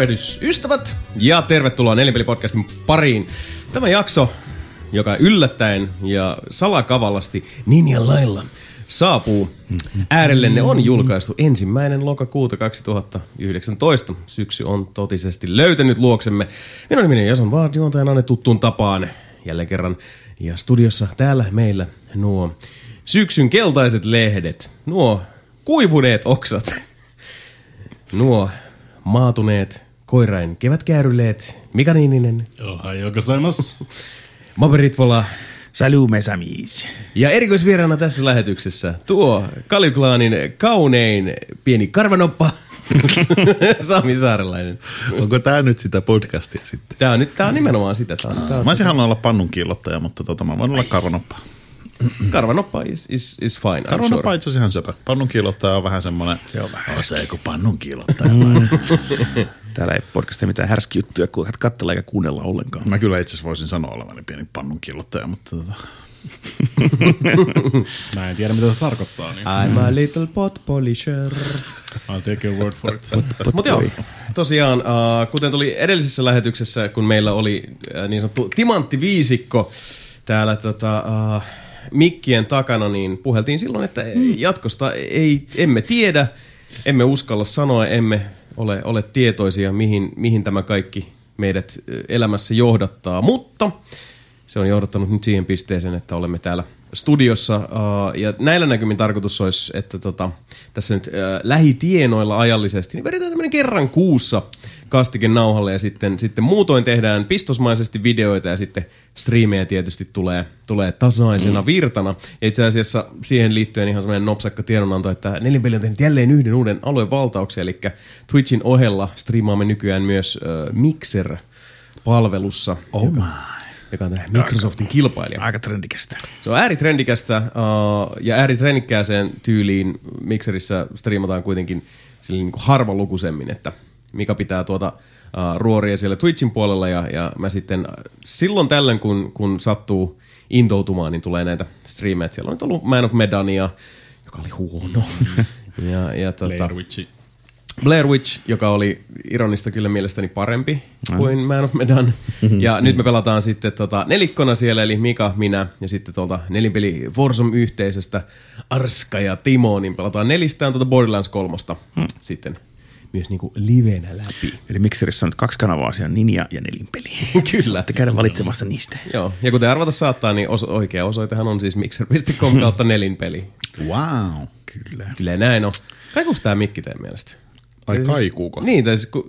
Tervehdys ystävät ja tervetuloa Nelipeli-podcastin pariin. Tämä jakso, joka yllättäen ja salakavallasti Ninjan lailla saapuu äärellenne on julkaistu ensimmäinen lokakuuta 2019. Syksy on totisesti löytänyt luoksemme. Minun nimeni on Jason Vaard, juontajana tuttuun tapaan jälleen kerran. Ja studiossa täällä meillä nuo syksyn keltaiset lehdet, nuo kuivuneet oksat, nuo maatuneet koirain kevätkääryleet, Mika Niininen, Ohio gozaimasu. Maberitvola Salut mes amis. ja erikoisvieraana tässä lähetyksessä tuo Kaliklaanin kaunein pieni karvanoppa, Sami Saarelainen. Onko tää nyt sitä podcastia sitten? Tää on nyt tää on nimenomaan sitä. Tää on, tää on Mä olisin halunnut olla pannun kiillottaja, mutta tota, mä voin olla karvanoppa. karvanoppa is, is, is fine, Karvanoppa sure. itse asiassa ihan söpö. Pannun kiillottaja on vähän semmonen... Se on vähän. Se joku pannun kiillottaja. Täällä ei podcastia mitään härski juttuja, kun katsella eikä kuunnella ollenkaan. Mä kyllä itse asiassa voisin sanoa olevani pieni pannun kiillottaja, mutta tota, Mä en tiedä, mitä se tarkoittaa, niin I'm a little pot polisher. I'll take your word for it. Mutta joo, tosiaan, uh, kuten tuli edellisessä lähetyksessä, kun meillä oli uh, niin sanottu timanttiviisikko täällä tota, uh, mikkien takana, niin puheltiin silloin, että mm. jatkosta ei, emme tiedä, emme uskalla sanoa, emme ole, ole tietoisia, mihin, mihin tämä kaikki meidät elämässä johdattaa. Mutta se on johdattanut nyt siihen pisteeseen, että olemme täällä studiossa. Ja näillä näkymin tarkoitus olisi, että tota, tässä nyt lähitienoilla ajallisesti, niin vedetään tämmöinen kerran kuussa kastike nauhalle ja sitten, sitten muutoin tehdään pistosmaisesti videoita ja sitten striimejä tietysti tulee, tulee tasaisena virtana. Ja itse asiassa siihen liittyen ihan semmoinen nopsakka tiedonanto, että Nelinpeli on tehnyt jälleen yhden uuden alueen valtauksen, eli Twitchin ohella striimaamme nykyään myös uh, Mixer-palvelussa. oh my. joka on Microsoftin kilpailija. Aika trendikästä. Se on ääritrendikästä uh, ja ääritrendikkääseen tyyliin Mixerissä striimataan kuitenkin niin harvalukuisemmin, että mikä pitää tuota uh, ruoria siellä Twitchin puolella ja, ja mä sitten silloin tällöin, kun, kun sattuu intoutumaan, niin tulee näitä striimejä. Et Siellä on nyt ollut Man of Medania, joka oli huono. ja, ja tota, Blair Witchi. Blair Witch, joka oli ironista kyllä mielestäni parempi kuin Man of Medan. Ja nyt me pelataan sitten tota nelikkona siellä, eli Mika, minä ja sitten tuolta nelinpeli Forsom-yhteisöstä Arska ja Timo, niin pelataan nelistään tuota Borderlands kolmosta sitten myös niinku livenä läpi. Eli Mixerissä on kaksi kanavaa, siellä Ninja ja Nelinpeli. Kyllä. Voitte käydä valitsemassa niistä. Joo, ja kuten arvata saattaa, niin os- oikea osoitehan on siis mixer.com kautta nelinpeli. Wow. Kyllä. Kyllä näin on. Kaikuuko tää mikki teidän mielestä? Ai Siis- kaikuuko? Niin, tai siis, ku,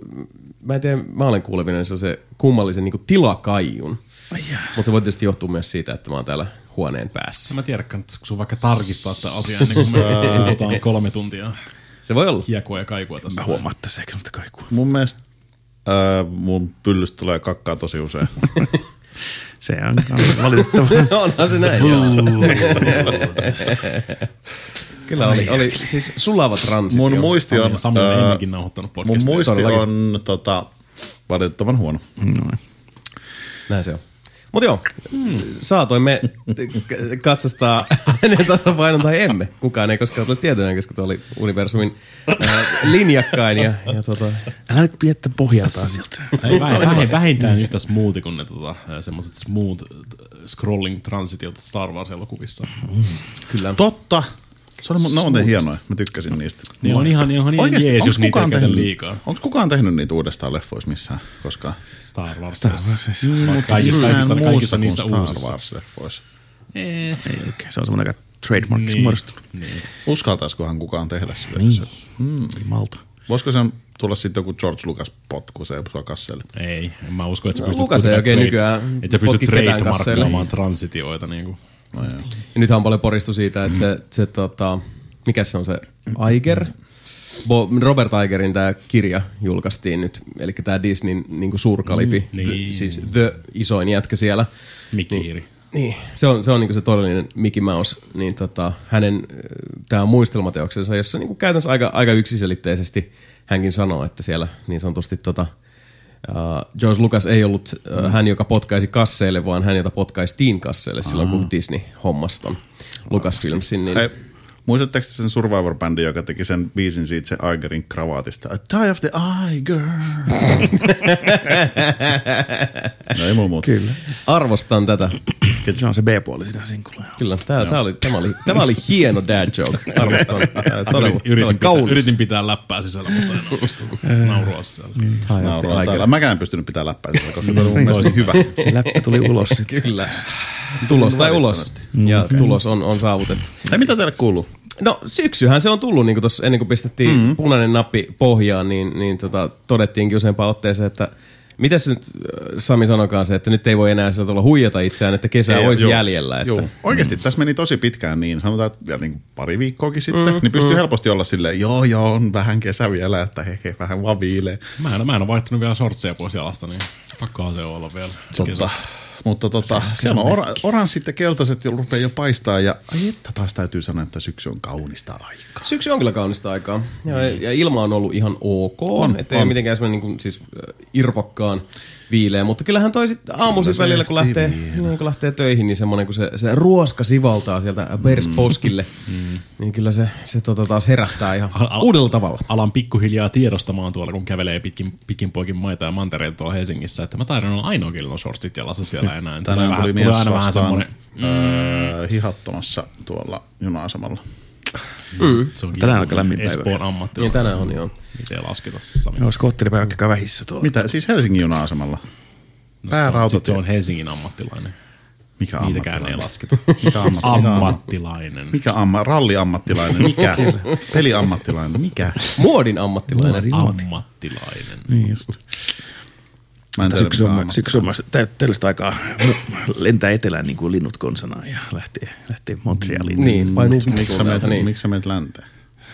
mä en tiedä, mä olen kuulevinen se kummallisen niin tilakaijun. Mutta se voi tietysti johtua myös siitä, että mä oon täällä huoneen päässä. Mä tiedä, kannattaisiko sun vaikka tarkistaa tätä asiaa, ennen kuin me puhutaan kolme tuntia Se voi olla. kiekua ja kaikua tässä. Mä huomaan, että se sellaista kaikua. Mun mielestä äh, mun pyllystä tulee kakkaa tosi usein. Se on valitettavaa. Onhan se näin, joo. Kyllä oli, oli siis sulava transitio. Mun muisti on, Samoin, Samoin äh, ennenkin nauhoittanut mun podcastia. muisti todellakin. on tota, valitettavan huono. Näin se on. Mutta joo, saatoimme k- katsostaa hänen tasapainon tai emme. Kukaan ei koskaan ole tietoinen, koska tuo oli universumin äh, linjakkain. Ja, ja tota, Älä nyt piettä pohjalta sieltä. Ei, väh, väh, vähintään yhtä smoothi kuin ne tota, semmoiset smooth äh, scrolling transitiot Star Wars-elokuvissa. kyllä. Totta. Se on, ne on muuten hienoja. Mä tykkäsin niistä. Niin on ihan, ihan, ihan Oikeesti, jees, onks jos niitä ei tehnyt, liikaa. Onko kukaan tehnyt niitä uudestaan leffoissa missään koskaan? Star Wars. Warsissa. Kaikissa, kaikissa, kaikissa, kaikissa niissä Star uusissa. Wars-leffoissa. Ei. Ei oikein, se on semmoinen aika trademarkiksi Niin. muodostunut. Niin. Uskaltaisikohan kukaan tehdä sitä? Niin. Se- Ei malta. Voisiko sen tulla sitten joku George Lucas potku se sua kasselle? Ei, en mä usko, että sä No, pystyt Lukas ei kuitenkaan oikein trade- nykyään Että sä pystyt trademarkkaamaan transitioita. Niin kuin. No joo. Ja nythän on paljon poristu siitä, että se, se tota, mikä se on se Iger? Bo, Robert Igerin tämä kirja julkaistiin nyt, eli tämä Disneyn niin suurkalifi, Mm, niin. the, siis The isoin jätkä siellä. Mikki Hiiri. Niin, se on, se on niinku se todellinen Mickey Mouse, niin tota, hänen tämä muistelmateoksensa, jossa niinku käytännössä aika, aika yksiselitteisesti hänkin sanoo, että siellä niin sanotusti tota, uh, George Lucas ei ollut uh, hän, joka potkaisi kasseille, vaan hän, jota potkaistiin kasseille silloin, kun Disney hommasi ton Lucasfilmsin. Niin, Hei, Muistatteko te sen Survivor-bändin, joka teki sen biisin siitä se Igerin kravaatista? A tie of the Iger. no ei mulla muuta. Kyllä. Arvostan tätä. Se on se B-puoli siinä sinkulla. Kyllä, tää, tää oli, tämä, oli, tämä oli hieno dad joke. Arvostan. Tää Todella, Yritin, pitää, yritin pitää läppää sisällä, mutta en onnistunut naurua sisällä. Tiger. täällä. Mäkään en pystynyt pitää läppää sitä, koska tämä oli mun mielestä hyvä. Se läppä tuli ulos sitten. Kyllä. Tulos tai ulos. Ja tulos on, on saavutettu. Ei mitä teille kuuluu? No syksyhän se on tullut, niin kuin tuossa ennen kuin pistettiin mm-hmm. punainen nappi pohjaan, niin, niin tota, todettiinkin useampaan otteeseen, että mitä se nyt äh, Sami sanokaan se, että nyt ei voi enää sieltä tulla huijata itseään, että kesä Ei, olisi joo. jäljellä. Että, Joo. Oikeasti tässä meni tosi pitkään niin, sanotaan, että vielä niin pari viikkoakin sitten, mm, niin pystyy mm. helposti olla silleen, joo joo, on vähän kesä vielä, että he, he vähän vaan viilee. Mä en, mä en ole vaihtanut vielä shortseja pois jalasta, niin pakkaa se olla vielä. Totta. kesä. Mutta tota, siellä on ora, oranssit ja keltaiset jo rupeaa jo paistaa ja ai että taas täytyy sanoa, että syksy on kaunista aikaa. Syksy on kyllä kaunista aikaa. Ja, ja ilma on ollut ihan ok. On, Että ei on. mitenkään semmoinen niin kuin, siis äh, irvokkaan viileä. Mutta kyllähän toi sit aamuisin välillä, kun lähtee, niin, kun lähtee töihin, niin semmoinen, kun se, se ruoska sivaltaa sieltä Bersposkille, mm. niin kyllä se, se tota, taas herättää ihan Al- al- uudella tavalla. Alan pikkuhiljaa tiedostamaan tuolla, kun kävelee pitkin, pitkin poikin maita ja mantereita tuolla Helsingissä, että mä taidan olla ainoa, kello on shortsit jalassa siellä enää. Tulee Tänään vähän- tuli tulee mies aina vähän vastaan semmonen- öö, hihattomassa tuolla juna-asemalla. Se on Tänään aika lämmin päivä. Espoon ammatti. Niin tänään on joo. Miten lasketa Sami? Joo, skootteripäivä käy vähissä tuolla. Mitä? Siis Helsingin juna-asemalla? No, Päärautatie. Se on Helsingin ammattilainen. Mikä Niitäkään ei ammattilainen? lasketa. Mikä ammatti- mikä ammatti? Ammattilainen. Mikä amma, ralliammattilainen? Mikä? Peliammattilainen? Mikä? Muodin ammattilainen. Ammattilainen. Niin just. Mä en Syksy on, syksy on tä- tällaista aikaa lentää etelään niin kuin linnut konsana ja lähtee, lähtee Montrealiin. Niin, vai Miksi sä meet, niin. miksi sä meet länteen?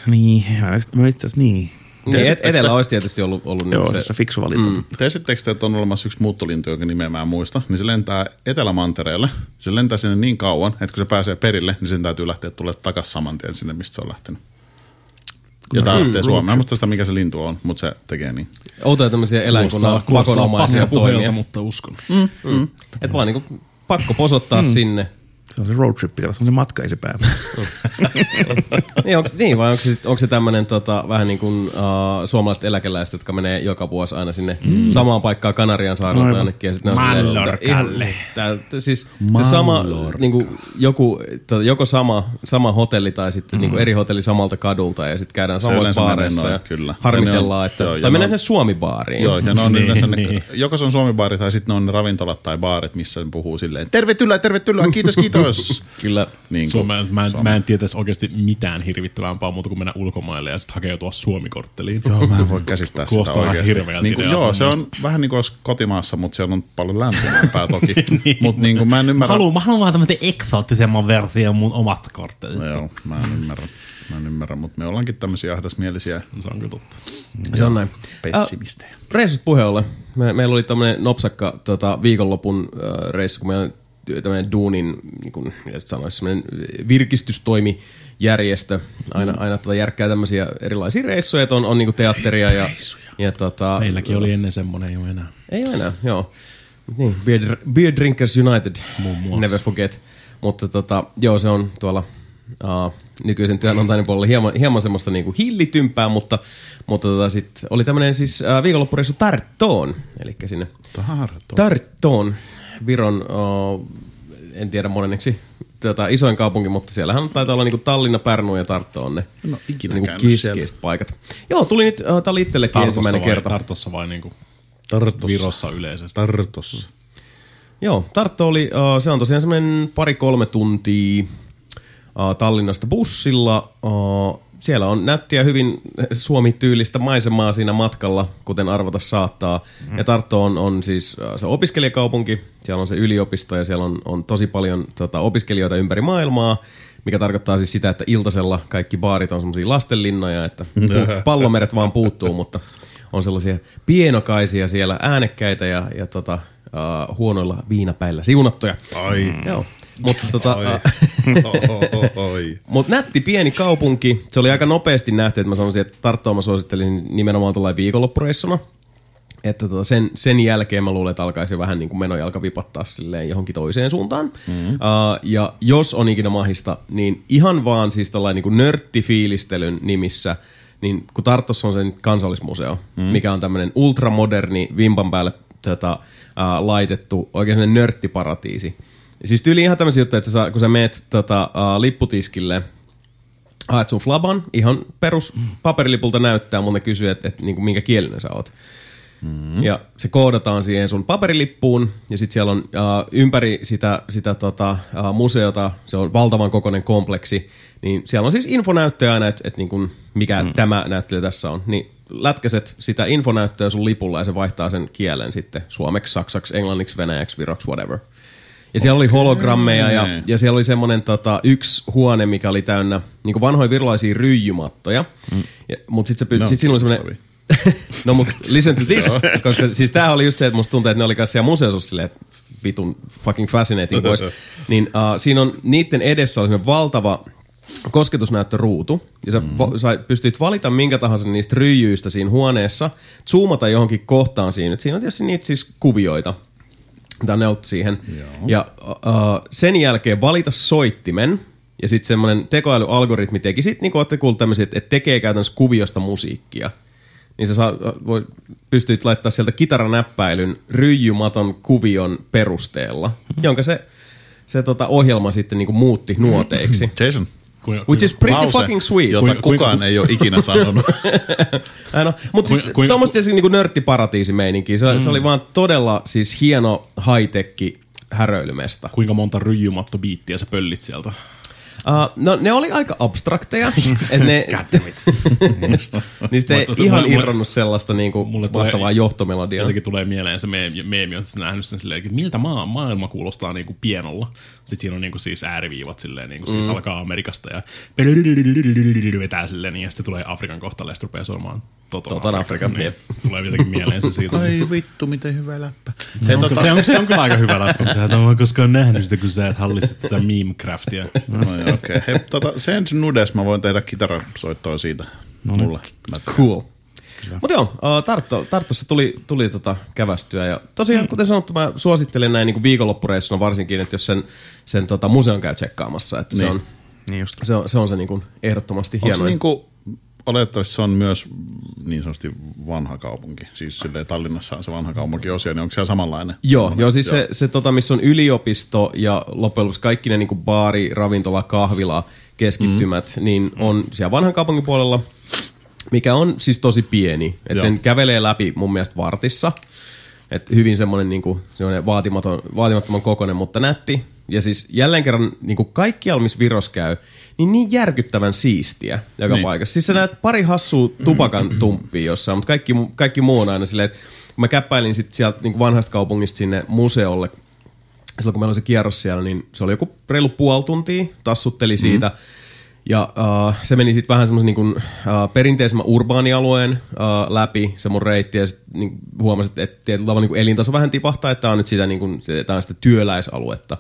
Niin, mä mä itse asiassa niin. Niin, et, etelä olisi tietysti ollut, ollut Joo, niin se, se, se fiksu valinta. Mm. Tiesittekö te, että on olemassa yksi muuttolintu, jonka nimeä mä en muista, niin se lentää Etelämantereelle. Se lentää sinne niin kauan, että kun se pääsee perille, niin sen täytyy lähteä tulee takaisin saman tien sinne, mistä se on lähtenyt. Ja tää lähtee Suomeen. Mä en muista sitä, mikä se lintu on, mutta se tekee niin. outoja tämmöisiä eläinkunnan pakonomaisia toimia. mutta uskon. Mm. Et vaan niinku pakko posottaa mm. sinne. Se on se road trip, kato, se on se matka, ei se pää. Niin, onks, niin vai onko se, onko se tämmöinen tota, vähän niin kuin uh, suomalaiset eläkeläiset, jotka menee joka vuosi aina sinne mm. samaan paikkaan Kanarian saarelta Aivan. jonnekin. Ja sit Mallorcalle. siis se sama, niin kuin, joku, tota, joko sama, sama hotelli tai sitten mm. niin kuin eri hotelli samalta kadulta ja sitten käydään samoissa baareissa ja kyllä. harmitellaan, että, joo, tai mennään sinne Suomi-baariin. Joo, ja ne on Niin, yleensä ne, niin. joko se on Suomi-baari tai sitten ne on ne ravintolat tai baarit, missä ne puhuu silleen, tervetuloa, tervetuloa, kiitos, kiitos. Kyllä. niin Suomi, mä, en, mä en tietäisi oikeasti mitään hirvittävämpää muuta kuin mennä ulkomaille ja sitten hakeutua Suomi-kortteliin. Joo, mä en voi käsittää sitä Kuulostaa vähän oikeasti. hirveältä Niin kuin, joo, se on vähän niin kuin olisi kotimaassa, mutta siellä on paljon länsimämpää toki. Mutta niin kuin mä en ymmärrä. Haluan, mä haluan vaan tämmöisen eksoottisemman version mun omat korttelista. No Joo, mä en ymmärrä. Mä en ymmärrä, mutta me ollaankin tämmöisiä ahdasmielisiä Se on kyllä totta. Se on näin. pessimistejä. Äh, reissut puheen ollen. Me, meillä oli tämmöinen nopsakka tota, viikonlopun äh, reissu, kun meillä on tämmöinen duunin, niin kuin sanoisi, semmoinen virkistystoimijärjestö. Aina, aina tota, järkkää tämmöisiä erilaisia reissuja, että on, on niin teatteria ja, ja tota, Meilläkin oli ennen semmonen jo enää. ei ole enää, joo. Niin, Beer, Beer Drinkers United, Muun muassa. never forget. Mutta tota, joo, se on tuolla uh, nykyisen työnantajan puolella hieman, hieman semmoista niinku hillitympää, mutta, mutta tota, sit oli tämmöinen siis uh, viikonloppureissu Tarttoon, eli sinne Tarto. Tarttoon, Viron, uh, en tiedä monenneksi, tota, isoin kaupunki, mutta siellähän taitaa olla niinku Tallinna, Pärnu ja Tartto on ne En oo ikinä niinku käynyt keskeiset paikat. Joo, tuli nyt, uh, tää oli itsellekin Tartossa ensimmäinen vai, kerta. Tartossa vai niinku Tartossa. Virossa yleisesti? Tartossa. Joo, Tartto oli, uh, se on tosiaan semmoinen pari-kolme tuntia uh, Tallinnasta bussilla. Uh, siellä on nättiä hyvin Suomi-tyylistä maisemaa siinä matkalla, kuten arvata saattaa. Ja Tartto on, on siis uh, se opiskelijakaupunki, siellä on se yliopisto ja siellä on, on tosi paljon tota, opiskelijoita ympäri maailmaa, mikä tarkoittaa siis sitä, että iltasella kaikki baarit on semmoisia lastenlinnoja, että pallomeret vaan puuttuu, mutta on sellaisia pienokaisia siellä äänekkäitä ja, ja tota, uh, huonoilla viinapäillä siunattuja. Ai. Joo. Mutta tota. Mut nätti pieni kaupunki. Se oli aika nopeasti nähty, että mä sanoisin, että Tarttoa mä suosittelisin nimenomaan tuollain viikonloppureissuna. että tota sen, sen jälkeen mä luulen, että alkaisi vähän niin kuin menojalka vipattaa silleen johonkin toiseen suuntaan. Mm-hmm. Uh, ja jos on ikinä mahista, niin ihan vaan siis tällainen niin kuin nörttifiilistelyn nimissä, niin kun Tartossa on sen kansallismuseo, mm. mikä on tämmöinen ultramoderni, vimpan päälle tota, uh, laitettu oikein sellainen nörttiparatiisi. Siis tyyli ihan tämmöisiä juttuja, että sä, kun sä meet tota, uh, lipputiskille, haet sun flaban, ihan perus paperilipulta näyttää, mutta ne kysyy, että, että, niin minkä kielinen sä oot. Mm. Ja se koodataan siihen sun paperilippuun, ja sitten siellä on äh, ympäri sitä, sitä tota, äh, museota, se on valtavan kokoinen kompleksi, niin siellä on siis infonäyttöjä aina, että, että niin mikä mm. tämä näyttelijä tässä on. Niin lätkäset sitä infonäyttöä sun lipulla ja se vaihtaa sen kielen sitten suomeksi, saksaksi, englanniksi, venäjäksi, viroksi, whatever. Ja siellä oli hologrammeja ja, ja siellä oli semmoinen tota, yksi huone, mikä oli täynnä niin vanhoja virolaisia ryijymattoja. Mm. Mutta sitten No, sit siinä oli semmoinen... no mut listen to this, koska siis tää oli just se, että musta tuntuu, että ne oli kanssa siellä museossa silleen, että vitun fucking fascinating boys. Niin uh, siinä on, niiden edessä oli semmoinen valtava kosketusnäyttöruutu, ja sä, mm. va, sä pystyt valita minkä tahansa niistä ryijyistä siinä huoneessa, zoomata johonkin kohtaan siinä. Et siinä on tietysti niitä siis kuvioita, neultu siihen. Joo. Ja uh, sen jälkeen valita soittimen, ja sitten semmoinen tekoälyalgoritmi teki sit, niin kuin olette kuulleet tämmöisiä, että et tekee käytännössä kuviosta musiikkia. Niin sä saa, voi, pystyt laittaa sieltä kitaranäppäilyn ryijymaton kuvion perusteella, jonka se, se tota ohjelma sitten niin kuin muutti nuoteiksi. Jason. Which is pretty Lause, fucking sweet. jota kukaan ei ole ikinä sanonut. Aino. Mutta siis tuommoista tietysti niinku nörttiparatiisimeininkiä. Se, mm. se oli vaan todella siis hieno high-tech häröilymesta. kuinka monta ryijymattobiittiä sä pöllit sieltä? Uh, no ne oli aika abstrakteja. et ne, niistä ei Mutta- ihan mulle- irronnut sellaista niinku mulle tulee- mahtavaa johtomelodiaa. Jotenkin tulee mieleen se meemi, meemi on nähnyt sen silleen, että miltä maa, maailma kuulostaa niinku pienolla. Sitten siinä on niinku siis ääriviivat silleen, niinku siis alkaa Amerikasta ja vetää silleen, niin ja sitten tulee Afrikan kohtale ja sitten rupeaa soimaan Toton, Toton Afrikan, Niin, tulee jotenkin mieleen se siitä. Ai vittu, miten hyvä läppä. Se on, se, on, se on kyllä aika hyvä läppä, mutta sä et ole koskaan nähnyt sitä, kun sä et hallitse tätä meme-craftia. No joo, okei. Okay. Hei, tota, sen nudes mä voin tehdä kitarasoittoa siitä. No Mulle. Cool. Mutta joo, Tartto, Tartossa tuli, tuli tota kävästyä ja tosiaan, mm. kuten sanottu, mä suosittelen näin niin viikonloppureissuna varsinkin, että jos sen, sen tota, museon käy tsekkaamassa, että niin. se, Niin. on, Niin just. se, on, se on se niin kuin ehdottomasti Onko hieno. se niinku, oletettavasti se on myös niin sanotusti vanha kaupunki. Siis silleen Tallinnassa on se vanha kaupunki osio, niin onko siellä samanlainen? Joo, Semmoinen- joo siis Se, se tota, missä on yliopisto ja loppujen lopuksi kaikki ne niin kuin baari, ravintola, kahvila, keskittymät, mm. niin on siellä vanhan kaupungin puolella, mikä on siis tosi pieni. Että Joo. sen kävelee läpi mun mielestä vartissa. Et hyvin semmoinen niin semmoinen vaatimaton, vaatimattoman kokoinen, mutta nätti. Ja siis jälleen kerran niin kuin kaikkialla, missä Viros käy, niin niin järkyttävän siistiä joka niin. Paikassa. Siis sä näet pari hassua tupakan tumppia jossain, mutta kaikki, kaikki muu on aina silleen, että kun mä käppäilin sit sieltä niin vanhasta kaupungista sinne museolle, silloin kun meillä oli se kierros siellä, niin se oli joku reilu puoli tuntia, tassutteli siitä. Ja uh, se meni sitten vähän semmoisen niin uh, perinteisemmän urbaanialueen uh, läpi, se mun reitti, ja sit, niin, huomasin, että tietyllä tavalla niin elintaso vähän tipahtaa, että tämä on nyt sitä, niin kuin, on sitä työläisaluetta.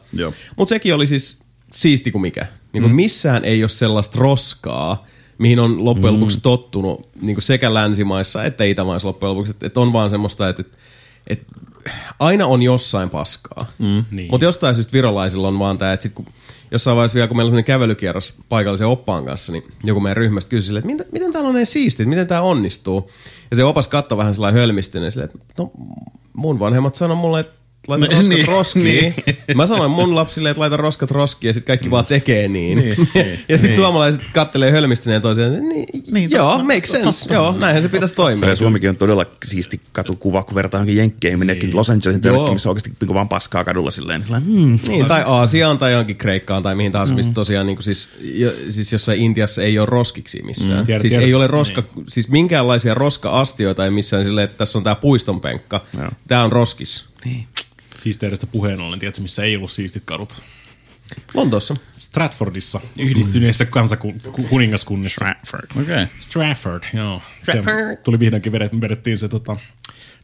Mutta sekin oli siis siisti kuin mikä. Niin kuin mm. Missään ei ole sellaista roskaa, mihin on loppujen lopuksi tottunut niin kuin sekä länsimaissa että itämaissa loppujen lopuksi. Että et on vaan semmoista, että et, et aina on jossain paskaa. Mm. Niin. Mutta jostain syystä virolaisilla on vaan tämä, että sit kun jossain vaiheessa vielä, kun meillä on sellainen kävelykierros paikallisen oppaan kanssa, niin joku meidän ryhmästä kysyi silleen, että miten, miten täällä on näin siistiä, että miten tämä onnistuu. Ja se opas katsoi vähän sellainen hölmistyneen silleen, että no mun vanhemmat sanoi mulle, että laita No, roskat niin, roskiin. niin. Mä sanoin mun lapsille, että laita roskat roskiin ja sitten kaikki vaan tekee niin. Niin, niin, ja sitten suomalaiset kattelee hölmistyneen toiseen, että niin, Niin, joo, totta, make sense. totta. Joo, näinhän se pitäisi toimia. Ja Suomikin on todella siisti katukuva, kun vertaa johonkin Jenkkeihin, minnekin Los Angelesin tölkki, missä on oikeasti niinku vaan paskaa kadulla silleen. Sillä, hmm, Niin, tai Aasiaan tai johonkin Kreikkaan tai mihin tahansa, missä tosiaan niin kuin siis, jo, siis jossain Intiassa ei ole roskiksi missään. Mm, Tiedät- siis tiedät- ei ole roska, niin. siis minkäänlaisia roska-astioita ei missään silleen, että tässä on tämä puistonpenkka. Tämä on roskis. niin. Siisteydestä puheen ollen, tiedätkö, missä ei ollut siistit kadut? Lontoossa. Stratfordissa, yhdistyneessä kansakuningaskunnissa. Stratford. Okei. Okay. Stratford, joo. Stratford. Se tuli vihdoinkin vedet, vedettiin se tota,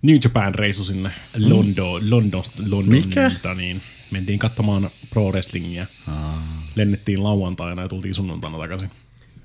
New Japan-reisu sinne Londo, Londosta, Londonilta, niin mentiin katsomaan pro wrestlingia. Lennettiin lauantaina ja tultiin sunnuntaina takaisin.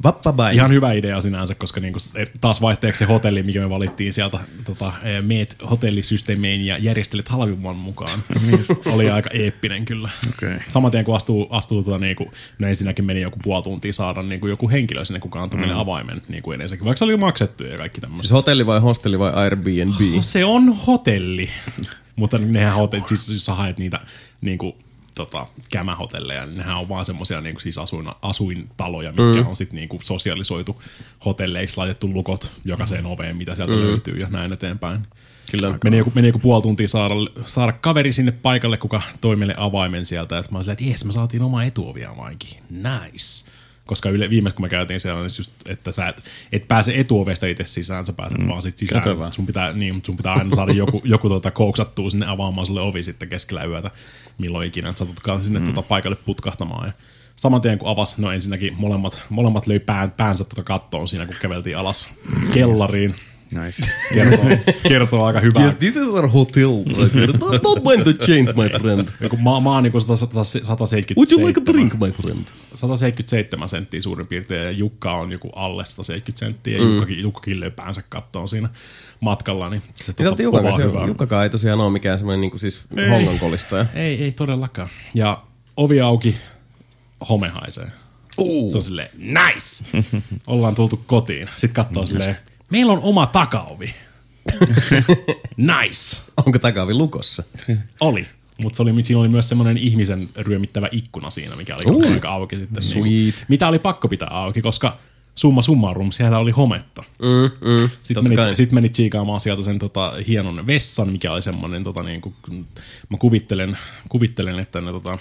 Vappabai. Ihan hyvä idea sinänsä, koska niinku, taas vaihteeksi se hotelli, mikä me valittiin sieltä, tota, eh, meet hotellisysteemiin ja järjestelet halvimman mukaan. oli aika eeppinen kyllä. Okei. Saman tien kun astuu, astuu tuota, niinku, no ensinnäkin meni joku puoli tuntia saada niinku, joku henkilö sinne, kuka antoi meille avaimen niinku ensinnäkin, vaikka se oli maksettu ja kaikki tämmöistä. Siis hotelli vai hostelli vai Airbnb? No se on hotelli, mutta nehän hotelli, siis sä haet niitä niinku, tota, kämähotelleja, niin nehän on vaan semmoisia niinku, siis asuin, asuintaloja, mitkä mm. on sitten niinku, sosialisoitu hotelleiksi, laitettu lukot jokaiseen oveen, mitä sieltä mm. löytyy ja näin eteenpäin. Kyllä. Meni joku, meni joku puoli tuntia saada, saada kaveri sinne paikalle, kuka toi meille avaimen sieltä. Ja mä olin silleen, että jes, me saatiin oma etuoviavainkin. Nice. Koska yle, viimeis kun me käytiin siellä, niin just, että sä et, et pääse etuovesta itse sisään, sä pääset mm. vaan sit sisään. Kätevää. Sun pitää, niin, sun pitää aina saada joku, joku tota, kouksattua sinne avaamaan sulle ovi sitten keskellä yötä, milloin ikinä satutkaan sinne mm. tota, paikalle putkahtamaan. Ja saman tien kun avas, no ensinnäkin molemmat, molemmat löi pään, päänsä tota kattoon siinä, kun käveltiin alas kellariin. Nice. Kertoo, kertoo aika hyvää. Yes, this is our hotel. don't, don't mind the change, my friend. Mä, mä oon niinku 177, Would you like a drink, my friend? 177 senttiä suurin piirtein ja Jukka on joku alle 170 senttiä ja mm. Jukkakin, Jukkakin löi päänsä kattoon siinä matkalla, niin se Jukan povaa kanssa? hyvää. Jukkakaan ei tosiaan ole mikään semmoinen niin siis hongankolistaja. Ei, ei todellakaan. Ja ovi auki, home haisee. Uh. Se on silleen, nice! Ollaan tultu kotiin. Sitten katsoo silleen, meillä on oma takaovi. nice! Onko takaovi lukossa? Oli. Mutta se oli, siinä oli myös semmoinen ihmisen ryömittävä ikkuna siinä, mikä oli koko aika auki sitten. Sweet. Niin, mitä oli pakko pitää auki, koska summa summarum, siellä oli hometta. Mm, mm, Sitten kai. menit, sit menit chiikaamaan sieltä sen tota, hienon vessan, mikä oli semmoinen, tota, niin kuin, mä kuvittelen, kuvittelen, että ne tota,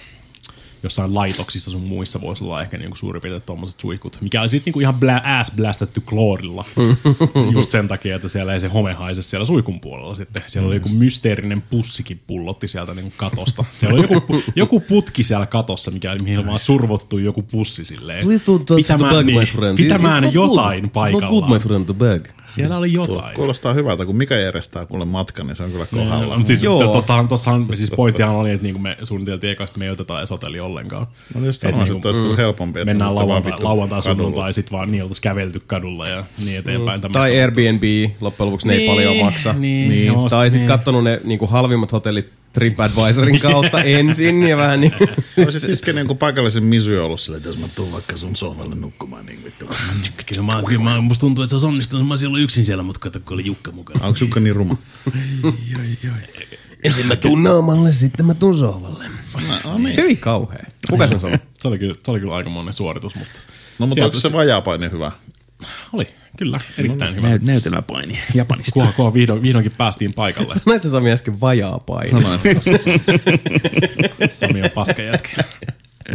jossain laitoksissa sun muissa voisi olla ehkä niinku suurin piirtein tommoset suihkut, mikä oli sitten niinku ihan blä, ass blastetty kloorilla. Just sen takia, että siellä ei se home haise siellä suihkun puolella sitten. Siellä oli joku mysteerinen pussikin pullotti sieltä niinku katosta. Siellä oli joku, joku putki siellä katossa, mikä, mihin oli vaan survottu joku pussi silleen. Please don't touch the pitämään, bag, my niin, friend. pitämään jotain good. paikallaan. Not good, my friend, the bag. Siellä oli jotain. Kuulostaa hyvältä, kun mikä järjestää kuule matkan, niin se on kyllä kohdalla. Mutta siis Joo. tossahan, tossahan, siis pointtihan oli, että niinku me suunniteltiin ekasta, että me ei oteta edes hotelli ollenkaan. No just Et sanoisin, niinku, että olisi tullut helpompi, että Mennään vaan lauantai, lauantai sunnuntai, sit vaan niin oltaisiin kävelty kadulla ja niin eteenpäin. tämmöistä. Tai Airbnb, loppujen lopuksi ne ei Niin, paljon maksa. niin, Niin. joo, Tai sitten niin. kattonut ne niinku halvimmat hotellit TripAdvisorin kautta ensin ja vähän niin. Olisit iskenyt jonkun paikallisen misu ollut silleen, että jos mä tuun vaikka sun sohvalle nukkumaan, niin vittu. Kyllä mä, kyllä mä, musta tuntuu, että se olisi onnistunut. Mä olisin ollut yksin siellä, mutta kato, kun oli Jukka mukana. Onko Jukka niin ruma? Ensin mä tuun naamalle, sitten mä tuun sohvalle. No, niin. Hyvin kauhea. Kuka sen sanoi? Se oli kyllä, se oli kyllä aikamoinen suoritus, mutta... no mutta onko se vajaapaini hyvä? Oli, kyllä, erittäin hyvä. Nä, näytelmäpaini Japanista. Kunhan, kunhan vihdoin, vihdoinkin päästiin paikalle. Näitä sä Sami äsken vajaa paini. Sanoin. Sami on paskajätkä.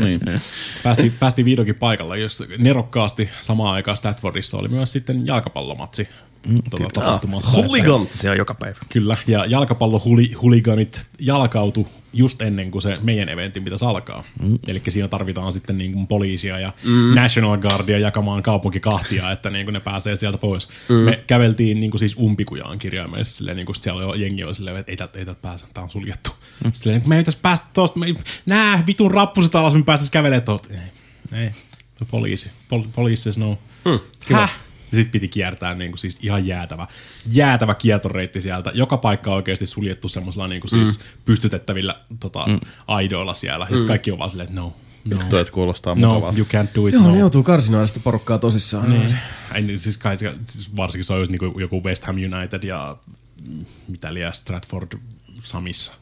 niin. Päästiin, päästiin vihdoinkin paikalle, jos nerokkaasti samaan aikaan Statfordissa oli myös sitten jalkapallomatsi tuota, tapahtumassa. että-. Se on joka päivä. Kyllä, ja jalkapallohuliganit jalkautu just ennen kuin se meidän eventin pitäisi alkaa. Mm. Eli siinä tarvitaan sitten niin kuin poliisia ja mm. National Guardia jakamaan kaupunki kahtia, että niin kuin ne pääsee sieltä pois. Mm. Me käveltiin niin kuin siis umpikujaan kirjaimellisesti, silleen, niin kuin siellä oli jengi oli silleen, että ei täältä, ei täältä pääse, tää on suljettu. Mm. Silleen, me ei pitäisi päästä tuosta, me, nää vitun rappuset alas, me päästäisiin kävelemään tuosta. Ei, ei, no, poliisi, Pol, poliisi says no. Mm, Häh? Ja sitten piti kiertää niin kuin siis ihan jäätävä, jäätävä kiertoreitti sieltä. Joka paikka on oikeasti suljettu semmoisella niin kuin siis pystytettävillä tota, mm. aidoilla siellä. Ja sitten kaikki on vaan silleen, että no, no, Vittu, että kuulostaa no, mukavalta. you can't do it, Joo, no. ne joutuu karsinoida sitä porukkaa tosissaan. Niin. Ei, niin, siis kai, siis varsinkin se on just niinku joku West Ham United ja mm, mitä liian Stratford Samissa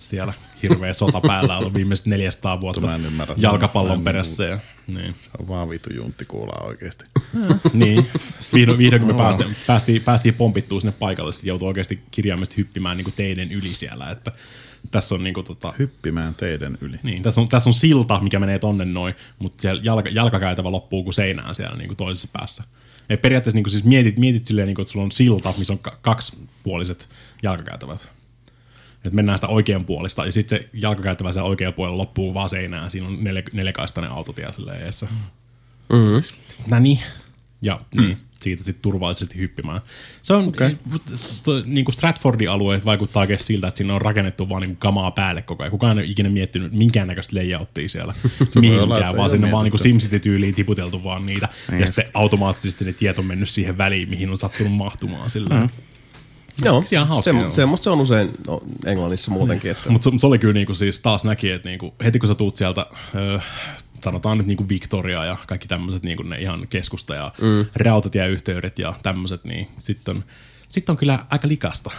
siellä hirveä sota päällä ollut viimeiset 400 vuotta Mä en ymmärrä. Mä jalkapallon en- perässä. Ja, niin. Se on vaan vittu juntti kuulaa oikeesti. niin. Sitten vihdoin, vihdoin kun me päästiin, päästiin, päästiin pompittua sinne paikalle, sitten joutui oikeasti kirjaimellisesti hyppimään niin teiden yli siellä. Että tässä on niinku tota, Hyppimään teidän yli. niin, tässä on, tässä on silta, mikä menee tonne noin, mutta siellä jalka, jalkakäytävä loppuu kuin seinään siellä niin kuin toisessa päässä. Ja periaatteessa niin kuin siis mietit, mietit silleen, niin kuin, että sulla on silta, missä on ka- kaksipuoliset jalkakäytävät. Nyt mennään sitä oikean puolista, ja sitten se jalkakäytävä siellä oikealla puolella loppuu vaan seinään. Siinä on neljä, neljäkaistainen autotie silleen eessä. Mm-hmm. Näni. Ja niin, siitä sitten turvallisesti hyppimään. Se on, okay. niin kuin Stratfordin alueet vaikuttaa oikein siltä, että siinä on rakennettu vaan niin kuin kamaa päälle koko ajan. Kukaan ei ole ikinä miettinyt minkäännäköistä layouttia siellä mihinkään, vaan sinne vaan niin. SimCity-tyyliin tiputeltu vaan niitä. ja sitten automaattisesti ne tiet on mennyt siihen väliin, mihin on sattunut mahtumaan sillä. Mm. Joo, Ihan hauska, joo. semmoista se on usein no, Englannissa muutenkin. Että, Mutta se, se oli kyllä niinku siis taas näki, että niinku, heti kun sä tuut sieltä, ö, sanotaan nyt niinku Victoria ja kaikki tämmöiset niinku ne ihan keskusta ja mm. rautatieyhteydet ja tämmöiset, niin sitten on, sit on kyllä aika likasta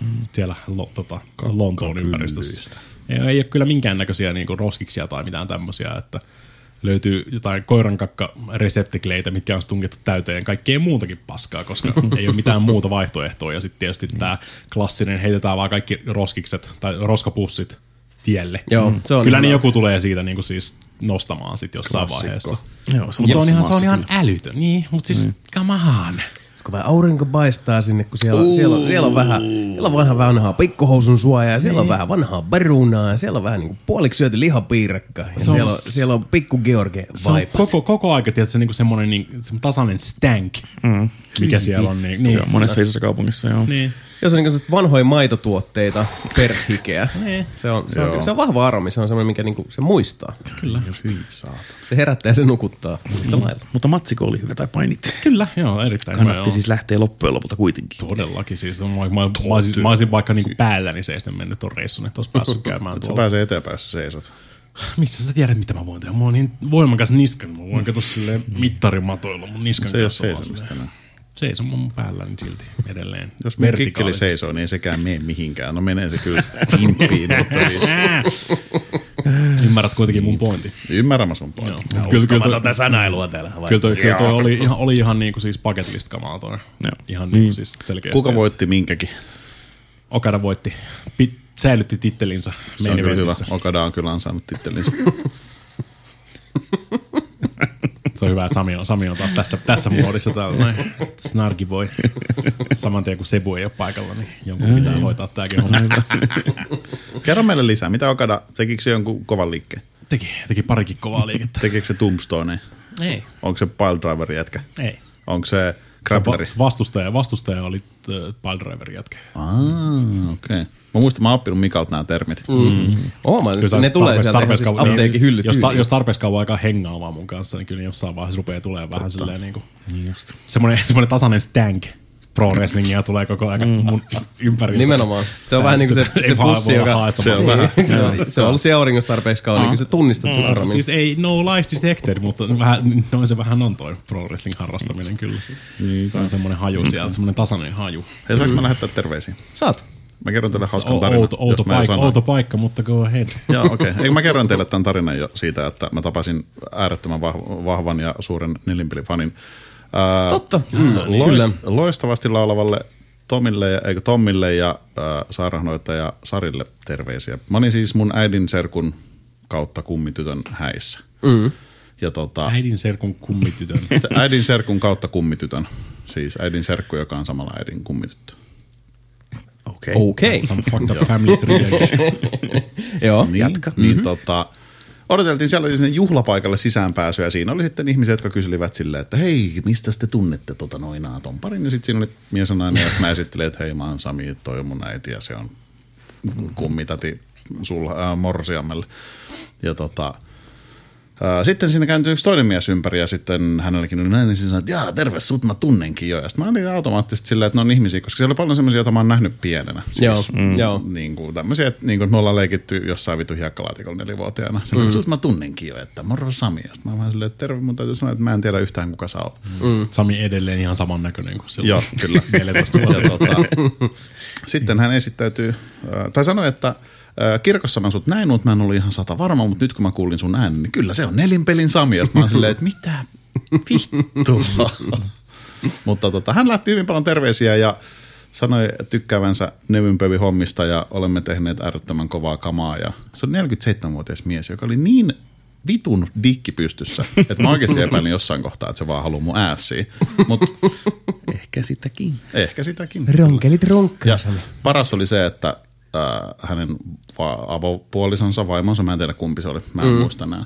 mm. siellä lo, tota, Lontoon ympäristössä. Ei, ei ole kyllä minkäännäköisiä niinku roskiksia tai mitään tämmöisiä, että löytyy jotain koirankakka reseptikleitä, mitkä on tungettu täyteen kaikkea muutakin paskaa, koska ei ole mitään muuta vaihtoehtoa. Ja sitten tietysti tämä klassinen, heitetään vaan kaikki roskikset tai roskapussit tielle. Joo, se on Kyllä hyvä. niin joku tulee siitä niin kuin siis nostamaan sit jossain Klassikko. vaiheessa. Joo, se Mutta se on ihan, se on ihan älytön. Niin, mutta siis mm. come on. Kun vähän aurinko paistaa sinne, kun siellä, on, siellä, on, siellä on vähän, siellä on vähän vanhaa pikkuhousun suojaa, ja siellä on vähän vanhaa perunaa, ja siellä on vähän niin kuin puoliksi syöty lihapiirakka, ja Se siellä, on, siellä on pikku George Se on vaipat. koko, koko aika tietysti, niin semmoinen niin, semmoinen tasainen stank, mm. mikä siellä on. Niin, Se niin, on monessa isossa kaupungissa, joo. niin. Jos on niin vanhoja maitotuotteita, pershikeä, se on, se, on, se on vahva aromi, se on semmoinen, mikä niinku, se muistaa. Kyllä. Se herättää ja se nukuttaa yhtä lailla. Mutta matsiko oli hyvä tai painit. Kyllä, joo, erittäin hyvä, Kannatti joo. siis lähteä loppujen lopulta kuitenkin. Todellakin siis. Mä, mä, mä, mä, olisin, mä olisin vaikka niinku päälläni seisten mennyt ton reissun, että olisi päässyt käymään Sä tuolla. pääsee eteenpäin, jos sä seisot. Missä sä tiedät, mitä mä voin tehdä? Mulla on niin voimakas niska, niin mä voin katsoa silleen mittarimatoilla mun niskan Se ei ole kanssa vaan seisomista silleen. Seison mun päälläni silti edelleen. Jos mun kikkeli seisoo, niin sekään mene mihinkään. No menee se kyllä timpiin, mutta siis Ymmärrät kuitenkin mun pointin. ymmärrän mä sun pointin. Joo. Kyllä, kyllä, toi, tätä sanailua täällä. vai? kyllä, toi, kyllä toi oli ihan, oli ihan niinku siis bucket list kamaa toi. Joo. Ihan niinku siis selkeästi. Kuka voitti minkäkin? Okada voitti. Pit, säilytti tittelinsä Se on kyllä hyvä. Okada on kyllä ansainnut tittelinsä. Se on hyvä, että Sami on, Sami on taas tässä, tässä muodissa täällä. Noin. Snarki boy. Saman tien kun Sebu ei ole paikalla, niin jonkun pitää hoitaa tääkin homma. Kerro meille lisää. Mitä Okada, tekikö se jonkun kovan liikkeen? Teki, teki parikin kovaa liikettä. Tekikö se Tombstone? Ei, Onko se piledriver jätkä? ei. Onko se grappleri? Va- vastustaja, vastustaja oli äh, piledriver jätkä. Ah, okei. Okay. Mä muistan, mä oon oppinut Mikalta nämä termit. Mm. Oh, mä, Kyllä ne tulee tarpeeksi- sieltä ihan tarpeeksi siis kauan- apteekin hyllyt. Jos, ta, jos tarpeeksi kauan aikaa hengaamaan mun kanssa, niin kyllä jossain vaiheessa rupeaa tulee vähän silleen niin kuin, semmoinen, semmoinen tasainen stank pro wrestlingia tulee koko ajan mun ympärillä. Nimenomaan. Se on vähän niin kuin se, se vaan pussi, joka... Se on, vähän, se on, se on ollut siellä auringossa tarpeeksi kauan, niin kyllä sä tunnistat sen aromin. Siis ei no lies detected, mutta vähän, no se vähän on toi pro wrestling harrastaminen kyllä. Se on semmoinen haju sieltä, semmoinen tasainen haju. Hei, saanko mä lähettää terveisiä? Saat. Mä kerron teille hauskan O- tarinan. outo, outo, jos mä en paikka, outo paikka, mutta go ahead. Joo, okei. Okay. Eikö mä kerron teille tämän tarinan jo siitä, että mä tapasin äärettömän vah- vahvan ja suuren nelinpelifanin. Ää, Totta. Mm, loist- kyllä. Loistavasti laulavalle Tomille, ja- eikö Tommille ja äh, sairaanhoitaja Sarille terveisiä. Mä olin siis mun äidin serkun kautta kummitytön häissä. Mm. Ja tota, Äidin serkun kummitytön. äidin serkun kautta kummitytön. Siis äidin serkku, joka on samalla äidin kummityttö. Okei. Okei. Some fucked up family tree. Joo. Niin, Jatka. Niin mm-hmm. tota, odoteltiin siellä sinne juhlapaikalle sisäänpääsyä ja siinä oli sitten ihmisiä, jotka kyselivät silleen, että hei, mistä te tunnette tota noinaa ton parin? Ja sitten siinä oli mies ja nainen ja mä esittelin, että hei, mä oon Sami, toi on mun äiti ja se on kummitati sul, äh, Morsiammelle. Ja tota, Sitten siinä kääntyi yksi toinen mies ympäri ja sitten hänelläkin oli näin, niin sanoi, että jaa, terve, sut mä tunnenkin jo. Ja sitten mä olin automaattisesti silleen, että ne on ihmisiä, koska siellä oli paljon semmoisia, joita mä oon nähnyt pienenä. Siis, Joo, mm. joo. Niin kuin tämmöisiä, että, niin kuin, että me ollaan leikitty jossain vitu hiekkalaatikolla nelivuotiaana. Silleen, mm. sut mä tunnenkin jo, että moro Sami. Ja sitten mä vähän silleen, että terve, mun täytyy sanoa, että mä en tiedä yhtään kuka sä oot. Mm. Sami edelleen ihan samannäköinen kuin silloin. Joo, kyllä. 14 ja tota, sitten hän esittäytyy, tai sanoi, että kirkossa mä sut näin, mutta mä en ollut ihan sata varma, mutta nyt kun mä kuulin sun äänen, niin kyllä se on nelinpelin Sami. Ja mä silleen, että mitä vittua. mutta tota, hän lähti hyvin paljon terveisiä ja sanoi tykkäävänsä nevynpövi hommista ja olemme tehneet äärettömän kovaa kamaa. Ja se on 47-vuotias mies, joka oli niin vitun dikki pystyssä, että mä oikeasti epäilin jossain kohtaa, että se vaan haluaa mun äässiä. Mutta Ehkä sitäkin. ehkä sitäkin. Ronkelit ronkkaa, paras oli se, että äh, hänen va- avopuolisonsa, vaimonsa, mä en tiedä kumpi se oli, mä en mm. muista enää.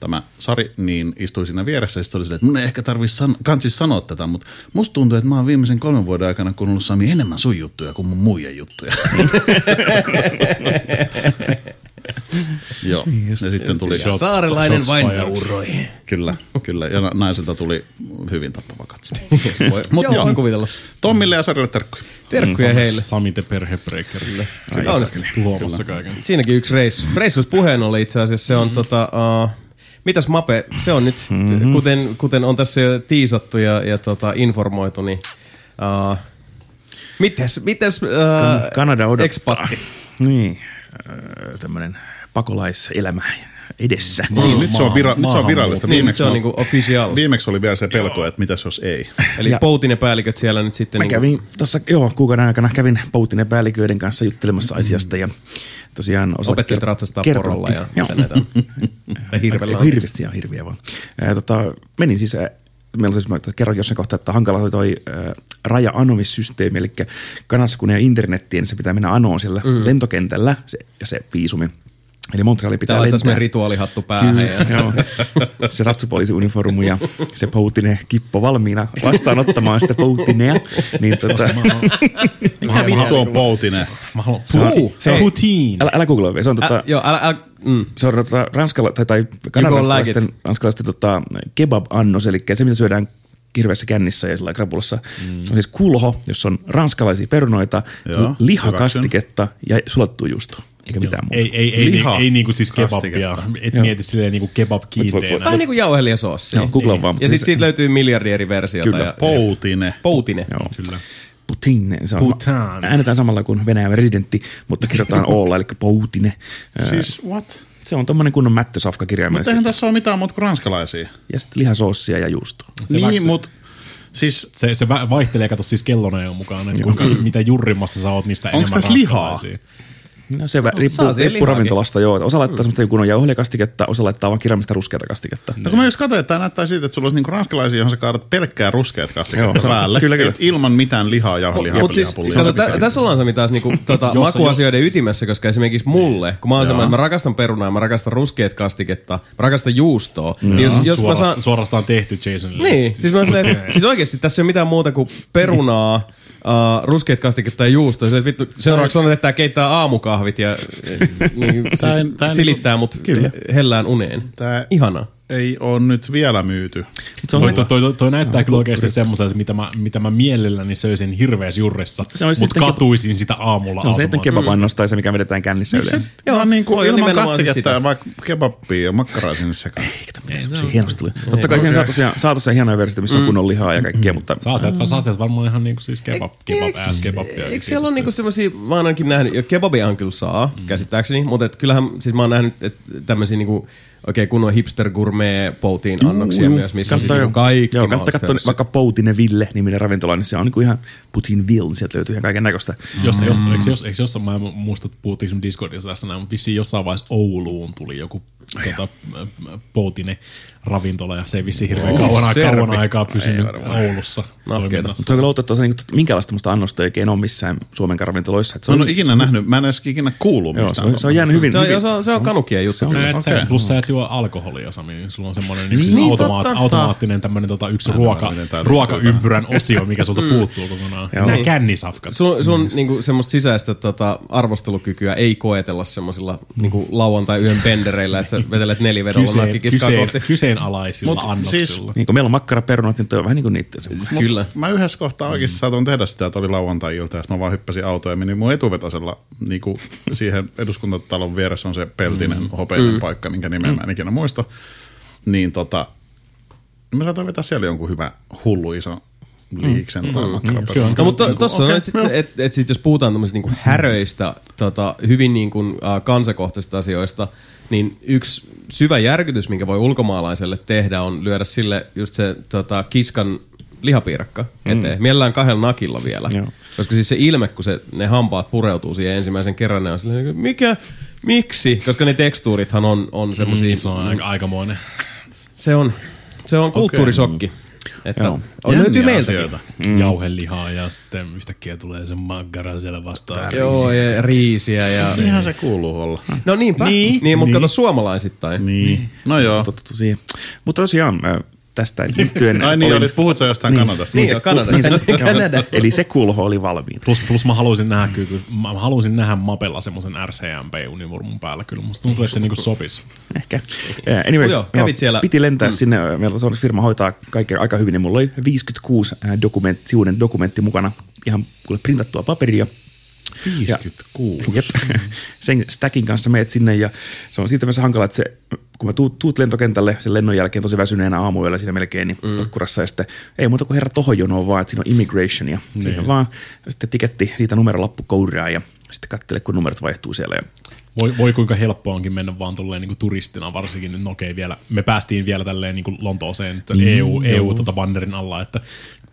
tämä Sari, niin istui siinä vieressä ja sitten oli silleen, että mun ei ehkä tarvitse san- kansis sanoa tätä, mutta musta tuntuu, että mä oon viimeisen kolmen vuoden aikana kuunnellut Sami enemmän sun juttuja kuin mun muiden juttuja. Joo, ja sitten tuli, Shots- Saarelainen shots vain nauroi. kyllä, kyllä, ja na- naiselta tuli hyvin tappava katse. Voi- Mut Joo, joo. voin kuvitella. Tommille ja Sarille terkkuja. Terkkuja heille. Sami the perhebreakerille. Tuhoamassa kaiken. Siinäkin yksi reissu. Reissus puheen oli itse asiassa, se on Mm-hmm. tota, uh, mitäs Mape, se on nyt, mm-hmm. kuten, kuten on tässä jo tiisattu ja, ja tota, informoitu, niin uh, mitäs, mitäs uh, Kanada odottaa. Expatti? Niin, tämmöinen pakolaiselämä edessä. Niin, nyt se on, vira- nyt se on virallista. Niin, nyt Viimeksi, se on niinku official. viimeksi oli vielä se pelko, että mitäs jos ei. Eli Ja- Poutinen päälliköt siellä nyt sitten Mä niinku, kävin tuossa, joo, kuukauden aikana kävin Poutinen päälliköiden kanssa juttelemassa asiasta ja tosiaan osa opettelit kert- ratsastaa kertoo- porolla ja joo. mitä näitä hirvellä on. hirveästi, ihan hirviä vaan. Ää, tota, menin siis, ää, meillä on siis, mä kerron jossain kohtaa, että hankala oli toi ää, raja-anomissysteemi, eli Kanadassa kun ei ole internettiä, niin se pitää mennä anoon siellä mm. lentokentällä, se, ja se viisumi. Eli Montreali pitää tässä lentää. rituaalihattu päähän. Kyllä, Ja, joo. Se ratsupoliisiuniformu ja se Poutine kippo valmiina vastaanottamaan sitä Poutinea. Niin tota, Mikä vittu on poutinen? Mä haluan Se on- se on- Putin. älä, älä googlaa, se on tota, Ä, joo, älä, älä, mm. se on tota, ranskala, tai, tai like kanadalaisten it. ranskalaisten tota, kebab-annos, eli se mitä syödään kirveessä kännissä ja sillä krapulassa. Mm. Se on siis kulho, jossa on ranskalaisia perunoita, Joo, lihakastiketta ja sulattua juusto, eikä mitään muuta. Ei, ei, ei, Liha ei, ei niinku siis kebabia. Et Joo. mieti silleen niinku kebab kiinteenä. Vähän niin kuin jauhelijasoossi. Joo, googlaa vaan. Ja siis- sitten siitä löytyy miljardi eri versiota. Kyllä. Ja, Poutine. Poutine. Joo. Kyllä. Putin, se on, Putin. äänetään samalla kuin Venäjän presidentti, mutta kirjoitetaan Olla, eli Poutine. Siis what? Se on tommonen kunnon mättösafka Mutta kirjaimellisesti. eihän tässä ole mitään muuta kuin ranskalaisia. Ja sitten lihasoossia ja juustoa. Se niin, väksy- mutta siis Se, se vaihtelee, kato siis kellonajan mukaan, että kuinka, mitä jurrimmassa sä oot, niistä Onks enemmän tässä lihaa? No se vä- riippuu, riippuu ravintolasta, joo. Osa laittaa semmoista kunnon jauhelikastiketta, osa laittaa vaan kirjaimista ruskeata kastiketta. No kun mä just katsoin, että tämä näyttää siitä, että sulla olisi niinku ranskalaisia, johon sä kaadat pelkkää ruskeat kastiketta Joo, se päälle. kyllä, kyllä. Ilman mitään lihaa, jauhelihaa, Mutta siis, kato, tä, tässä ollaan Sami taas niinku, tota, makuasioiden ytimessä, koska esimerkiksi mulle, kun mä oon semmoinen, että mä rakastan perunaa, mä rakastan ruskeat kastiketta, mä rakastan juustoa, niin jos, jos mä suorastaan, saan... suorastaan tehty Jasonille. Niin, siis, mä siis oikeasti tässä ei ole mitään muuta kuin perunaa, uh, ruskeat kastiketta ja juustoa. Silleen, että vittu, seuraavaksi on, että tää keittää aamukahvit ja niin, siis Tää ei- tää silittää mut hellään uneen. Tää- Ihanaa. Ei ole nyt vielä myyty. Se on, Toi, toi, toi, toi näyttää Joo, kyllä oikeasti semmoiselta, mitä mä, mitä mä mielelläni söisin hirveässä Se olisi mutta katuisin sitä aamulla no, se sitten automaattisesti. kebab-annos tai se, mikä vedetään kännissä yleensä. Joo, vaan niin kuin on ilman kastiketta ja vaikka kebabia ja makkaraa sinne sekaan. Eikä tämmöinen semmosia hienosti tuli. Totta kai siihen saa tosiaan, hienoja versioita, missä on kunnon lihaa ja kaikkea, mutta Saa sieltä, saa sieltä varmaan ihan niinku siis kebab, kebab, kebabia. Eikö siellä ole niinku semmosia, mä oon ainakin nähnyt, ja kebabiahan kyllä saa, mm. käsittääkseni, mutta et kyllähän, siis mä oon nähnyt et tämmösiä niinku oikein kunnon hipster gourmet poutiin annoksia myös, missä on siis niinku kaikki joo, kannattaa katsoa vaikka Poutine Ville niminen ravintola, niin se on niinku ihan Putinville, niin sieltä löytyy ihan kaiken näköistä. Jos, jos, eikö, jos, eikö jossain, mä en muista, että puhuttiinko sun Discordissa tässä näin, mutta vissiin jossain vaiheessa Ouluun tuli joku tota, poutine ravintola ja se ei vissiin hirveän Oh, kauan, serbi. kauan aikaa pysynyt Oulussa Nahkeita. toiminnassa. Mutta se on kyllä että niinku, minkälaista tämmöistä annosta ei oikein ole missään Suomen ravintoloissa. Että se Mä on, en ole ikinä nähnyt, mä en edes ikinä kuullut joo, mistään. se on, se on jäänyt hyvin. Se on, hyvin se on, se on kanukien juttu. Et, Okei. okay. Plus sä et juo alkoholia, Sami. niin Sulla on semmoinen niin, Niin, automaat, totta. automaattinen tämmöinen tota, yksi ruoka, ruokaympyrän osio, mikä sulta puuttuu kokonaan. Nämä kännisafkat. Sun, sun niinku, semmoista sisäistä tota, arvostelukykyä ei koetella semmoisilla niinku, lauantai yön bendereillä, että sä vetelet nelivedolla Kyseen, nakkikiskaa kyseen, kohti. kyseenalaisilla Mut annoksilla. siis- Niin kun meillä on makkaraperunat, niin toi on vähän niin kuin niitä. Mut Kyllä. Mä yhdessä kohtaa oikeasti saatoin tehdä sitä, että oli lauantai-ilta, ja mä vaan hyppäsin autoon ja menin mun etuvetasella niin kuin siihen eduskuntatalon vieressä on se peltinen, mm. hopeinen mm. paikka, minkä nimeä mä en ikinä muista. Niin tota, mä saatoin vetää siellä jonkun hyvä hullu iso liiksen tai makkaraperuna. No mutta tuossa Okei, on, että joo. et, et sit jos puhutaan tämmöisistä niinku häröistä, tota, hyvin niinku, äh, kansakohtaisista asioista, niin yksi syvä järkytys, minkä voi ulkomaalaiselle tehdä, on lyödä sille just se tota, kiskan lihapiirakka eteen. Mm. Mielellään kahdella nakilla vielä. Joo. Koska siis se ilme, kun se, ne hampaat pureutuu siihen ensimmäisen kerran, ne on silleen, mikä, miksi? Koska ne tekstuurithan on, on semmosia, Mm, se on aika, aikamoinen. se on, se on kulttuurisokki. Että Joo. on, löytyy meiltäkin. Mm. Jauhelihaa ja sitten yhtäkkiä tulee se maggara siellä vastaan. Joo, ja riisiä ja... Niinhän se kuuluu olla. No niinpä. Niin, niin mutta niin. kato suomalaisittain. Niin. No joo. Siihen. Mutta tosiaan äh, tästä liittyen... Ai niin, olin- olit, puhut sä jostain Kanadasta? Niin, se on Kanada. Niin se, Kanada. Eli se kulho oli valmiina. Plus, plus mä halusin nähdä, kyllä, kyllä, mä halusin nähdä Mapella semmoisen RCMP-univormun päällä kyllä. Musta tuntuu, että se niinku sopisi. Ehkä. Yeah, anyways, Joo, kävit siellä. Piti lentää Mm. sinne. Meillä on firma hoitaa kaikkea aika hyvin, niin mulla oli 56 äh, dokumentti, sivuinen dokumentti mukana. Ihan kuule printattua paperia. 56. Jep. Sen stackin kanssa meet sinne ja se on siitä mielessä hankala, että se, kun mä tuut, tuut lentokentälle sen lennon jälkeen tosi väsyneenä aamuilla siinä melkein niin mm. tokkurassa ja sitten ei muuta kuin herra tohon jonoon vaan, että siinä on immigration ja niin. siihen vaan sitten tiketti siitä numerolappu kouraa ja sitten katsele, kun numerot vaihtuu siellä ja Voi, voi kuinka helppoa onkin mennä vaan tolleen niin turistina, varsinkin nyt, no okei vielä, me päästiin vielä tälleen niin Lontooseen että EU, EU tota banderin alla, että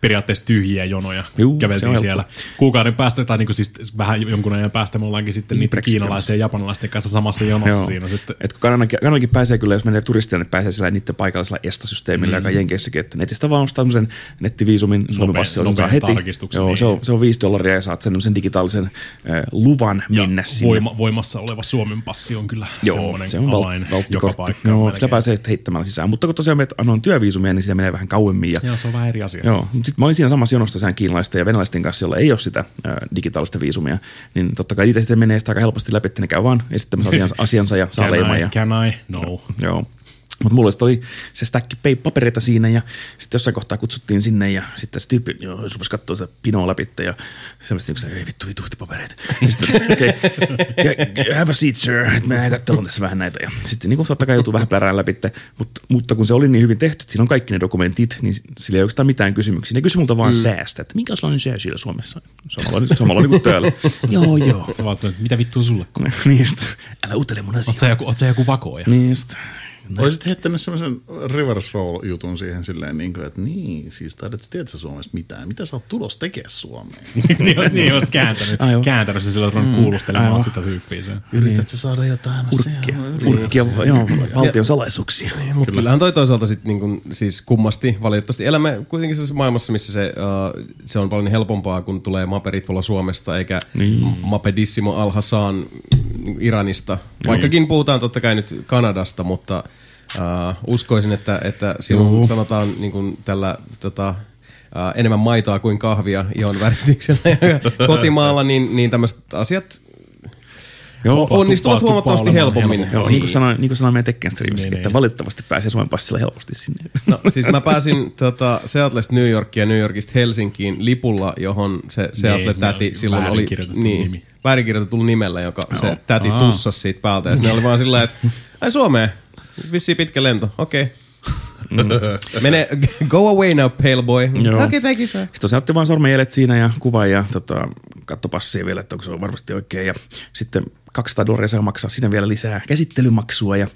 periaatteessa tyhjiä jonoja Juu, käveltiin siellä. Kuukauden päästä, tai niin kuin siis vähän jonkun ajan päästä me ollaankin sitten niitä Brexit kiinalaisten ja japanilaisten kanssa samassa jonossa Joo. siinä sitten. Et kun Kanadakin, Kanadakin pääsee kyllä, jos menee turistina, niin pääsee sillä niiden paikallisella estasysteemillä, mm. joka Jenkeissäkin, että netistä vaan ostaa tämmöisen nettiviisumin Suomen passilla, saa heti. Joo, niin. se, on, se on 5 dollaria ja saat sen digitaalisen äh, luvan Ja mennä sinne. voima, voimassa oleva Suomen passi on kyllä Joo, semmoinen se on avain val- joka paikkaan Joo, sitä pääsee heittämällä sisään. Mutta kun tosiaan menet anoin työviisumia, niin siinä menee vähän kauemmin. Ja, Joo, se on vähän eri asia. Joo, mutta sitten mä olin siinä samassa jonossa sen kiinalaisten ja venäläisten kanssa, jolla ei ole sitä äh, digitaalista viisumia, niin totta kai niitä sitten menee sitä aika helposti läpi, että ne käy vaan esittämässä asiansa, asiansa ja saa Can leiman. I, Ja, can I? No. Joo. Mutta mulla oli se stäkki pei- papereita siinä ja sitten jossain kohtaa kutsuttiin sinne ja sitten se tyyppi, joo, se rupesi katsoa sitä pinoa läpi ja semmoista niin ei vittu vitusti papereita. Ja sitten, okay, have a seat sir, että mä katselun tässä vähän näitä. Ja sitten niin kuin totta kai joutuu vähän plärään läpi, mutta, mutta kun se oli niin hyvin tehty, että siinä on kaikki ne dokumentit, niin sillä ei oikeastaan mitään kysymyksiä. Ne kysyi multa vaan mm. säästä, että minkälainen sää siellä Suomessa on. Samalla, samalla niin kuin täällä. joo, joo. Sä vastaan, että mitä vittua sulle? niin sitten, älä utele mun Oot asiaa. sä joku, oot sä joku vakooja? Niin sitten. Olisit heittänyt semmoisen reverse roll jutun siihen silleen, niin kuin, että niin, siis taidat sä tiedät sä Suomessa mitään. Mitä sä oot tulos tekemään Suomeen? niin, on- niin olisit kääntänyt, Aivan. kääntänyt se silloin mm, kuulustelemaan aivan. sitä tyyppiä. Se. Yrität sä saada jotain Urkkia, asiaa? urkkia, joo, valtion salaisuuksia. Mutta kyllähän toi toisaalta sit niinku, siis kummasti valitettavasti elämme kuitenkin sellaisessa maailmassa, missä se, uh, se on paljon helpompaa, kun tulee Mape Ritvola Suomesta, eikä niin. Mapedissimo Al Hassan niinku Iranista. Vaikkakin puhutaan totta kai nyt Kanadasta, mutta uh, uskoisin, että, että silloin sanotaan niin kuin tällä tota, uh, enemmän maitoa kuin kahvia ion värityksellä ja kotimaalla, niin, niin tämmöiset asiat Joo, onnistuvat tuppaa huomattavasti olemaan helpommin. helpompaa. Joo, niin kuin sanoin, niin kuin sanoin meidän Tekken streamissä, Niin, että niin. valitettavasti pääsee Suomen passilla helposti sinne. No siis mä pääsin tota, Seatlesta New Yorkia ja New Yorkista Helsinkiin lipulla, johon se Seattle-täti no, silloin oli niin, nimi. väärinkirjoitetulla nimellä, joka se täti tussasi siitä päältä. Ja ne oli vaan sillä että ai Suomeen, vissiin pitkä lento, okei. Okay. Mene, go away now, pale boy. Okei, okay, thank you, sir. Sitten tosiaan otti vaan sormenjäljet siinä ja kuva ja tota, katso passia vielä, että onko se varmasti oikein. Ja sitten 200 dollaria saa maksaa siinä vielä lisää käsittelymaksua ja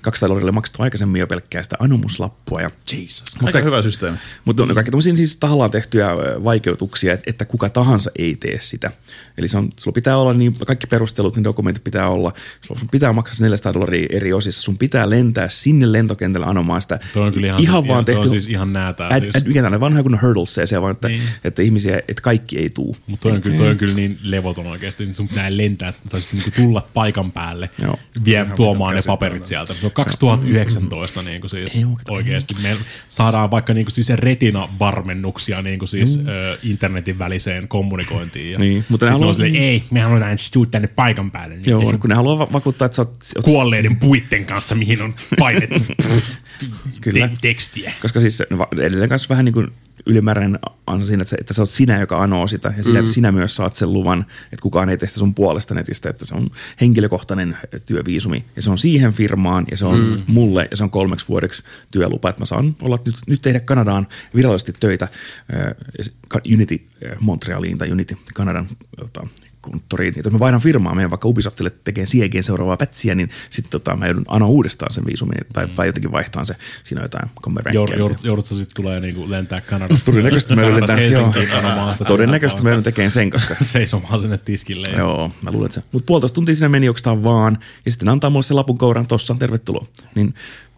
200 dollaria maksettu aikaisemmin jo pelkkää sitä anomuslappua. Ja Jesus. Aika hyvä systeemi. Mutta on kaikki tämmöisiä siis tahallaan tehtyjä vaikeutuksia, että, kuka tahansa ei tee sitä. Eli se on, sulla pitää olla niin, kaikki perustelut, niin dokumentit pitää olla. Sulla pitää maksaa se 400 dollaria eri osissa. Sun pitää lentää sinne lentokentälle anomaan sitä. Toi on kyllä ihan, ihan siis, vaan ihan, tehty. on siis ihan näätää. Ad, siis. ad, mikä tänne vanha kun hurdles se vaan, että, Niin. niin. että ihmisiä, että kaikki ei tuu. Mutta toi on, kyllä, toi on kyllä niin levoton oikeasti, niin sun pitää lentää, tai siis niinku tulla paikan päälle, Joo. vie tuomaan ne paperit sieltä. Se on 2019 niin kuin siis Ei oikeasti. Me saadaan vaikka niin kuin siis retina-varmennuksia niin kuin siis ö, internetin väliseen kommunikointiin. Ja Niin, mutta ne haluaa- on silleen, ei, me halutaan tuu tänne paikan päälle. Niin Joo, Joo, kun ne haluaa va- vakuuttaa, että sä oot, oot kuolleiden puitten kanssa, mihin on painettu Kyllä. te- tekstiä. Koska siis edelleen kanssa vähän niin kuin ylimääräinen ansa siinä, että, sä, että sä oot sinä, joka anoo sitä, ja sinä, mm. sinä myös saat sen luvan, että kukaan ei tee sitä sun puolesta netistä, että se on henkilökohtainen työviisumi, ja se on siihen firmaan, ja se on mm. mulle, ja se on kolmeksi vuodeksi työlupa, että mä saan olla nyt, nyt tehdä Kanadaan virallisesti töitä äh, Unity äh, Montrealiin tai Unity Kanadan tota, konttoriin. Ja jos mä vaihdan firmaa, menen vaikka Ubisoftille tekemään siegeen seuraavaa pätsiä, niin sitten tota, mä joudun anoa uudestaan sen viisumin, tai, mm. tai jotenkin vaihtaan se, siinä on jotain kommervenkkiä. joudut, sitten tulee niinku lentää Kanadasta. Todennäköisesti Kanadasta lentää, Helsinkiin sitä todennäköisesti mä joudun tekemään sen, koska seisomaan sinne tiskille. Joo, mä luulen, että se. Mutta puolitoista tuntia siinä meni oikeastaan vaan, ja sitten antaa mulle se lapun kouran tossa, tervetuloa. Niin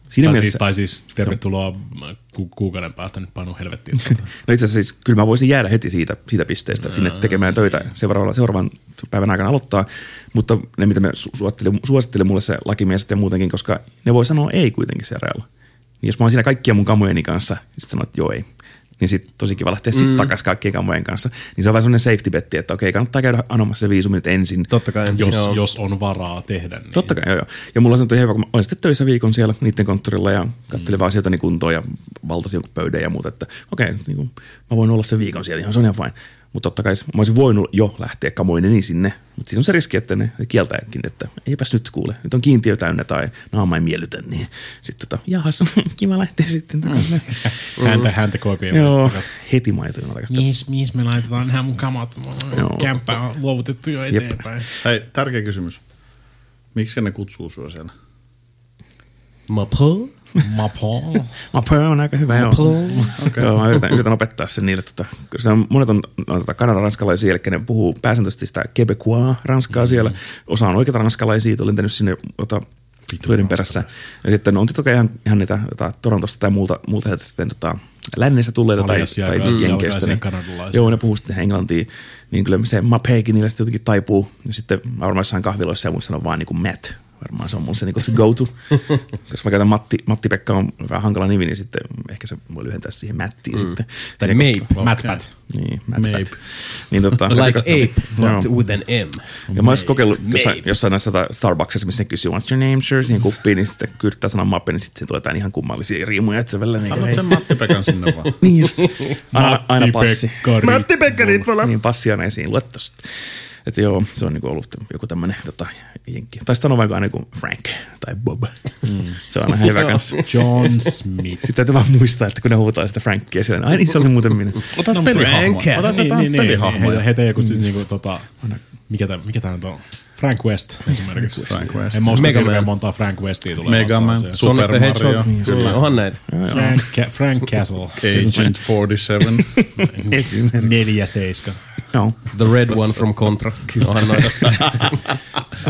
Siinä tai, mielessä, siis, tai siis tervetuloa ku, kuukauden päästä nyt painu helvettiin. No itse asiassa siis, kyllä mä voisin jäädä heti siitä, siitä pisteestä sinne tekemään töitä seuraavalla, seuraavan päivän aikana aloittaa, mutta ne mitä me su- suositteli, suositteli mulle se lakimies ja muutenkin, koska ne voi sanoa ei kuitenkin siellä rajalla. Niin jos mä oon siinä kaikkien mun kamojeni kanssa, niin sitten sanoo, että joo ei. Niin sitten tosi kiva lähteä sitten takaisin kaikkien kamojen kanssa. Niin se on vähän semmoinen safety betti, että okei, kannattaa käydä anomassa se viisumi nyt ensin. Totta kai. jos, joo. jos on varaa tehdä. Niin. Totta kai, joo, joo. Ja mulla on hyvä, kun mä olin sitten töissä viikon siellä niiden konttorilla ja kattelin mm. vaan asioitani kuntoon ja valtasin jonkun pöydän ja muuta, että okei, niin kuin, mä voin olla sen viikon siellä, ihan se on ihan fine. Mutta totta kai mä olisin voinut jo lähteä kamoineni sinne, mutta siinä on se riski, että ne kieltääkin, että eipäs nyt kuule, nyt on kiintiö täynnä tai naama ei miellytä, niin sitten tota, jahas, kiva lähteä sitten takaisin. Häntä, häntä koipien Joo, heti maitoina takaisin. Mihin, mihin me laitetaan nämä mun kamat? Joo. Kämppää on luovutettu jo Jep. eteenpäin. Hei, tärkeä kysymys. Miksi ne kutsuu sua siellä? Mapo? Mapo. Mapo on aika hyvä, joo. Okay. joo mä yritän, yritän, opettaa sen niille. Tota, koska on, monet on no, tota, Kanadan ranskalaisia, eli ne puhuu pääsääntöisesti sitä quebecois ranskaa mm. siellä. Osa on oikeita ranskalaisia, olen tehnyt sinne tota, töiden perässä. Ja sitten on toki ihan, ihan niitä tota, Torontosta tai muulta, muulta sitten, tota, lännestä tulleita tai, tai ja jenkeistä. Niin, joo, ne puhuu sitten englantia. Niin kyllä se mapeikin niillä sitten jotenkin taipuu. Ja sitten varmaan kahviloissa ja muissa sanon vaan niin kuin Matt. Varmaan se on mun se, niin se go-to. Koska mä käytän Matti, Matti-Pekka on vähän hankala nimi, niin sitten ehkä se voi lyhentää siihen Mattiin mm. sitten. Tai Mape. kohtaa. Mad Pat. Niin, Matt Mape. Pat. Niin, tota, Like ape, but Joo. with an M. ja mä olisin kokeillut jossain, jossain näissä tota Starbucksissa, missä ne kysyy, what's your name, sir, siihen kuppiin, niin sitten kun yrittää sanoa mappe, niin sitten tulee jotain ihan kummallisia riimuja, että se välillä niin, Annat sen Matti Pekan sinne vaan. niin just. Aina, aina Matti passi. Pekkari. Matti Pekkari, Niin passi aina esiin, lue tosta. Että joo, se on niinku ollut joku tämmöinen tota, jenki. Tai sitten on vaikka aina kuin Frank tai Bob. Mm. Se on aina hyvä kanssa. John Smith. Sitten täytyy vaan muistaa, että kun ne huutaa sitä Frankia siellä, ai niin se oli muuten minä. Ota no, pelihahmo. Ota niin, niin, pelihahmoja. Niin, niin, niin heitä joku siis mm. niinku tota, mikä tämä mikä tää nyt on? Frank West esimerkiksi. Frank West. En muista Mega Man. montaa Frank Westia tulee Mega Man, Super, Super Mario. Hedgehog. Niin, kyllä, onhan näitä. Frank, Frank Castle. Agent 47. Esimerkiksi. 47. Ja. The red one from Contra. Onhan noita.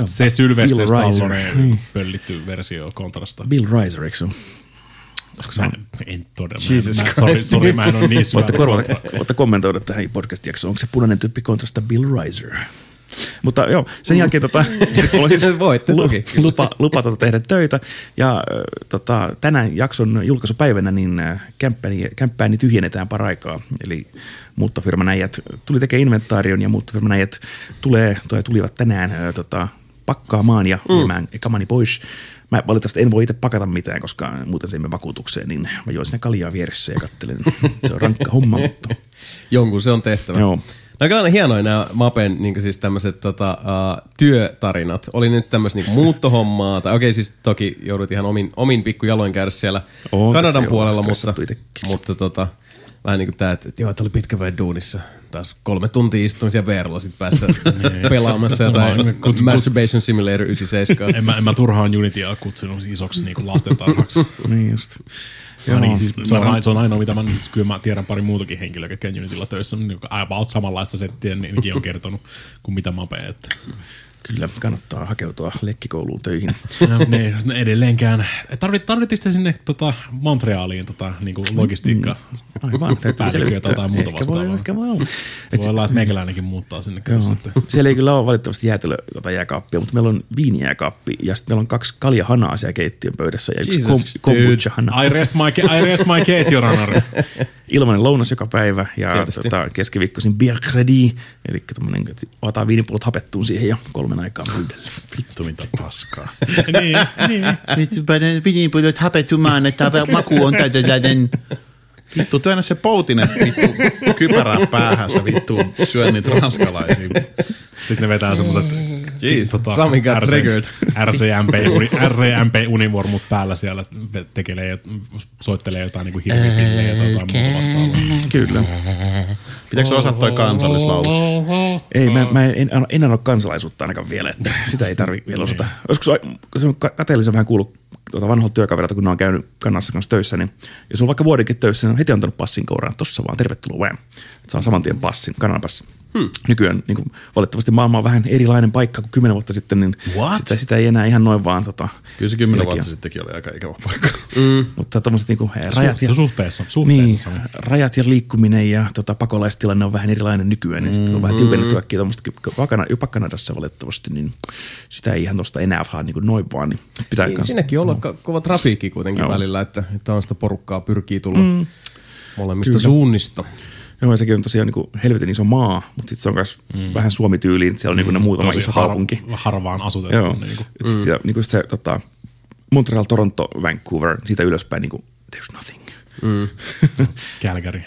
se Sylvester Stalloneen niin. pöllitty versio Contrasta. Bill Riser, eikö se ole? No. Mä en, en todella. Jesus mä, sorry, sorry, mä en ole niin syvä. Voitte, kommentoida tähän podcast-jaksoon. onko se punainen tyyppi kontrasta Bill Riser? Mutta joo, sen jälkeen tota, mulla on siis Voitte toki. lupa, lupa tota tehdä töitä. Ja tota, tänään jakson julkaisupäivänä niin kämppääni, kämppääni tyhjennetään paraikaa. Eli muuttofirman äijät tuli tekemään inventaarion ja muuttofirman äijät tulee, tai tulivat tänään tota, pakkaamaan ja mm. viemään kamani pois. Mä valitettavasti en voi itse pakata mitään, koska muuten se vakuutukseen, niin mä join sinne kaljaa vieressä ja kattelen. Se on rankka homma, mutta Jonkun se on tehtävä. Joo. No on kyllä hienoja nämä Mapen niin siis tämmöiset tota, uh, työtarinat. Oli nyt tämmöistä niin muuttohommaa, tai okei siis toki joudut ihan omin, omin pikkujaloin käydä siellä Oo, Kanadan puolella, mutta, mutta tota, vähän niin kuin tämä, että, että joo, että oli pitkä päivä duunissa. Taas kolme tuntia istuin siellä VRlla sit päässä pelaamassa jotain kut- Masturbation Simulator 97. En mä, en mä turhaan Unitya kutsunut isoksi niinku lastentarhaksi. niin just. Joo. Niin, siis se, on, aina- se on ainoa, mitä mä, siis kyllä mä tiedän pari muutakin henkilöä, ketkä on Unitilla töissä, niin about samanlaista settiä, niin nekin on kertonut kuin mitä Mape. Että. Kyllä, kannattaa hakeutua lekkikouluun töihin. No, ne, ne edelleenkään. Tarvit, tarvittiin sitten sinne tota, Montrealiin tota, niinku logistiikkaa. Aivan, täytyy tai selvittää. jotain muuta ehkä voi, vastaavaa. ehkä voi olla. Et, Voi olla, että meikäläinenkin muuttaa sinne. Että. Siellä ei kyllä ole valitettavasti jäätelö tota jääkaappia, mutta meillä on viinijääkaappi ja sitten meillä on kaksi kaljahanaa siellä keittiön pöydässä ja yksi Jesus, kom- dude. kombucha-hana. I rest my, I rest my case, your honor. Ilmainen lounas joka päivä ja Tietysti. tota, keskiviikkoisin bier credit, eli tommonen, että otetaan viinipullot hapettuun siihen ja kolmen aikaan pöydälle. Vittu mitä paskaa. niin, niin. Nyt panen viinipullot hapetumaan, että maku on täydellinen. Vittu, työnnä se poutinen vittu kypärää päähän, sä vittu syö niitä ranskalaisia. Sitten ne vetää semmoset Jeez, Sami got triggered. RCMP, uni, RCMP univormut päällä siellä tekelee, soittelee jotain niinku hirvipillejä tai jotain muuta vastaavaa. Kyllä. Pitääkö osaa toi kansallislaulu? Ei, mä, mä en, en, en anna kansalaisuutta ainakaan vielä, että sitä ei tarvi vielä osata. Joskus se on ka- kateellisen vähän kuullut tuota vanhalta työkaverilta, kun ne on käynyt kannassa kanssa töissä, niin jos on vaikka vuodenkin töissä, niin on heti antanut passin kouraan, tossa vaan, tervetuloa vaan. Saa saman tien passin, Kanadan passin. Hmm. Nykyään niin kuin, valitettavasti maailma on vähän erilainen paikka kuin kymmenen vuotta sitten, niin What? sitä, sitä ei enää ihan noin vaan. Tota, Kyllä se kymmenen vuotta on. sittenkin oli aika ikävä paikka. Mutta tuommoiset niin rajat, ja, Suhteessa, suhteessa, niin, rajat ja liikkuminen ja tota, pakolaistilanne on vähän erilainen nykyään, niin sitten on vähän tiukennettu kaikkia tuommoista, jopa Kanadassa valitettavasti, niin sitä ei ihan tuosta enää saa niin kuin noin vaan. Niin pitää Niin, Siinäkin on ollut ko- kova trafiikki kuitenkin Joo. välillä, että, että on sitä porukkaa pyrkii tulla mm. molemmista suunnista. Joo, sekin on tosiaan niin kuin helvetin iso maa, mutta sitten se on myös mm. vähän Suomi-tyyliin. Siellä on niin kuin ne muutama Tosi iso har- kaupunki. Harvaan asutettu. Joo, Niin kuin. mm. sitten siellä, niin kuin se tota, Montreal, Toronto, Vancouver, siitä ylöspäin niin kuin, there's nothing. Calgary.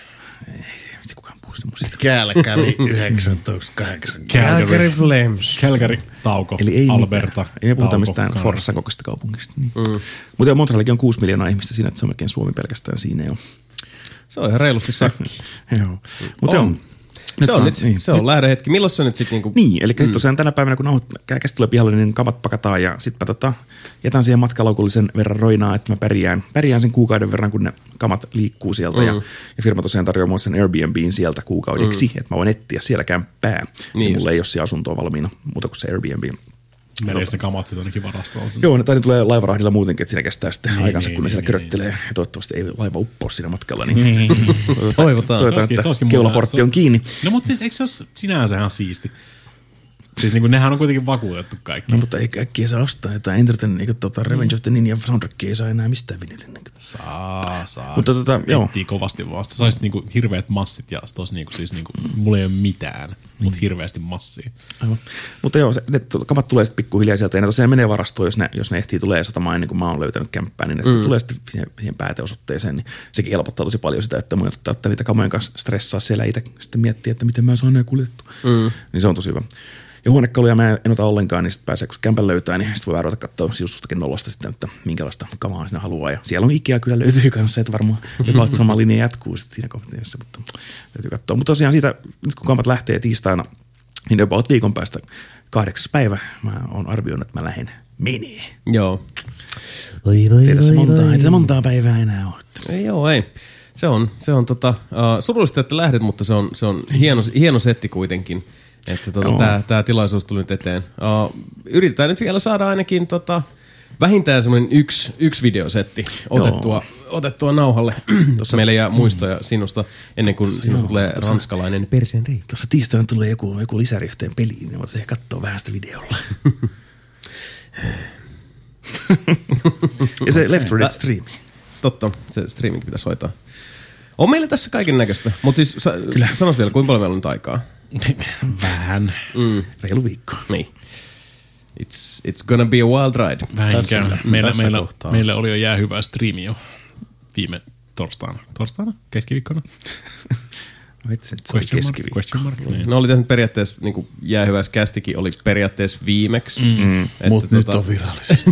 Mitä kukaan puhuu semmoisista. Kälkäri 1980. Calgary. Flames. Calgary, tauko. Eli ei Alberta. mitään. Ei me puhuta mistään. Forssan kokoisesta kaupungista. Niin. Mm. Mutta Montrealikin on 6 miljoonaa ihmistä siinä, että se on melkein Suomi pelkästään siinä jo. Se on ihan reilusti sakki. Joo. Mutta On. joo. se on, saa- nyt, se on lähdehetki. Milloin se nyt sitten niinku... Niin, eli mm. tosiaan tänä päivänä, kun nauhoit kästi tulee pihalle, niin kamat pakataan ja sitten tota, jätän siihen matkalaukullisen verran roinaa, että mä pärjään, pärjään sen kuukauden verran, kun ne kamat liikkuu sieltä. Mm. Ja, ja firma tosiaan tarjoaa mulle sen Airbnbin sieltä kuukaudeksi, mm. että mä voin etsiä siellä kämppää. Niin Niin just. mulla ei ole siellä asuntoa valmiina, muuta kuin se Airbnb. Meressä kamat sitten ainakin varastoon. Joo, ne, tai ne tulee laivarahdilla muutenkin, että siinä kestää sitten Niin, aikansa, niin, kun ne niin, siellä niin, köröttelee. Ja toivottavasti ei laiva uppoa siinä matkalla. Niin, Toivotaan. Toivotaan, Se olisikin- että keulaportti on kiinni. No mutta siis eikö se ole sinänsä ihan siisti? Siis niin kuin, nehän on kuitenkin vakuutettu kaikki. No, mutta ei äkkiä saa ostaa jotain Entertain, eikä tota Revenge of the Ninja soundtrackia ei saa enää mistään vinylin. Saa, saa. Mutta tota, joo. Kovasti vaan. Sitten saisit niinku hirveät massit ja sit olisi niinku, siis niinku, mulla ei ole mitään, mutta hirveästi massia. Aivan. Mutta joo, se, ne kamat tulee sitten pikkuhiljaa sieltä, ja ne tosiaan menee varastoon, jos ne, jos ne ehtii tulee satamaan ennen kuin mä oon löytänyt kämppää, niin ne mm. tulee sitten siihen, siihen pääteosoitteeseen, niin sekin helpottaa tosi paljon sitä, että mun ei tarvitse niitä kamojen kanssa stressaa siellä itse sitten miettiä, että miten mä saan ne kuljettu. Mm. Niin se on tosi hyvä. Ja huonekaluja mä en ota ollenkaan, niin sitten pääsee, kun kämpän löytää, niin sitten voi vähän ruveta katsoa sisustustakin nollasta sitten, että minkälaista kamaa sinä haluaa. Ja siellä on Ikea kyllä löytyy kanssa, että varmaan jopa sama linja jatkuu sitten siinä kohteessa, mutta täytyy katsoa. Mutta tosiaan siitä, nyt kun kampat lähtee tiistaina, niin about viikon päästä kahdeksas päivä mä oon arvioinut, että mä lähden menee. Joo. Oi, voi, Ei tässä montaa, voi. ei tässä montaa päivää enää ole. Ei, joo, ei. Se on, se on tota, uh, surullista, että lähdet, mutta se on, se on hieno, hieno setti kuitenkin. Että tota, Joo. tämä tää tilaisuus tuli nyt eteen. Uh, yritetään nyt vielä saada ainakin tota, vähintään semmoinen yksi, yksi videosetti otettua, otettua nauhalle. Tuossa meille jää muistoja sinusta ennen kuin sinusta tulee ranskalainen perseen reikä. Tuossa tiistaina tulee joku, joku lisäri yhteen peliin, niin voit ehkä katsoa vähän sitä videolla. ja se Left 4 Dead streami. Totta, se streaming pitäisi hoitaa. On meillä tässä kaiken näköistä, mutta siis sa- Kyllä. sanois vielä, kuinka paljon meillä on nyt aikaa? Vähän. Reilu viikko. Niin. It's, it's gonna be a wild ride. Vähänkään. Tässä- Meillä, tässä meillä, kohtaa. meillä oli jo jäähyvä striimi jo viime torstaina. Torstaina? Keskiviikkona? Vitsi, että se oli Question keskiviikko. Question mark? Niin. No oli tässä periaatteessa, niin kuin jäähyväis kästikin oli periaatteessa viimeksi. Mm. Mutta nyt on virallisesti.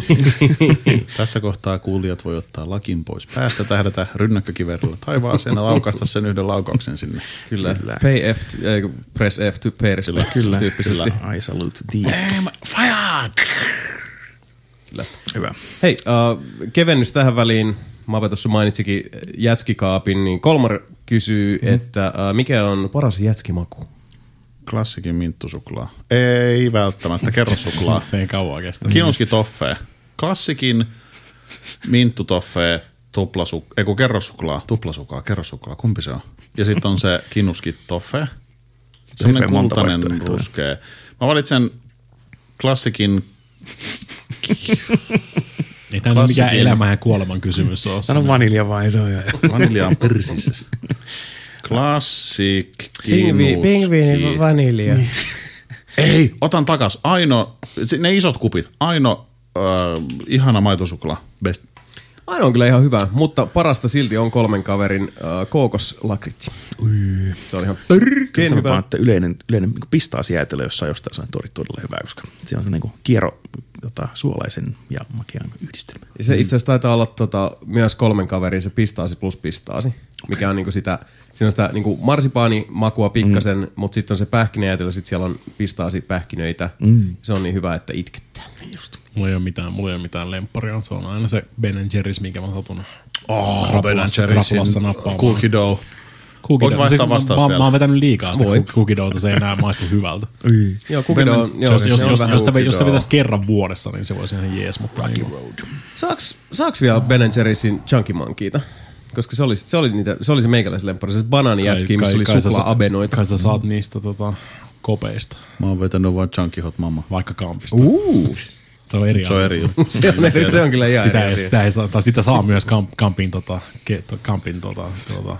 Tässä kohtaa kuulijat voi ottaa lakin pois päästä, tähdätä rynnäkkökiverillä taivaaseen ja laukaista sen yhden laukauksen sinne. Kyllä. Kyllä. Pay F, to, äh, press F to pay respect Kyllä, tyyppisesti. kyllä. I salute thee. Fired! Kyllä. Hyvä. Hei, uh, kevennys tähän väliin. Mape tuossa mainitsikin jätskikaapin, niin Kolmar kysyy, mm. että uh, mikä on paras jätskimaku? Klassikin minttusuklaa. Ei välttämättä, kerrosuklaa. Se ei kauan kestä. Kinuski toffee. Klassikin minttutoffee, tuplasu, ei kun kerrosuklaa, tuplasuklaa, kerrosuklaa, kumpi se on? Ja sitten on se kinuski toffee. Semmoinen kultainen ruskea. Mä valitsen klassikin Ei tämä nyt mikään elämän ja kuoleman kysymys ole. Sano vanilja vai se on jo. vanilja on persissä. Klassik Pingvi, pingviini vanilja. Niin. Ei, otan takas. Aino, ne isot kupit. Aino, äh, ihana maitosuklaa. Best. Aina on kyllä ihan hyvä, mutta parasta silti on kolmen kaverin uh, kookoslakritsi. Se on ihan törkeen Sanotaan, hyvä. että yleinen, yleinen niin pistaasijäätelö jossain jostain sellainen tori todella hyvä, koska se on se niin kiero tota, suolaisen ja makean yhdistelmä. Ja se itse asiassa taitaa olla tota, myös kolmen kaverin se pistaasi plus pistaasi, okay. mikä on niinku sitä, siinä on sitä niinku marsipaanimakua pikkasen, mm. mutta sitten on se pähkinäjätelö, sitten siellä on pistaasi pähkinöitä. Mm. Se on niin hyvä, että itkettää. Just. Mulla ei ole mitään, mulla ei ole mitään lempparia. Se on aina se Ben Jerry's, minkä mä satun Oh, krapulassa- Ben krapulassa nappaamaan. cookie dough. Cookie dough. vaihtaa vastausta mä, vielä. mä oon vetänyt liikaa sitä Voi. cookie doughta, se ei enää maistu hyvältä. Joo, cookie dough, joo, jos, se jos, on jos, jos, jos se cookie vetäisi kerran vuodessa, niin se voisi ihan jees, mutta niin kuin, Saaks, saaks vielä Ben Jerry'sin Chunky Monkeyta? Koska se oli, se oli, niitä, se, oli se meikäläisen lemppari, se banaanijätski, missä oli suklaa-abenoita. Kai sä saat niistä tota, kopeista, Mä oon vetänyt vaan Chunky Hot Mama. vaikka kampista. Uh, Se on eri Se on asia. eri juttu. se, on, eri- se on kyllä ihan Sitä eri ei, asia. sitä, ei saa, tai sitä saa myös kamp, kampin, tota, ke, to, kampin tota, tota,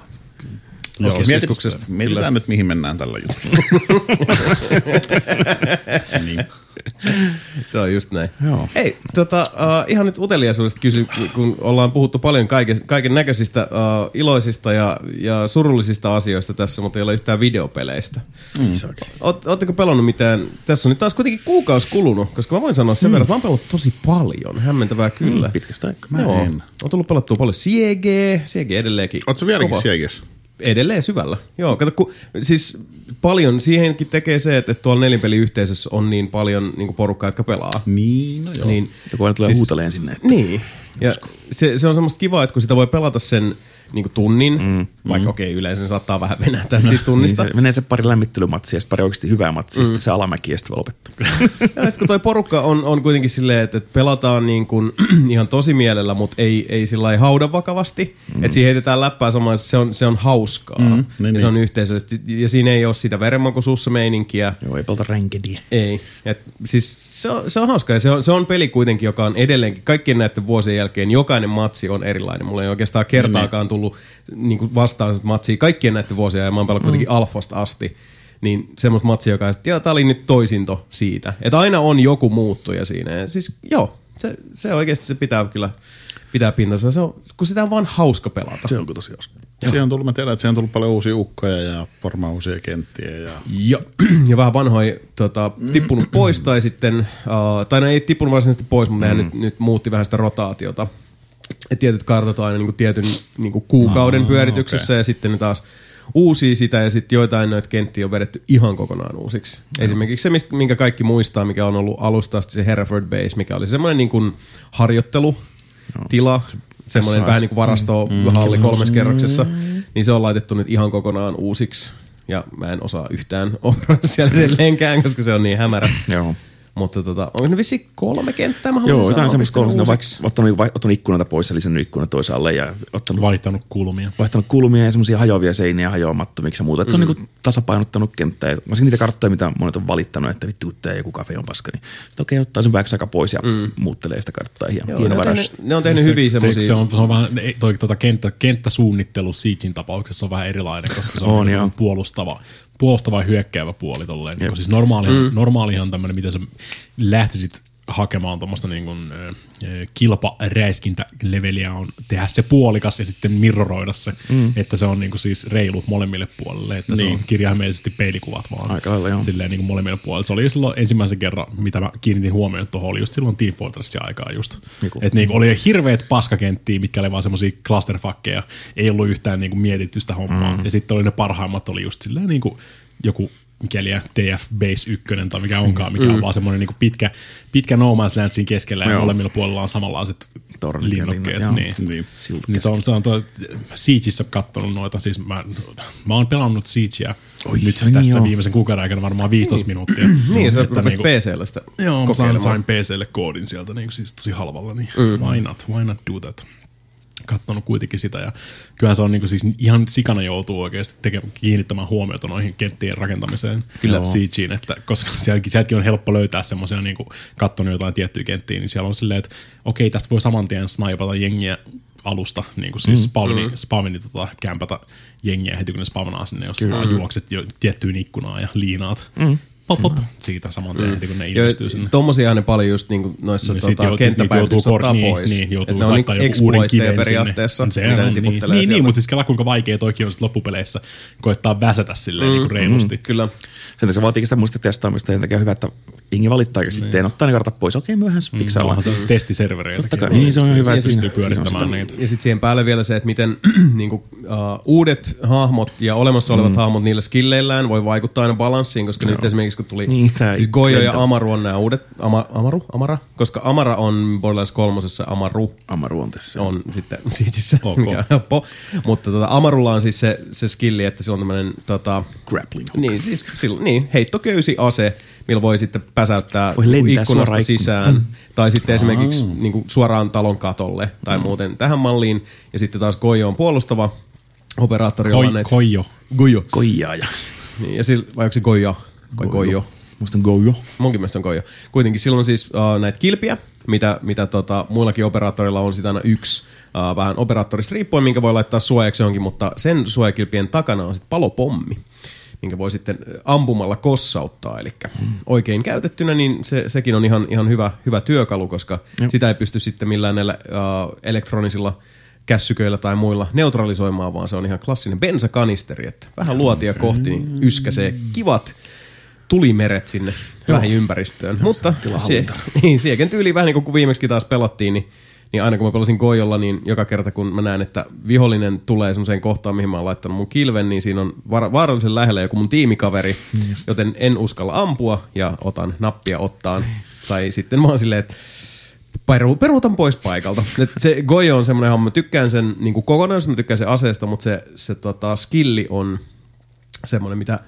Joo, mietitään nyt, mihin mennään tällä jutulla. niin. Se on just näin. Joo. Hei, tota, uh, ihan nyt uteliaisuudesta kysy, kun ollaan puhuttu paljon kaiken, kaiken näköisistä uh, iloisista ja, ja surullisista asioista tässä, mutta ei ole yhtään videopeleistä. Mm. Oot, ootteko pelannut mitään? Tässä on nyt taas kuitenkin kuukausi kulunut, koska mä voin sanoa sen mm. verran, että mä oon pelannut tosi paljon. Hämmentävää kyllä. Mm, Pitkästä aikaa. Mä Joo. en. On tullut pelattua paljon CG, CG edelleenkin. Ootko vieläkin kova. Edelleen syvällä. Joo, kato, kun, siis paljon siihenkin tekee se, että, tuolla nelinpeliyhteisössä on niin paljon niin porukkaa, jotka pelaa. Niin, no joo. Niin, Joku aina tulee siis, huuteleen sinne. Että niin. Ja se, se on semmoista kivaa, että kun sitä voi pelata sen niin kuin tunnin, mm, vaikka mm. okei, okay, yleensä saattaa vähän venähtää siitä niin tunnista. se, menee se pari lämmittelymatsia ja sitten pari oikeasti hyvää matsia, mm. sitten se alamäki ja sitten voi lopettaa. Ja sitten kun toi porukka on, on kuitenkin silleen, että, että pelataan niin kuin, ihan tosi mielellä, mutta ei, ei sillä hauda vakavasti. Mm. Että siihen heitetään läppää samaan, se on, se on hauskaa. Mm, niin, ja se on yhteisöllisesti. Ja siinä ei ole sitä verenmakuisuussa meininkiä. Joo, ei pelata rankediä. Ei. Et, siis se on, se on hauskaa. Ja se on, se on peli kuitenkin, joka on edelleenkin, kaikkien näiden vuosien jälkeen, jokainen matsi on erilainen. Mulla ei oikeastaan kertaakaan tullut niin kuin vastaavansa matsia kaikkien näiden vuosien, ja mä oon pelannut kuitenkin alfasta asti. Niin semmoista matsia, joka ja tää oli nyt toisinto siitä. Että aina on joku muuttuja siinä. Ja siis joo, se, se oikeasti se pitää kyllä pitää pintansa. Se on, kun sitä on vaan hauska pelata. Se on kyllä tosi hauska. Siihen on tullut, mä tiedän, että siihen on tullut paljon uusia ukkoja ja varmaan uusia kenttiä. Ja... Ja, ja vähän vanhoja tota, tippunut pois tai sitten, uh, tai ne ei tippunut varsinaisesti pois, mutta mm. ne nyt, nyt muutti vähän sitä rotaatiota. Et tietyt kartat on aina niinku tietyn niinku kuukauden pyörityksessä ja sitten ne taas uusia sitä ja sitten joitain noita kenttiä on vedetty ihan kokonaan uusiksi. Esimerkiksi se, mistä, minkä kaikki muistaa, mikä on ollut alusta asti se Hereford Base, mikä oli semmoinen niinku harjoittelutila, semmoinen vähän niin kuin varastohalli kolmessa kerroksessa, niin se on laitettu nyt ihan kokonaan uusiksi. Ja mä en osaa yhtään operoida siellä edelleenkään, koska se on niin hämärä. Joo. Mutta tota, onko ne vissi kolme kenttää? Mä Joo, jotain semmoista kolmesta. Ne on uusiksi. vaikka ottanut, vai- ottanut ikkunoita pois ja lisännyt ikkunoita toisaalle ja ottanut vaihtanut kulmia. vaihtanut kulmia ja semmoisia hajoavia seiniä hajoamattomiksi ja muuta. Mm. Se on niinku tasapainottanut kenttää. Varsinkin niitä karttoja, mitä monet on valittanut, että vittu, tää joku kafe on paska, niin sitten okei, ottaa sen vähäksi aika pois ja mm. muuttelee sitä karttaa. Hieno, Joo, hieno ne, on tehnyt, ne on tehnyt hyviä se, semmoisia. se, on, se on vähän, toi, tota kenttä, kenttäsuunnittelu Siegein tapauksessa on vähän erilainen, koska se on, On, on niin joo. puolustava, puolustava hyökkäävä puoli. Tolleen. Niin, siis normaali, mm. normaalihan tämmöinen, miten sä lähtisit hakemaan tuommoista niin kuin, kilparäiskintä-leveliä on tehdä se puolikas ja sitten mirroroida se, mm. että se on niin kuin siis reilu molemmille puolelle, että niin. se on kirjaimellisesti peilikuvat vaan. Aika lailla, joo. Silleen niin kuin molemmille puolelle. Se oli silloin ensimmäisen kerran, mitä mä kiinnitin huomioon tuohon, oli just silloin Team Fortressin aikaa just. Joku. Että niin oli hirveät paskakenttiä, mitkä oli vaan semmosia clusterfuckeja, ei ollut yhtään niin kuin mietitty sitä hommaa. Mm. Ja sitten oli ne parhaimmat, oli just silleen niin kuin joku mikäli TF Base 1 tai mikä onkaan, mikä on vaan semmoinen niin pitkä, pitkä No Man's Land siinä keskellä ja Joo. molemmilla puolilla on samanlaiset Tornit ja linnokkeet. linnat, niin. Niin. Niin se on, se on tuo Siegeissa kattonut noita, siis mä, mä oon pelannut Siegea Oi, nyt niin tässä joo. viimeisen kuukauden aikana varmaan 15 minuuttia. Niin, se rupesit niinku- PCllä sitä Joo, mä sain, sain PClle koodin sieltä niin siis tosi halvalla, niin mm. why not, why not do that? Kattonut kuitenkin sitä ja kyllähän se on niin siis ihan sikana joutuu oikeasti tekemään, kiinnittämään huomiota noihin kenttien rakentamiseen Kyllä. Siegeen, että koska sielläkin, sieltäkin on helppo löytää semmoisia niin kattonut jotain tiettyjä kenttiä, niin siellä on silleen, että okei, tästä voi saman tien snipata jengiä alusta, niin kuin siis spavni, mm. spavni tota, kämpätä jengiä heti kun ne spavnaa sinne, jos juokset jo tiettyyn ikkunaan ja liinaat. Mm. Pop, pop. Siitä saman tien heti kun ne ilmestyy sinne. tommosia ne paljon just niinku noissa Ja tota, joutuu- joutuu ottaa niin, pois. Niin, joutuu Et ne on laittaa niinku joku uuden kiven periaatteessa, sinne. Se mitä on, niin, niin, niin, sieltä. mutta siis kela kuinka vaikea toikin on sit loppupeleissä koittaa väsätä silleen mm, niin kuin reilusti. Kyllä. Sen takia se vaatii sitä muista testaamista ja sen takia on hyvä, että jengi valittaa ja sitten ottaa ne kartat pois. Okei, me vähän piksaillaan. Onhan se testiservereitä. Totta kai, niin se on hyvä. Ja että pystyy pyörittämään niitä. Ja sitten siihen päälle vielä se, että miten niinku, uh, uudet hahmot ja olemassa olevat mm. hahmot niillä skilleillään voi vaikuttaa aina balanssiin, koska nyt esimerkiksi kun tuli Niin, siis Gojo ja Amaru on nämä uudet, Ama, Amaru, Amara, koska Amara on Borderlands kolmosessa Amaru Amaru on tässä. on sitten Siegissä, Ok. mikä on helppo. Mutta tota, Amarulla on siis se, se skilli, että sillä on tämmöinen tota, Grappling. niin, siis sillä, niin, heittoköysi ase, millä voi sitten päsäyttää Voi ikkunasta sisään. Tai sitten esimerkiksi niin kuin suoraan talon katolle tai Mm. muuten tähän malliin. Ja sitten taas Gojo on puolustava operaattori. Koi, näitä- koijo. Gojo. Koijaaja. Niin, ja sillä, vai onko se Gojo? Vai Gojo? Musta on Gojo. Munkin mielestä on Gojo. Kuitenkin silloin siis uh, näitä kilpiä, mitä, mitä tota, muillakin operaattorilla on sitä aina yksi uh, vähän operaattorista riippuen, minkä voi laittaa suojaksi johonkin, mutta sen suojakilpien takana on sitten palopommi minkä voi sitten ampumalla kossauttaa, eli oikein käytettynä, niin se, sekin on ihan, ihan hyvä, hyvä työkalu, koska Jep. sitä ei pysty sitten millään näillä uh, elektronisilla kässyköillä tai muilla neutralisoimaan, vaan se on ihan klassinen bensakanisteri, että vähän luotia kohti, niin yskäsee kivat tulimeret sinne lähiympäristöön. Mutta tilahallinta. niin, sieken tyyli vähän niin kuin viimeksi taas pelattiin, niin, niin aina kun mä pelasin Gojolla, niin joka kerta kun mä näen, että vihollinen tulee semmoiseen kohtaan, mihin mä oon laittanut mun kilven, niin siinä on vaara- vaarallisen lähellä joku mun tiimikaveri, joten en uskalla ampua ja otan nappia ottaan. Tai sitten mä oon silleen, että peru, peruutan pois paikalta. Et se Gojo on semmoinen homma, mä tykkään sen niin kokonaisuudesta, mä tykkään sen aseesta, mutta se, se tota, skilli on semmoinen, mitä,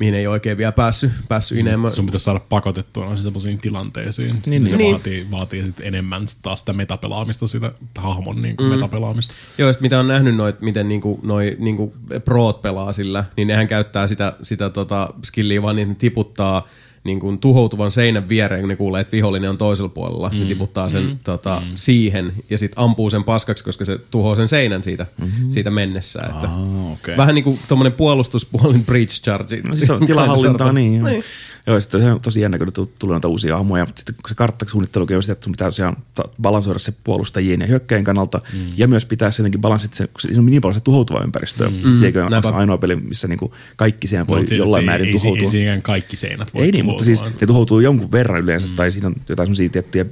mihin ei oikein vielä päässyt, päässyt enemmän. Sun pitäisi saada pakotettua noin semmoisiin tilanteisiin. Niin, se niin. vaatii, vaatii sit enemmän sit taas sitä metapelaamista, sitä hahmon niin kuin mm. metapelaamista. Joo, sit mitä on nähnyt noit, miten niinku, noi niinku proot pelaa sillä, niin nehän käyttää sitä, sitä tota skilliä vaan niin, tiputtaa niin kuin tuhoutuvan seinän viereen, kun ne kuulee, että vihollinen on toisella puolella, mm. ne tiputtaa sen mm. tota, mm. siihen ja sitten ampuu sen paskaksi, koska se tuhoaa sen seinän siitä, mm-hmm. siitä mennessä. Että Ah, okei. Vähän niin kuin tommonen puolustuspuolin breach charge. No siis se on tilahallintaa, niin. Niin. Joo, sitten se on tosi jännä, kun tu- tulee noita uusia hahmoja. Sitten kun se karttasuunnittelukin on sitä, että sun pitää tosiaan balansoida se puolustajien ja hyökkäjien kannalta. Mm. Ja myös pitää se jotenkin balanssit, se, kun se on niin paljon se tuhoutuva ympäristö. Mm. Siekö on Näinpä. se ainoa peli, missä niinku kaikki siinä voi Mut jollain ei, määrin ei, tuhoutua. Ei, ei kaikki seinät voi Ei niin, mutta siis se tuhoutuu jonkun verran yleensä, mm. tai siinä on jotain semmoisia tiettyjä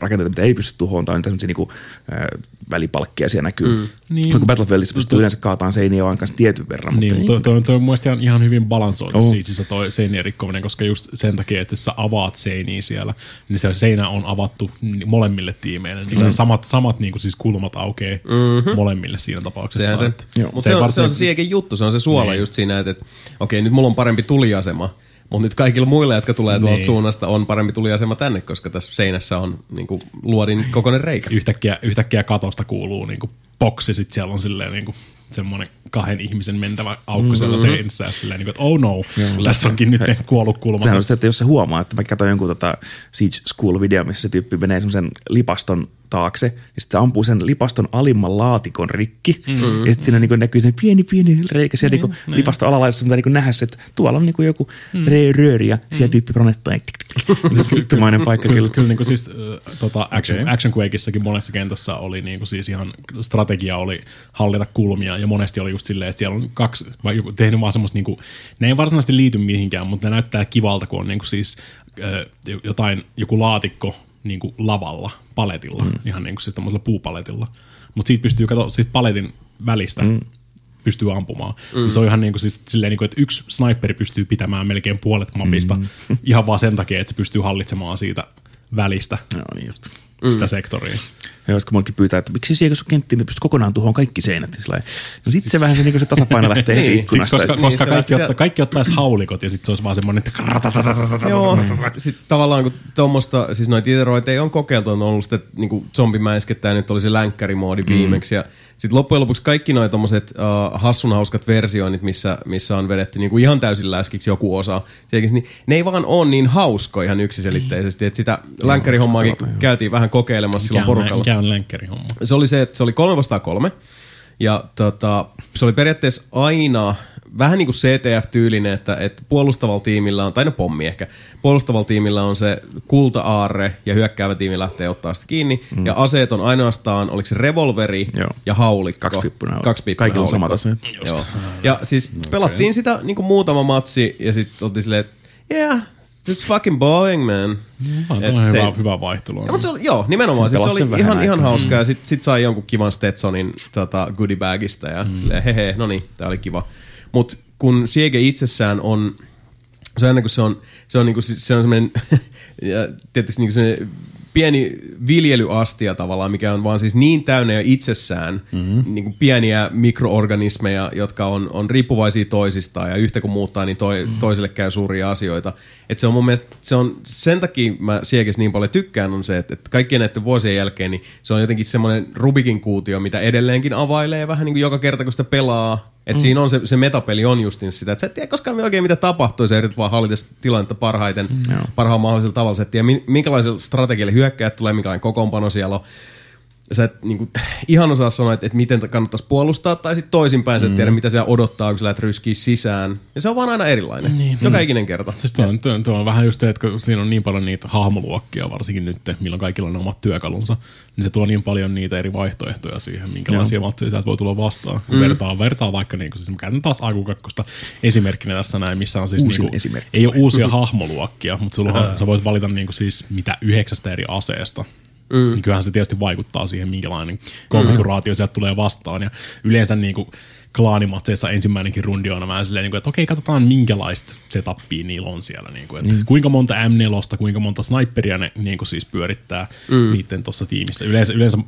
rakenteita, mitä ei pysty tuhoon, tai on niitä semmoisia niinku, äh, välipalkkia siellä näkyy. Mm. Niin. Niin. Kun Battlefieldissa pystyy yleensä kaataan seiniä vaan kanssa tietyn verran. Niin, mutta mutta toi, toi, toi on mun ihan, ihan hyvin balansoitu Oh. oh. Siegeissa toi seinien rikkominen, koska just sen takia, että jos sä avaat seiniä siellä, niin se seinä on avattu molemmille tiimeille. Niin se samat, samat niin kuin siis kulmat aukeaa mm-hmm. molemmille siinä tapauksessa. Sehän se, että mutta se, on, se on se varsin- juttu, se on se suola Niin. just siinä, että, että okei, nyt mulla on parempi tuliasema, mutta nyt kaikilla muilla, jotka tulee tuolta Niin. suunnasta, on parempi tuliasema tänne, koska tässä seinässä on niin kuin, luodin kokoinen reikä. yhtäkkiä, yhtäkkiä katosta kuuluu niinku boksi, sit siellä on silleen niinku semmoinen kahden ihmisen mentävä aukko Mm-hmm. seinässä, ja silleen niinku, että oh no, tässä onkin nyt kuollut kulma. Sehän on sitä, että jos se huomaa, että mä katsoin jonkun tota Siege School-video, missä se tyyppi menee semmoisen lipaston taakse, niin sitten se ampuu sen lipaston alimman laatikon rikki, mm. ja sitten siinä niinku näkyy se pieni, pieni reikä siellä niinku lipaston alalaisessa, mitä niinku nähdä se, että tuolla on niinku joku mm. rööri, ja siellä tyyppi pronettaa. Se on vittumainen paikka kyllä. Kyllä niin kuin siis äh, tota Action, okay. Action Quakeissakin monessa kentässä oli niin kuin siis ihan strategia oli hallita kulmia ja monesti oli just silleen, että siellä on kaksi, vai joku tehnyt vaan semmoista niin kuin, ne ei varsinaisesti liity mihinkään, mutta ne näyttää kivalta, kun on niin kuin siis äh, jotain, joku laatikko niin kuin lavalla, paletilla, mm. ihan niin kuin siis tämmöisellä puupaletilla. Mutta siitä pystyy katsoa siitä paletin välistä, mm pystyy ampumaan. Mm. Se on ihan niin kuin siis silleen, niin kuin, että yksi sniperi pystyy pitämään melkein puolet mapista mm. ihan vaan sen takia, että se pystyy hallitsemaan siitä välistä Joo, niin just mm. sitä sektoria. Ja koska mullekin pyytää, että miksi siellä, jos kenttiin, kenttiä, niin pystyt kokonaan tuhoon kaikki seinät. Niin sillä no sit se vähän se, niin se tasapaino lähtee niin. ikkunasta. Siksi, koska, niin koska niin, kaikki, ottaa, kaikki ottaisi haulikot ja sitten se olisi vaan semmoinen, että Joo, sitten tavallaan kun tuommoista, siis noita iteroita ei ole kokeiltu, on ollut sitten niinku niin zombimäiskettä ja nyt oli se länkkkärimoodi mm. viimeksi ja sitten loppujen lopuksi kaikki noita tommoset uh, hassun hauskat versioinnit, missä, missä on vedetty niin kuin ihan täysin läskiksi joku osa, Sekin, niin ne ei vaan ole niin hauskoja ihan yksiselitteisesti. Että sitä länkkärihommaakin käytiin vähän kokeilemassa silloin porukalla mikä on länkkärihomma? se oli se, että se oli kolme vastaan kolme. Ja tota, se oli periaatteessa aina vähän niin kuin CTF-tyylinen, että, että puolustavalla tiimillä on, tai no pommi ehkä, puolustavalla tiimillä on se kulta-aarre ja hyökkäävä tiimi lähtee ottaa sitä kiinni. Mm. Ja aseet on ainoastaan, oliko se revolveri Joo. ja haulikko. Kaksipiippunen haulikko. Kaksipiippunen Kaikilla samat aseet. Joo. Ja siis pelattiin sitä niin kuin muutama matsi ja sitten oltiin silleen, että yeah, Just fucking boring, man. Tämä on se- hyvä, hyvä vaihtelu. Ja, mutta se oli, joo, nimenomaan. Se Siis se oli ihan, ihan hauskaa. Ja sit, sit sai jonkun kivan Stetsonin tota, goodie bagista ja mm. silleen, hehe, no niin, tää oli kiva. Mutta kun Siege itsessään on, se on aina kun se on, se on, niinku, se on semmoinen, ja tietysti niinku semmoinen pieni viljelyastia tavallaan, mikä on vaan siis niin täynnä jo itsessään mm-hmm. niin kuin pieniä mikroorganismeja, jotka on, on riippuvaisia toisistaan ja yhtä kun muuttaa, niin toi, mm-hmm. toiselle käy suuria asioita. Et se on mun mielestä, se on, sen takia mä Siegessä niin paljon tykkään on se, että, että kaikkien näiden vuosien jälkeen niin se on jotenkin semmoinen Rubikin kuutio, mitä edelleenkin availee vähän niin kuin joka kerta, kun sitä pelaa. Et mm. siinä on se, se metapeli on justin sitä, että sä et tiedä koskaan oikein mitä tapahtuu, sä yrität vaan hallita sitä tilannetta parhaiten, mm. parhaan mahdollisella tavalla. Sä et tiedä, min- minkälaisella strategialla hyökkäät tulee, minkälainen kokoonpano siellä on. Sä et niin kuin, ihan osaa sanoa, että, että miten kannattaisi puolustaa, tai sitten toisinpäin sä et tiedä, mitä siellä odottaa, kun sä lähdet ryskiä sisään. Ja se on vaan aina erilainen, niin. joka ikinen kerta. Siis tuo on, tuo, tuo on vähän just se, että kun siinä on niin paljon niitä hahmoluokkia, varsinkin nyt, milloin kaikilla on omat työkalunsa, niin se tuo niin paljon niitä eri vaihtoehtoja siihen, minkälaisia matseja sieltä voi tulla vastaan. Mm. Vertaa, vertaa vaikka, niin kuin, siis mä käytän taas Akukakkosta esimerkkinä tässä näin, missä on siis Uusin niin kuin, esimerkki. ei ole uusia hahmoluokkia, mutta sulla sä voit valita niin kuin, siis mitä yhdeksästä eri aseesta. Mm. Niin kyllähän se tietysti vaikuttaa siihen, minkälainen konfiguraatio mm. sieltä tulee vastaan. Ja yleensä niin kuin, klaanimatseissa ensimmäinenkin rundi on vähän silleen, niin kuin, että okei, katsotaan minkälaista setupia niillä on siellä. Niin kuin, että mm. Kuinka monta M4, kuinka monta sniperia ne niin kuin siis pyörittää mm. niiden tuossa tiimissä. Yleensä, yleensä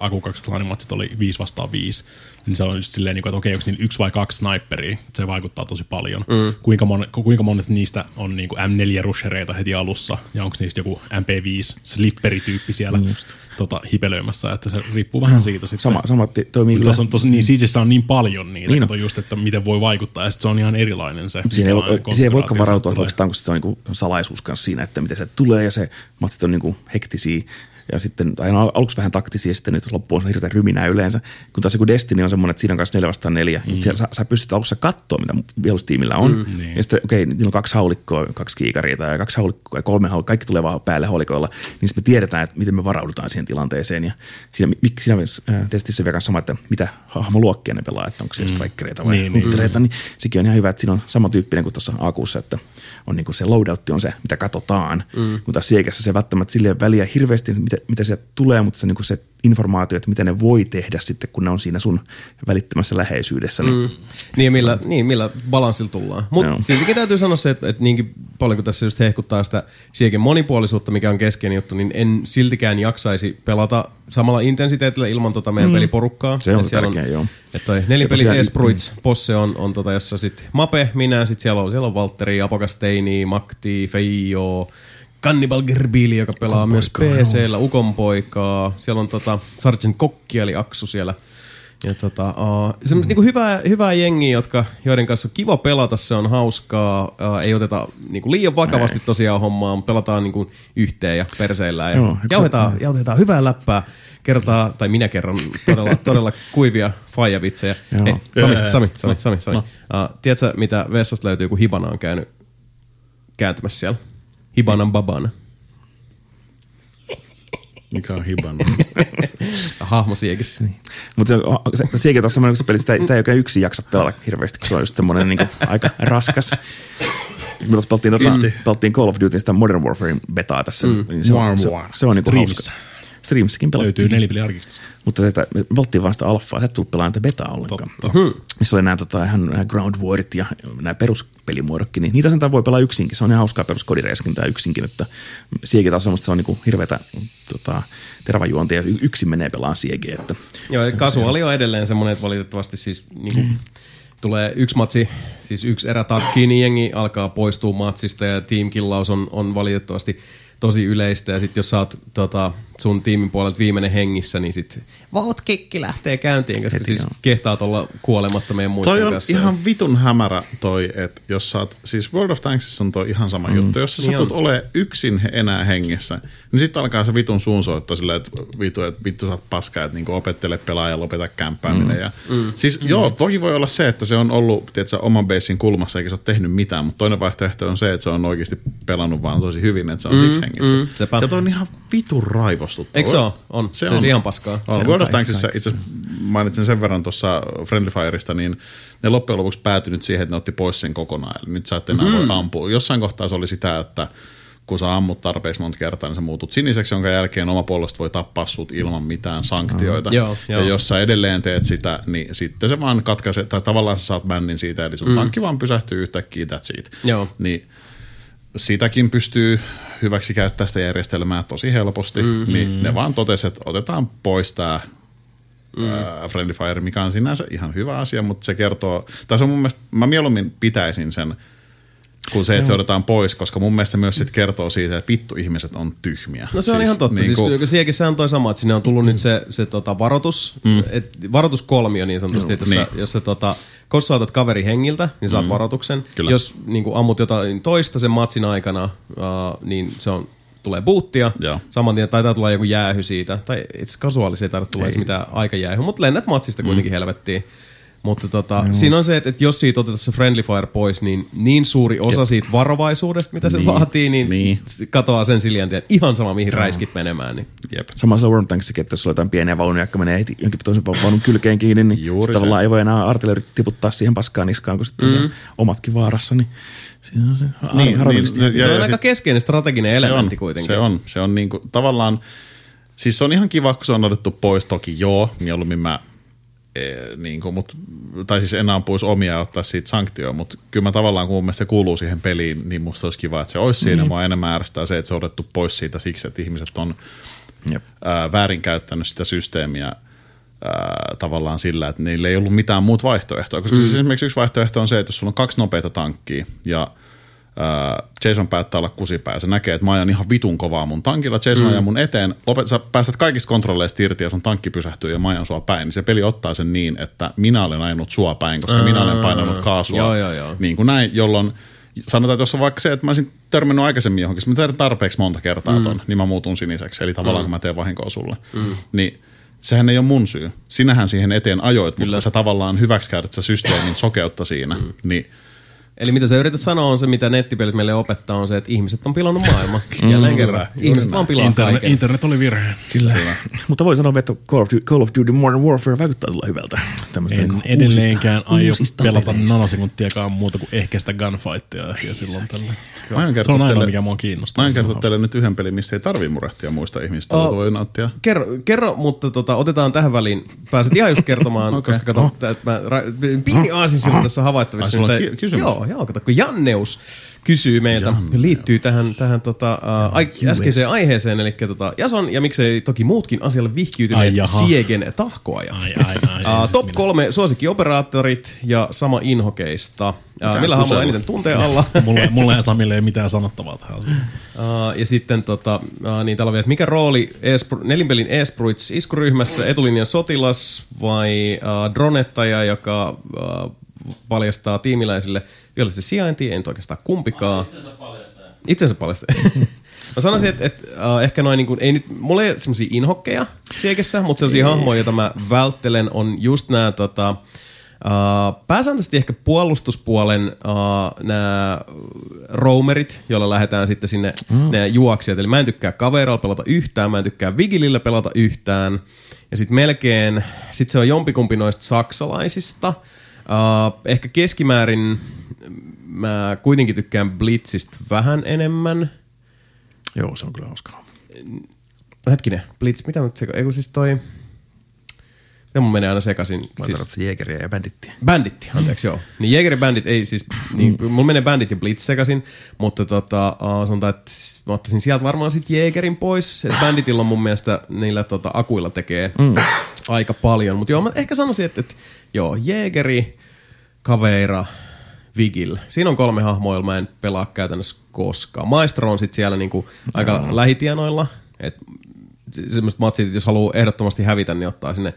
Aku 2 klaanimatsit oli 5 vastaan 5, niin se on just silleen, niin kuin, että okei, onko niillä yksi vai kaksi sniperia, se vaikuttaa tosi paljon. Mm. Kuinka, mon, ku- kuinka monet niistä on niin kuin M4-rushereita heti alussa, ja onko niistä joku MP5 slipperi-tyyppi siellä tota, hipelöimässä, että se riippuu vähän siitä sitten. Sama, sama ti- toimii kyllä. On, tuossa, niin Siegessä on niin paljon niitä, Niin niin on. just, että miten voi vaikuttaa, ja sit se on ihan erilainen se. Siinä ei, voi, siihen ei voikaan varautua, että kun se on niin salaisuus kanssa siinä, että miten se tulee ja se matsit on niin hektisiä ja sitten aina al- aluksi vähän taktisia sitten nyt loppuun on hirveän ryminää yleensä. Kun taas joku Destiny on semmoinen, että siinä on kanssa neljä vastaan neljä, mm. siellä, sä, sä, pystyt alussa katsoa, mitä vihollistiimillä on. Mm, niin. ja sitten okei, okay, niillä on kaksi haulikkoa, kaksi kiikaria tai kaksi haulikkoa ja kolme haulikkoa, kaikki tulee vaan päälle haulikoilla, niin sitten me tiedetään, että miten me varaudutaan siihen tilanteeseen. Ja siinä, siinä äh, Destinissä vielä kanssa sama, että mitä hahmoluokkia ne pelaa, että onko siellä mm. strikereita vai Niin, niin, niin. huntereita, niin sekin on ihan hyvä, että siinä on samantyyppinen kuin tuossa Akussa, että on niin kuin se loadoutti on se, mitä katsotaan, mm. kun taas Siegessä se välttämättä silleen väliä hirveästi, mitä, mitä sieltä tulee, mutta se, niin kuin se informaatio, että mitä ne voi tehdä sitten, kun ne on siinä sun välittömässä läheisyydessä. Niin mm. Niin, millä, niin, millä balanssilla tullaan. Mutta Joo. siltikin täytyy sanoa se, että, että niinkin paljon kuin tässä just hehkuttaa sitä Siegen monipuolisuutta, mikä on keskeinen juttu, niin en siltikään jaksaisi pelata samalla intensiteetillä ilman tota meidän mm. peliporukkaa. Se on Et siellä tärkeä, joo. Että toi nelipeli tosiaan- Espruits, Posse on, on tota, jossa sit Mape, minä, sit siellä on, siellä on Valtteri, Apokasteini, Makti, Feijo, Cannibal Gerbili, joka pelaa myös PC-llä, Ukonpoikaa. Siellä on tota, Sergeant Kokki, eli Aksu siellä. Ja tota, uh, semmoista mm. niinku hyvää, hyvää jengiä, jotka, joiden kanssa on kiva pelata, se on hauskaa. Uh, ei oteta niinku liian vakavasti tosiaan hommaa, mutta pelataan niinku yhteen ja perseillään. Ja Joo, eikö se- jauhetaan, jauhetaan hyvää läppää. Kertaa, tai minä kerron todella, todella kuivia faijavitsejä. Hei, Sami, Sami, Sami, Sami, Sami. Uh, tiedätkö, mitä vessasta löytyy, kun Hibana on käynyt kääntymässä siellä? Hibanan babana. Mikä on hiban? Hahmo siekissä. Mutta se, se, sekin taas semmoinen, kun se peli, sitä, sitä ei oikein yksin jaksa pelata hirveästi, kun se on just semmoinen niin aika raskas. Me tuossa pelattiin, tota, pelattiin Call of Duty sitä Modern Warfare betaa tässä. Mm. Niin se, on, Warm se, se on niinku Streamissa. hauska. Streamissakin pelattiin. Löytyy nelipeliarkistosta. Mutta tätä, me valttiin vaan sitä alfaa, et tullut pelaamaan tätä betaa ollenkaan. Totta. Missä oli nämä, tota, ihan, nämä Ground Warit ja nämä peruspelimuodotkin, niin niitä sentään voi pelaa yksinkin. Se on ihan hauskaa peruskodireiskintää yksinkin, että Siekin taas semmoista, se on niinku hirveätä tota, teräväjuontia, y- yksin menee pelaan Siekiä. Että Joo, kasuaali on edelleen semmoinen, että valitettavasti siis niinku, tulee yksi matsi, siis yksi erä takkiin, niin jengi alkaa poistua matsista ja teamkillaus on, on valitettavasti tosi yleistä. Ja sitten jos sä oot tota, sun tiimin puolelta viimeinen hengissä, niin sit vote-kikki lähtee käyntiin, koska Heti, siis joo. kehtaat olla kuolematta meidän muiden Toi on kanssa. ihan vitun hämärä toi, että jos sä oot, siis World of Tanksissa on toi ihan sama mm. juttu. Jos sä Niin satut on. ole yksin enää hengissä, niin sitten alkaa se vitun suunsoitto silleen, että vitu, että vittu sä oot paskaa, että niinku opettele pelaa ja lopeta kämppääminen. Mm. Ja, mm. Siis mm. joo, toki voi olla se, että se on ollut tiedätkö, oman beissin kulmassa eikä se ole tehnyt mitään, mutta toinen vaihtoehto on se, että se on oikeasti pelannut vaan tosi hyvin, että se on mm. siksi hengissä. mm, sepä. ja toi on ihan vitun raivostuttavaa. Rakastuttava. Eikö se ole? On. Se, on. ihan paskaa. On. World of Tanksissa itse mainitsin sen verran tuossa Friendly Fireista, niin ne loppujen lopuksi päätynyt siihen, että ne otti pois sen kokonaan. Eli nyt sä et enää mm. voi ampua. Jossain kohtaa se oli sitä, että kun sä ammut tarpeeksi monta kertaa, niin sä muutut siniseksi, jonka jälkeen oma puolesta voi tappaa sut ilman mitään sanktioita. Joo, ja joo. jos sä edelleen teet sitä, niin sitten se vaan katkaisee, tai tavallaan sä saat bännin siitä, eli sun mm. tankki vaan pysähtyy yhtäkkiä, that's it. Joo. Niin sitäkin pystyy hyväksi käyttää sitä järjestelmää tosi helposti, mm-hmm. niin ne vaan totesi, että otetaan pois tämä mm. Friendly Fire, mikä on sinänsä ihan hyvä asia, mutta se kertoo, tai se on mun mielestä, mä mieluummin pitäisin sen, kuin se, että se otetaan pois, koska mun mielestä se myös sit kertoo siitä, että vittu ihmiset on tyhmiä. No se on ihan totta. Niin siis, kuin, kun sielläkin se on toi sama, että sinne on tullut nyt se, se tota varoitus, mm. et, varoituskolmio niin sanotusti, että jos, Niin. sä, jos sä tota, kossautat kaveri hengiltä, niin saat mm. varoituksen. Kyllä. Jos niin kuin ammut jotain toista sen matsin aikana, uh, niin se on tulee boottia, Joo. saman tien taitaa tulla joku jäähy siitä, tai itse kasuaalisesti ei tarvitse tulla mitään aikajäähy, mutta lennät matsista kuitenkin mm. helvettiin. Mutta tota, siinä on se, että, että jos siitä otetaan se friendly fire pois, niin niin suuri osa siitä varovaisuudesta, mitä se Niin, vaatii, niin, niin. se katoaa sen siljän tien. Ihan sama, mihin räiskit menemään. Niin. Jep. Sama se World Tankssakin, että jos sulla on jotain pieniä vaunuja, jotka menee heti jonkin toisen vaunun kylkeen kiinni, niin Juuri se. tavallaan ei voi enää artilleerit tiputtaa siihen paskaan niskaan, kun sitten mm-hmm. se omatkin vaarassa, niin siinä on se har- Niin, harmillisesti. niin, Se ja- on ja aika sit- keskeinen strateginen se elementti on, kuitenkin. Se on, se on niinku, tavallaan, siis se on ihan kiva, kun se on otettu pois, toki joo, mieluummin mä niin kuin, mut, tai siis en ampuisi omia ja ottaa siitä sanktioa, mutta kyllä mä tavallaan, kun mun mielestä se kuuluu siihen peliin, niin musta olisi kiva, että se olisi siinä. Mua enemmän ärsyttää se, että se on otettu pois siitä siksi, että ihmiset on Jep. ää, väärinkäyttänyt sitä systeemiä ää, tavallaan sillä, että niillä ei ollut mitään muuta vaihtoehtoa. Koska mm. siis esimerkiksi yksi vaihtoehto on se, että jos sulla on kaksi nopeita tankkia ja Jason päättää olla kusipää, se näkee, että mä ajan ihan vitun kovaa mun tankilla, Jason mm. ajaa mun eteen, lopet, sä päästät kaikista kontrolleista irti ja sun tankki pysähtyy ja mä ajan sua päin, niin se peli ottaa sen niin, että minä olen ajanut sua päin, koska minä olen painanut kaasua. Joo, joo, joo. Niin kuin näin, jolloin sanotaan, että jos on vaikka se, että mä olisin törmännyt aikaisemmin johonkin, mä teen tarpeeksi monta kertaa ton, niin mä muutun siniseksi. Eli tavallaan kun mä teen vahinkoa sulle. Niin sehän ei ole mun syy. Sinähän siihen eteen ajoit, mutta sä tavallaan hyväksikäytät sä systeemin sokeutta siinä. Niin Eli mitä sä yrität sanoa on se, mitä nettipelit meille opettaa, on se, että ihmiset on pilannut maailman. Jälleen kerran. Ihmiset vaan pilaa Internet, kaiken. internet oli virhe. Kyllä. Mutta voi sanoa, että Call of, Duty, Call of Duty Modern Warfare vaikuttaa tulla hyvältä. Tämmöistä En edelleenkään aio pelata peleistä. nanosekuntiakaan muuta kuin ehkä sitä gunfightia ja silloin tällä. mä aion Se kertoa on ainoa, teille, mikä mua mä kiinnostaa. aion Se on kertoa teille nyt yhden pelin, missä ei tarvii murehtia muista ihmistä, Oh. voi nauttia. Kerro, kerro, mutta tota, otetaan tähän väliin. Pääset ihan just kertomaan, okay. koska kato, oh. että mä, pieni aasinsilta tässä on havaittavissa. Ai, sulla on kysymys? Joo, joo, kato, kun Janneus kysyy meiltä, Janneus. liittyy tähän, tähän tota, ai, äskeiseen aiheeseen, eli tota, Jason ja miksei toki muutkin asialle Ai vihkiytyneet jaha. Siegen tahkoajat. Ai, ai, ai, Uh, top kolme suosikkioperaattorit ja sama inhokeista. Uh, millä hahmolla eniten tunteen alla? mulla, mulla ja Samille ei mitään sanottavaa tähän. asiaan. Uh, ja sitten tota, uh, niin täällä vielä, että mikä rooli espr- nelinpelin Espruits iskuryhmässä, etulinjan sotilas vai uh, dronettaja, joka uh, paljastaa tiimiläisille vihollisten sijainti, ei nyt oikeastaan kumpikaan. Itsensä paljastaa. Mä sanoisin, että, että uh, ehkä noin niin kuin, ei nyt, mulla ei ole semmosia inhokkeja siekessä, mutta sellaisia hahmoja, joita mä välttelen, on just nämä tota, uh, pääsääntöisesti ehkä puolustuspuolen uh, nämä roamerit, joilla lähdetään sitten sinne mm. ne juoksijat. Eli mä en tykkää kavereilla pelata yhtään, mä en tykkää Vigilillä pelata yhtään. Ja sitten melkein, sit se on jompikumpi noista saksalaisista. Uh, ehkä keskimäärin mä kuitenkin tykkään Blitzistä vähän enemmän. Joo, se on kyllä hauskaa. Hetkinen, Blitz, mitä nyt se, ei kun siis toi, mitä mun menee aina sekaisin. Mä Siis, jägeriä ja bändittiä. Banditti, anteeksi, joo. Niin Jäger ja Bandit ei siis, niin, mulla menee Bandit ja Blitz sekaisin, mutta tota, uh, sanotaan, että mä ottaisin sieltä varmaan sitten Jägerin pois. Et Banditilla mun mielestä niillä tota, akuilla tekee mm. aika paljon, mutta joo, mä ehkä sanoisin, että, että joo, Jägeri, Kaveira, Vigil. Siinä on kolme hahmoa, joilla mä en pelaa käytännössä koskaan. Maestro on sitten siellä niinku aika no. lähitienoilla, että semmoiset matsit, jos haluaa ehdottomasti hävitä, niin ottaa sinne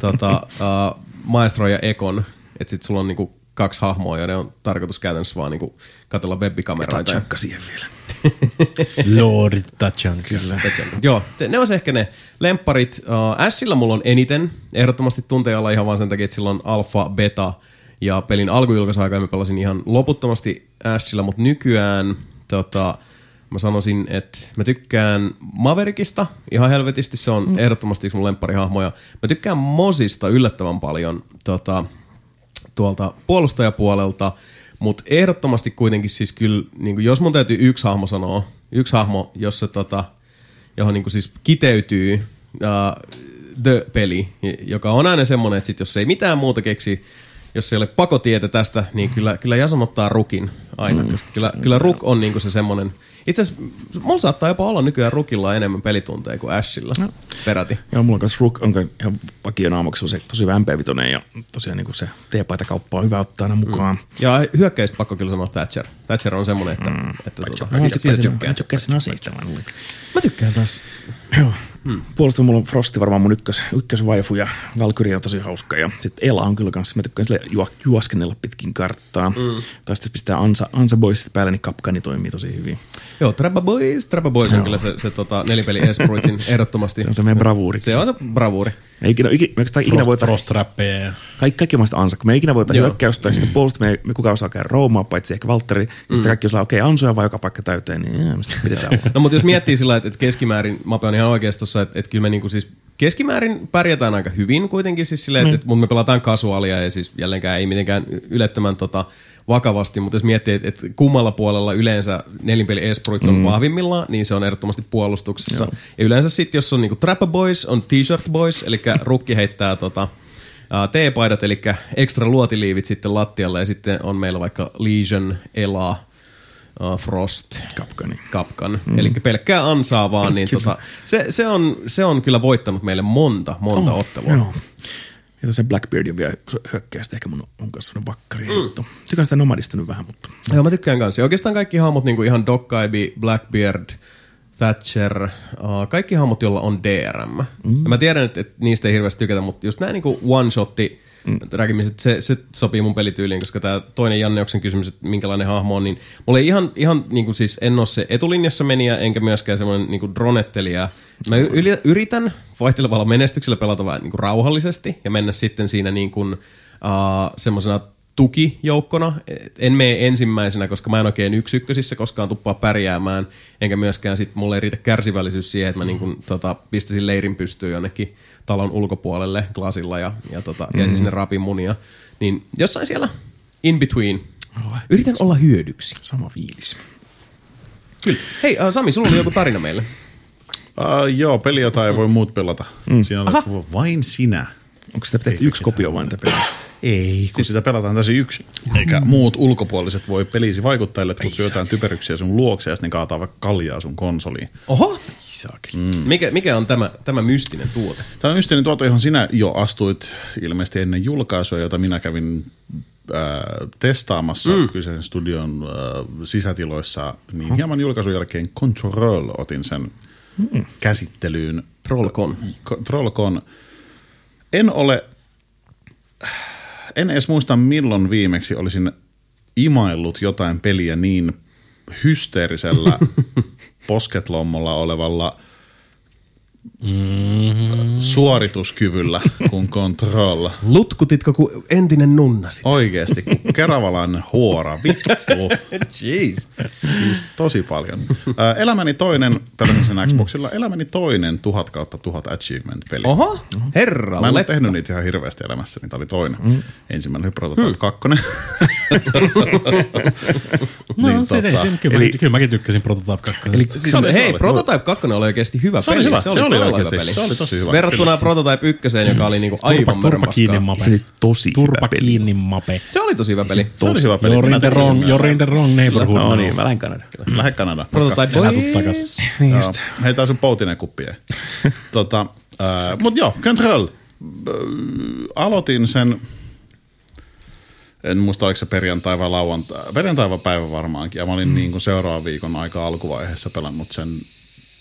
tota, uh, Maestro ja Ekon, että sit sulla on niinku kaksi hahmoa, joiden on tarkoitus käytännössä vaan niinku katsella webbikameroita. ja- Tatchankka siihen vielä. Lord Tachan, kyllä. Joo, te- ne olisi ehkä ne lempparit. Uh, Ashilla mulla on eniten. Ehdottomasti tunteja olla ihan vaan sen takia, että sillä on alfa, beta ja pelin alkujulkaisaikaa mä pelasin ihan loputtomasti Ashilla, mutta nykyään tota, mä sanoisin, että mä tykkään Maverikista ihan helvetisti, se on mm. ehdottomasti yksi mun lempparihahmoja. Mä tykkään Mosista yllättävän paljon tota, tuolta puolustajapuolelta, mutta ehdottomasti kuitenkin siis kyllä, niin kuin jos mun täytyy yksi hahmo sanoa, yksi hahmo, jossa tota, johon niin kuin siis kiteytyy uh, The-peli, joka on aina semmoinen, että sit jos ei mitään muuta keksi, jos ei ole pakotietä tästä, niin kyllä, kyllä Jason ottaa rukin aina. Mm. Koska kyllä, kyllä ruk on niinku se semmoinen, itse asiassa mulla saattaa jopa olla nykyään rukilla enemmän pelitunteja kuin Ashilla no. peräti. Joo, mulla on kanssa Rook on ihan vakio naamuksi, on se tosi hyvä MP-vitonen ja tosiaan niin se teepaitakauppa on hyvä ottaa aina mukaan. Mm. Ja hyökkäistä pakko kyllä sanoa Thatcher. Thatcher on semmoinen, että, mm. että tuota, Mä siitä, siitä tykkään. Mä tykkään taas. Joo. Hmm. Puolesta mulla on Frosti varmaan mun ykkös, ykkösvaifu ja Valkyrie on tosi hauska. Ja sitten Ela on kyllä kanssa, mä tykkään sille juo, juoskennella pitkin karttaa. Mm. Tai sitten pistää Ansa, Ansa Boysit päälle, niin kapkani toimii tosi hyvin. Joo, Trappa Boys, Trappa Boys on Joo. kyllä se, se tota, nelipeli Espruitsin ehdottomasti. Se on se meidän bravuuri. Se on se bravuuri. Me ei ikinä, ikinä, me oikeastaan ikinä voita, Frost-räppejä ja kaikki, kaikki maista Ansa, kun me ei ikinä voita Joo. hyökkäystä, ja sitten puolusta me, ei- me kukaan osaa käydä Roomaa, paitsi ehkä Valtteri. Ja sitten kaikki osaa, okei, okay, Ansoja vaan joka paikka täyteen, niin jää, mistä olla. No mutta jos miettii sillä että että keskimäärin, Mape on ihan oikeassa tossa, että, että kyllä me niinku siis keskimäärin pärjätään aika hyvin kuitenkin siis silleen, että, että mutta me pelataan kasuaalia ja siis jälleenkään ei mitenkään ylettömän tota, vakavasti, mutta jos miettii, että, että kummalla puolella yleensä nelinpeli Espruits on mm. vahvimmillaan, niin se on ehdottomasti puolustuksessa. Joo. Ja yleensä sitten, jos on niinku Trapper Boys, on T-shirt Boys, eli rukki heittää tota, T-paidat, eli extra luotiliivit sitten lattialle, ja sitten on meillä vaikka Legion, Ela, uh, Frost, Kapkani. Kapkan. Mm. Eli pelkkää ansaa vaan, niin tota, se, se, on, se on kyllä voittanut meille monta, monta oh, ottelua. Joo. Ja se Blackbeard on vielä hyökkäästä ehkä mun on kanssa sellainen vakkari mm. Tykkään sitä nomadista nyt vähän, mutta Joo, mä tykkään kanssa. Oikeastaan kaikki hahmot, niin kuin ihan Dokkaibi, Blackbeard, Thatcher, uh, kaikki hahmot, joilla on DRM. Mm. Ja mä tiedän, että, että niistä ei hirveästi tykätä, mutta just nämä niin one-shotti mm. se, se sopii mun pelityyliin, koska tämä toinen Janneoksen kysymys, että minkälainen hahmo on, niin mulla ei ihan, ihan niin kuin siis, en ole se etulinjassa meniä, enkä myöskään semmoinen niin kuin dronettelija. Mä yli, yritän vaihtelevalla menestyksellä pelata vähän niin kuin rauhallisesti ja mennä sitten siinä niin kuin, uh, semmoisena tukijoukkona. En mene ensimmäisenä, koska mä en oikein yksi ykkösissä koskaan tuppaa pärjäämään, enkä myöskään sit mulle ei riitä kärsivällisyys siihen, että mä niin kun, tota, pistäisin leirin pystyyn jonnekin talon ulkopuolelle glasilla ja, ja, tota, mm. ja siis ne rapin munia. Niin jossain siellä in between. Yritän olla hyödyksi. sama fiilis. Kyllä. Hei uh, Sami, sulla oli joku tarina meille. Uh, joo, peli, jota ei voi muut pelata. Mm. Siinä on vain sinä. Onko sitä pitänyt yksi kopio vain tätä peliä? Ei, kun sitä pelataan täysin yksin. Eikä muut ulkopuoliset voi pelisi vaikuttajille, että kun syötään typeryksiä sun luokse ja sitten kaataa vaikka kaljaa sun konsoliin. Oho! Mm. Mikä, mikä on tämä, tämä mystinen tuote? Tämä on ystäinen tuoto, johon sinä jo astuit ilmeisesti ennen julkaisua, jota minä kävin äh, testaamassa mm. kyseisen studion äh, sisätiloissa, niin hieman julkaisun jälkeen Control otin sen mm. käsittelyyn. Trollcon. Trollcon. En ole, en edes muista milloin viimeksi olisin imaillut jotain peliä niin hysteerisellä posketlommolla olevalla mm-hmm. suorituskyvyllä kuin Control. Lutkutitko kuin entinen nunnasi? Oikeesti, kun keravalainen huora, vittu. Jeez. Siis tosi paljon. Ää, Elämäni toinen, sen Xboxilla, elämäni toinen 1000 kautta 1000 achievement-peli. Oho, herra. Mä en ole tehnyt niitä ihan hirveästi elämässä, niin tää oli toinen. Mm. Ensimmäinen oli Prototype 2. No Niin, se, tota, se, kyllä, eli- eli, kyllä mäkin tykkäsin Prototype 2. Eli Se oli, hei, oli- Prototype 2 oli oikeasti hyvä Se oli peli. hyvä, se oli oikeasti, hyvä peli. se oli tosi hyvä. Verrattuna Kyllä. Prototype 1, joka oli niinku aivan turpa, turpa kiinni mape. Se oli tosi Turpa hyvä peli. kiinni mape. Se oli tosi hyvä peli. Se oli hyvä peli. You're in the wrong, you're in the wrong neighborhood. No niin, mä lähden Kanadaan. Lähde Kanadaan. Prototype Elä tuu Boys. takas. Niin just. heitä sun poutinen kuppia. tota, äh, mut joo, Control. Aloitin sen, en muista oliko se perjantai vai lauantai, perjantai vai päivä varmaankin, ja mä olin mm. niin kuin seuraavan viikon aika alkuvaiheessa pelannut sen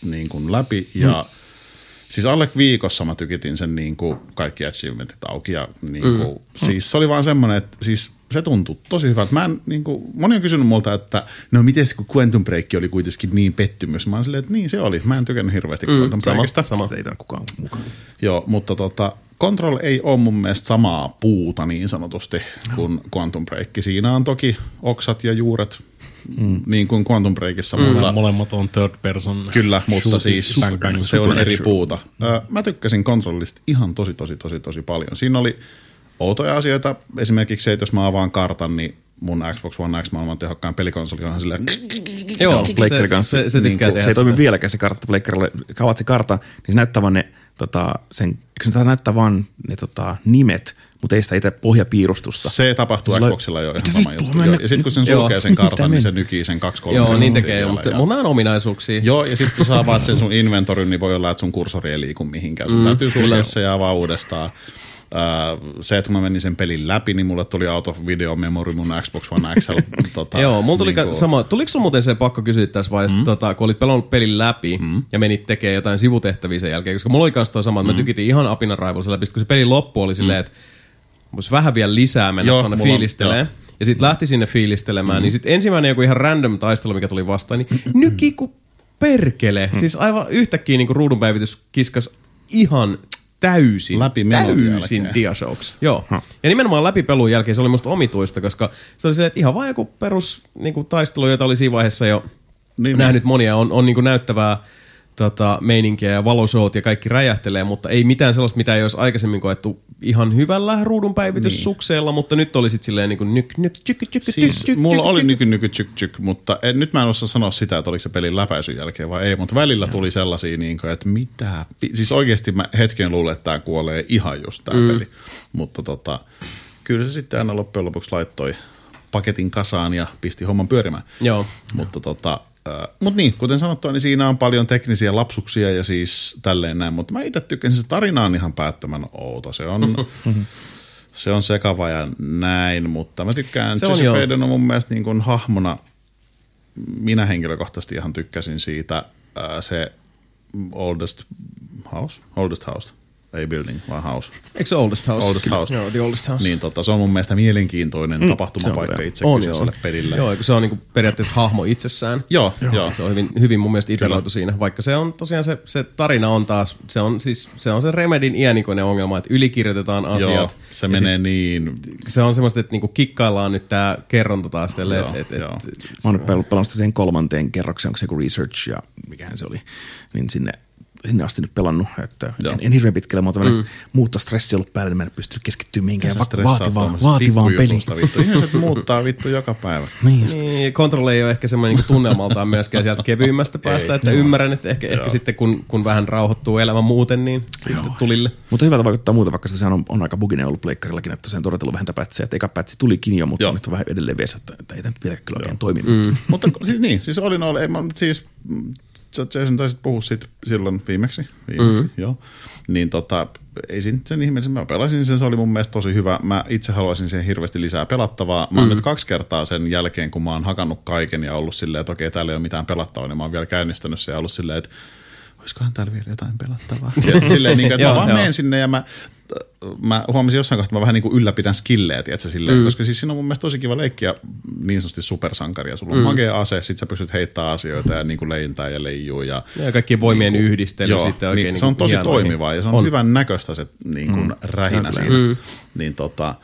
niin kuin läpi, ja mm. Siis alle viikossa mä tykitin sen niin kuin kaikki achievementit auki, ja niin kuin, mm. siis se oli vaan semmoinen, että siis se tuntui tosi hyvältä. Mä en, niin kuin, moni on kysynyt multa, että no miten kun Quantum Break oli kuitenkin niin pettymys. Mä oon silleen, että niin se oli. Mä en tykännyt hirveästi mm, Quantum sama, Breakista. sama. Ei kukaan mukaan. Joo, mutta tota, Control ei ole mun mielestä samaa puuta niin sanotusti kuin Quantum Break. Siinä on toki oksat ja juuret mm. niin kuin Quantum Breakissa, mm. mutta Molemmat on third person. Kyllä, mutta Shoot- siis bang, bang, se on eri puuta. Ö, Mä tykkäsin kontrollista ihan tosi, tosi, tosi, tosi paljon. Siinä oli outoja asioita. Esimerkiksi se, että jos mä avaan kartan, niin mun Xbox One X maailman tehokkain pelikonsoli onhan silleen... Joo, Pleikkari se, kanssa. se, se niin, tehdä Se ei toimi vieläkään se kartta pleikkarille. Kavat se kartta, niin se näyttää vaan ne, tota, sen, se näyttää vaan ne tota, nimet, mutta ei sitä itse pohjapiirustusta. Se tapahtuu Sillä- Xboxilla jo ihan sama juttu. Joo. Ja sitten kun sen Joo. sulkee sen kartan, niin se mennä? nykii sen kaksi kolme Joo, niin tekee, vielä. mutta Ja- mun on ominaisuuksia. Joo, ja sitten sä avaat sen sun inventorin, niin voi olla, että sun kursori ei liiku mihinkään. Sun mm, täytyy sulkea se ja avaa uudestaan. Äh, se, että mä menin sen pelin läpi, niin mulle tuli out of video memory mun Xbox One XL. tota, Joo, mulla tuli niin sama. Tuliko sulla muuten se pakko kysyä tässä vaiheessa, mm. tota, kun olit pelannut pelin läpi mm. ja menit tekemään jotain sivutehtäviä sen jälkeen, koska mulla oli kanssa toi sama, että mm. mä tykitin ihan apinan raivolla läpi, kun se pelin loppu oli silleen, että vois vähän vielä lisää mennä Joo, tuonne on- fiilistelee. Ja sitten lähti sinne fiilistelemään, mm. niin sitten ensimmäinen joku ihan random taistelu, mikä tuli vastaan, niin nyki ku perkele. Mm. Siis aivan yhtäkkiä niin ruudunpäivitys kiskas ihan täysin, Läpi täysin. Diashoks. Joo. Ja nimenomaan läpi pelun jälkeen se oli musta omituista, koska se oli se, että ihan vaan joku perus niin kuin taistelu, jota oli siinä vaiheessa jo Niin, niin, nähnyt monia, on, on niin kuin näyttävää tota, meininkiä ja valoshowt ja kaikki räjähtelee, mutta ei mitään sellaista, mitä ei olisi aikaisemmin koettu ihan hyvällä ruudunpäivityssukseella, niin. mutta nyt oli sitten silleen niin kuin nyk, nyk, tsyk, tsyk, Siis tsyk, mulla tsyk, oli nyky nyky tsyk tsyk, mutta en, nyt mä en osaa sanoa sitä, että oliko se pelin läpäisyn jälkeen vai ei, mutta välillä tuli sellaisia, niin kuin, että mitä, siis oikeasti mä hetken luulen, että tämä kuolee ihan just tämä mm. peli, mutta tota, kyllä se sitten aina loppujen lopuksi laittoi paketin kasaan ja pisti homman pyörimään. Joo. Mutta tota, äh, mut niin, kuten sanottua, niin siinä on paljon teknisiä lapsuksia ja siis tälleen näin, mutta mä itse tykkäsin, se tarina on ihan päättömän outo. Se on, se on sekava ja näin, mutta mä tykkään, Se on Jesse. Faden on mun mielestä niin kuin hahmona, minä henkilökohtaisesti ihan tykkäsin siitä, ää, se oldest house, oldest house, ei building, vaan house. Eikö se Oldest House? Oldest House. Joo, The Oldest House. Niin tota, se on mun mielestä mielenkiintoinen mm, tapahtumapaikka se on, itse on kyseiselle joo. pelille. Joo, eikö se on niinku periaatteessa hahmo itsessään. Joo, joo. joo. Se on hyvin, hyvin mun mielestä iteroitu siinä, vaikka se on tosiaan se, se tarina on taas, se on siis se on se Remedin iänikoinen ongelma, että ylikirjoitetaan asiat. Joo, se menee niin se on semmoista, että niinku kikkaillaan nyt tää kerronta taas tälle, Joo, et, et, joo. et, Mä oon nyt pelannut sen kolmanteen kerrokseen, onko se joku research ja mikähän se oli, niin sinne, sinne asti nyt pelannut, että Joo. en, en, hirveän pitkälle, mutta mm. muuttostressi ollut päällä, niin mä en pystynyt keskittymään mihinkään va- vaativaan, vaativaan peliin. Vittu. Ihmiset muuttaa vittu joka päivä. Niin just. Niin, Control ei ole ehkä semmoinen niin tunnelmaltaan myöskään sieltä kevyimmästä päästä, Ei, että joo. ymmärrän, että ehkä, ehkä Joo. sitten kun, kun vähän rauhoittuu elämä muuten, niin sitten tulille. Mutta hyvältä vaikuttaa muuta, vaikka se on, on aika buginen ollut pleikkarillakin, että sen todetellut vähän pätsiä, että eka pätsi tulikin jo, mutta Joo. nyt on vähän edelleen vielä, että, että ei tämä nyt vielä kyllä oikein toiminut. Mm. Mutta siis niin, siis oli noilla, ei, mä, siis Jason taisit puhua siitä silloin viimeksi, viimeksi mm. joo. Niin tota, ei siinä sen ihmeellisen, mä pelasin sen, se oli mun mielestä tosi hyvä. Mä itse haluaisin siihen hirveästi lisää pelattavaa. Mä oon mm. nyt kaksi kertaa sen jälkeen, kun mä oon hakannut kaiken ja ollut silleen, että okei, täällä ei ole mitään pelattavaa, niin mä oon vielä käynnistänyt sen ja ollut silleen, että olisikohan täällä vielä jotain pelattavaa. Ja silleen, niin kuin, että mä vaan menen sinne ja mä, mä huomasin jossain kohtaa, että mä vähän niin kuin ylläpidän skilleä, tiedätkö, silleen, mm. koska siis siinä on mun mielestä tosi kiva leikkiä niin sanotusti supersankaria. Sulla on mm. magea ase, sit sä pystyt heittämään asioita ja niin kuin leintää ja leijuu. Ja, Ja kaikkien voimien yhdistely Joo, sitten oikein niin, se on niinku tosi hienoa. toimivaa ja se on, On. on. hyvän näköistä se niin kuin mm. rähinä Kyllä. siinä. Mm. Niin tota,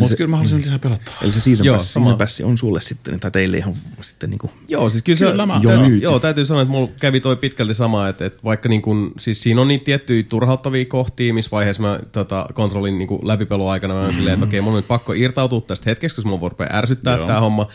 mutta kyllä mä haluaisin lisää pelattavaa. Eli se season Joo, pass, sama. season pass on sulle sitten, tai teille ihan sitten niinku, Joo, siis kyllä, Kyllä se, mä- jo joo. myyty. Joo, täytyy sanoa, että mulla kävi toi pitkälti sama, että, että vaikka niin kun, siis siinä on niitä tiettyjä turhauttavia kohtia, missä vaiheessa mä tota, kontrollin niin läpipelun aikana, mä oon silleen, että okei, mun on nyt pakko irtautua tästä hetkestä, koska mulla rupeaa ärsyttää Joo. tämä homma.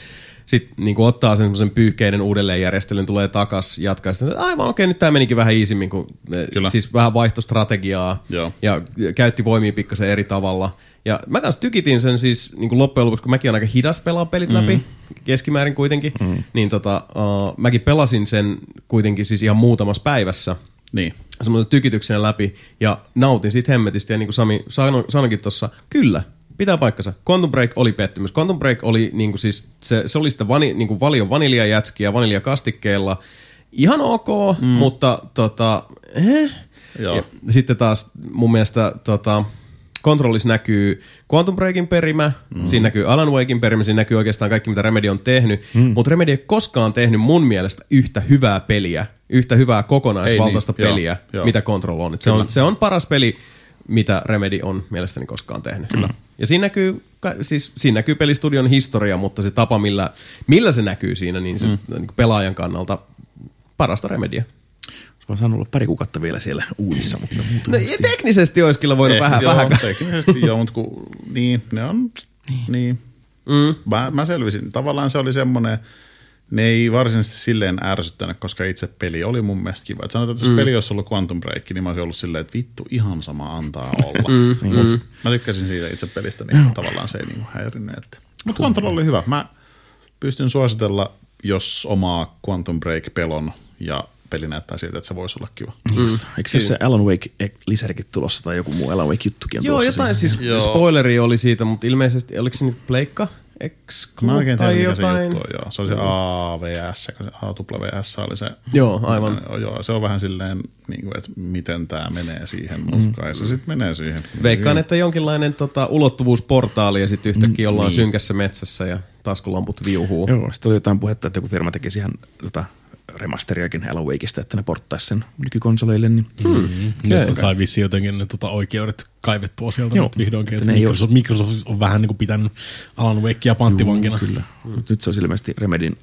Sitten niin ottaa sen semmoisen pyyhkeiden uudelleenjärjestelyn, tulee takas, jatkaa sitten, että aivan okei, nyt tämä menikin vähän iisimmin, kun ne, Kyllä. siis vähän vaihto strategiaa Joo. ja käytti voimia pikkasen eri tavalla. Ja mä kanssa tykitin sen siis niin kuin loppujen lopuksi, kun mäkin on aika hidas pelaa pelit läpi, Mm. keskimäärin kuitenkin, niin tota, uh, mäkin pelasin sen kuitenkin siis ihan muutamassa päivässä Niin. semmoisen tykityksen läpi ja nautin siitä hemmetistä. Ja niin kuin Sami sano, sanoikin tuossa, kyllä, pitää paikkansa. Quantum Break oli pettymys. Quantum Break oli niin kuin siis, se, se oli sitä vani, niin kuin valion vaniljajätskiä vaniljakastikkeella. Ihan ok, mm. mutta tota, eh. Joo. Ja sitten taas mun mielestä tota, Controlissa näkyy Quantum Breakin perimä, mm. siinä näkyy Alan Wakein perimä, siinä näkyy oikeastaan kaikki, mitä Remedy on tehnyt, mm. mutta Remedy ei koskaan tehnyt mun mielestä yhtä hyvää peliä, yhtä hyvää kokonaisvaltaista Ei niin, peliä, joo, joo. mitä Control on. Se on. Se on paras peli mitä Remedy on mielestäni koskaan tehnyt. Kyllä. Ja siinä näkyy, siis siinä näkyy pelistudion historia, mutta se tapa, millä, millä se näkyy siinä, niin se mm. niin pelaajan kannalta parasta Remedyä. Mä saanut olla pari kuukautta vielä siellä uudissa, mutta muuten No, ja teknisesti olisi kyllä voinut Eh, vähän, joo, vähän teknisesti joo, mutta kun, niin, ne on, niin. Mm. Mä, mä selvisin. Tavallaan se oli semmoinen, ne ei varsinaisesti silleen ärsyttänyt, koska itse peli oli mun mielestä kiva. Et sanotaan, että jos mm. peli olisi ollut Quantum Break, niin mä olisin ollut silleen, että vittu ihan sama antaa olla. Mm. Mut mä tykkäsin siitä itse pelistä, niin tavallaan se ei niinku häirinnyt. Että. Mutta Control oli hyvä. Mä pystyn suositella, jos omaa Quantum Break-pelon ja peli näyttää siltä, että se voisi olla kiva. Just. Eikö se, se Alan Wake lisärikin tulossa tai joku muu Alan Wake-juttukin on Joo, tulossa jotain siihen? siis Joo. spoileri oli siitä, mutta ilmeisesti, oliko se nyt pleikka? Mä en oikein tiedä, tai mikä jotain? se juttu on. Joo. Se oli se AVS, kun se AWS oli se. Joo, aivan. Joo, se on vähän silleen, niin kuin, että miten tämä menee siihen, mutta kai se sitten menee siihen. Veikkaan, että jonkinlainen tota, ulottuvuusportaali ja sitten yhtäkkiä ollaan synkässä metsässä ja taskulamput viuhuu. Joo, sitten oli jotain puhetta, että joku firma tekisi ihan tota, remasteriakin Alan Wakeista, että ne porttaisi sen nykykonsoleille. Niin. Mm. Ne sai vissiin jotenkin ne tota, oikeudet kaivettua sieltä Joo, nyt vihdoinkin. että Että ne ei Microsoft, Microsoft on vähän niin kuin pitänyt Alan Wakea panttivankina. Kyllä. Mm. Mutta nyt se on ilmeisesti Remedin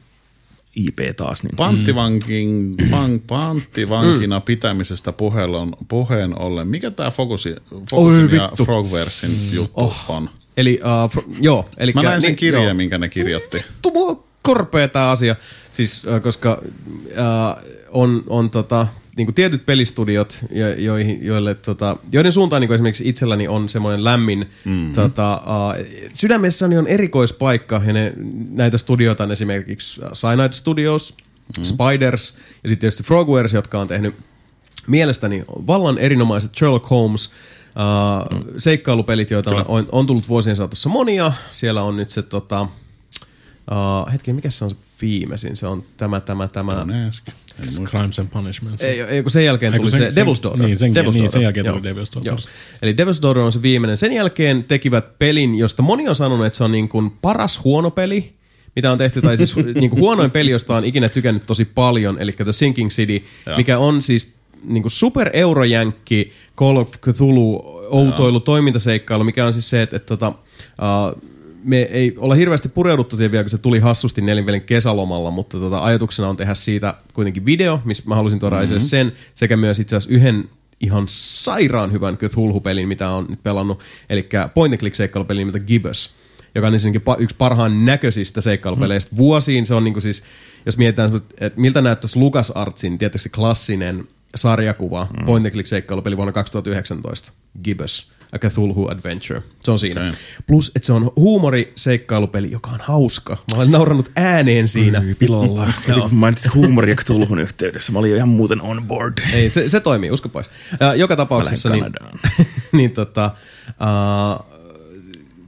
IP taas. Niin. Panttivankin, pan, panttivankina pitämisestä puheen, on, puheen ollen. Mikä tämä Focusin, Focusin ja vittu. Frogversin juttu oh. on? Eli, uh, fr- joo. Eli Mä näin sen niin, kirjeen, joo. minkä ne kirjoitti. Vittu, mua korpea tämä asia. Siis, äh, koska äh, on, on tota, niin kuin tietyt pelistudiot, jo, joihin, joille, tota, joiden suuntaan niin kuin esimerkiksi itselläni on semmoinen lämmin mm-hmm. tota, äh, sydämessäni on erikoispaikka ja ne, näitä studioita on esimerkiksi äh, Cyanide Studios, mm-hmm. Spiders ja sitten tietysti Frogwares, jotka on tehnyt mielestäni vallan erinomaiset Sherlock Holmes uh, mm. seikkailupelit, joita on, on, on tullut vuosien saatossa monia. Siellä on nyt se tota, uh, hetki, mikä se on se viimeisin? Se on tämä, tämä, tämä. Muista. Crimes and Punishments. Ei, ei, kun sen jälkeen Ei, tuli se, sen- Devil's sen- Daughter. niin, sen- Devil's niin, sen Daughter. jälkeen tuli Joo. Devil's Daughter. Joo. Eli Devil's Daughter on se viimeinen. Sen jälkeen tekivät pelin, josta moni on sanonut, että se on niin kuin paras huono peli, mitä on tehty, tai siis niin kuin huonoin peli, josta on ikinä tykännyt tosi paljon, eli The Sinking City, Joo. mikä on siis niin kuin super eurojänkki Call of Cthulhu outoilu toimintaseikkailu, mikä on siis se, että, että tota, uh, me ei olla hirveästi pureuduttu siihen vielä, kun se tuli hassusti nelinvelin kesälomalla, mutta tota, ajatuksena on tehdä siitä kuitenkin video, missä mä halusin tuoda mm-hmm. sen, sekä myös itse asiassa yhden ihan sairaan hyvän Cthulhu-pelin, mitä on nyt pelannut, eli point and click seikkailupeli nimeltä Gibbous, joka on ensinnäkin yksi parhaan näköisistä seikkailupeleistä mm. vuosiin. Se on niinku siis, jos mietitään, että miltä näyttäisi LucasArtsin, tietysti klassinen sarjakuva, mm. point and click seikkailupeli vuonna 2019, Gibbous. A Cthulhu Adventure. Se on siinä. Okay. Plus, että se on huumoriseikkailupeli, joka on hauska. Mä olen naurannut ääneen siinä. Pilolla. Heti kun mainitsit huumoria ja Cthulhun yhteydessä. Mä olin jo ihan muuten on board. Ei, se, se toimii, usko pois. Ää, joka tapauksessa Mä niin, niin tota, uh,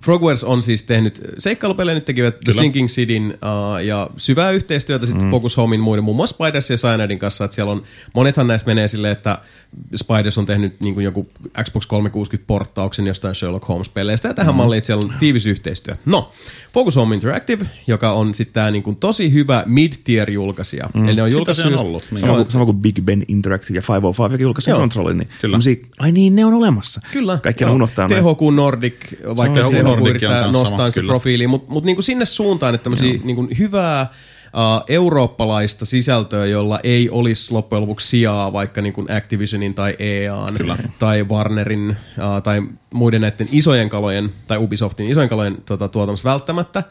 Frogwares on siis tehnyt seikkailupelejä, nyt tekivät The Kyllä. Sinking Cityn uh, ja syvää yhteistyötä sitten Focus Homein muiden, muun muassa Spiders ja Cyanidin kanssa, että siellä on, monethan näistä menee silleen, että Spiders on tehnyt niin kuin joku Xbox 360-porttauksen jostain Sherlock Holmes-peleistä, ja tähän mm. malliin, että siellä on tiivis yhteistyö. No, Focus Home Interactive, joka on sitten tämä niin kuin tosi hyvä mid-tier-julkaisija. Mm. Eli ne on Sitä julkaissut se on just- ollut, niin. Sama, kuin, sama kuin Big Ben Interactive ja 505, joka julkaisi kontrollin. Niin Kyllä. tämmösiä, ai niin, ne on olemassa. Kyllä. Kaikki aina unohtaa. THQ Nordic, vaikka THQ On yrittää nostaa sitä profiiliin, mutta mut niinku sinne suuntaan, että tämmöisiä niinku hyvää uh, eurooppalaista sisältöä, jolla ei olisi loppujen lopuksi sijaa vaikka niinku Activisionin tai EAN Kyllä. tai Warnerin uh, tai muiden näiden isojen kalojen tai Ubisoftin isojen kalojen tota, tuotannossa välttämättä.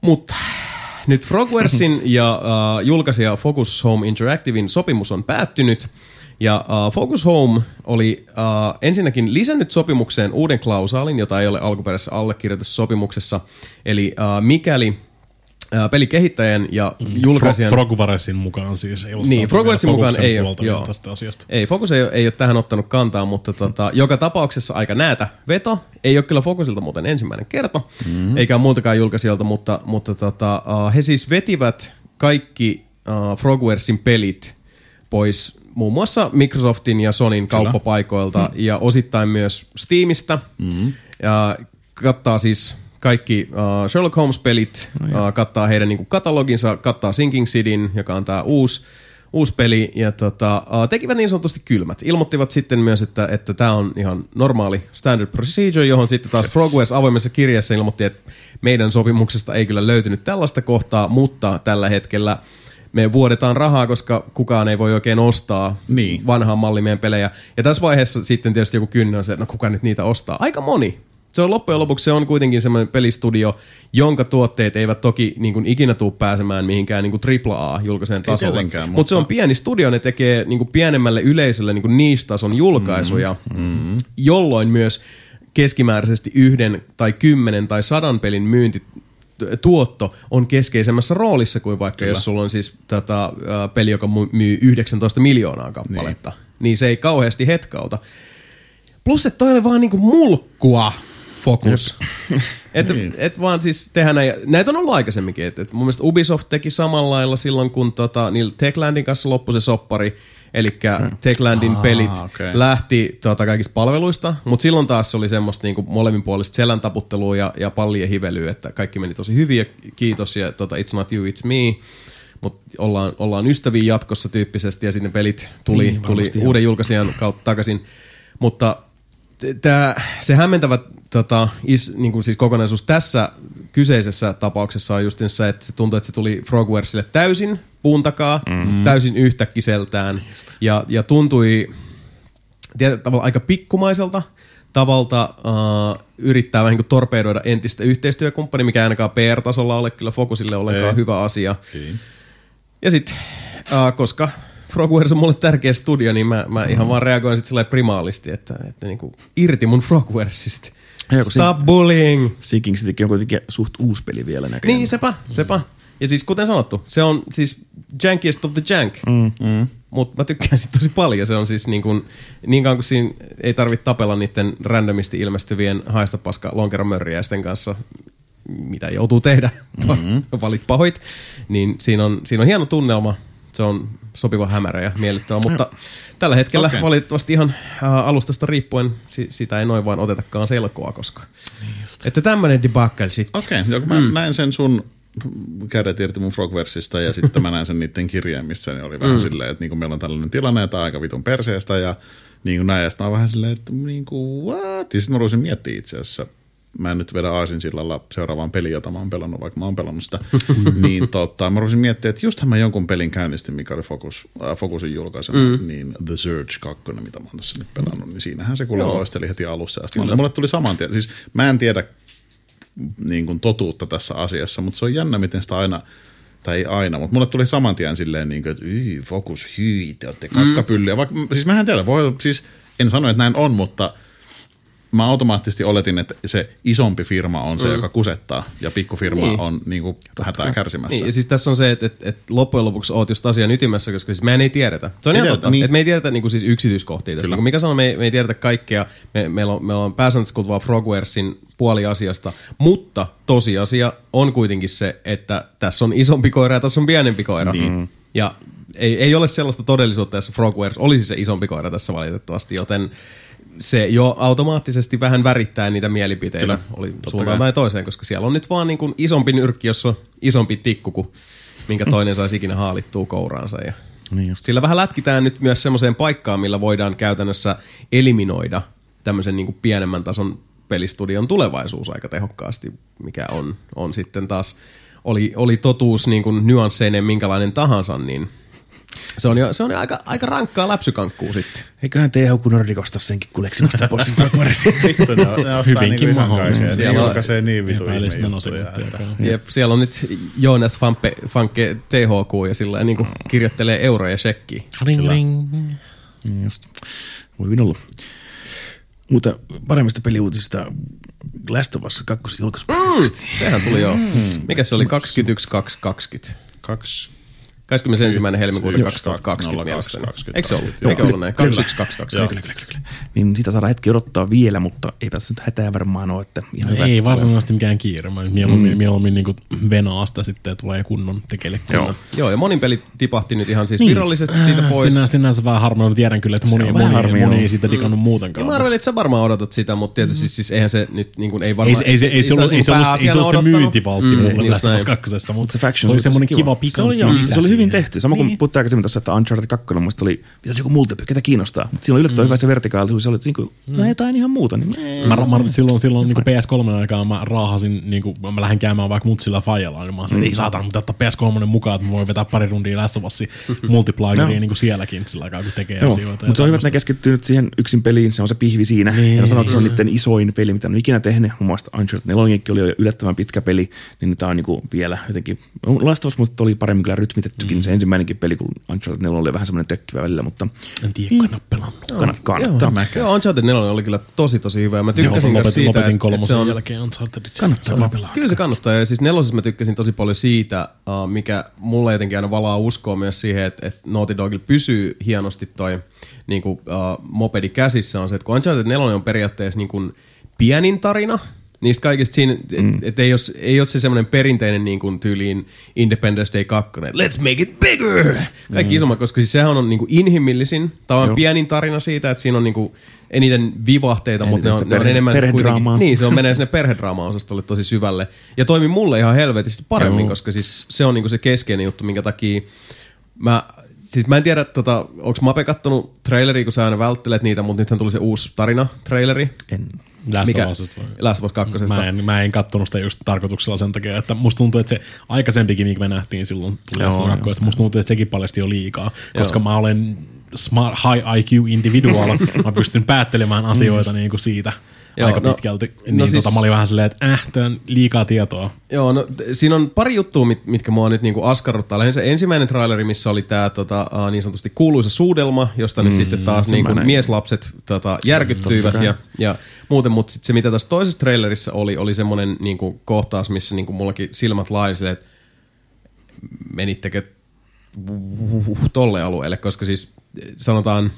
Mutta nyt Frogwaresin ja uh, julkaisija Focus Home Interactivein sopimus on päättynyt. Ja uh, Focus Home oli uh, ensinnäkin lisännyt sopimukseen uuden klausaalin, jota ei ole alkuperäisessä allekirjoitussa sopimuksessa. Eli uh, mikäli uh, pelikehittäjän ja julkaisijan... Frog, Frogvaresin mukaan siis ei ole Niin, Frogwaresin vielä mukaan ei ole, joo. tästä asiasta. Ei, Focus ei, ole- ei ole tähän ottanut kantaa, mutta tota, joka tapauksessa aika näätä veto. Ei ole kyllä Focusilta muuten ensimmäinen kerta, mm-hmm. eikä muiltakaan julkaisijoilta, mutta, mutta tota, uh, he siis vetivät kaikki uh, Frogwaresin pelit pois muun muassa Microsoftin ja Sonin kauppapaikoilta mm. ja osittain myös Steamista. Mm-hmm. Ja kattaa siis kaikki uh, Sherlock Holmes-pelit, no uh, kattaa heidän niin kuin, kataloginsa, kattaa Sinking Cityn, joka on tämä uusi uusi peli ja tota, uh, tekivät niin sanotusti kylmät. Ilmoittivat sitten myös, että että tämä on ihan normaali standard procedure, johon sitten taas Frogwares avoimessa kirjassa ilmoitti, että meidän sopimuksesta ei kyllä löytynyt tällaista kohtaa, mutta tällä hetkellä me vuodetaan rahaa, koska kukaan ei voi oikein ostaa Niin. vanhaan malliin meidän pelejä. Ja tässä vaiheessa sitten tietysti joku kynni on se, että no kuka nyt niitä ostaa. Aika moni. Se on loppujen lopuksi se on kuitenkin semmoinen pelistudio, jonka tuotteet eivät toki niin kuin ikinä tule pääsemään mihinkään niin kuin AAA-julkaiseen tasolle. tietenkään, Mutta se on pieni studio, ne tekee niin kuin pienemmälle yleisölle niin kuin niche-tason julkaisuja, mm, jolloin myös keskimääräisesti yhden tai kymmenen tai sadan pelin myynti tuotto on keskeisemmässä roolissa kuin vaikka Kyllä. jos sulla on siis tätä, ä, peli, joka myy 19 miljoonaa kappaletta. Niin. niin se ei kauheasti hetkauta. Plus, että toi oli vaan niinku mulkkua fokus. et, Niin. et vaan siis tehdä näin. Näitä on ollut aikaisemminkin. Et, et mun mielestä Ubisoft teki samalla lailla silloin, kun tota, niillä Techlandin kanssa loppui se soppari. Eli Techlandin Aa, pelit okei. lähti tota, kaikista palveluista, mutta silloin taas se oli semmoista niinku molemminpuolista selän taputtelua ja, ja pallien hivelyä, että kaikki meni tosi hyvin ja kiitos ja tota, it's not you, it's me. Mutta ollaan, ollaan ystäviä jatkossa tyyppisesti ja sitten pelit tuli, Niin, tuli uuden julkaisijan kautta takaisin. Mutta tää, se hämmentävä tota, is, niin kuin siis kokonaisuus tässä kyseisessä tapauksessa on just se, että se tuntuu, että se tuli Frogwaresille täysin puun takaa, mm-hmm. täysin yhtäkkiseltään ja, ja tuntui tietyllä tavalla aika pikkumaiselta tavalta uh, yrittää vähän niin kuin torpedoida entistä yhteistyökumppania, mikä ei ainakaan PR-tasolla ole kyllä Focusille ollenkaan Ei. hyvä asia. Ei. Ja sitten, uh, koska Frogwares on mulle tärkeä studio, niin mä, mä ihan vaan reagoin sitten primaalisti, että, että niinku irti mun Frogwaresista. Joo, kun Stop bullying! Seeking Citykin on kuitenkin suht uusi peli vielä näköjään. Niin, sepä, sepä. Ja siis kuten sanottu, se on siis jankiest of the jank. Mm, mm. Mutta mä tykkään siitä tosi paljon. Se on siis niin, kuin, niin kauan kuin siinä ei tarvitse tapella niiden randomisti ilmestyvien haista paska lonkeromörriäisten kanssa, mitä joutuu tehdä, mm-hmm. valit pahoit, niin siinä on, siinä on hieno tunnelma. Se on sopiva hämärä ja miellyttävä, mutta tällä hetkellä okay. valitettavasti ihan äh, alustasta riippuen si- sitä ei noin vaan otetakaan selkoa, koska... Että tämmönen debacle sitten. Okei, okay, mä mm. näin sen sun kädet irti mun Frogversista ja sitten mä näin sen niiden kirjeen, missä ne oli vähän mm. silleen, että niinku meillä on tällainen tilanne on aika vitun perseestä ja niin kuin näin. Ja sitten mä oon vähän silleen, että niinku what? Ja sitten mä ruusin miettiä itse asiassa, mä en nyt vedä aasinsillalla seuraavaan peliin, jota mä oon pelannut, vaikka mä oon pelannut sitä, niin tota, mä ruusin miettiä, että justhan mä jonkun pelin käynnistin, mikä oli Focus, äh, Focusin julkaisema, mm. niin The Surge 2, mitä mä oon tässä nyt pelannut, niin siinähän se kuule loisteli heti alussa. Ja sitten mulle tuli saman tien, siis mä en tiedä niin kuin totuutta tässä asiassa, mutta se on jännä, miten sitä aina, tai ei aina, mutta mulle tuli saman tien silleen, niin kuin, että yy, fokus, hyi, te olette kakkapyllyä. Vaikka, siis mä en tiedä, voi, siis en sano, että näin on, mutta mä automaattisesti oletin, että se isompi firma on se, mm. joka kusettaa, ja pikkufirma niin. On niin kuin, hätää kärsimässä. Niin, ja siis tässä on se, että, että, että loppujen lopuksi oot just asian ytimessä, koska siis mehän ei tiedetä. Se on Ei ihan tiedetä, totta, niin. että me ei tiedetä niin kuin siis yksityiskohtia tästä. Niin mikä sanoo, me ei, me ei tiedetä kaikkea. Me, meillä on, meillä on pääsääntöisesti kuultavaa Frogwaresin puoli asiasta, mutta tosiasia on kuitenkin se, että tässä on isompi koira ja tässä on pienempi koira. Niin. Ja ei, ei ole sellaista todellisuutta, jossa Frogwares olisi se isompi koira tässä valitettavasti, joten se jo automaattisesti vähän värittää niitä mielipiteitä Kyllä, oli suuntaan tai toiseen, koska siellä on nyt vaan niin kuin isompi nyrkki, jossa on isompi tikku kuin minkä toinen saisi ikinä haalittua kouraansa. Ja Niin just. sillä vähän lätkitään nyt myös semmoiseen paikkaan, millä voidaan käytännössä eliminoida tämmöisen niin kuin pienemmän tason pelistudion tulevaisuus aika tehokkaasti, mikä on, on sitten taas, oli, oli totuus niin kuin nyansseineen minkälainen tahansa, niin se on jo, se on jo aika, aika rankkaa läpsykankkuu sitten. Eiköhän THQ Nordic ostaa senkin kuleksimasta pois. Vittu, ne, ne ostaa Hyvinkin ihan mahdollista. Ne on- julkaisee niin vitu ihme Epäilisin juttuja. osakeuttiakaan. Jep, siellä on nyt Jonas Fampe, Fanke THQ ja sillä niin kuin kirjoittelee euroja shekkiä. Ring, ring. Niin just. Voi hyvin olla. Mutta paremmista peliuutisista Last of Us 2 julkaisu. Mm, sehän tuli jo. Mikä se oli? 21.2.20. Kaksi 21. helmikuuta Yksi, 2020 kaksi, mielestäni. Eikö se ollut? Eikö ollut näin? kyllä. 21.2.20. Kyllä, kyllä, kyllä, kyllä. Niin sitä saadaan hetki odottaa vielä, mutta ei tässä nyt hätää varmaan ole, että ihan hyvä. Ei että varsinaisesti mikään kiire. Mä mieluummin, mm. mieluummin niin venaa sitä sitten ja tulee kunnon tekele kunnon. Joo, ja monin peli tipahti nyt ihan siis virallisesti siitä pois. Sinä, sinänsä vähän harmi, tiedän kyllä, että moni, moni, harmi, moni joo. ei siitä digannut muutenkaan. Ja mä arvelin, että sä varmaan odotat sitä, mutta tietysti siis eihän se nyt niin kuin, ei ei, varmaan... se- ei, se, ei, se ollut, ei, se ollut, ei se ollut se myyntivaltti mm, mulle just Last of Us näin. 2, mutta Mut se Faction se oli semmoinen kiva pikantti Se oli, joo, se hyvin tehty. Sama kuin puhuttiin aikaisemmin tuossa, että Uncharted 2 mun mielestä oli, pitäisi joku multiplayer, ketä kiinnostaa. Mutta siinä oli yllättävän hyvä se vertikaalisuus, se oli että niinku, no jotain ihan muuta. Niin, Mä, mä, silloin silloin niin PS3 aikaan mä raahasin, niin kuin, mä lähdin käymään vaikka mutsilla Fajalla, niin mä sanoin, että ei saatana, mutta ottaa PS3 mukaan, että mä voin vetää pari rundia Last of Usia multiplayeriin niin kuin sielläkin sillä aikaa, kun tekee Joo, asioita. mutta se on hyvä, että ne keskittyy nyt siihen yksin peliin, se on se pihvi siinä. Niin, ja ne sanoo, että se on niiden isoin peli, mitä ne on ikinä tehnyt. Mun mielestä Uncharted 4 oli jo yllättävän pitkä peli, niin tämä on niinku vielä jotenkin... Last of Us musta oli paremmin kyllä rytmitettykin mm. se ensimmäinenkin peli, kun Uncharted 4 oli vähän semmoinen tökkivä välillä, mutta En tiedä, ole pelannut. kannattaa. Kannattaa. Joo, Uncharted 4 oli kyllä tosi tosi hyvä. Mä Joo, tykkäsin myös lopetin, siitä, lopetin että, se on, jälkeen Unchartedit. Kannattaa. Kyllä se kannattaa. Ja siis nelosessa mä tykkäsin tosi paljon siitä, uh, mikä mulle jotenkin aina valaa uskoa myös siihen, että, että Naughty Dogilla pysyy hienosti toi niin kuin, uh, mopedi käsissä on se, että kun Uncharted 4 on periaatteessa niin kuin pienin tarina, niistä kaikista siinä, että mm. et ei, ei ole se semmoinen perinteinen niin kuin tyyliin Independence Day 2, let's make it bigger! Kaikki mm. isommat, koska siis sehän on niin kuin inhimillisin, tämä on Joo. pienin tarina siitä, että siinä on niin kuin eniten vivahteita, mutta ne Eniten on, sitä ne on perhe- enemmän kuitenkin, niin, se on menee sinne perhedraama-osastolle tosi syvälle. Ja toimi mulle ihan helvetisti paremmin, Joo. koska siis se on niinku se keskeinen juttu, minkä takia mä, siis mä en tiedä, tota, onko Mape kattonut traileria, kun sä aina välttelet niitä, mutta nythän tuli se uusi tarina, traileri. En. Last Mikä? of Usista? Last of Us 2. Mä en, mä en kattonut sitä just tarkoituksella sen takia, että musta tuntuu, että se aikaisempikin, mikä me nähtiin silloin, tuli Joo, Last of Us joo. 2, että musta tuntuu, että sekin paljasti jo liikaa, koska Joo. mä olen smart, high IQ individual, mä pystyn päättelemään asioita niin kuin siitä Joo, aika no- pitkälti. no Niin siis- tota, mä olin vähän silleen, että äh, tää on liikaa tietoa. Joo, no siinä on pari juttua, mit, mitkä mua nyt niinku askarruttaa. Lähinnä se ensimmäinen traileri, missä oli tämä tota, niin sanotusti kuuluisa suudelma, josta nyt sitten taas niinku mieslapset tota, järkyttyivät ja, ja muuten, mutta sitten se mitä tässä toisessa trailerissa oli, oli semmoinen niinku kohtaus, missä niinku mullakin silmät silleen, että menittekö tolle alueelle, koska siis sanotaan,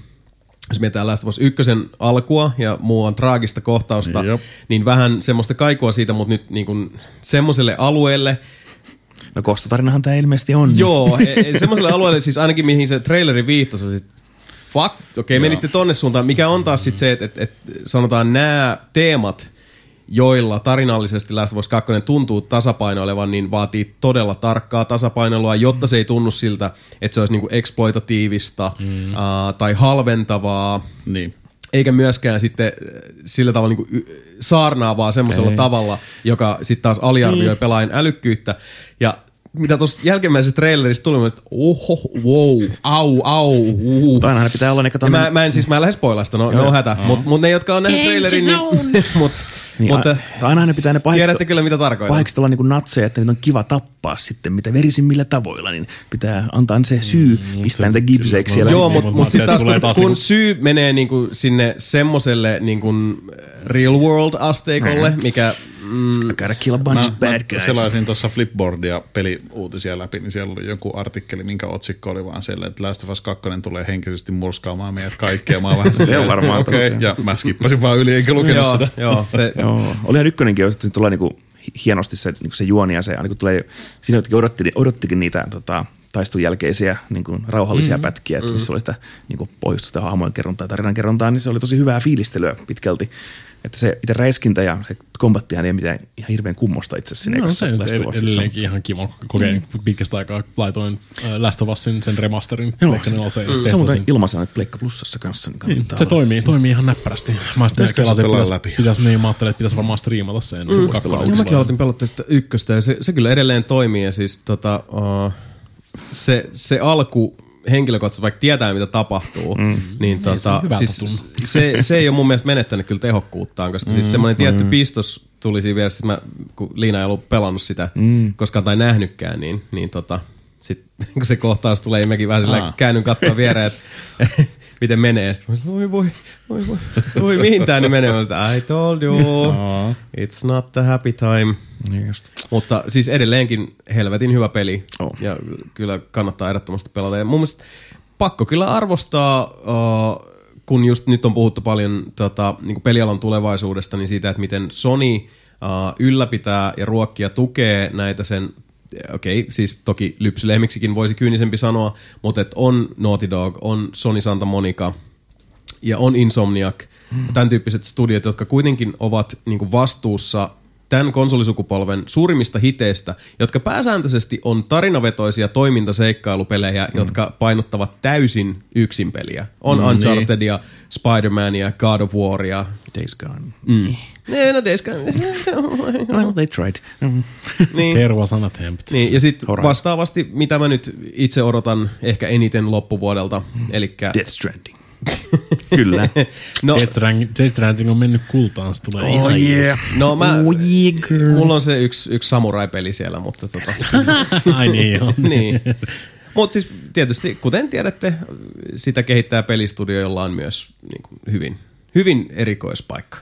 jos mietitään Last of Us 1 alkua ja muu on traagista kohtausta, Jop. niin vähän semmoista kaikua siitä, mutta nyt niin kuin semmoiselle alueelle, No kostotarinahan tämä ilmeisesti on. joo, e- e- semmoiselle alueelle siis ainakin mihin se traileri viittasi, on sit, fuck, okei okay, menitte tonne suuntaan, mikä on taas sitten se, että et, et, sanotaan nämä teemat, joilla tarinallisesti Last of Us 2 tuntuu tasapainoilevan, niin vaatii todella tarkkaa tasapainoilua, jotta se ei tunnu siltä, että se olisi niinku exploitatiivista mm. uh, tai halventavaa, Niin. eikä myöskään sitten äh, sillä tavalla niin kuin saarnaavaa semmoisella tavalla, joka sitten taas aliarvioi Niin. pelaajan älykkyyttä. Ja mitä tuossa jälkimmäisessä trailerissa tuli, että oho, wow, au, au, uh. Mutta aina pitää olla ne kato, mä, mä en siis, mä en lähde spoilasta, no, ne on hätä. Mutta mut ne, jotka on nähnyt trailerin, niin, mut, niin, mutta a, aina ne pitää ne pahikset, tiedätte kyllä mitä tarkoitan. pahikset olla niin natseja, että niitä on kiva tappaa sitten, mitä verisimmillä tavoilla, niin pitää antaa se syy, mm, pistää niitä gipseiksi siellä. Joo, Niin, mutta mut mut mä sitten taas, kun, tulee taas kun niinku- syy menee niinku sinne semmoiselle niinku real world asteikolle, mikä... Mm, I gotta kill a bunch Mä, of bad mä guys. selaisin tuossa Flipboardia peliuutisia läpi, niin siellä oli joku artikkeli, minkä otsikko oli vaan siellä, että Last of Us 2 tulee henkisesti murskaamaan meidät kaikkia. Mä vähän Se on varmaan okei, totta. ja mä skippasin vaan yli, enkä lukenut joo, sitä. joo, se, Joo, olihan ykkönenkin, jo, että tulee niinku hienosti se, niinku se juoni ja se kun tulee, siinä jotenkin odotti, odottikin niitä tota, taistelun jälkeisiä niin kuin rauhallisia mm. pätkiä, että missä oli sitä niin kuin pohjustusta hahmojen kerrontaa ja tarinan kerrontaa, niin se oli tosi hyvää fiilistelyä pitkälti. Että se itse räiskintä ja se kombattihan ei mitään ihan hirveän kummosta itse siinä No, se nyt Usissa. edelleenkin ihan kiva kokein. Pitkästä aikaa laitoin äh, Last of Usin sen remasterin. Joo, se, ja se on muuten ilmaisen, että Pleikka Plussassa kanssa. Niin Niin, se toimii, siinä. toimii ihan näppärästi. Mä se pelaa pitäisi, läpi? pitäisi, niin mä ajattelin, että pitäisi varmaan striimata se kakkonen Ja tulee. mäkin aloitin pelata sitä ykköstä ja se, se kyllä edelleen toimii ja siis tota, uh, se, se alku henkilökohtaisesti, vaikka tietää mitä tapahtuu, mm. niin se tota, on hyvältä siis se, se ei ole mun mielestä menettänyt kyllä tehokkuuttaan, koska mm. siis semmoinen tietty pistos tuli siinä vieressä, että mä, kun Liina ei ollut pelannut sitä mm. koskaan tai nähnytkään, niin, niin tota, sit, kun se kohtaus tulee, niin mäkin vähän sillä käännyn katsoa viereen, että miten menee. Sitten mä sanoin, voi voi, voi voi, voi mihin tää nyt menee? Mä sanoin, I told you, it's not the happy time. Niin just. Mutta siis edelleenkin helvetin hyvä peli. Oh. Ja kyllä kannattaa ehdottomasti pelata. Ja mun mielestä pakko kyllä arvostaa, uh, kun just nyt on puhuttu paljon tota, niin pelialan tulevaisuudesta, niin siitä, että miten Sony uh, ylläpitää ja ruokkii ja tukee näitä sen okei, okay, siis toki lypsylehmiksikin voisi kyynisempi sanoa, mutta et on Naughty Dog, on Sony Santa Monica ja on Insomniac, hmm. tämän tyyppiset studiot, jotka kuitenkin ovat niinku vastuussa tämän konsolisukupolven suurimmista hiteistä, jotka pääsääntöisesti on tarinavetoisia toimintaseikkailupelejä, mm. jotka painottavat täysin yksinpeliä. On mm, Unchartedia, Spider-Mania, God of Waria. Days Gone. Mm. Nee, no Days Gone. Well, they tried. Mm. niin. There was an attempt. Niin, ja sitten vastaavasti, mitä mä nyt itse odotan ehkä eniten loppuvuodelta, eli Death Stranding. Kyllä. no, Death Stranding, Death Stranding on mennyt kultaan, se tulee ihan just. no mä, Oh yeah, girl. mulla on se yksi, yksi samurai-peli siellä, mutta tota, Ai niin joo. niin. Mutta siis tietysti, kuten tiedätte, sitä kehittää pelistudio, jolla on myös niin kuin, hyvin, hyvin erikoispaikka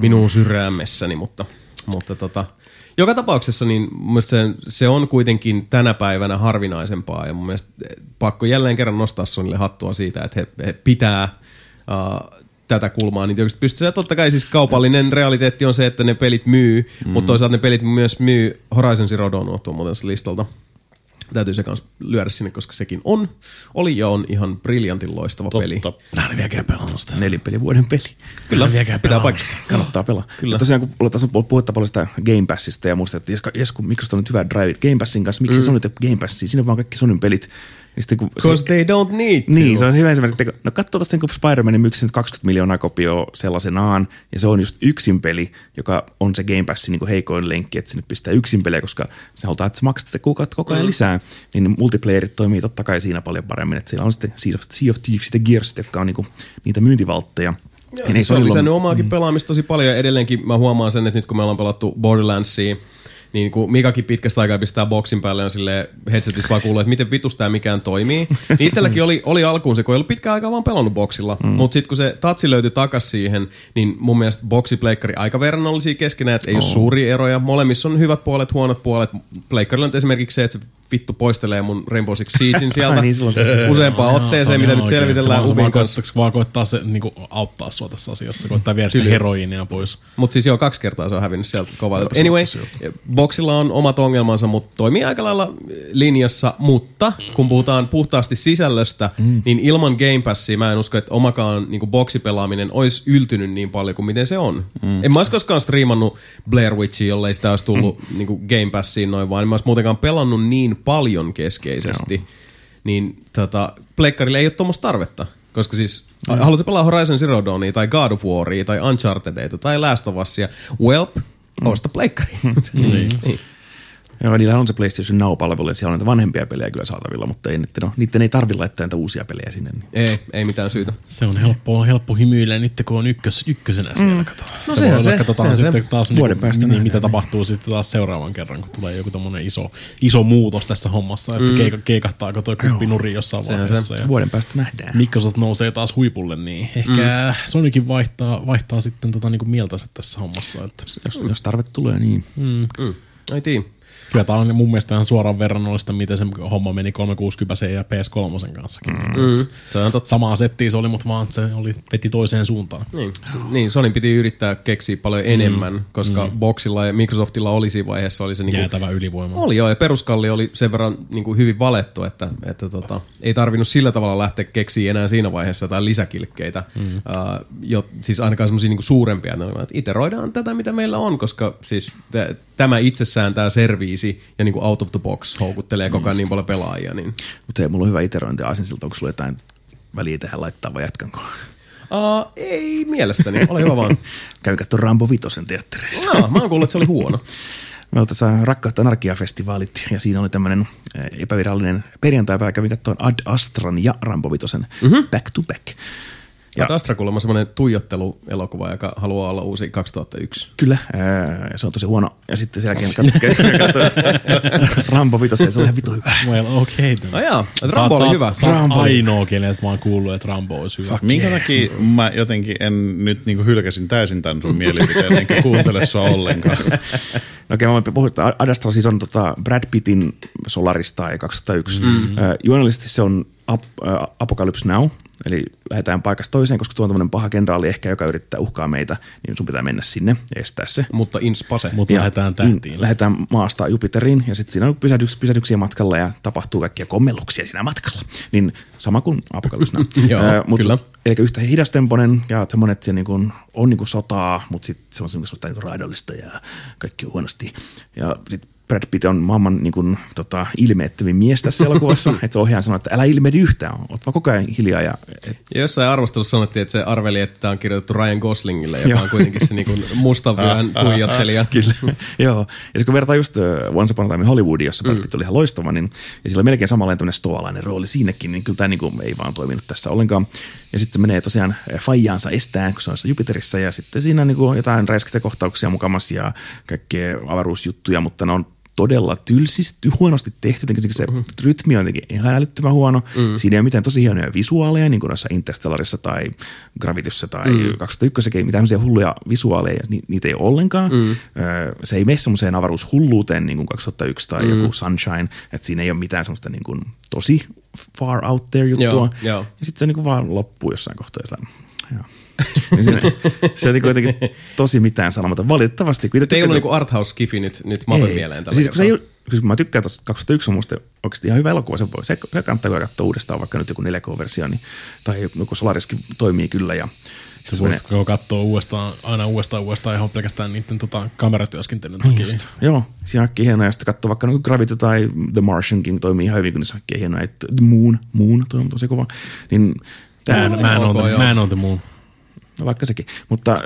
minun sydämessäni, mutta, mutta tota, joka tapauksessa niin mun se, se on kuitenkin tänä päivänä harvinaisempaa ja mun mielestä pakko jälleen kerran nostaa Sonille hattua siitä, että he, he pitää uh, tätä kulmaa, niin tietysti pystyy. Totta kai siis kaupallinen realiteetti on se, että ne pelit myy, mm. mutta toisaalta ne pelit myös myy Horizon Zero Dawn unohtuu muuten listalta. Täytyy se kanssa lyödä sinne, koska sekin on, oli ja on ihan briljantin loistava peli. Totta. En ole vieläkään pelannut sitä. Nelinpeli vuoden peli. Kyllä, vieläkään pitää pelannut paikasta. Kannattaa pelaa. Kyllä. Kyllä. Tosiaan kun tässä puhuttu paljon sitä Game Passista ja muista, että jes, jes kun Microsoft on nyt hyvä drive Game Passin kanssa, miksi mm. Sony Game Passia? Siinä on vaan kaikki Sonyn pelit. Sitten kun Because they don't need to. Niin, se on hyvä esimerkki. että No katso tuosta niin Spider-Manin myyksi nyt 20 miljoonaa kopioa sellaisenaan, ja se on just yksin peli, joka on se Game Passin niin heikoin lenkki, että sinne pistää yksin pelejä, koska se halutaan, että sä maksat sitä kuukautta koko ajan lisää, niin multiplayerit toimii totta kai siinä paljon paremmin, että siellä on sitten Sea of, sea of Thieves ja Gears, jotka on niin niitä myyntivaltteja. Joo, siis se on lisännyt omaakin pelaamista tosi paljon ja edelleenkin mä huomaan sen, että nyt kun me ollaan pelattu Borderlandsia, niin kun Mikakin pitkästä aikaa pistää boksin päälle on sille headsetissa vaan kuuluu, että miten vitus tää mikään toimii. Niin itselläkin oli, oli alkuun se, kun ei ollut pitkään aikaa vaan pelannut boksilla. Mm. Mutta sitten kun se tatsi löytyi takas siihen, niin mun mielestä boksipleikkari aika verrannollisia keskenään, että ei oh. ole suuria eroja. Molemmissa on hyvät puolet, huonot puolet. Pleikkarilla on esimerkiksi se, että se vittu poistelee mun Rainbow Six Siegein sieltä Niin, silloin se- useampaan Joo, se otteeseen, on mitä nyt oikein. selvitellään Se vaan- se Ubin vaan kanssa. koittaa- vaan koittaa se, niin kuin, auttaa sua tässä asiassa, koittaa viedä sitä heroiinia pois. Mutta siis joo, kaksi kertaa se on hävinnyt sieltä kovaa. Anyway, boksilla on omat ongelmansa, mutta toimii aika lailla linjassa. Mutta kun puhutaan puhtaasti sisällöstä, mm. niin ilman Game Passia mä en usko, että omakaan niin boksipelaaminen olisi yltynyt niin paljon kuin miten se on. Mm. En mä olisi koskaan striimannut Blair Witchia, jollei sitä olisi tullut mm. niin Game Passiin noin, vaan en mä olisi muutenkaan pelannut niin paljon keskeisesti. Joo. Niin tota, Pleikkarille ei ole tuommoista tarvetta. Koska siis, mm. haluatko pelaa Horizon Zero Dawnia tai God of Waria tai Unchartedia tai Last of Usia, welp, osta pleikkari. niin. niin. Joo, niillä on se PlayStation Now-palvelu, ja siellä on näitä vanhempia pelejä kyllä saatavilla, mutta ei, niiden, no, niiden ei tarvitse laittaa näitä uusia pelejä sinne. Niin. Ei, ei mitään syytä. Se on helppo, helppo hymyillä nyt, kun on ykkös, ykkösenä siellä. Kato. No se sehän voi se, katsotaan sehän sitten se. taas Vuoden niin, päästä niin, nähdään. mitä tapahtuu sitten taas seuraavan kerran, kun tulee joku tommonen iso, iso muutos tässä hommassa, että mm. keika, keikahtaako toi kuppi nuri jossain Sehän vaiheessa. se. Ja Vuoden päästä nähdään. Microsoft nousee taas huipulle, niin ehkä mm. Sonykin vaihtaa, vaihtaa sitten tota niinku mieltänsä tässä hommassa. Että Jos, jos tarve tulee, niin Mm. Ei tii. Kyllä tämä on mun mielestä ihan suoraan verrannollista, miten se homma meni 360 ja PS3 kanssakin. Mm. Mm. Se on totta. Samaa settiä se oli, mutta vaan se oli, veti toiseen suuntaan. Niin, s- niin, Sonin piti yrittää keksiä paljon enemmän, mm. koska mm. Boxilla ja Microsoftilla oli siinä vaiheessa oli se niinku, Jäätävä ylivoima. Oli joo, ja peruskalli oli sen verran niin kuin hyvin valettu, että, että tota, ei tarvinnut sillä tavalla lähteä keksiä enää siinä vaiheessa jotain lisäkilkkeitä. Mm. Uh, jo, siis ainakaan semmoisia niin suurempia, että olivat, että iteroidaan tätä, mitä meillä on, koska siis t- tämä itsessään, tämä serviisi ja niin kuin out of the box houkuttelee koko ajan niin paljon pelaajia. Niin. mutta hei, mulla on hyvä iterointi Aasinsilta, onko sulla jotain väliä tähän laittaa vai jatkanko? Uh, ei mielestäni, ole hyvä vaan. Kävin katsomaan Rambo Vitosen teatterissa. No, mä oon kuullut, että se oli huono. Me oltiin tässä Rakkautta Anarkia-festivaalit ja siinä oli tämmöinen epävirallinen perjantai kävin katsomaan Ad Astran ja Rambo Vitosen mm-hmm. back to back. Ja Astra kuulemma on semmoinen tuijotteluelokuva, joka haluaa olla uusi 2001. Kyllä, ää, se on tosi huono. Ja sitten sen jälkeen katsoin katso, Rambo Vitosen ja se oli ihan vitu hyvä. Well, okei. Okay, No joo, että Rambo oli hyvä. Sä oot Rambo ainoa, keneltä mä oon kuullut, että Rambo olisi hyvä. Minkä takia mä jotenkin en nyt niinku hylkäsin täysin tämän sun mielipiteen, enkä kuuntele sua ollenkaan. No okei, mä puhun, että Ad Astra siis on tota Brad Pittin Solaris tai 2001. Mm-hmm. Juonellisesti se on Ap, ä, Apocalypse Now, eli lähdetään paikasta toiseen, koska tuo on tämmöinen paha kenraali ehkä, joka yrittää uhkaa meitä, niin sun pitää mennä sinne ja estää se. Mutta in spase. Mutta Ja lähdetään tähtiin. Lähdetään maasta Jupiteriin ja sitten siinä on pysähdyks, pysähdyksiä matkalla ja tapahtuu kaikkia kommelluksia siinä matkalla. Niin sama kuin Apocalypse Now. Joo, Ää, mut, kyllä. Eli yhtä hidastemponen ja semmoinen, että se niin kuin, on niin kuin sotaa, mutta sitten se on semmoista niin raidollista ja kaikki on huonosti. Ja sitten Brad Pitt on maailman niin kuin, tota, ilmeettömin mies tässä elokuvassa, että se ohjaaja sanoo, että älä ilmeydy yhtään, oot vaan koko ajan hiljaa. Ja, et, Ja jossain arvostelussa sanottiin, että se arveli, että tämä on kirjoitettu Ryan Goslingille, joka on kuitenkin se niin mustan vyön tuijottelija. Kyllä. Joo. Ja kun vertaa just uh, Once Upon a Time in Hollywood, jossa Brad Pitt oli ihan loistava, niin ja sillä on melkein samanlainen tämmöinen stoalainen rooli siinäkin, niin kyllä tämä niin kuin, ei vaan toiminut tässä ollenkaan. Ja sitten se menee tosiaan eh, faijaansa estään, kun se on Jupiterissa, ja sitten siinä on niin kuin jotain räiskintäkohtauksia mukamassa ja kaikkea avaruusjuttuja, mutta ne on todella tylsisty, huonosti tehty, jotenkin se mm-hmm. rytmi on jotenkin ihan älyttömän huono. Mm. Siinä ei ole mitään tosi hienoja visuaaleja, niin kuin noissa Interstellarissa tai Gravityssä tai mm. 2001, ei mitään sellaisia hulluja visuaaleja, ni, niitä ei ole ollenkaan. Mm. Se ei mene semmoiseen avaruushulluuteen niin kuin 2001 tai mm. joku Sunshine, että siinä ei ole mitään semmoista niin kuin tosi far out there juttua. Joo, joo. Ja sitten se niin kuin vaan loppuu jossain kohtaa. Joo. Ja siinä, se oli kuitenkin tosi mitään sanomatta. Valitettavasti. Kun Ei tykkään- ollut niinku arthouse skifi nyt, nyt Mapen mieleen tällä siis, kun se ei, siis kun mä tykkään tuosta 2001 on musta oikeasti ihan hyvä elokuva, se, voi, se, se kannattaa kyllä katsoa uudestaan, vaikka nyt joku 4K-versio, niin, tai joku Solariskin toimii kyllä. Ja Se se voisi katsoa uudestaan, aina uudestaan uudestaan ihan pelkästään niiden tota, kameratyöskentelyn takia. Just, joo, siinä on hienoja. Ja sitten katsoo vaikka niin Gravity tai The Martiankin toimii ihan hyvin, kun niissä on. Et The Moon, Moon toimii tosi kova. Niin Mä tämä en, mä en, ole, mä en ole the moon. No vaikka sekin. Mutta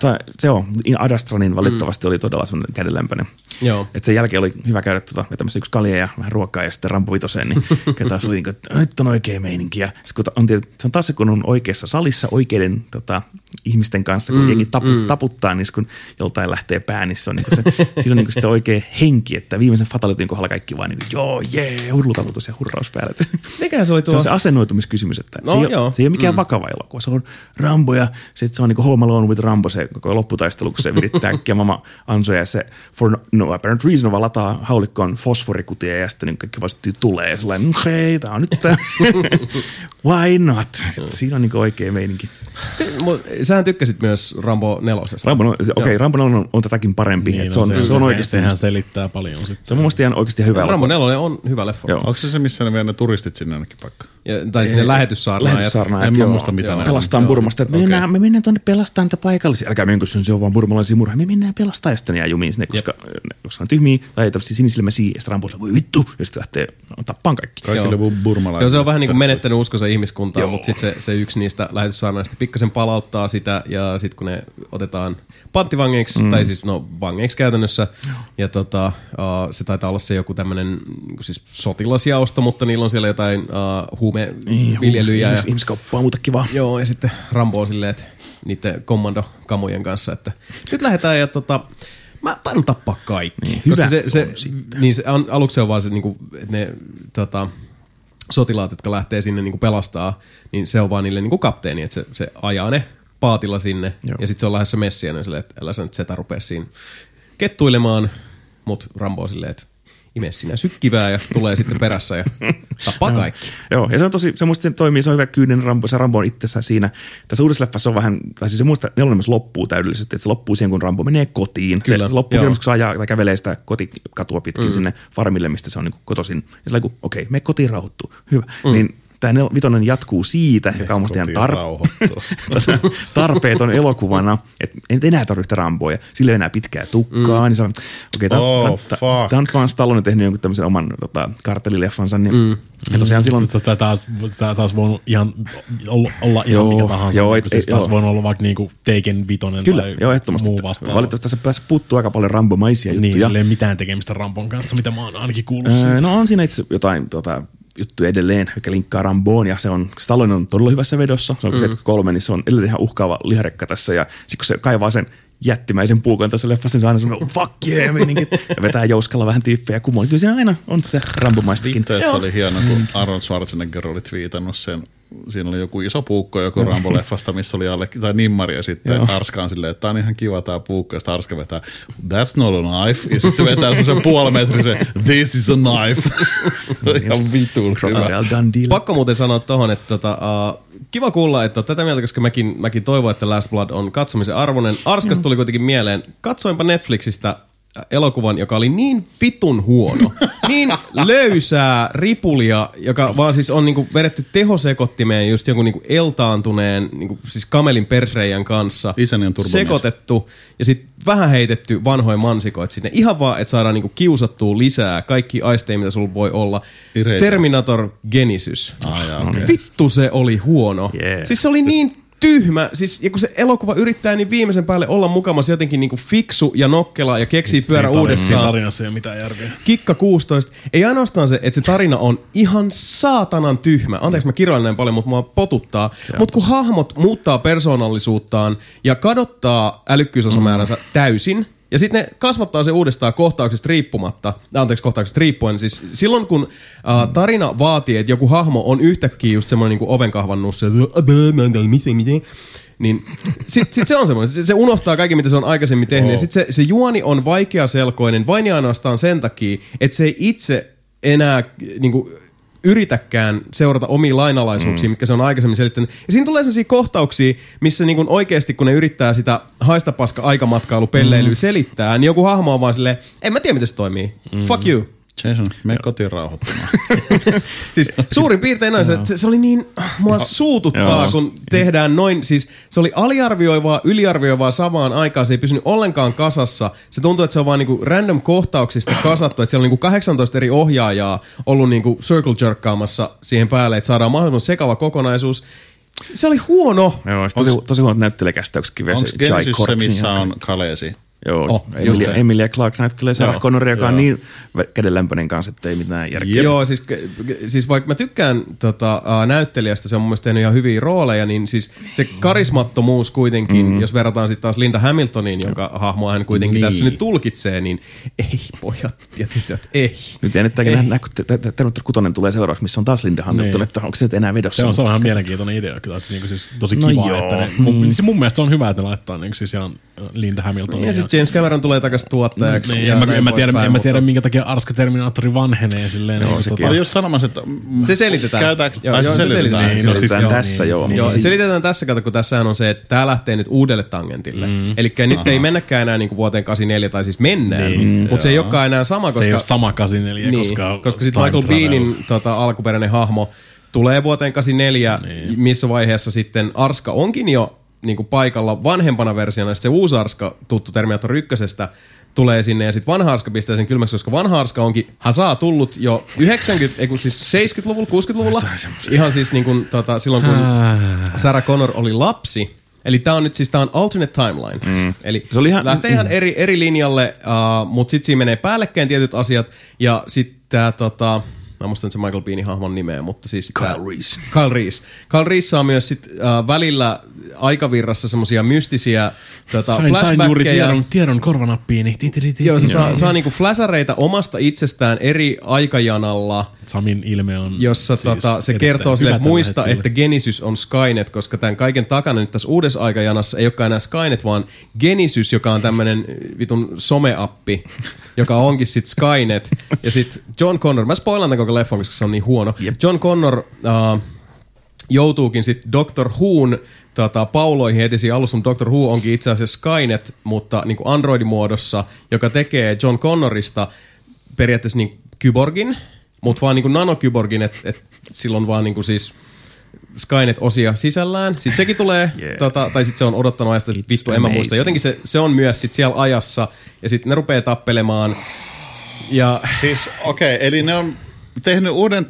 tai, se on, Adastranin valitettavasti oli todella semmoinen kädenlämpöinen. Joo. Et sen jälkeen oli hyvä käydä tuota, vetämässä yksi kalja ja vähän ruokaa ja sitten Rambo vitoseen, niin taas oli niin kuin, että nyt on oikea meininki. Ja sit kun on, se on taas se, kun on oikeassa salissa oikeiden tota, ihmisten kanssa, kun mm, jengi tapu, mm. taputtaa, niin kun joltain lähtee pää, niin se on, niin se, siinä on niin sitä oikea henki, että viimeisen fatalitin kohdalla kaikki vaan niin kuin, joo, jee, hurlutaputus ja hurraus päälle. Mikä se oli Se tuo? on se asennoitumiskysymys, että No, se, ei ole, joo. se ei ole mikään mm. vakava elokuva. Se on Rambo ja sitten se on niin Home Alone with Rambo se koko lopputaistelu, kun se virittää äkkiä mama ansoja ja se for no apparent reason vaan lataa haulikkoon fosforikutia ja sitten niin kaikki syttyy tulee ja sellainen, "Mm, hei, tää on nyt tää. Why not? Et siinä on niin oikea meininki. Sähän tykkäsit myös Rambo nelosesta. Rambo, no, okei, okay, Rambo on, on, tätäkin parempi. Niin, Niin, se, on, no se, on oikeasti, Sehän selittää paljon sitten. se on mun mielestä ihan oikeasti hyvä Rambo nelonen on hyvä leffa. Onko se se, missä ne vie ne turistit sinne jonnekin paikkaan? Ja, tai sinne lähetyssaarnaajat. Lähetyssaarnaajat, En joo. muista, mitä ne on. Pelastaan Joo. Burmasta. Että me, mennään, me mennään tuonne pelastaa niitä paikallisia. Älkää menkö se on vaan burmalaisia murhaa. Me mennään pelastaa ja sitten ne jää jumiin sinne, koska, koska ne on tyhmiä tai tämmöisiä sinisilmäisiä. Ja sitten voi vittu. Ja sitten lähtee no, tappaan kaikki. Kaikille Joo. bu- burmalaisille. Joo, se on vähän niin kuin menettänyt uskonsa ihmiskuntaa, Joo. mutta sitten se, se yksi niistä lähetyssaarnaista pikkasen palauttaa sitä, ja sitten kun ne otetaan panttivangeiksi, mm. tai siis no vangeiksi käytännössä, ja tota, uh, se taitaa olla se joku tämmöinen siis sotilasjaosto, mutta niillä on siellä jotain uh, huumeviljelyjä. ja, Ihmis, ihmiskauppaa, muuta kivaa. Joo, ja sitten Rambo on silleen, että niiden kommandokamojen kanssa, että nyt lähdetään ja tota, mä taidan tappaa kaikki. Niin, Koska se, se, on sitten. niin se, an- aluksi se on vaan se, niinku, että ne tota, sotilaat, jotka lähtee sinne niinku pelastaa, niin se on vaan niille niinku kapteeni, että se, se ajaa ne paatilla sinne, Joo. ja sitten se on lähdössä messiä, niin silleen, että älä sä nyt setä rupea siinä kettuilemaan, mutta Rambo on silleen, että ime sinä sykkivää ja tulee sitten perässä ja tappaa kaikki. Joo, ja se on tosi, se musta se toimii, se on hyvä kyyninen Rambo, se Rambo on itsessään siinä. Tässä uudessa leffassa on vähän, tai siis se muista nelonen myös loppuu täydellisesti, että se loppuu siihen, kun Rambo menee kotiin. Kyllä, se loppuu kun se ajaa tai kävelee sitä kotikatua pitkin mm. sinne farmille, mistä se on niin kotoisin. Ja se on okei, okay, me kotiin rauhoittuu, hyvä. Mm. Niin tämä nel- vitonen jatkuu siitä, joka on musta ihan tar- rauhoittuu. tarpeeton elokuvana, että en enää tarvitse Ramboja, sillä ei enää pitkää tukkaa, mm. niin se on, okei, okay, Oh, tämä on nyt vaan Stallone tehnyt jonkun tämmöisen oman tota, kartellileffansa, niin mm. ja tosiaan silloin Tästä taas, tää taas voinut ihan olla, olla ihan Joo, mikä tahansa. joo, et- siis et- taas joo. voinut olla vaikka niinku Taken Vitonen Kyllä, tai joo, ehdottomasti. muu vastaava. Valitettavasti tässä päässä puuttuu aika paljon rambomaisia Niin, juttuja. sillä ei ole mitään tekemistä Rampon kanssa, mitä mä oon ainakin kuullut Öö, siitä. no on siinä itse jotain tota, juttuja edelleen, joka linkkaa Ramboon, ja se on, Stallone on todella hyvässä vedossa, se on mm. 73, niin se on edelleen ihan uhkaava liharekka tässä, ja sitten kun se kaivaa sen jättimäisen puukon tässä leffassa, niin se on aina semmoinen fuck yeah meininki, ja vetää jouskalla vähän tyyppejä kumoon. Kyllä siinä aina on sitä rambomaistakin. Vittu, että oli hieno, kun Arnold Schwarzenegger oli twiitannut sen siinä oli joku iso puukko joku Rambo-leffasta, missä oli alle, tai nimmari, ja sitten Joo. Arska on silleen, että tää on ihan kiva tää puukko, ja sitten Arska vetää, that's not a knife, ja sitten se vetää semmoisen puolimetrisen, this is a knife. ihan vitun hyvä. Pakko muuten sanoa tohon, että tota, uh, kiva kuulla, että tätä mieltä, koska mäkin, mäkin toivon, että Last Blood on katsomisen arvoinen. Arskas tuli kuitenkin mieleen. Katsoinpa Netflixistä elokuvan, joka oli niin vitun huono. niin löysää ripulia, joka vaan siis on niinku vedetty tehosekottimeen just jonkun niinku eltaantuneen, niinku siis kamelin persreijän kanssa. Isäni on. Sekoitettu ja sitten vähän heitetty vanhoja mansikoita sinne. Ihan vaan, että saadaan niinku kiusattua lisää kaikki aisteja, mitä sulla voi olla. Ireitä. Terminator Genesis. Ah, jaa, okei. Vittu se oli huono. Yeah. Siis se oli niin tyhmä. Siis, ja kun se elokuva yrittää niin viimeisen päälle olla mukamassa jotenkin niinku fiksu ja nokkela ja keksii pyörä Siinä uudestaan. tarinassa ei ole mitään järkeä. Kikka 16. Ei ainoastaan se, että se tarina on ihan saatanan tyhmä. Anteeksi, mä kiroilen näin paljon, mutta mua potuttaa. Mutta kun hahmot muuttaa persoonallisuuttaan ja kadottaa älykkyysosamääränsä mm. täysin, ja sitten ne kasvattaa se uudestaan kohtauksesta riippumatta, anteeksi kohtauksesta riippuen, siis silloin kun äh, tarina vaatii, että joku hahmo on yhtäkkiä just semmoinen niin ovenkahvannus, niin sit, sit se on semmoinen, se, se unohtaa kaiken mitä se on aikaisemmin tehnyt, ja sit se, se juoni on vaikeaselkoinen vain ja ainoastaan sen takia, että se ei itse enää niin kuin, yritäkään seurata omia lainalaisuuksia, mm. mitkä se on aikaisemmin selittänyt. Ja siinä tulee sellaisia kohtauksia, missä niin kuin oikeasti, kun ne yrittää sitä haistapaska aikamatkailu-pelleilyä mm. selittää, niin joku hahmo on vaan silleen, en mä tiedä, miten se toimii. Mm. Fuck you. Jason, mene kotiin rauhoittumaan. Siis suurin piirtein noin, se, se, oli niin, mua suututtaa, Joo. kun tehdään noin, siis se oli aliarvioivaa, yliarvioivaa samaan aikaan, se ei pysynyt ollenkaan kasassa. Se tuntuu, että se on vaan niinku random kohtauksista kasattu, että siellä on niinku 18 eri ohjaajaa ollut niinku circle jerkkaamassa siihen päälle, että saadaan mahdollisimman sekava kokonaisuus. Se oli huono. Joo, tosi, tosi huonot näyttelijäkästäyksetkin Onko Genesis se, missä on Kaleesi? Joo, Oh, Emilia. Emilia Clark näyttelee Sarah Joo, Connor, joka on joo. niin kädenlämpöinen kanssa, että ei mitään järkeä. Joo, siis, siis vaikka mä tykkään tota, näyttelijästä, se on mun mielestä tehnyt ihan hyviä rooleja, niin siis se karismattomuus kuitenkin, mm. jos verrataan sitten taas Linda Hamiltoniin, jonka hahmoa hän kuitenkin niin. Niin. tässä nyt tulkitsee, niin ei pojat ja tytöt, ei. Nyt jännittääkin nähdä, kun te- te- te- Terminator 6 tulee seuraavaksi, missä on taas Linda Hamilton, Niin. että onko se nyt enää vedossa. Se on, se on mutta- ihan mielenkiintoinen idea kyllä. Se, niin siis tosi No kiva, joo, että ne, niin. mun, mielestä se on hyvä, että laittaa niin siis ihan Linda Hamiltonin. Ja siis James Cameron tulee takaisin tuottajaksi. niin, ja en, mä, en, mä tiedä, poispäin, en mä tiedä, minkä takia Arska Terminaattori vanhenee silleen. Joo, niin, tota, Oli just sanomassa, että... Se selitetään. Käytääks, Joo, joo, se se selitetään. Niin, no siis Selitetään joo, tässä, niin, joo. niin. Joo, se si- selitetään tässä, kato, kun tässähän on se, että tämä lähtee nyt uudelle tangentille. Mm. Eli nyt ei mennäkään enää niin kuin vuoteen 84, tai siis mennään, Niin, mutta se ei olekaan enää sama, se ei koska... ole sama 84, niin, koska... koska sitten Michael. Beanin tota, alkuperäinen hahmo tulee vuoteen 84, niin. missä vaiheessa sitten Arska onkin jo niin kuin paikalla vanhempana versiona, sitten se uusi Arska, tuttu Terminator 1, tulee sinne ja sitten vanha Arska pistää sen kylmäksi, koska vanha Arska onkin hasaa tullut jo 90, ei kun siis 70-luvulla, 60-luvulla, ihan siis niin kuin, tota, silloin kun Sarah Connor oli lapsi, Eli tämä on nyt siis tää on alternate timeline. Mm. Eli Se oli ihan- lähtee ihan eri, eri linjalle, uh, mutta sitten siinä menee päällekkäin tietyt asiat. Ja sitten tämä, tota, mä muistan se Michael Beanin hahmon nimeä, mutta siis tää- Kyle Reese. Kyle Reese. Kyle Reese saa myös sit, uh, välillä aikavirrassa semmosia mystisiä tota, Sain, sain juuri flashbackkejä. tiedon, tiedon korvanappiini. Ti, ti, ti, Joo, se saa, saa niinku flashareita omasta itsestään eri aikajanalla, Samin ilme on jossa siis tota, se kertoo sille, että muista, hetkellä. että Genesis on Skynet, koska tämän kaiken takana nyt tässä uudessa aikajanassa ei olekaan enää Skynet, vaan Genesis, joka on tämmöinen vitun someappi, joka onkin sit Skynet. Ja sit John Connor, mä spoilan tämän koko leffon, koska se on niin huono. Jep. John Connor uh, joutuukin sitten Dr. Who'n tota, pauloihin heti siinä alussa, mutta Dr. Who onkin itse asiassa Skynet, mutta niin Android-muodossa, joka tekee John Connorista periaatteessa niin kyborgin, mutta vaan niin kuin nanokyborgin, että et silloin vaan niin kuin siis Skynet-osia sisällään. Sitten sekin tulee, Yeah. tota, tai sitten se on odottanut ajasta, että vittu, en mä muista. Jotenkin se, se on myös sit siellä ajassa, ja sitten ne rupeaa tappelemaan. Ja Siis okei, okay, eli ne on tehnyt uuden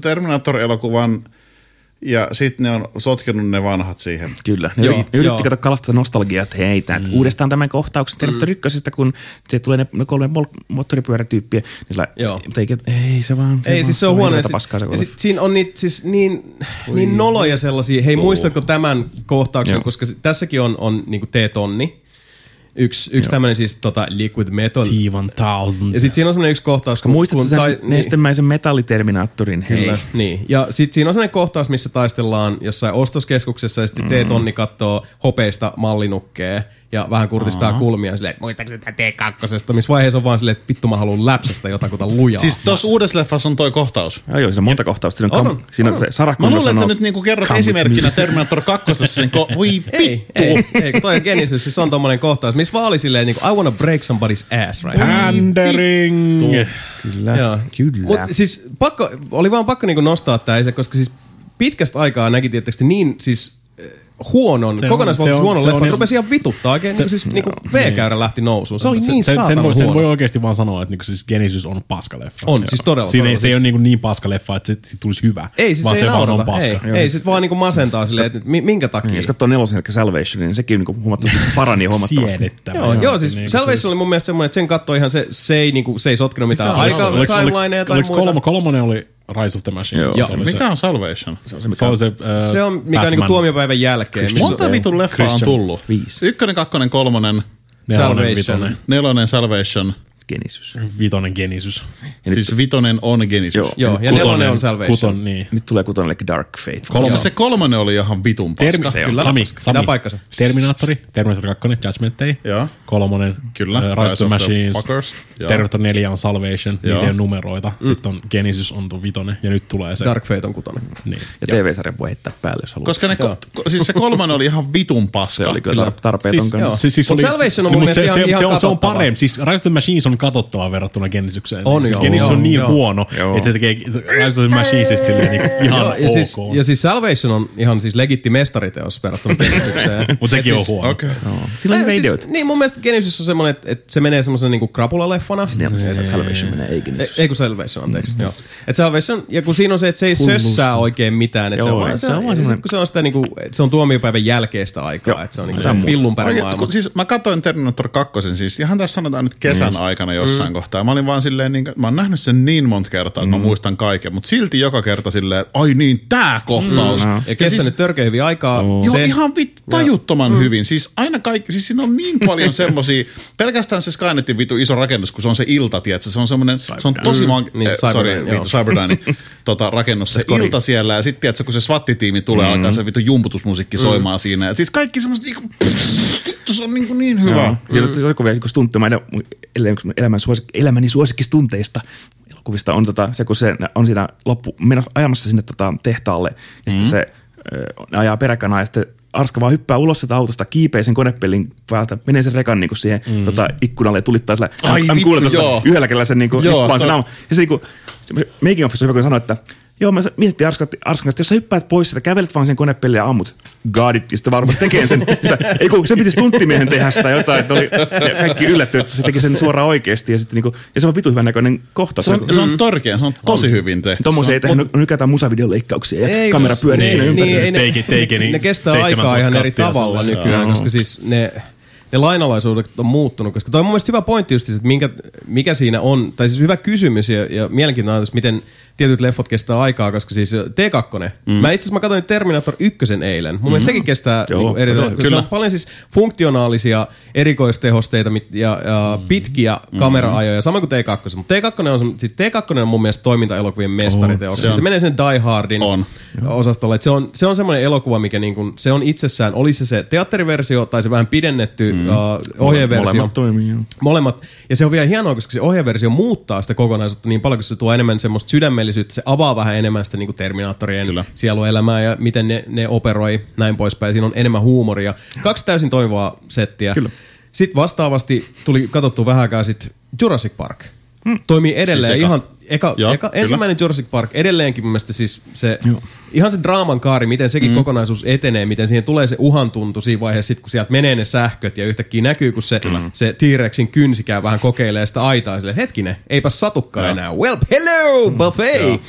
Terminator-elokuvan ja sitten ne on sotkenut ne vanhat siihen. Kyllä. Ne Joo, yritti, joo. yritti kato kalasta nostalgiaa, että hei, tää, mm. uudestaan tämän kohtauksen Terminator mm. ykkösestä, kun se tulee ne, ne kolme mol- moottoripyörätyyppiä, niin sillä, Joo. mutta ei, ei, se vaan, Ei, vaan, siis se on huono. Ja, paskaa se ja sit siinä on niitä siis niin, niin noloja sellaisia. Hei, muistatko tämän kohtauksen, Joo. koska se- tässäkin on, on niinku T-tonni. Yksi, yksi tämmöinen siis tota, liquid metal. T-1000. Ja sitten siinä on semmoinen yksi kohtaus, kun... Muistatko kun sen tai- nestemäisen metalliterminaattorin? Niin, niin. Ja sitten siinä on sellainen kohtaus, missä taistellaan jossain ostoskeskuksessa ja sitten Mm. T-tonni katsoo hopeista mallinukkea ja vähän kurtistaa kulmia silleen, että muistaaks tätä T2, missä vaiheessa on vaan silleen, että vittu mä haluan läpsästä jotakuta lujaa. Siis tuossa uudessa leffassa on toi kohtaus. Joo, joo, siinä on monta kohtausta. Siinä on, On, kam- on, siinä on on. se Sarah Mä luulen, että sä nyt niinku kerrot "Come with esimerkkinä me." Terminator 2 sen ko- Voi ei, vittu! ei, ei, kun toi on Genesis, siis on tommonen kohtaus, missä vaan oli silleen niin kuin, I wanna break somebody's ass right now. Pandering! Kyllä, Joo. kyllä. Mut siis pakko, oli vaan pakko niinku nostaa tää koska siis pitkästä aikaa näki tietysti niin siis huonon, Se on- kokonaisvaltaisesti se on- huonon se on leffan, ihan- rupesi ihan vituttaa oikein, niinku siis niinku V-käyrä lähti nousuun. Se oli Se- niin sen, sen, saatanan voi, sen voi oikeasti vaan sanoa, että niinku siis Genesis on paskaleffa. On, siis todella, Siinä ei, todella, se ei siis- ole niinku niin paskaleffa, että se, siitä tulisi hyvä. Ei, siis vaan se, se ei vaan on paska. ei, ei sit vaan niinku masentaa silleen, että mi- minkä takia. Niin, jos katsoo nelosen, eli Salvation, niin sekin niinku huomattavasti parani huomattavasti. Siedettävä. Joo, joo, siis Niinku Salvation oli mun mielestä semmoinen, että sen katsoi ihan se, se ei, niinku, se ei sotkenut mitään aika oliko, timelineja tai kolmo, kolmonen oli Rise of the Machine? Joo. Se oli Mikä se, on Salvation? Se on se, se, mikä oli se, äh, Se on, mikä on niinku tuomiopäivän jälkeen. missä- Monta vitun leffaa on Christian. tullut? Viisi. Ykkönen, kakkonen, kolmonen, Nelonen, Salvation. vitonen, nelonen Salvation. Genesis. vitonen Genesis. Ja nyt, Siis vitonen on Genesis. Joo. Joo, ja Kutonen- nelonen on Salvation. Kuton, niin. nyt tulee kutonen, eli Dark Fate. Kolme. Se kolmonen oli ihan vitun paska. Termi, Se. Kyllä, Sami. Sami. Pitää paikkansa. Terminaattori, Terminator 2, Judgment Day. Joo. Kolmonen, Kyllä, äh, Rise of the Rise of the Machines. Fuckers. Joo. Terminator 4 on Salvation, Joo. niitä ole numeroita. Sitten on Genesis on tuo vitonen, ja nyt tulee se. Dark Fate on kutonen. Niin. Ja TV-sarjan voi heittää päälle, jos haluaa. Koska ne, ko, siis se kolmonen oli ihan vitun paska. se oli kyllä tar- tarpeeton Siis, siis, siis oli, Salvation on mun mielestä ihan- se, se, on, se on katsottava. parempi. Siis Rise of the Machines on katsottava verrattuna Genesisykseen. On, siis joo, Genesis joo, on niin joo. huono, Joo. että se tekee Rise of the Machinesista silleen niin ihan Joo, ja, ok. siis, ja siis Salvation on ihan siis legitti mestariteos verrattuna Genesisykseen. Mutta sekin on siis, huono. Okay. Sillä on hyvä siis, ideoita. Niin mun mielestä Genesis on semmoinen, että, että se menee semmoisen niinku krapulaleffana. Niin, se se Salvation menee, ei Genesis. ei kun Salvation, anteeksi. Joo. Et Salvation, ja kun siinä on se, että se ei sössää oikein mitään. Että se, Joo, on, se on vaan semmoinen- kun se on sitä niinku, että se on tuomiopäivän jälkeistä aikaa, Joo. että se on niinku se pillunpärin Oikein, maailma. siis mä katsoin Terminator 2, siis ihan tässä sanotaan nyt kesän aikana jossain mm. kohtaa. Mä olin vaan silleen, niin, mä oon nähnyt sen niin monta kertaa, että mä muistan kaiken, mutta silti joka kerta silleen, ai niin, tää kohtaus. Mm. Ja kestänyt siis, törkeä hyvin aikaa. Joo, Se- ihan vit, tajuttoman mm. hyvin. Siis aina kaikki, siis siinä on niin paljon semmosia, pelkästään se Skynetin vitu iso rakennus, kun se on se ilta, tiedätkö, se on semmoinen, se on tosi mag... Niin, eh, Cyberdyne, sorry, joo. vitu Cyberdyne, tota, rakennus, se ilta siellä, ja sitten tiedätkö, kun se SWAT-tiimi tulee, mm. alkaa se vitu jumputusmusiikki mm. soimaan siinä. Ja siis kaikki semmoista niinku, vittu, se on niinku niin hyvä. Joo. Siinä on joku vielä stuntteja. Mä en- elämän suosik, elämäni suosikkistunteista elokuvista on tota, se, kun se on siinä loppu, menossa ajamassa sinne tota, tehtaalle ja sitten se ö, ne ajaa peräkanaa ja sitten Arska vaan hyppää ulos sitä autosta, kiipee sen konepellin päältä, menee sen rekan niin siihen mm. tota, ikkunalle ja tulittaa sillä Ai hän vittu, kuulee tuosta joo. yhdellä kädellä sen niin kuin, Joo, se sen on-. Ja se, niin kuin, se making office on hyvä, kun sanoi, että Joo, mä mietittiin Arskan kanssa, että jos sä hyppäät pois sitä, kävelet vaan sen konepelin ja ammut, got it, ja sitten varmasti tekee sen. Sitä, ei kun se piti stunttimiehen tehdä sitä jotain, että oli kaikki yllätty, että se teki sen suoraan oikeasti. Ja, sitten niinku, ja se on vitu hyvän näköinen kohtaus. Se on, se on törkeä, se on tosi hyvin tehty. Tuommoisia Se ei on- tehdä, nyt nykätään musavideoleikkauksia ja Ei, kamera pyörii niin, siinä ympärillä. Niin, ne, niin ne kestää 17 aikaa ihan eri tavalla nykyään, koska siis ne, ne lainalaisuudet on muuttunut, koska toi on mun mielestä hyvä pointti just, että minkä, mikä siinä on, tai siis hyvä kysymys ja, ja mielenkiintoinen ajatus, miten tietyt leffot kestää aikaa, koska siis T2, mm. mä itse asiassa mä katsoin Terminator 1 eilen, mun mielestä sekin kestää Joo, niinku eri, kyllä, kyllä. on paljon siis funktionaalisia erikoistehosteita mit- ja, ja pitkiä kameraajoja, sama kuin T2, mutta T2 on, se- siis T2 on mun mielestä toimintaelokuvien mestariteoksia, se on. se menee sen Die Hardin On. osastolle. Se on, se on semmoinen elokuva, mikä niin kuin, se on itsessään, oli se se teatteriversio tai se vähän pidennetty mm. Uh, ohjeversio. Molemmat toimii, joo. Molemmat. Ja se on vielä hienoa, koska se ohjeversio muuttaa sitä kokonaisuutta niin paljon, koska se tuo enemmän semmoista sydämellisyyttä, se avaa vähän enemmän sitä niin kuin Terminaattorien Kyllä. sieluelämää ja miten ne, ne operoi näin poispäin. Siinä on enemmän huumoria. Kaksi täysin toimivaa settiä. Kyllä. Sitten vastaavasti tuli katsottu vähän aikaa sitten Jurassic Park. Hmm. Toimii edelleen Siis ihan, eka, Joo, eka, kyllä. ensimmäinen Jurassic Park edelleenkin mun mielestä siis se, Joo. ihan se draaman kaari, miten sekin mm. kokonaisuus etenee, miten siihen tulee se uhan tuntu siinä vaiheessa, sit, kun sieltä menee ne sähköt ja yhtäkkiä näkyy, kun se, se T-Rexin kynsikää vähän kokeilee sitä aitaa silleen, hetkinen, eipä satukaan Joo. enää. Well, hello, buffet!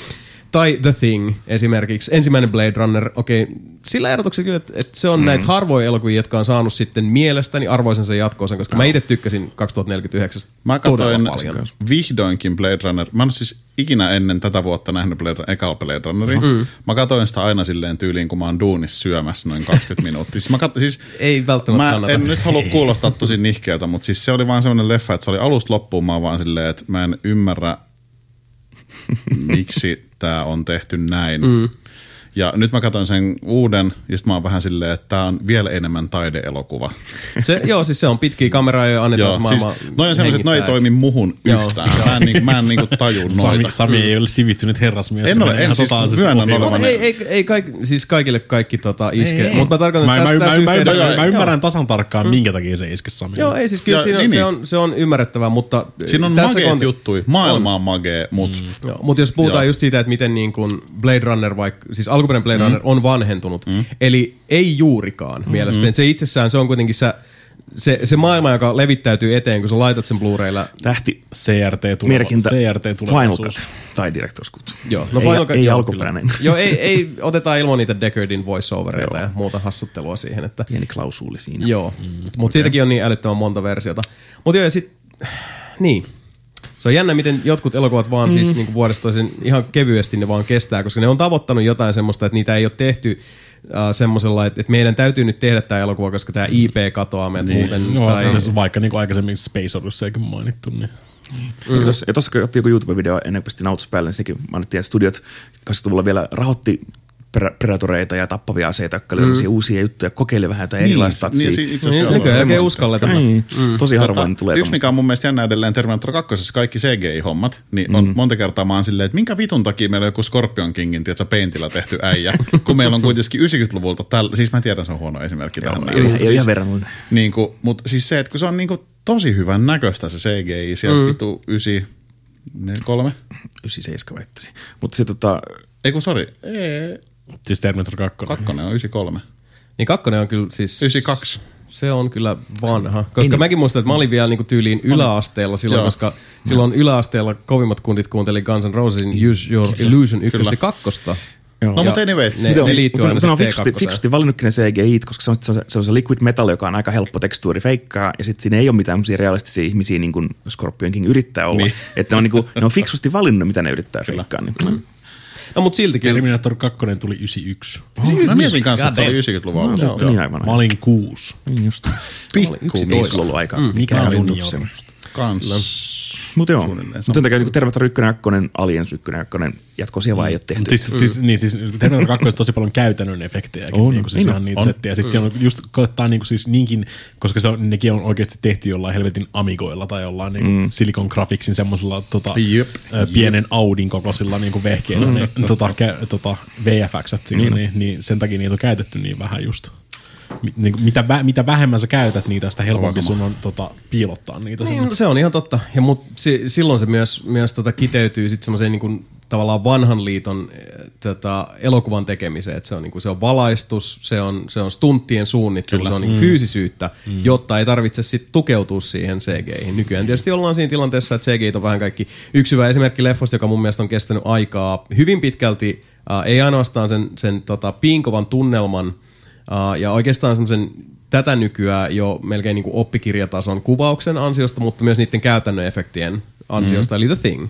Tai The Thing esimerkiksi. Ensimmäinen Blade Runner, okei, okay, sillä erotuksella kyllä, että, että se on mm. näitä harvoja elokuvia, jotka on saanut sitten mielestäni arvoisensa jatkoosan, koska mä itse tykkäsin 2049 Mä katsoin paljon. vihdoinkin Blade Runner. Mä en siis ikinä ennen tätä vuotta nähnyt Blade, ekalla Blade Runneria. Mm. Mä katsoin sitä aina silleen tyyliin, kun mä oon duunissa syömässä noin 20 minuuttia. Siis mä, kat, siis Ei välttämättä mä kannata. en nyt halua kuulostaa tosi nihkeältä, mutta siis se oli vaan semmoinen leffa, että se oli alusta loppuun mä vaan silleen, että mä en ymmärrä, miksi tämä on tehty näin. Mm. Ja nyt mä katson sen uuden, ja sitten mä oon vähän silleen, että tämä on vielä enemmän taideelokuva. Se, joo, siis se on pitkiä kameraa ja annetaan Joo, se siis maailma noi on sellaiset, että noi ei toimi muhun Joo. yhtään. Mä en, niinku, mä en niinku taju Sami, noita. Sami ei ole sivistynyt herrasmies. En ole, en siis totaalisesti myönnän olevan- ei, ei, ei kaik, siis kaikille kaikki tota, iske, mutta mä tarkoitan, Mä, että mä, tässä, mä, yhteydessä- ymmärrän, mä joo. ymmärrän tasan tarkkaan, minkä takia se iske Sami. Joo, ei siis kyllä siinä, niin, se, niin. on, se on ymmärrettävää, mutta Siinä on tässä mageet juttui. Maailma on magee, mutta mm. Joo, mutta jos puhutaan Joo. just siitä, että miten niin kuin Blade Runner, vaikka, siis alkuperäinen Blade mm. Runner on vanhentunut, mm. eli ei juurikaan mm. mielestäni. Se itsessään se on kuitenkin se, se, se maailma, joka levittäytyy eteen, kun sä laitat sen Blu-raylla. Tähti CRT tuleva, merkintä CRT Final. Cut tai Director's Cut. Joo, no ei, Final Cut- ei joo, alkuperäinen. kyllä. Joo, ei, ei oteta ilman niitä Deckardin voiceovereita ja muuta hassuttelua siihen, että Pieni klausuuli siinä. Joo, mm, mutta siitäkin on niin älyttömän monta versiota. Mutta joo, ja sit, niin. Se on jännä, miten jotkut elokuvat vaan mm. siis niin vuodesta toisen ihan kevyesti ne vaan kestää, koska ne on tavoittanut jotain semmoista, että niitä ei ole tehty äh, semmoisella, että, että meidän täytyy nyt tehdä tämä elokuva, koska tämä IP katoaa meiltä niin. muuten. No, tai. Vaikka niin kuin aikaisemmin Space Odysseykin mainittu, niin Mm. Ja tossa kun otti joku YouTube-video ennen kuin pistin autossa päälle, niin sekin mainittiin, että studiot 80-luvulla vielä rahoitti predatoreita ja tappavia aseita, jotka mm. uusia juttuja, kokeili vähän jotain erilaista satsia. niin, si- itse niin, asiassa ei oikein uskalleta. Niin, Tosi harvoin Tota, tulee Yksi, tommoista. mikä on mun mielestä jännä edelleen Terminator 2, kaikki CGI-hommat, niin on monta kertaa mä oon silleen, että minkä vitun takia meillä on joku Scorpion Kingin, tiedätkö, peintillä tehty äijä, kun meillä on kuitenkin 90-luvulta, tällä, siis mä tiedän, se on huono esimerkki tähän. näin, Ei, ei siis, ihan verran. niin kuin, mutta siis se, että kun se on niin kuin tosi hyvän näköistä se CGI, sieltä mm. vitu 9, 3, 97 väittäisin. Mutta se tota, ei kun sori, ei, siis Terminator 2. kakkonen on 93, Niin kakkonen on kyllä siis... 92. Se on kyllä vanha. Koska mäkin muistan, että mä olin vielä niinku tyyliin yläasteella silloin, Joo. koska silloin yläasteella kovimmat kundit kuunteli Guns N' Rosesin Use Your Illusion ykköstä ja kakkosta. joo. No mutta anyway, Ne, ne liittyy aina on sitten fiksusti, T2. fiksusti valinnutkin ne CGI, koska se on, se, on, se on se liquid metal, joka on aika helppo tekstuuri feikkaa, ja sitten siinä ei ole mitään semmoisia realistisia ihmisiä, niin kuin Scorpion King yrittää olla. Niin. Että ne on, niin kuin, ne on fiksusti valinnut, mitä ne yrittää feikkaa. Niin, mm. No mutta siltikin. Terminator 2 tuli 91. mä mietin kanssa, että se oli 90-luvun alusta. No, niin aivan. Mä olin kuusi. Niin just. Pikku niin, on ollut aika. Mm, Mikä on junior? Kans. Mutta joo, mutta sen takia niin Terminator 1 ja 2, Aliens 1 ja 2, jatkoisia vaan ei ole tehty. Siis, siis, niin, siis Terminator 2 on tosi paljon käytännön efektejäkin. On, niin kuin, siis niin ihan on, niitä on, settiä. Ja sitten siellä on just koettaa niin siis niinkin, koska se on, nekin on oikeasti tehty jollain helvetin amigoilla tai jollain niin mm. Silicon Graphicsin semmoisella tota, Jep. pienen Audin kokoisilla niin kuin vehkeillä mm. ne, tota, kä, tota, VFX siinä, niin, niin, niin, sen takia niitä on käytetty niin vähän just. Niin, mitä, mitä vähemmän sä käytät niitä, sitä helpompi sun on tota, piilottaa niitä. Niin, no se on ihan totta. Ja mut si, silloin se myös, myös tota kiteytyy sitten semmoiseen niin tavallaan vanhan liiton eh, tota, elokuvan tekemiseen. Et se, on, niin kuin, se on valaistus, se on, se on stunttien suunnittelu, Kyllä. se on niin kuin, fyysisyyttä, mm. jotta ei tarvitse sit tukeutua siihen CGihin. Nykyään tietysti ollaan siinä tilanteessa, että CGI on vähän kaikki. Yksi hyvä esimerkki leffasta, joka mun mielestä on kestänyt aikaa hyvin pitkälti, äh, ei ainoastaan sen, sen tota, piinkovan tunnelman, Uh, ja oikeastaan semmoisen tätä nykyään jo melkein niin kuin oppikirjatason kuvauksen ansiosta, mutta myös niiden käytännön efektien ansiosta, mm. eli The Thing,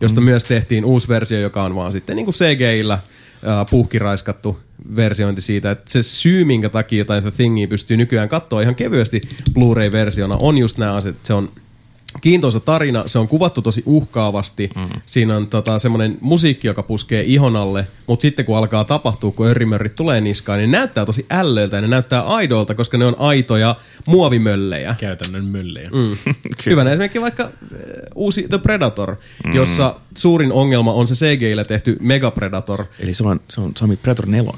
josta mm. myös tehtiin uusi versio, joka on vaan sitten niin kuin CGI-llä uh, puhkiraiskattu versiointi siitä, että se syy, minkä takia jotain The Thingia pystyy nykyään katsoa ihan kevyesti Blu-ray-versiona, on just nämä asiat, että se on kiintoisa tarina, se on kuvattu tosi uhkaavasti. Mm. Siinä on tota, semmoinen musiikki, joka puskee ihon alle, mutta sitten kun alkaa tapahtua, kun örrimörrit tulee niskaan, niin ne näyttää tosi ällöiltä ja ne näyttää aidolta, koska ne on aitoja muovimöllejä. Käytännön möllejä. Mm. Hyvänä esimerkki vaikka äh, uusi The Predator, mm. jossa suurin ongelma on se CGI-llä tehty Mega Predator. Eli se on, se on Sami Predator 4.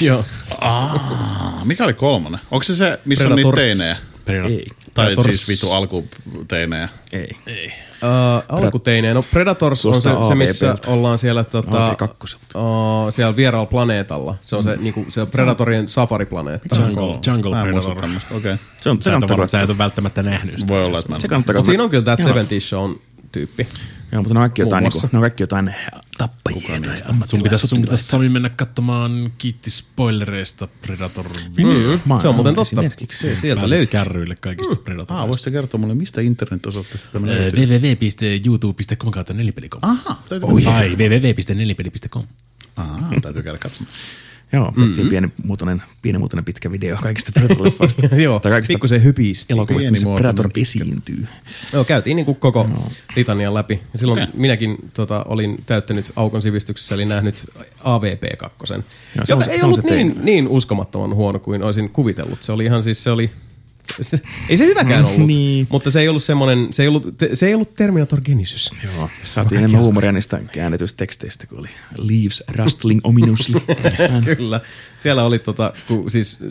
Joo. Ah, mikä oli kolmonen? Onko se se, missä on niitä Predators. Teinejä? Ei. Tai Predators. siis vitu alkuteinejä. Ei. Uh, alkuteineen. No Predators on se, se missä ollaan siellä, tota, AV2. uh, siellä vieraalla planeetalla. Se on se, niinku, se Predatorien safariplaneetta. Jungle, Jungle Mä Predator. Okei. Okay. Se on, se Sä et, kannattaa ole, sä et katsoa. ole välttämättä nähnyt sitä. Voi olla, että mä en. Se kannattaa Mutta katsoa. siinä on kyllä tämä Joo. 70 Shown tyyppi. Joo, mutta ne on kaikki jotain, muassa. niinku, ne on kaikki jotain tappajia tai Sun pitäisi, sun pitäisi Sami mennä katsomaan kiitti spoilereista Predator-video. Mm, se on muuten totta. Se, sieltä löytyy. kärryille kaikista Ah, Predatoreista. voisitte kertoa mulle, mistä internet-osoitteesta tämä löytyy? www.youtube.com kautta nelipeli.com. Aha, täytyy, tai www.nelipeli.com. Aha, täytyy käydä katsomaan. Joo, tehtiin pienimuotoinen, pienimuotoinen pitkä video kaikista Predator-leffoista. Joo, tai kaikista pikkusen hypisti. elokuvista, missä Predator esiintyy. Joo, käytiin niin kuin koko litanian läpi. Ja silloin minäkin tota, olin täyttänyt aukon sivistyksessä, eli nähnyt AVP2, Joo, se on se- ei se on ollut se niin, tein. niin uskomattoman huono kuin olisin kuvitellut. Se oli ihan siis, se oli... Se, ei se hyväkään ollut, niin. mutta se ei ollut semmoinen, se ei ollut, se ei ollut Terminator Genesis. Joo, saatiin enemmän huumoria niistä käännetyistä teksteistä, kun oli Leaves rustling ominously. Kyllä. Siellä oli tota, ku, siis uh,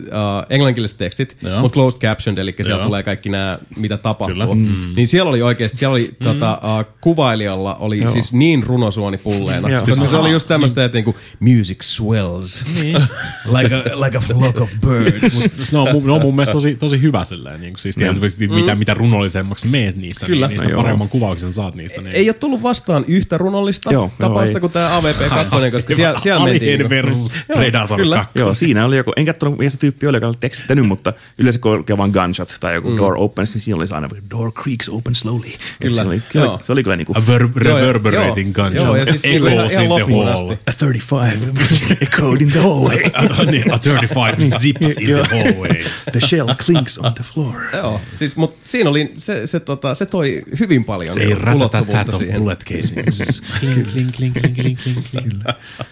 englanninkieliset tekstit, mutta closed captioned, eli siellä Joo. tulee kaikki nämä, mitä tapahtuu. Kyllä. Mm. Niin siellä oli oikeasti, siellä oli mm. tota, uh, kuvailijalla oli Joo. siis niin runosuoni pulleena. Joo. Siis se oli just tämmöistä, että niinku, music swells like, a, like a flock of birds. Mut ne, on, mun- mielestä tosi, tosi hyvä silleen, niin kuin, siis tietysti, mitä, mitä runollisemmaksi meet niissä, Kyllä. niin niistä No joo. paremman kuvauksen saat niistä. Niin. ei ole tullut vastaan yhtä runollista Joo, joo, tapausta ei. kuin tämä AVP2, koska siellä, siellä mentiin. Alien niinku- versus Joo, Predator kyllä. 2. Joo, siinä oli joku, en katsonut, mikä se tyyppi oli, joka oli tekstittänyt, mutta yleensä kun oli vaan gunshot tai joku mm. door opens, niin siinä oli aina door creaks open slowly. Kyllä, Se oli, joo. se oli kyllä niinku A ver- Joo, reverberating joo, gunshot. joo, ja siis ihan- Echoes ihan the loppuun asti. a 35 echoed in the hallway. niin, a 35 zips in the hallway. The shell clinks on the floor. Joo, siis, mutta siinä oli, se, se, tota, se toi hyvin paljon Ei ulottuvuutta ratatatat of siihen. bullet casings. kling, kling, kling, kling, kling, kling, kling.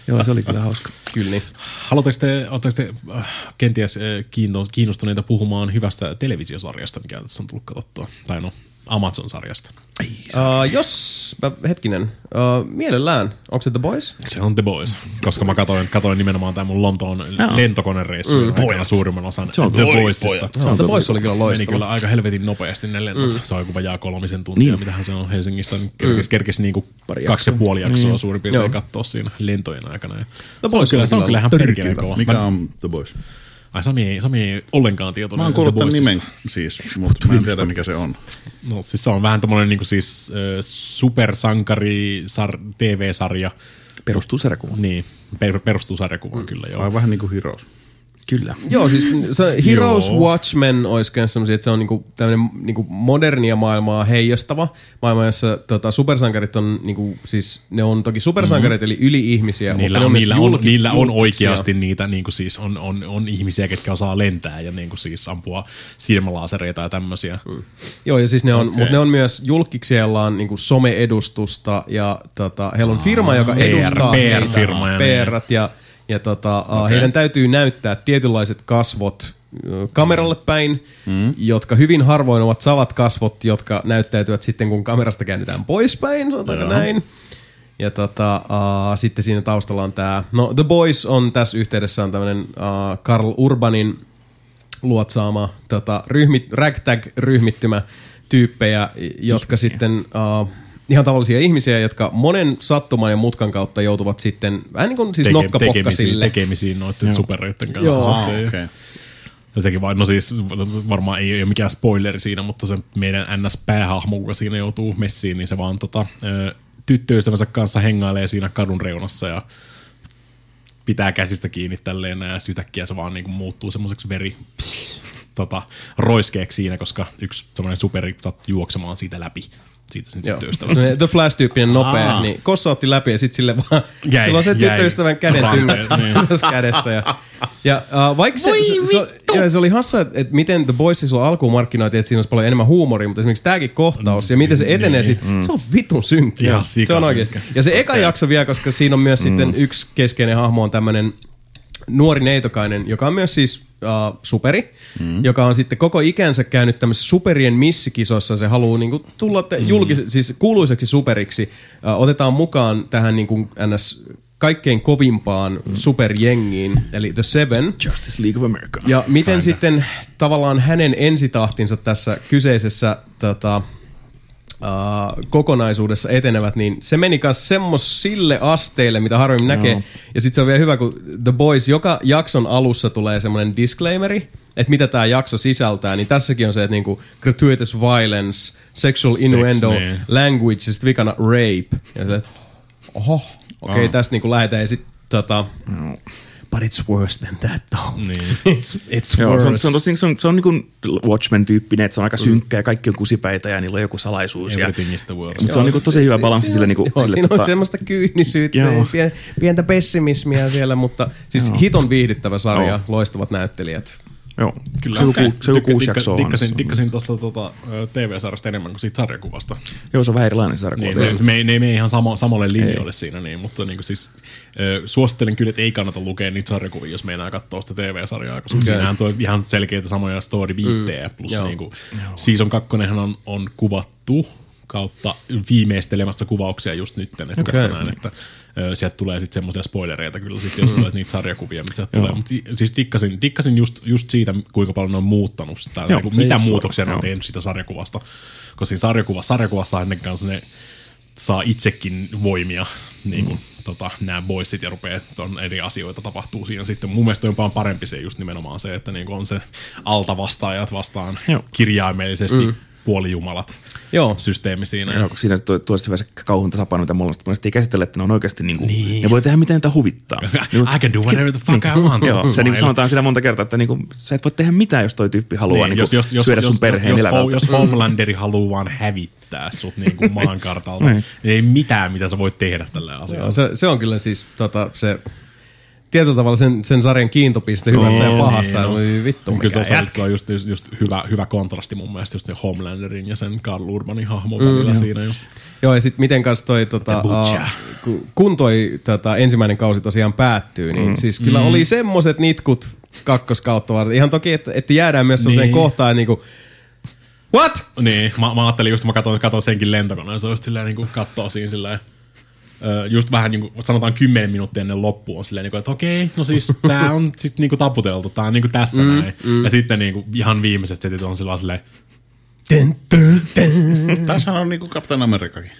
Joo, se oli kyllä hauska. Kyllä niin. Haluatteko te, te äh, kenties äh, kiinno- kiinnostuneita puhumaan hyvästä televisiosarjasta, mikä tässä on tullut katsottua? Tai no, Amazon-sarjasta. Uh, jos, mä, hetkinen, uh, mielellään, onko se The Boys? Se on The Boys, koska mä katoin, katoin nimenomaan tämän mun Lontoon lentokonereissun mm, aikana suurimman osan Se on The tosi Boysista. No, The Boys oli kyllä Meni loistava. kyllä aika helvetin nopeasti ne lennot. Mm. Se on joku vajaa kolmisen tuntia, Niin. mitähän se on Helsingistä. Niin kerkesi, kerkesi niinku Pari kaksi ja jaksoa. puoli jaksoa Niin. suurin piirtein katsoa siinä lentojen aikana. Ja The se on Boys kyllä, oli se on kyllä kyllä ihan perkeleen hyvä. kova. Mikä on The Boys? Ai Sami ei, Sami ei ollenkaan tietoinen Mä oon kuullut tämän nimen siis, mutta mä en tiedä mikä se on. No siis se on vähän tommonen niinku siis äh, supersankari sar- TV-sarja. Perustuu sarjakuvaan. Niin, per- perustuu sarjakuvaan kyllä joo. Vai vähän niin kuin Heroes. Kyllä. Joo, siis se Heroes Joo. Watchmen olisi myös semmoisia, että se on niinku tämmöinen niinku modernia maailmaa heijastava maailma, jossa tota, supersankarit on niinku, siis ne on toki supersankarit eli yli-ihmisiä, Mm-hmm. Niillä mutta on, niillä, on, niillä on oikeasti niitä, niin kuin siis on, on, on, ihmisiä, ketkä osaa lentää ja niin kuin siis ampua silmälaasereita ja tämmöisiä. Mm. Joo, ja siis ne on, Okei. mutta ne on myös julkkiksia, joilla on niinku some-edustusta ja tota, heillä on firma, joka PR edustaa heitä, PR-firma ja niin. PR ja, ja tota, okay. heidän täytyy näyttää tietynlaiset kasvot kameralle päin, mm. jotka hyvin harvoin ovat savat kasvot, jotka näyttäytyvät sitten, kun kamerasta käännytään poispäin, sanotaanko Joo. näin. Ja tota, uh, sitten siinä taustalla on tämä, no The Boys on tässä yhteydessä on tämmöinen uh, Karl Urbanin luotsaama tota, ryhmit, ragtag-ryhmittymä tyyppejä, jotka sitten uh, ihan tavallisia ihmisiä, jotka monen sattuman ja mutkan kautta joutuvat sitten vähän niin kuin siis Teke, tekemisiin, sille. tekemisiin noiden superreiden kanssa. Joo. Ah, sitten. okei. Ja sekin vaan, no siis varmaan ei ole mikään spoileri siinä, mutta se meidän NS-päähahmo, joka siinä joutuu messiin, niin se vaan tota, tyttöystävänsä kanssa hengailee siinä kadun reunassa ja pitää käsistä kiinni tälleen ja sitten yhtäkkiä se vaan niinku muuttuu semmoiseksi veri tota, roiskeeksi siinä, koska yksi semmoinen superi sattuu juoksemaan siitä läpi siitä sen Joo. tyttöystävästä. Semmoinen The Flash-tyyppinen nopea, Aa. niin Kossa otti läpi ja sitten sille vaan, Jäi, sillä on se jäi. tyttöystävän käden tyngät niin. kädessä. Ja, ja uh, vaikka se, se, se, ja se oli hassa, että, että miten The Boys silloin alkuun markkinoitiin, että siinä olisi paljon enemmän huumoria, mutta esimerkiksi tämäkin kohtaus ja miten se etenee Niin. sit, se on vitun synkkä. Se on oikeasti. Ja se eka jakso vielä, koska siinä on myös sitten yksi keskeinen hahmo on tämmöinen nuori neitokainen, joka on myös siis uh, superi, mm. joka on sitten koko ikänsä käynyt tämmöisessä superien missikisossa. Se haluaa niinku tulla te- julkis- siis kuuluiseksi superiksi. Uh, otetaan mukaan tähän niinku ns kaikkein kovimpaan superjengiin, eli The Seven. Justice League of America. Ja miten sitten tavallaan hänen ensitahtinsa tässä kyseisessä tota, uh, kokonaisuudessa etenevät, niin se meni myös sille asteille, mitä harvemmin näkee. Joo. Ja sitten se on vielä hyvä, kun The Boys, joka jakson alussa tulee semmoinen disclaimeri, että mitä tämä jakso sisältää, niin tässäkin on se, että niinku gratuitous violence, sexual Sex, innuendo, niin. language ja sitten vikana rape. Ja se, oho, okei, okay, tästä niinku lähdetään ja sitten tota, but it's worse than that though. Niin. It's, it's Joo, worse. se on, se on, tosi, se on, se on niin kuin Watchmen-tyyppinen, että se on aika synkkä ja kaikki on kusipäitä ja niillä on joku salaisuus. Ja, Everything is the worst. se on niin kuin tosi hyvä balanssi sille, niin kuin, Joo, sille siinä on tota, semmoista kyynisyyttä Joo. ja pien, pientä pessimismiä siellä, mutta siis hiton viihdyttävä sarja, Joo. loistavat näyttelijät. Joo, se joku, ku, se joku kuusi jaksoa on. Dikkasin, dikkasin tuosta tota, ö, TV-sarjasta enemmän kuin siitä sarjakuvasta. Joo, se on vähän erilainen sarjakuva. Niin, ne, me, ne ei mene ihan samo, samalle linjoille siinä, niin, mutta niin kuin siis, ö, suosittelen kyllä, että ei kannata lukea niitä sarjakuvia, jos meinaa katsoa sitä TV-sarjaa, koska okay. siinähän tuo ihan selkeitä samoja story-viittejä, mm. plus Joo. niin kuin, season 2 on, on kuvattu kautta viimeistelemässä kuvauksia just nyt, että okay. tässä näin, että sieltä tulee sitten semmoisia spoilereita kyllä sitten, jos tulee niitä sarjakuvia, mitä tulee. Mutta siis dikkasin, dikkasin just, just siitä, kuinka paljon ne on muuttanut sitä, Joo, niin mitä muutoksia ne on tehnyt siitä sarjakuvasta. Koska siinä sarjakuva, sarjakuvassa ennen kanssa ne saa itsekin voimia, niin kuin mm. tota, nämä boysit ja rupeaa on eri asioita tapahtuu siinä. Sitten mun mielestä on paljon parempi se just nimenomaan se, että niin on se altavastaajat vastaan Joo. kirjaimellisesti mm. Puolijumalat Joo. systeemi siinä. Joo, kun siinä tuo, tuo hyvä se kauhun tasapaino, mitä mulla on. ei käsitellä, että ne on oikeasti niin kuin, niin. ne voi tehdä miten niitä huvittaa. I can do whatever the fuck I want. Joo, se niin kuin sanotaan siinä monta kertaa, että niin kuin, sä et voi tehdä mitään, jos toi tyyppi haluaa niin, niin syödä sun perheen jos, elävältä. jos Homelanderi haluaa vaan hävittää sut niin kuin maankartalta, Niin. niin ei mitään, mitä sä voit tehdä tällä Joo, asialla. se, se on kyllä siis tota, se tietyllä tavalla sen, sen sarjan kiintopiste hyvässä ja Niin, pahassa. niin, Niin, vittu, Kyllä se mikä on, jätkä. se on just, just, just hyvä, hyvä kontrasti mun mielestä just sen Homelanderin ja sen Karl Urbanin hahmon välillä siinä just. Joo, ja sitten miten kanssa toi, tota, uh, kun, kun toi tota, ensimmäinen kausi tosiaan päättyy, niin mm. siis kyllä mm. oli semmoset nitkut kakkoskautta varten. Ihan toki, että, että jäädään myös sellaiseen Niin. kohtaan, että niinku, what? Niin, mä, mä ajattelin just, mä katsoin, katsoin senkin lentokoneen, se on just silleen niin kuin kattoo siinä silleen, just vähän niin kuin, sanotaan 10 minuuttia ennen loppua on silleen, niin kuin, että okei, no siis tää on sit niin kuin taputeltu, tää on niin kuin tässä mm, näin. Mm. Ja sitten niin kuin, ihan viimeiset setit on silleen, Dun, dun, dun. Tässähän on niinku Captain Americakin.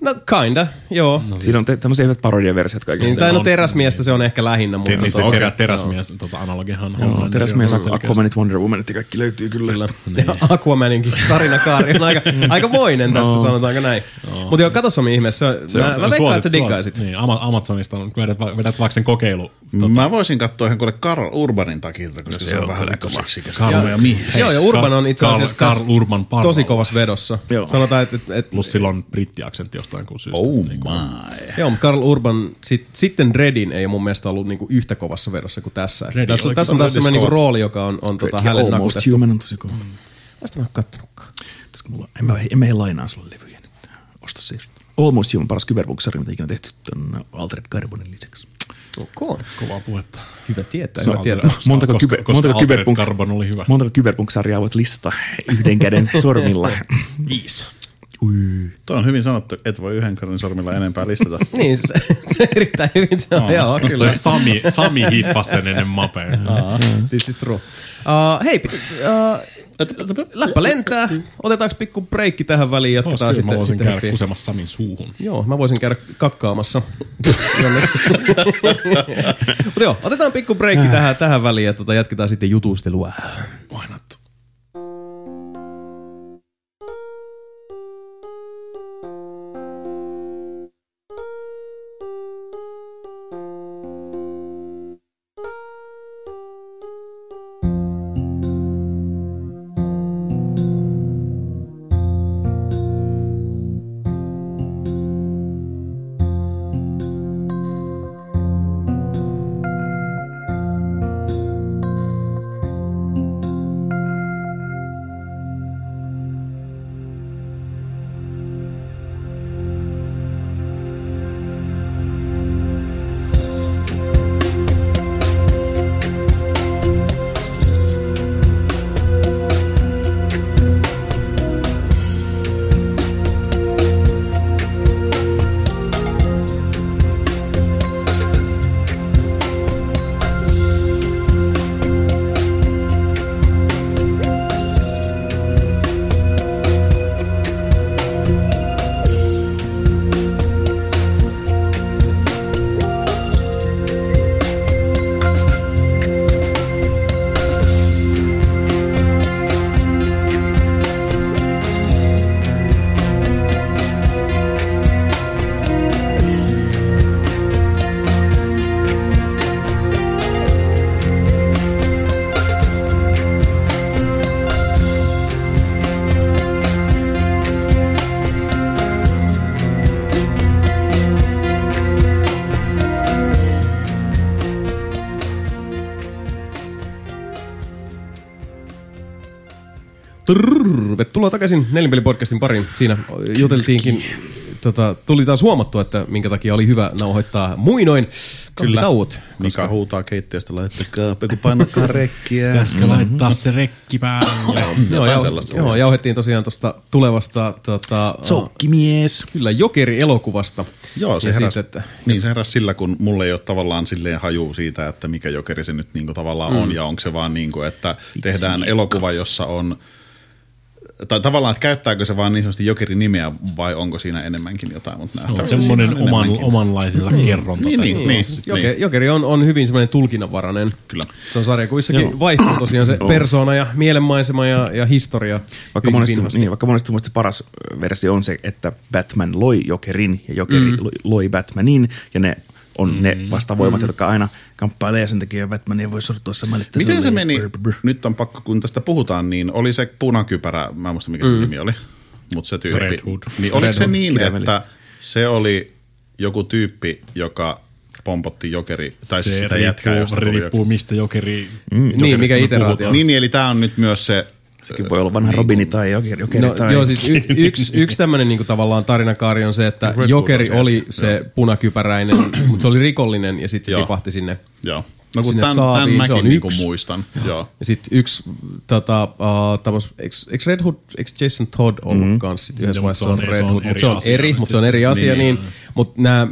No kinda, joo. No, Siinä on te, tämmöisiä hyvät parodiaversiot kaikista. niin, tai no on- teräsmiestä se on ehkä lähinnä, mutta niin se tota, terä, teräsmies, tota, analogihan Joo, Homelander Teräsmies, on. Aquamanit, Wonder Womanit ja kaikki löytyy kyllä. Kyllä. Ja Aquamaninkin tarinakaari on aika, aika moinen tässä, sanotaanko näin. Mutta joo, kato Sami ihmeessä. Se, on- Se mä, on- mä veikkaan, suosit- että sä diggaisit. Niin, Ama- Amazonista on, kun vedät, vedät vaikka sen kokeilu. Tota. Mä voisin katsoa ihan kuule Karl Urbanin takilta, koska se, on vähän vittu seksikäs. Karl ja mies. Joo, ja Urban on itse Karl- asiassa tosi kovassa vedossa. Joo. Sanotaan, että... Plus sillä on brittiaksentti jostain kuin syystä. Oh Niin kuin- my. Joo, mutta Karl Urban, sit, sitten Redin ei mun mielestä ollut niinku yhtä kovassa vedossa kuin tässä. Redin tässä, oli tässä on taas niinku kova. rooli, joka on, on tota, Ja hänelle Almost nakutettu. Human on tosi kova. Vasta mä oon kattonutkaan. Pitäisikö mulla, en mä, en mä lainaa sulle levyjä nyt. Osta se just. Almost Human, paras kyberpunk-sarja, mitä ikinä tehty ton Altered Carbonin lisäksi. Ok. Kovaa puhetta. Hyvä tietää, hyvä on- tietää. Koska, Montako koska, kyber- koska montako kyberpunk- Carbon oli hyvä. Montako kyberpunk-sarjaa voit listata yhden käden sormilla? Viisi. Ui. Tuo on hyvin sanottu, et voi yhden kerran sormilla enempää listata. Niin, se, erittäin hyvin se on. Joo, Se kyllä. oli Sami, Sami hiffasi sen ennen mapeen. This is true. Uh, hei, uh, läppä lentää. Otetaanko pikku breikki tähän väliin? Jatketaan Kyllä, mä sitten, voisin sitten käydä kusemassa Samin suuhun. Joo, mä voisin käydä kakkaamassa. Mutta joo, otetaan pikku breikki tähän, tähän väliin ja tota, jatketaan sitten jutustelua. Why not? Tervetuloa takaisin Nelinpelipodcastin pariin. Siinä juteltiinkin, tota, tuli taas huomattua, että minkä takia oli hyvä nauhoittaa muinoin kahvitauot. Mika huutaa keittiöstä, laittakaa, kun painakaa rekkiä. Pitäisikö laittaa se rekki päälle? Joo, jau, joo, jauhettiin tosiaan tuosta tulevasta tota, Tsokkimies. kyllä Jokeri-elokuvasta. Joo, se Ja heräs, siitä, että, niin se heräs sillä, kun mulla ei ole tavallaan silleen haju siitä, että mikä jokeri se nyt niinku tavallaan mm. on, ja onko se vaan niin kuin, että tehdään elokuva, jossa on, tai tavallaan, että käyttääkö se vaan niin sanotusti jokerin nimeä, vai onko siinä enemmänkin jotain, mutta Se on semmoinen on oman, omanlaisensa kerronta Niin, niin, niin, Joke, niin, Jokeri on, on hyvin semmoinen tulkinnanvarainen. kyllä. Se on sarjakuvissakin vaihtuu tosiaan se persona ja mielenmaisema ja, ja historia. Vaikka monesti, niin, vaikka monesti mun paras ö, versio on se, että Batman loi Jokerin ja Jokeri mm. loi Batmanin ja ne on mm. ne vastavoimat, mm. jotka aina kamppailee sen takia Batman ei voi sortua samalle tasolle. Miten se meni, brr, brr, brr. nyt on pakko, kun tästä puhutaan, niin oli se punakypärä, mä en muista mikä se nimi oli, mutta se tyyppi. Red Hood. Niin oliko Red se niin, että se oli joku tyyppi, joka pompotti jokeri, tai siis Se sitä jätkää, josta tuli riippuu joku. mistä jokeri... Niin, mikä iteraatio. Niin, niin, eli tämä on nyt myös se... Sekin voi olla vanha Robini tai Jokeri, Jokeri No, tai... joo, siis y- yksi, yksi tämmöinen niinku tavallaan tarinakaari on se, että Red Jokeri oli jätkä, se punakypäräinen, mutta se oli rikollinen ja sitten se Joo. tipahti sinne. Joo. No kun Sinne tämän, saaviin, tämän se on mäkin niinku yksi. muistan. Joo. Ja sitten yksi, tota, uh, eikö, eikö Red Hood, eikö Jason Todd ollut mm-hmm. kanssa sit yhdessä Joo, vaiheessa on se on- Red Hood, mutta se on eri, mutta se on eri asia, Niin, niin, mutta nämä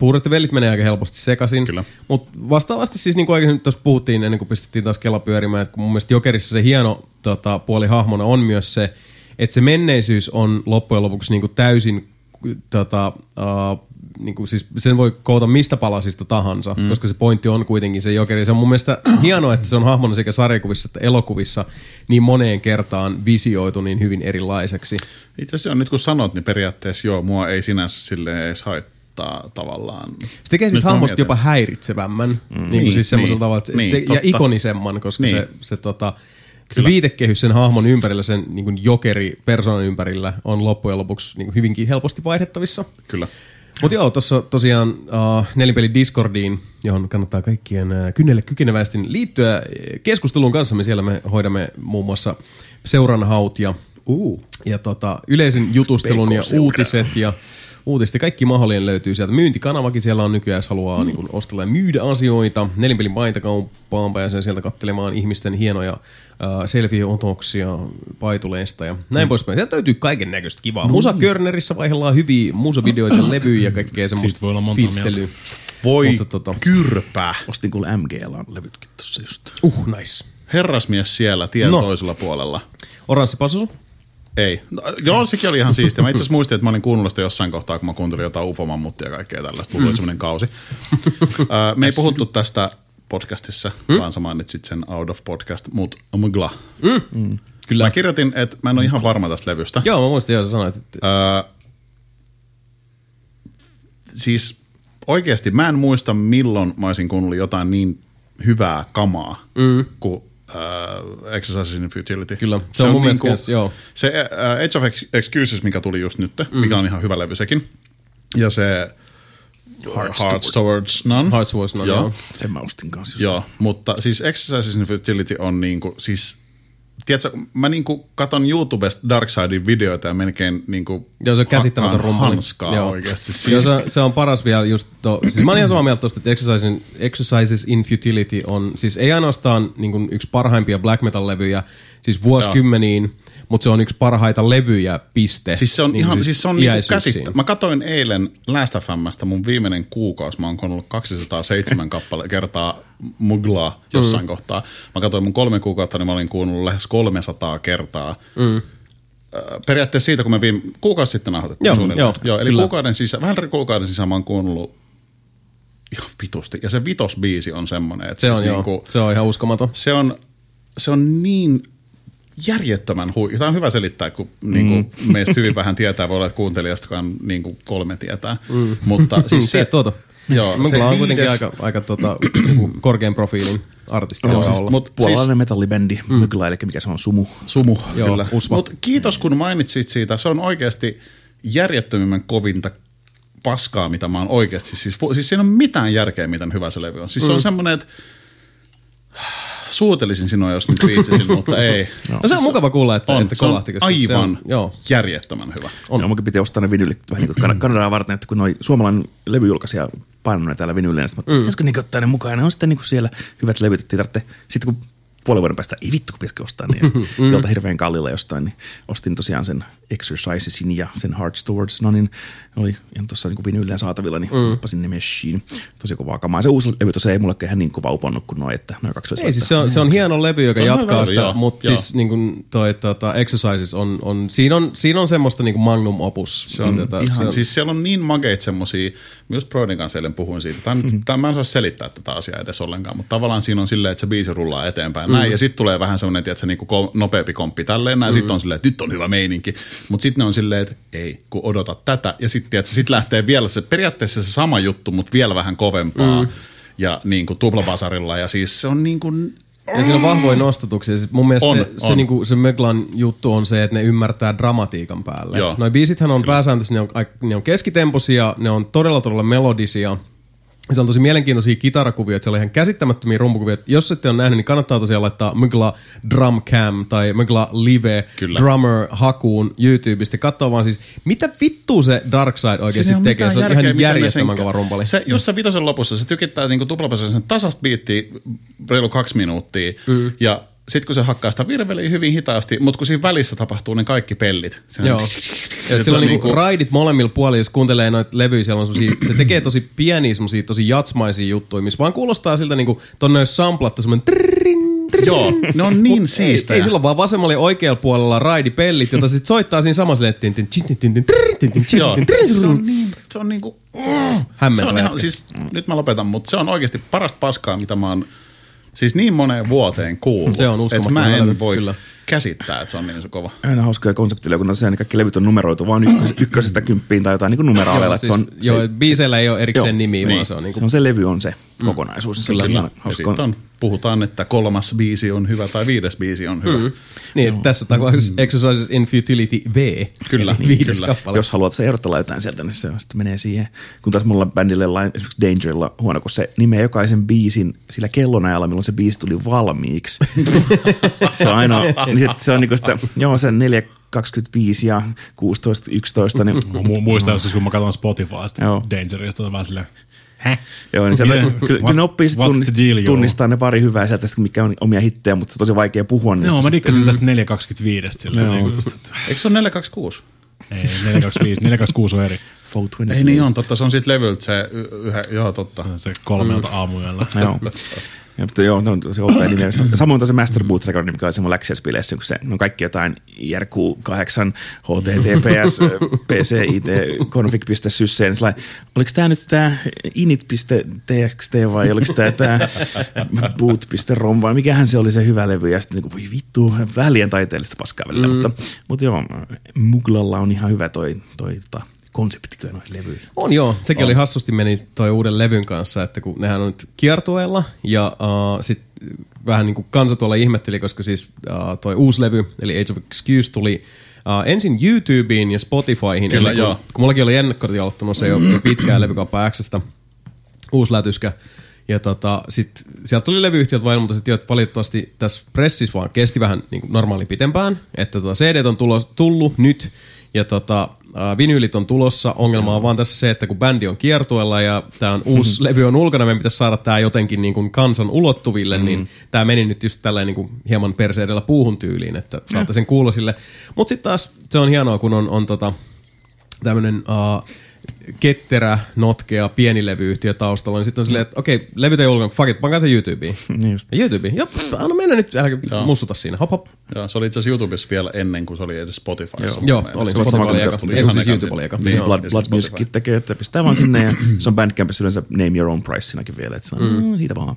puuret ja velit menee aika helposti sekaisin. Kyllä. Mutta vastaavasti siis niin kuin aikaisemmin tuossa puhuttiin ennen kuin pistettiin taas kela pyörimään, että kun mun mielestä Jokerissa se hieno tota, puoli hahmona on myös se, että se menneisyys on loppujen lopuksi niin kuin täysin tota, uh, niin kuin siis sen voi koota mistä palasista tahansa, mm. koska se pointti on kuitenkin se jokeri. Se on mun mielestä hienoa, että se on hahmona sekä sarjakuvissa että elokuvissa niin moneen kertaan visioitu niin hyvin erilaiseksi. Itse asiassa nyt kun sanot, niin periaatteessa joo, mua ei sinänsä silleen edes haittaa tavallaan. Se tekee siitä hahmosta jopa häiritsevämmän, mm. niin kuin Niin, siis niin, tavalla, että, niin, te, ja ikonisemman, koska Niin. se, se, tota, se viitekehys sen hahmon ympärillä, sen niin kuin jokeri persoonan ympärillä on loppujen lopuksi niin kuin hyvinkin helposti vaihdettavissa. Kyllä. Mutta joo, tuossa tosiaan uh, nelipeli Discordiin, johon kannattaa kaikkien uh, kynnelle kykenevästi liittyä äh, keskusteluun kanssamme. Siellä me hoidamme muun muassa seuranhaut ja, uh. ja tota, yleisen jutustelun ja uutiset ja uutiset ja kaikki mahdollinen löytyy sieltä. Myyntikanavakin siellä on nykyään, jos haluaa mm. niin ostella ja myydä asioita. Nelinpelin maintakauppaan pääsee sieltä katselemaan ihmisten hienoja uh, selfie-otoksia paituleista ja näin mm. poispäin. Sieltä löytyy kaiken näköistä kivaa. Musa Körnerissä vaihdellaan hyviä musavideoita levyjä ja kaikkea semmoista voi olla monta. Voi Mutta tota- kyrpä. Ostin kuule MGL levytkin tossa just. Uh, nice. Herrasmies siellä tien No. toisella puolella. Oranssi passusu? Ei. No, joo, sekin oli ihan siistiä. Mä itse asiassa muistin, että mä olin kuunnellut sitä jossain kohtaa, kun mä kuuntelin jotain ufomammuttia ja kaikkea tällaista. Mulla oli semmoinen kausi. Me ei puhuttu tästä podcastissa, vaan sä mainitsit sen out of podcast, mutta Mugla. Kyllä. Mä kirjoitin, että mä en ole ihan varma tästä levystä. Joo, mä muistin jo, sä sanoit, että Öö, siis oikeasti mä en muista, milloin mä olisin kuunnellut jotain niin hyvää kamaa mm. kuin uh, Exercises in Futility. Kyllä, se on mun mielestä kans, joo. Se uh, Age of Ex- Excuses, mikä tuli just nyt, mm. mikä on ihan hyvä levy sekin. Ja se Hearts, Hearts Towards None. Hearts Towards None, joo. Sen mä ostin kanssa. Joo, mutta siis Exercises in Futility on niinku, siis tiedätkö, mä niinku katon YouTubesta Darkseidin videoita ja melkein niinku Joo, se on käsittämätön rumpali. hanskaa Joo. oikeasti. Siis, Joo, se, se on paras vielä just to, siis mä olen ihan samaa mieltä tosta, että Exercises, Exercises in Futility on siis ei ainoastaan niin kuin yksi parhaimpia black metal-levyjä, siis vuosikymmeniin, mutta se on yksi parhaita levyjä, piste. Siis se on Niin ihan, siis se on niinku käsittä. Mä katoin eilen Last FMstä mun viimeinen kuukausi. Mä oon kuunnellut 207 kappale kertaa muglaa jossain mm. kohtaa. Mä katoin mun kolme kuukautta, niin mä olin kuunnellut lähes 300 kertaa. Mm. Periaatteessa siitä, kun me viime, kuukausi sitten nauhoitettiin Joo, suunnilleen. joo, joo, eli kyllä. kuukauden sisään, vähän kuukauden sisään mä oon kuunnellut ihan vitusti. Ja se vitosbiisi on semmonen, että Se on siis joo, niinku, se on ihan uskomaton. se on, se on niin järjettömän hui. Tämä on hyvä selittää, kun mm. niin kuin, meistä hyvin vähän tietää. Voi olla, että kuuntelijastakaan niin kuin kolme tietää. Mm. Mutta siis se, tuota. Joo, se on kuitenkin viides- aika, aika tota, joku korkean profiilin artisti Joo, joo, siis, olla. mut Puolalainen siis, metallibändi, mm. Mygla, eli mikä se on, Sumu. sumu, Joo, kyllä. usva. Mutta kiitos, kun mainitsit siitä. Se on oikeasti järjettömimmän kovinta paskaa, mitä mä oon oikeasti. Siis, siis siinä on mitään järkeä, miten hyvä se levy on. Siis mm. se on semmoinen, että suutelisin sinua, jos nyt viitsisin, mutta ei. No se on mukava kuulla, että, On, että se on koska se aivan on, joo. järjettömän hyvä. On. Joo, munkin piti ostaa ne vinylit vähän niin kuin Kanadaa varten, että kun noi suomalainen levyjulkaisija painoi ne täällä vinyylleen, niin mm. pitäisikö niin ottaa ne mukaan, ja ne on sitten niin kuin siellä hyvät levyt, että tarvitse, sitten kun puolen vuoden päästä, ei vittu kun pitäisikö ostaa ne, ja sitten mm. jolta hirveän kalliilla jostain, niin ostin tosiaan sen Exercisesin ja sen Hearts Towards Nonin, ne oli ihan tuossa niin vinyylleen saatavilla, niin mm. oppasin ne meshiin, tosi kovaa kamaa. Se uusi levy tosiaan ei mulle ihan niin kova uponnut kuin noi, että noin kaksi Ei, siis se on, se on hieno levy, joka jatkaa sitä, joo, mutta joo. siis niin kuin toi tota, Exercises on, on, siinä on, siinä on semmoista niin kuin magnum opus. Se on Tota, ihan, se on, siis siellä on niin makeita semmosia, just Broidin kanssa eilen puhuin siitä, tämä, mm. tämä, mä en saa selittää tätä asiaa edes ollenkaan, mutta tavallaan siinä on silleen, että se biisi rullaa eteenpäin näin, ja sitten tulee vähän semmoinen, että se niinku ko- nopeampi komppi tälleen näin, mm. sitten on silleen, että nyt on hyvä meininki, mutta sitten ne on silleen, että ei, kun odotat tätä, ja sitten sit lähtee vielä se, periaatteessa se sama juttu, mutta vielä vähän kovempaa, mm. ja niin kuin tuplabasarilla, ja siis se on niin kuin, ja siinä on vahvoja nostatuksia. Siis mun mielestä On, se, se, on. niinku, se Möglan juttu on se, että ne ymmärtää dramatiikan päälle. Joo. Noi biisithän on pääsääntöisesti, ne on, ne on keskitemposia, ne on todella todella melodisia. Se on tosi mielenkiintoisia kitarakuvia, että siellä on ihan käsittämättömiä rumpukuvia. Et Jos ette ole nähnyt, niin kannattaa tosiaan laittaa Mögla Drum Cam tai Mögla Live Kyllä. Drummer hakuun YouTubesta. Katsoa vaan siis, mitä vittua se Darkside oikeasti Siinä tekee. Se on järkeä, ihan järjettömän kova rumpali. Se, jos se vitosen lopussa, se tykittää niinku tuplapasen sen tasasta biittiä reilu kaksi minuuttia, mm. ja sitten kun se hakkaa sitä virveliä hyvin hitaasti, mutta kun siinä välissä tapahtuu ne kaikki pellit. Se on- Joo. Ja sillä on on niinku niinku- raidit molemmilla puolilla, jos kuuntelee noita levyjä, siellä on semmosia, se tekee tosi pieniä semmosia tosi jatsmaisia juttuja, missä vaan kuulostaa siltä niinku, tonne olisi samplattu semmoinen. Joo, ne on niin Ei, siistejä. ei sillä ole vaan vasemmalla ja oikealla puolella raidipellit, jota sitten soittaa siinä samassa silleen, tin, Joo, se on niin, se on niinku, se Hämmentävä siis, nyt mä lopetan, mutta se on oikeasti parasta paskaa, mitä mä oon siis niin moneen vuoteen kuullut. Se on että uskomattoman mä levy, en voi kyllä. Käsittää, että se on niin se kova. Aina hauskoja konseptilla, kun tosiaan niin kaikki levyt on numeroitu vaan ykkös, ykkösestä kymppiin tai jotain niin numeraaleilla. Joo, että siis, se on, joo, se, biiseillä ei ole erikseen Joo, nimiä, niin. vaan se on niinku se, on se levy on se kokonaisuus. niin Kyllä. Se on Ja sitten on, puhutaan, että kolmas biisi on hyvä tai viides biisi on hyvä. Mm. Niin, että tässä tapauksessa Exercises in Futility V. Kyllä, eli viides kyllä. kappale. Jos haluat se erotella jotain sieltä, niin se on, sitten menee siihen. Kun taas mulla bändille lain, esimerkiksi Dangerilla huono, kun se nimeää jokaisen biisin sillä kellonajalla, milloin se biisi tuli valmiiksi. se on ainoa, niin sit se on niinku sitä, joo se 4, 25 ja 16, 11, niin Mä mu- muistan, jos kun mä katson Spotifysta. Dangerista, on vähän silleen, häh? Joo, niin sieltä, kyllä, kyllä ne oppii tunnist, joo? tunnistaa ne pari hyvää sieltä, mikä on omia hittejä, mutta se on tosi vaikea puhua niistä. Joo, mä dikkasin tästä 425 silleen. Joo. Niin kuin, Eikö se ole 426? ei, 425, 426 on eri. Ei niin on, totta. Se on siitä levyltä se yhä, joo totta. Se on se kolmelta aamuyöllä. Joo. Ja, mutta joo, ne on tosi opea nimi. Samoin se Master Boot Record, mikä oli semmoinen läksiäispileissä, kun se, on kaikki jotain IRQ8, HTTPS, PCIT, config.sys, niin sellainen, oliko tämä nyt tämä init.txt vai oliko tämä tämä boot.rom vai mikähän se oli se hyvä levy ja sitten niin voi vittu, vähän liian taiteellista paskaa välillä, mm. mutta, mutta joo, Muglalla on ihan hyvä toi, toi tota, konsepti kyllä noihin levyihin. On joo, sekin on. oli hassusti meni toi uuden levyn kanssa, että kun nehän on nyt kiertueella ja uh, sit vähän niin kuin kansa tuolla ihmetteli, koska siis uh, toi uusi levy, eli Age of Excuse tuli uh, ensin YouTubeen ja Spotifyhin, Kyllä, joo. kun mullakin oli ennakkorti aloittanut se jo, pitkään levykauppa Xstä, uusi lätyskä. Ja tota, sit sieltä tuli levyyhtiöt että, joo, että valitettavasti tässä pressissä vaan kesti vähän niin kuin normaali pitempään. Että tota, CD on tulo, tullut nyt ja tota, äh, vinyylit on tulossa. Ongelma on vaan tässä se, että kun bändi on kiertueella ja tämä on uusi levy on ulkona, meidän pitäisi saada tämä jotenkin niin kuin kansan ulottuville, mm. niin tämä meni nyt just tällä niin kuin hieman perseedellä puuhun tyyliin, että saatte sen kuulla sille. Mutta sitten taas se on hienoa, kun on, on tota, tämmöinen uh, ketterä, notkea, pieni levyyhtiö taustalla, niin sitten on silleen, että okei, levyt ei ulkona, fuck it, pankaa se YouTubeen. Niin just. YouTubeen, joo, anna mennä nyt, älä Joo. mussuta siinä, hop hop. Joo, se oli itse asiassa YouTubessa vielä ennen kuin se oli edes Spotifyssa. Joo, mun oli. Spotify oli eka. tuli Ei, ihan siis. YouTube oli eka. Niin, Joo. Blood, Blood Music tekee, että pistää vaan sinne ja se on Bandcampissa yleensä Name Your Own Priceinakin vielä, että se on mm. siitä vaan.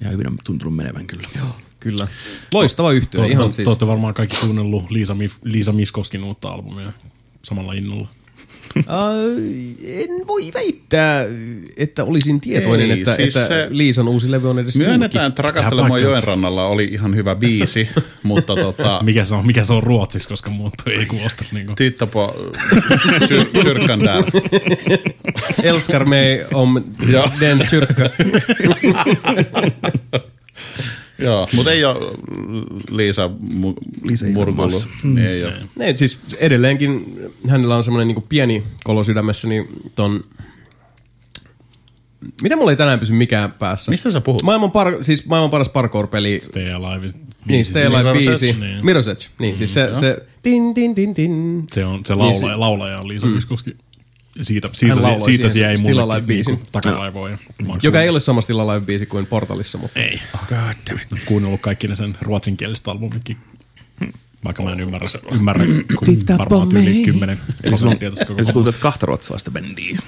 Ja hyvin on tuntunut menevän kyllä. Joo. Kyllä. Loistava yhtiö, te, siis. te olette varmaan kaikki kuunnellut Liisa, Mif, Liisa Miskoskin uutta albumia samalla innolla. Uh, en voi väittää, että olisin tietoinen, Ei, että, siis että se- Liisan uusi levy on edes Myönnetään, että Rakastele mua paikkansa. joen rannalla oli ihan hyvä biisi, mutta tota, Mikä se on, mikä se on ruotsiksi, koska muutto ei kuulosta niin kuin. titta på kyr- kyrkan där. julki. Elskar mig om den kyrka. Joo, mutta ei ole Liisa, mu- Liisa ei Murgulu. ilmassa. Ei ole. Ne, siis edelleenkin hänellä on semmoinen niinku pieni kolo sydämessä, niin ton... Mitä mulla ei tänään pysy mikään päässä? Mistä sä puhut? Maailman, par, siis maailman paras parkour-peli. Stay Alive. Niin, Stay Alive Mirror's biisi. Edge, niin. Mirror's Edge. Niin, siis se, se tin, tin, tin, tin. Se on se Niin laulaja, laulaja on Liisa mm. Viskoski. Siitä, siitä, Hän se, lauloi siitä siihen se jäi mulle niinku takaraivoon. maksuun. Joka ei ole sama Still Alive-biisi kuin Portalissa, mutta... Ei. God damn it. Kuunnellut kaikki ne sen ruotsinkieliset albumitkin. Vaikka mä en ymmärrä, ymmärrä kun varmaan tyyli 10 prosenttia tässä koko Eli sä kuuntelet kahta ruotsalaista bändiä.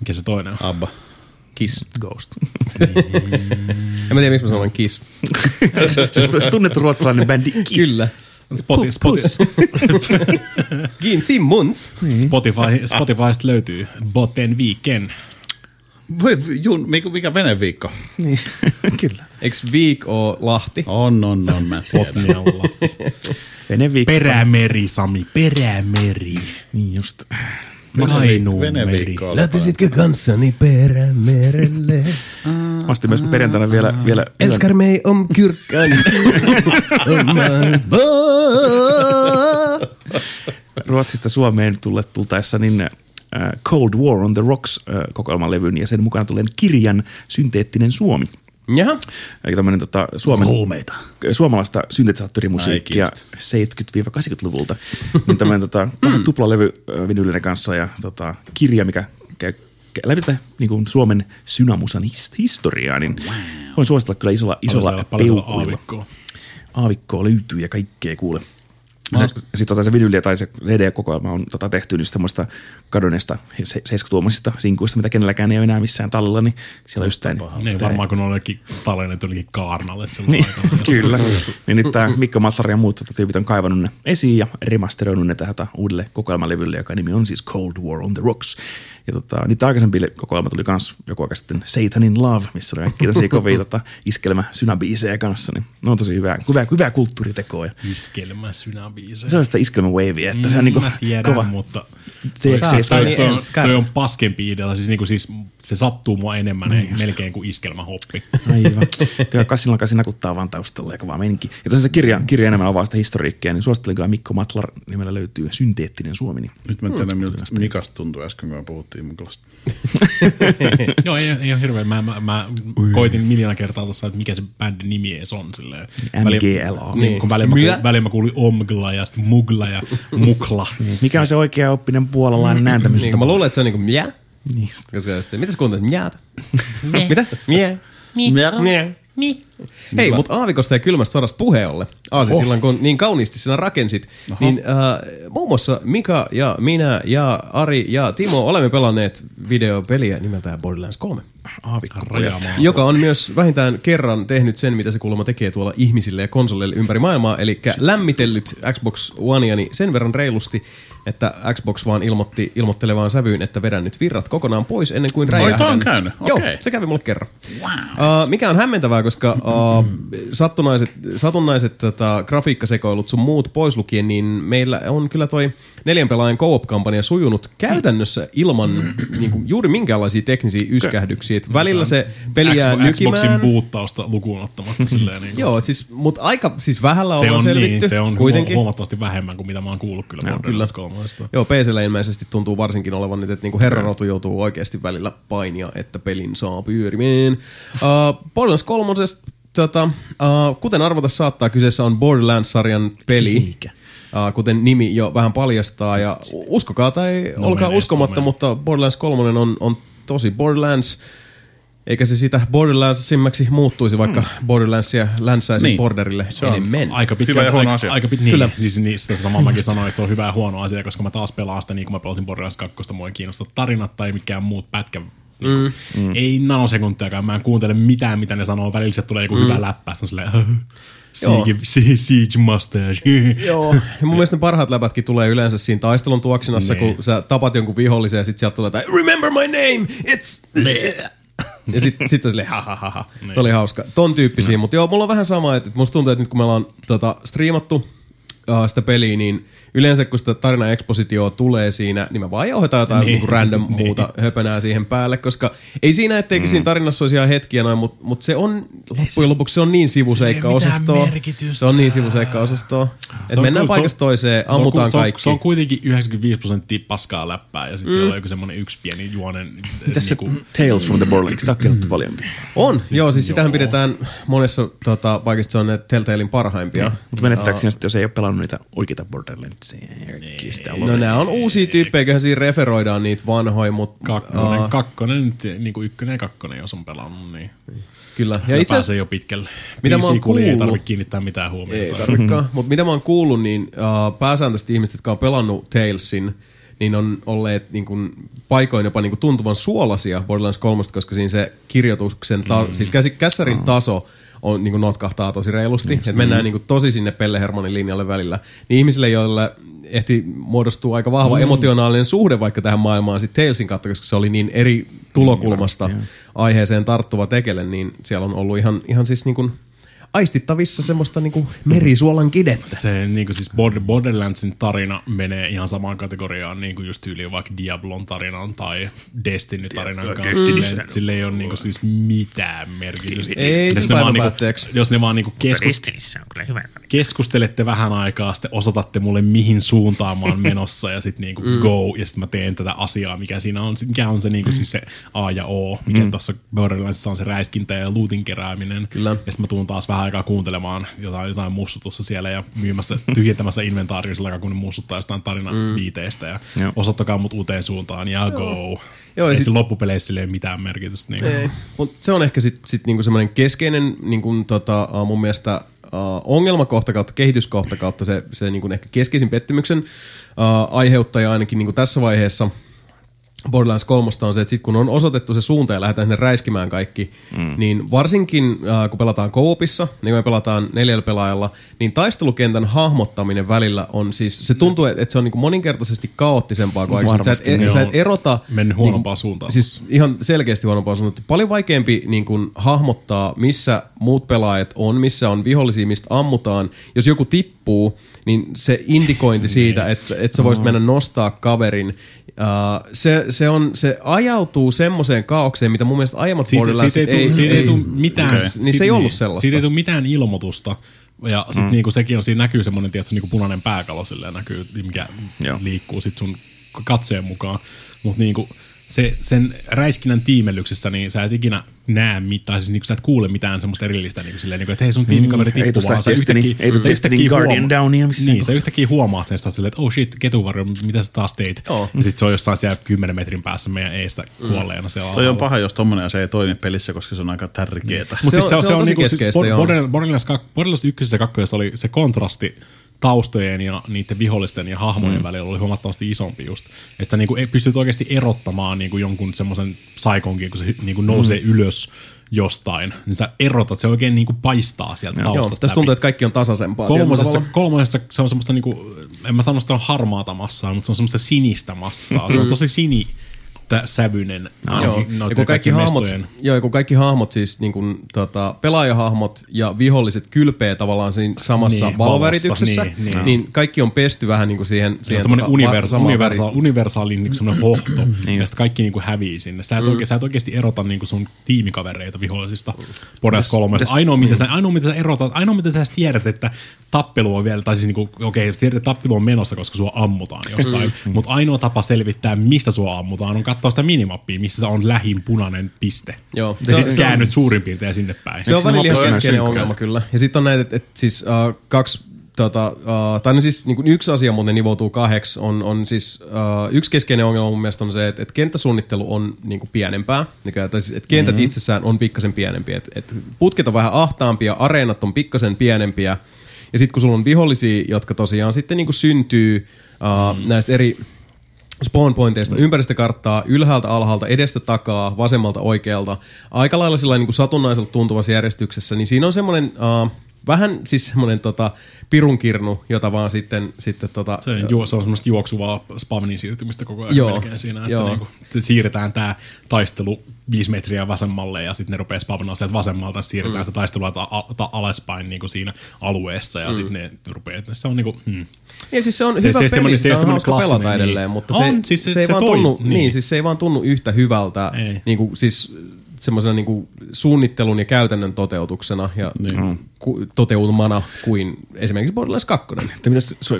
Mikä se toinen on? Abba. Kiss. Ghost. En mä tiedä, miksi mä sanon Kiss. siis tunnettu ruotsalainen bändi Kiss. Kyllä. Spoti, Spoti, Gene Simmons. Spotify, Spotifysta löytyy Botten Weekend. Voi, Jun, mikä, mikä veneviikko? Niin. Kyllä. Eiks Viik oo Lahti? On, on, on, mä tiedän. Botnialla. Veneviikko. Perämeri, Sami, perämeri. Niin just. Kainuun meri. Lähtisitkö kanssani perämerelle? Mä astin myös perjantaina vielä, vielä Älskar mig om kyrkan. Ruotsista Suomeen tulle tultaessa niin äh, Cold War on the Rocks äh, kokoelmalevyn ja sen mukana tulleen kirjan Synteettinen Suomi. Jaha. Eli tämmöinen tota, Suomen, Huumeita. suomalaista syntetisaattorimusiikkia 70-80-luvulta. niin tämmöinen tota, vähän tuplalevy äh, vinylinen kanssa ja tota, kirja, mikä käy läpi tätä niin kuin Suomen synamusan his- historiaa, niin wow. voin suositella kyllä isolla, isolla peukuilla. aavikkoa. Aavikkoa löytyy ja kaikkea kuule. Sitten tota, se vinyli tai se CD-kokoelma on tota, tehty niistä semmoista kadonneista 70-tuomaisista sinkuista, mitä kenelläkään ei ole enää missään tallella, niin siellä just tämä. Niin, Niin, varmaan kun on jollekin tallennettu jollekin kaarnalle silloin niin, aikana. kyllä. niin nyt tämä Mikko Matlari ja muut tota, tyypit on kaivannut ne esiin ja remasteroinut ne tähän tota, uudelle kokoelmalevylle, joka nimi on siis Cold War on the Rocks. Ja tota, niitä aikaisempi kokoelma tuli kans joku aika sitten Satanin Love, missä oli kaikki tosi kovia tota, iskelmä synabiisejä kanssa. Niin ne on tosi hyvää, hyvää, hyvää kulttuuritekoa. Ja Iskelmä synäbiisejä. se on sitä iskelmä wavea, että se on niinku Mm, Mä tiedän, kova. mutta Se, se, oot se, toi, niin toi, on, toi on paskempi idea. Siis, niinku, siis se sattuu mua enemmän niin melkein kuin iskelmähoppi. Aivan. Tuo kassilla kasi nakuttaa vaan taustalla ja kovaa meininki. Ja tosiaan se kirja, kirja enemmän avaa sitä historiikkia, niin suosittelen kyllä Mikko Matlar nimellä löytyy Synteettinen Suomi. Niin Nyt mä en tiedä, miltä Mikasta tuntui äsken, kun me puhuttiin Mukulasta. Joo, ei, ei ole hirveän. Mä, mä, mä koitin miljoona kertaa tuossa, että mikä se bändin nimi edes on. Silleen. MGLA. Niin, kun välillä mä, kuulin, välillä mä kuulin Omgla ja sitten Mugla ja Mukla. Mikä on se oikea oppinen puolalainen ääntämys? Niin, mä luulen, että se on niinku mjää. Niin. Koska se, mitä sä kuuntelet? Mjäätä. Mitä? Mjää. Mjää. Hei, mutta aavikosta ja kylmästä sodasta puheen ollen, Aasi, oh. silloin kun niin kauniisti sinä rakensit, Oho. niin äh, muun muassa Mika ja minä ja Ari ja Timo olemme pelanneet videopeliä nimeltään Borderlands 3. Aavikko. Joka on myös vähintään kerran tehnyt sen, mitä se kuulemma tekee tuolla ihmisille ja konsoleille ympäri maailmaa, eli lämmitellyt Xbox Oneani sen verran reilusti, että Xbox vaan ilmoitti ilmoittelevaan sävyyn, että vedän nyt virrat kokonaan pois ennen kuin räjähdän. tää on käynyt? Joo, Okei. se kävi mulle kerran. Wow. Uh, mikä on hämmentävää, koska uh, satunnaiset, satunnaiset tota, grafiikkasekoilut sun muut pois lukien, niin meillä on kyllä toi neljän pelaajan co-op-kampanja sujunut käytännössä ilman niin kuin, juuri minkäänlaisia teknisiä yskähdyksiä. Et välillä se peli jää Xbox- Xboxin nykimään. buuttausta lukuun ottamatta. silleen, niin kuin. Joo, siis, mutta aika siis vähällä se on, selvitty niin, se on kuitenkin. huomattavasti vähemmän kuin mitä mä oon kuullut kyllä Borderlands 3. Joo, PCllä ilmeisesti tuntuu varsinkin olevan nyt, että niinku herrarotu joutuu oikeasti välillä painia, että pelin saa pyörimään. Uh, Borderlands 3. Tota, uh, kuten arvata saattaa, kyseessä on Borderlands-sarjan peli. Eikä. Uh, kuten nimi jo vähän paljastaa. Ja uskokaa tai No olkaa uskomatta, mutta Borderlands 3 on, on tosi Borderlands. Eikä se sitä Borderlandsimmäksi muuttuisi, vaikka Borderlandsia länsäisi Niin. borderille enemmän. Aika pitkä, Hyvä ja huono aika, asia. Aika pit, niin, Kyllä. Siis niin, sitä samaa mäkin sanoin, että se on hyvä ja huono asia, koska mä taas pelaan sitä niin kuin mä pelasin Borderlands 2, mua ei kiinnosta tarinat tai mikään muut pätkä. Niin mm. Ei nanosekuntiakaan, mä en kuuntele mitään, mitä ne sanoo. Välillä se tulee joku mm. hyvä läppä, sitten on silleen, siege, siege, siege mustache. Joo, ja mun mielestä ne parhaat läpätkin tulee yleensä siinä taistelun tuoksinassa, Niin. kun sä tapat jonkun vihollisen ja sit sieltä tulee jotain, remember my name, it's... Ja sit, sit on silleen, ha ha ha ha. Niin. Toi oli hauska. Ton tyyppisiä, mutta joo, mulla on vähän sama, että musta tuntuu, että nyt kun me ollaan tota, striimattu uh, sitä peliä, niin yleensä kun sitä tarina expositioa tulee siinä, niin me vaan jauhetaan jotain Niin, niin, niin random niin. muuta höpönää siihen päälle, koska ei siinä, etteikö mm. siinä tarinassa olisi ihan hetkiä noin, mutta mut se on, loppujen lopuksi se on niin sivuseikka-osastoa. Se on niin sivuseikka-osastoa. Että on mennään paikasta toiseen, se on ammutaan se on, kaikki. Se on kuitenkin 95 prosenttia paskaa läppää ja sitten mm. siellä on joku semmoinen yksi pieni juonen. Mitäs se niinku, Tales from the Borderlands? Sitä on kehuttu paljonkin. On, siis, joo, siis sitähän joo. pidetään monessa tota, paikassa se on ne Telltalein parhaimpia. Mutta menettääkö siinä sitten, jos ei ole pelannut niitä oikeita Borderlandsia? Sitä No nämä on uusia tyyppejä, eiköhän siinä referoidaan niitä vanhoja, mutta kakkonen, kakkonen, nyt, niinku ykkönen ja kakkonen, jos on pelannut, niin kyllä. ja itse pääsee asiassa jo pitkälle. Mitä mä oon PC-kuli ei kuullut- tarvitse kiinnittää mitään huomiota. ei tarvikaan, mutta mitä mä oon kuullut, niin uh, pääsääntöisesti ihmiset, jotka on pelannut Talesin, niin on olleet niin kuin, paikoin jopa niin kuin, tuntuvan suolasia Borderlands 3, koska siinä se kirjoituksen, ta- mm. siis käsi- kässärin taso on, niin kuin notkahtaa tosi reilusti, että mennään niin kuin, tosi sinne Pelle Hermanin linjalle välillä. Niin ihmisille, joille ehti muodostua aika vahva mm. emotionaalinen suhde vaikka tähän maailmaan sit Talesin kautta, koska se oli niin eri tulokulmasta aiheeseen tarttuva tekele, niin siellä on ollut ihan, ihan siis niin kuin aistittavissa semmoista niin kuin merisuolan kidettä. Se niin kuin siis Border- Borderlandsin tarina menee ihan samaan kategoriaan niin kuin just tyyliin vaikka Diablon tarinan tai Destiny-tarinan kanssa. Sille, sille ei ole niin kuin siis mitään merkitystä. Ei Jos ne vaan niinku- päätteeksi. Jos ne vaan niinku keskust- Destinissä on kyllä hyvä. keskustelette vähän aikaa, sitten osoitatte mulle mihin suuntaan mä oon menossa ja sitten niinku mm. go ja sitten mä teen tätä asiaa, mikä siinä on, mikä on se niinku siis se A ja O, mikä mm. tuossa Borderlandsissa on se räiskintä ja lootin kerääminen. Kyllä. Ja sitten mä tuun taas vähän aikaa kuuntelemaan jotain, jotain mussutusta siellä ja myymässä, tyhjentämässä inventaariin sillä aikaa, kun ne mussuttaa jostain tarinan mm. viiteistä ja Joo. osoittakaa mut uuteen suuntaan ja go. Joo, ei sit- sit, loppupeleissä sille ei ole mitään merkitystä. Niin. Ei. Mut se on ehkä sitten sit niinku semmoinen keskeinen niinku tota, mun mielestä uh, ongelmakohta kautta kehityskohta kautta se, se niinku ehkä keskeisin pettymyksen uh, aiheuttaja ainakin niinku tässä vaiheessa Borderlands 3 on se, että sit kun on osoitettu se suunta ja lähdetään sinne räiskimään kaikki, mm. niin varsinkin äh, kun pelataan koopissa, niin kun me pelataan neljällä pelaajalla, niin taistelukentän hahmottaminen välillä on siis, se tuntuu, että että se on niinku moninkertaisesti kaoottisempaa kuin aikaisemmin. Sä et, Varmasti, e- sä et erota... Mennyt huonompaan suuntaan. Siis ihan selkeästi huonompaa sanottu. Paljon vaikeampi niin kuin, hahmottaa, missä muut pelaajat on, missä on vihollisia, mistä ammutaan. Jos joku tippuu, niin se indikointi siitä, että, että sä voisit mennä nostaa kaverin, uh, se, se, on, se ajautuu semmoiseen kaaukseen, mitä mun mielestä aiemmat Siitä, Borderlandsit siitä ei, ei, siitä ei, tule mitään. Okay. Niin se ei ollut sellaista. Siitä ei tule mitään ilmoitusta. Ja sitten mm. niinku sekin on, siinä näkyy semmoinen tietysti, niinku punainen pääkalo silleen näkyy, mikä Joo. liikkuu sit sun katseen mukaan. Mutta niinku, se, sen räiskinnän tiimellyksessä, niin sä et ikinä näe mitään, siis niinku sä et kuule mitään semmoista erillistä, niinku silleen, niinku, että hei sun tiimikaveri Niin, ei tippuu, vaan sä yhtäkkiä, ei tosta sä yhtäkkiä Destiny Guardian huoma- Downia missään Niin, sä yhtäkkiä huomaat sen sitä silleen, että oh shit, ketuvarjo, mitä sä taas teit? Joo. Ja sit se on jossain siellä 10 metrin päässä meidän eestä kuolleena siellä Toi on paha, jos tommonen asia ei toimi pelissä, koska se on aika tärkeetä. Mutta Se siis on- se on tosi niinku- keskeistä, Bor- joo. Border- Borderlands, kak- Borderlands 1 ja 2 oli se kontrasti taustojen ja niiden vihollisten ja hahmojen mm. välillä oli huomattavasti isompi just. Että sä niinku ei- pystyt oikeasti erottamaan niinku jonkun semmoisen saikonkin, kun se niinku nousee mm. ylös jostain, niin sä erotat, se oikein niinku paistaa sieltä Joo, taustasta tässä tuntuu, että kaikki on tasaisempaa. Kolmosessa, kolmosessa se on semmoista niinku, en mä sano, että se on harmaata massaa, mutta se on semmoista sinistä massaa. Se on tosi sini tä- sävyinen Mm. Joo, ja kun kaikki hahmot, joo, ja kun kaikki hahmot siis niin kun, tota, pelaajahahmot ja viholliset kylpee tavallaan siinä samassa Niin, valovärityksessä, valossa, niin, niin, niin. kaikki on pesty vähän niin kuin siihen, Se siihen on semmoinen tota, universa- universa- universaali niin semmoinen hohto, Niin ja sitten kaikki niin kuin hävii sinne. Sä et, mm. oikein, sä et oikeasti erota niin kuin sun tiimikavereita vihollisista Borderlands 3. Ainoa, mitä sä, ainoa, mitä sä erotat, ainoa, mitä sä tiedät, että tappelu on vielä, tai siis niin kuin, okei, okay, tiedät, että tappelu on menossa, koska sua ammutaan jostain, mutta ainoa tapa selvittää, mistä sua ammutaan, on katsoa sitä minimappia, missä on lähin punainen piste. Joo. Ja Se on- sitten se on- käännyt suurin piirtein sinne päin. Se on välillä ihan keskeinen ongelma kyllä. Ja sitten on näitä, että et, siis uh, kaksi, tota, uh, tai no siis niin yksi asia muuten nivoutuu kahdeksi, on, on siis uh, yksi keskeinen ongelma mun mielestä on se, että et kenttäsuunnittelu on niin kuin pienempää, Mikä- tai siis, että kentät mm-hmm. itsessään on pikkasen pienempiä, että et putket on vähän ahtaampia, areenat on pikkasen pienempiä, ja sitten kun sulla on vihollisia, jotka tosiaan sitten niin kuin syntyy uh, mm. näistä eri spawn pointeista. Ympäristökarttaa ylhäältä alhaalta, edestä takaa, vasemmalta oikealta, aika lailla sillä niin satunnaiselta tuntuvassa järjestyksessä, niin siinä on semmoinen uh, vähän siis semmoinen tota, pirunkirnu, jota vaan sitten, sitten tota, Se on, juo, se on semmoista juoksuvaa spawnin siirtymistä koko ajan Joo, melkein siinä, että joo. niinku, se siirretään tämä taistelu viisi metriä vasemmalle ja sitten ne rupeaa spavnaa sieltä vasemmalta ja siirretään mm. sitä taistelua ta- ta- alaspäin niinku siinä alueessa ja mm. sitten ne rupeaa, se on niinku, hmm. Ja siis se on Se- se, hyvä se- peli, semmoinen- sitä se- on hauska pelata niin. edelleen, mutta On, se, siis se- se, ei se vaan toi, tunnu, niin. niin. siis se ei vaan tunnu yhtä hyvältä Ei. niin kuin, siis semmoisena niin suunnittelun ja käytännön toteutuksena ja niin. ku, toteutumana kuin esimerkiksi Borderlands 2. Tai mitäs sä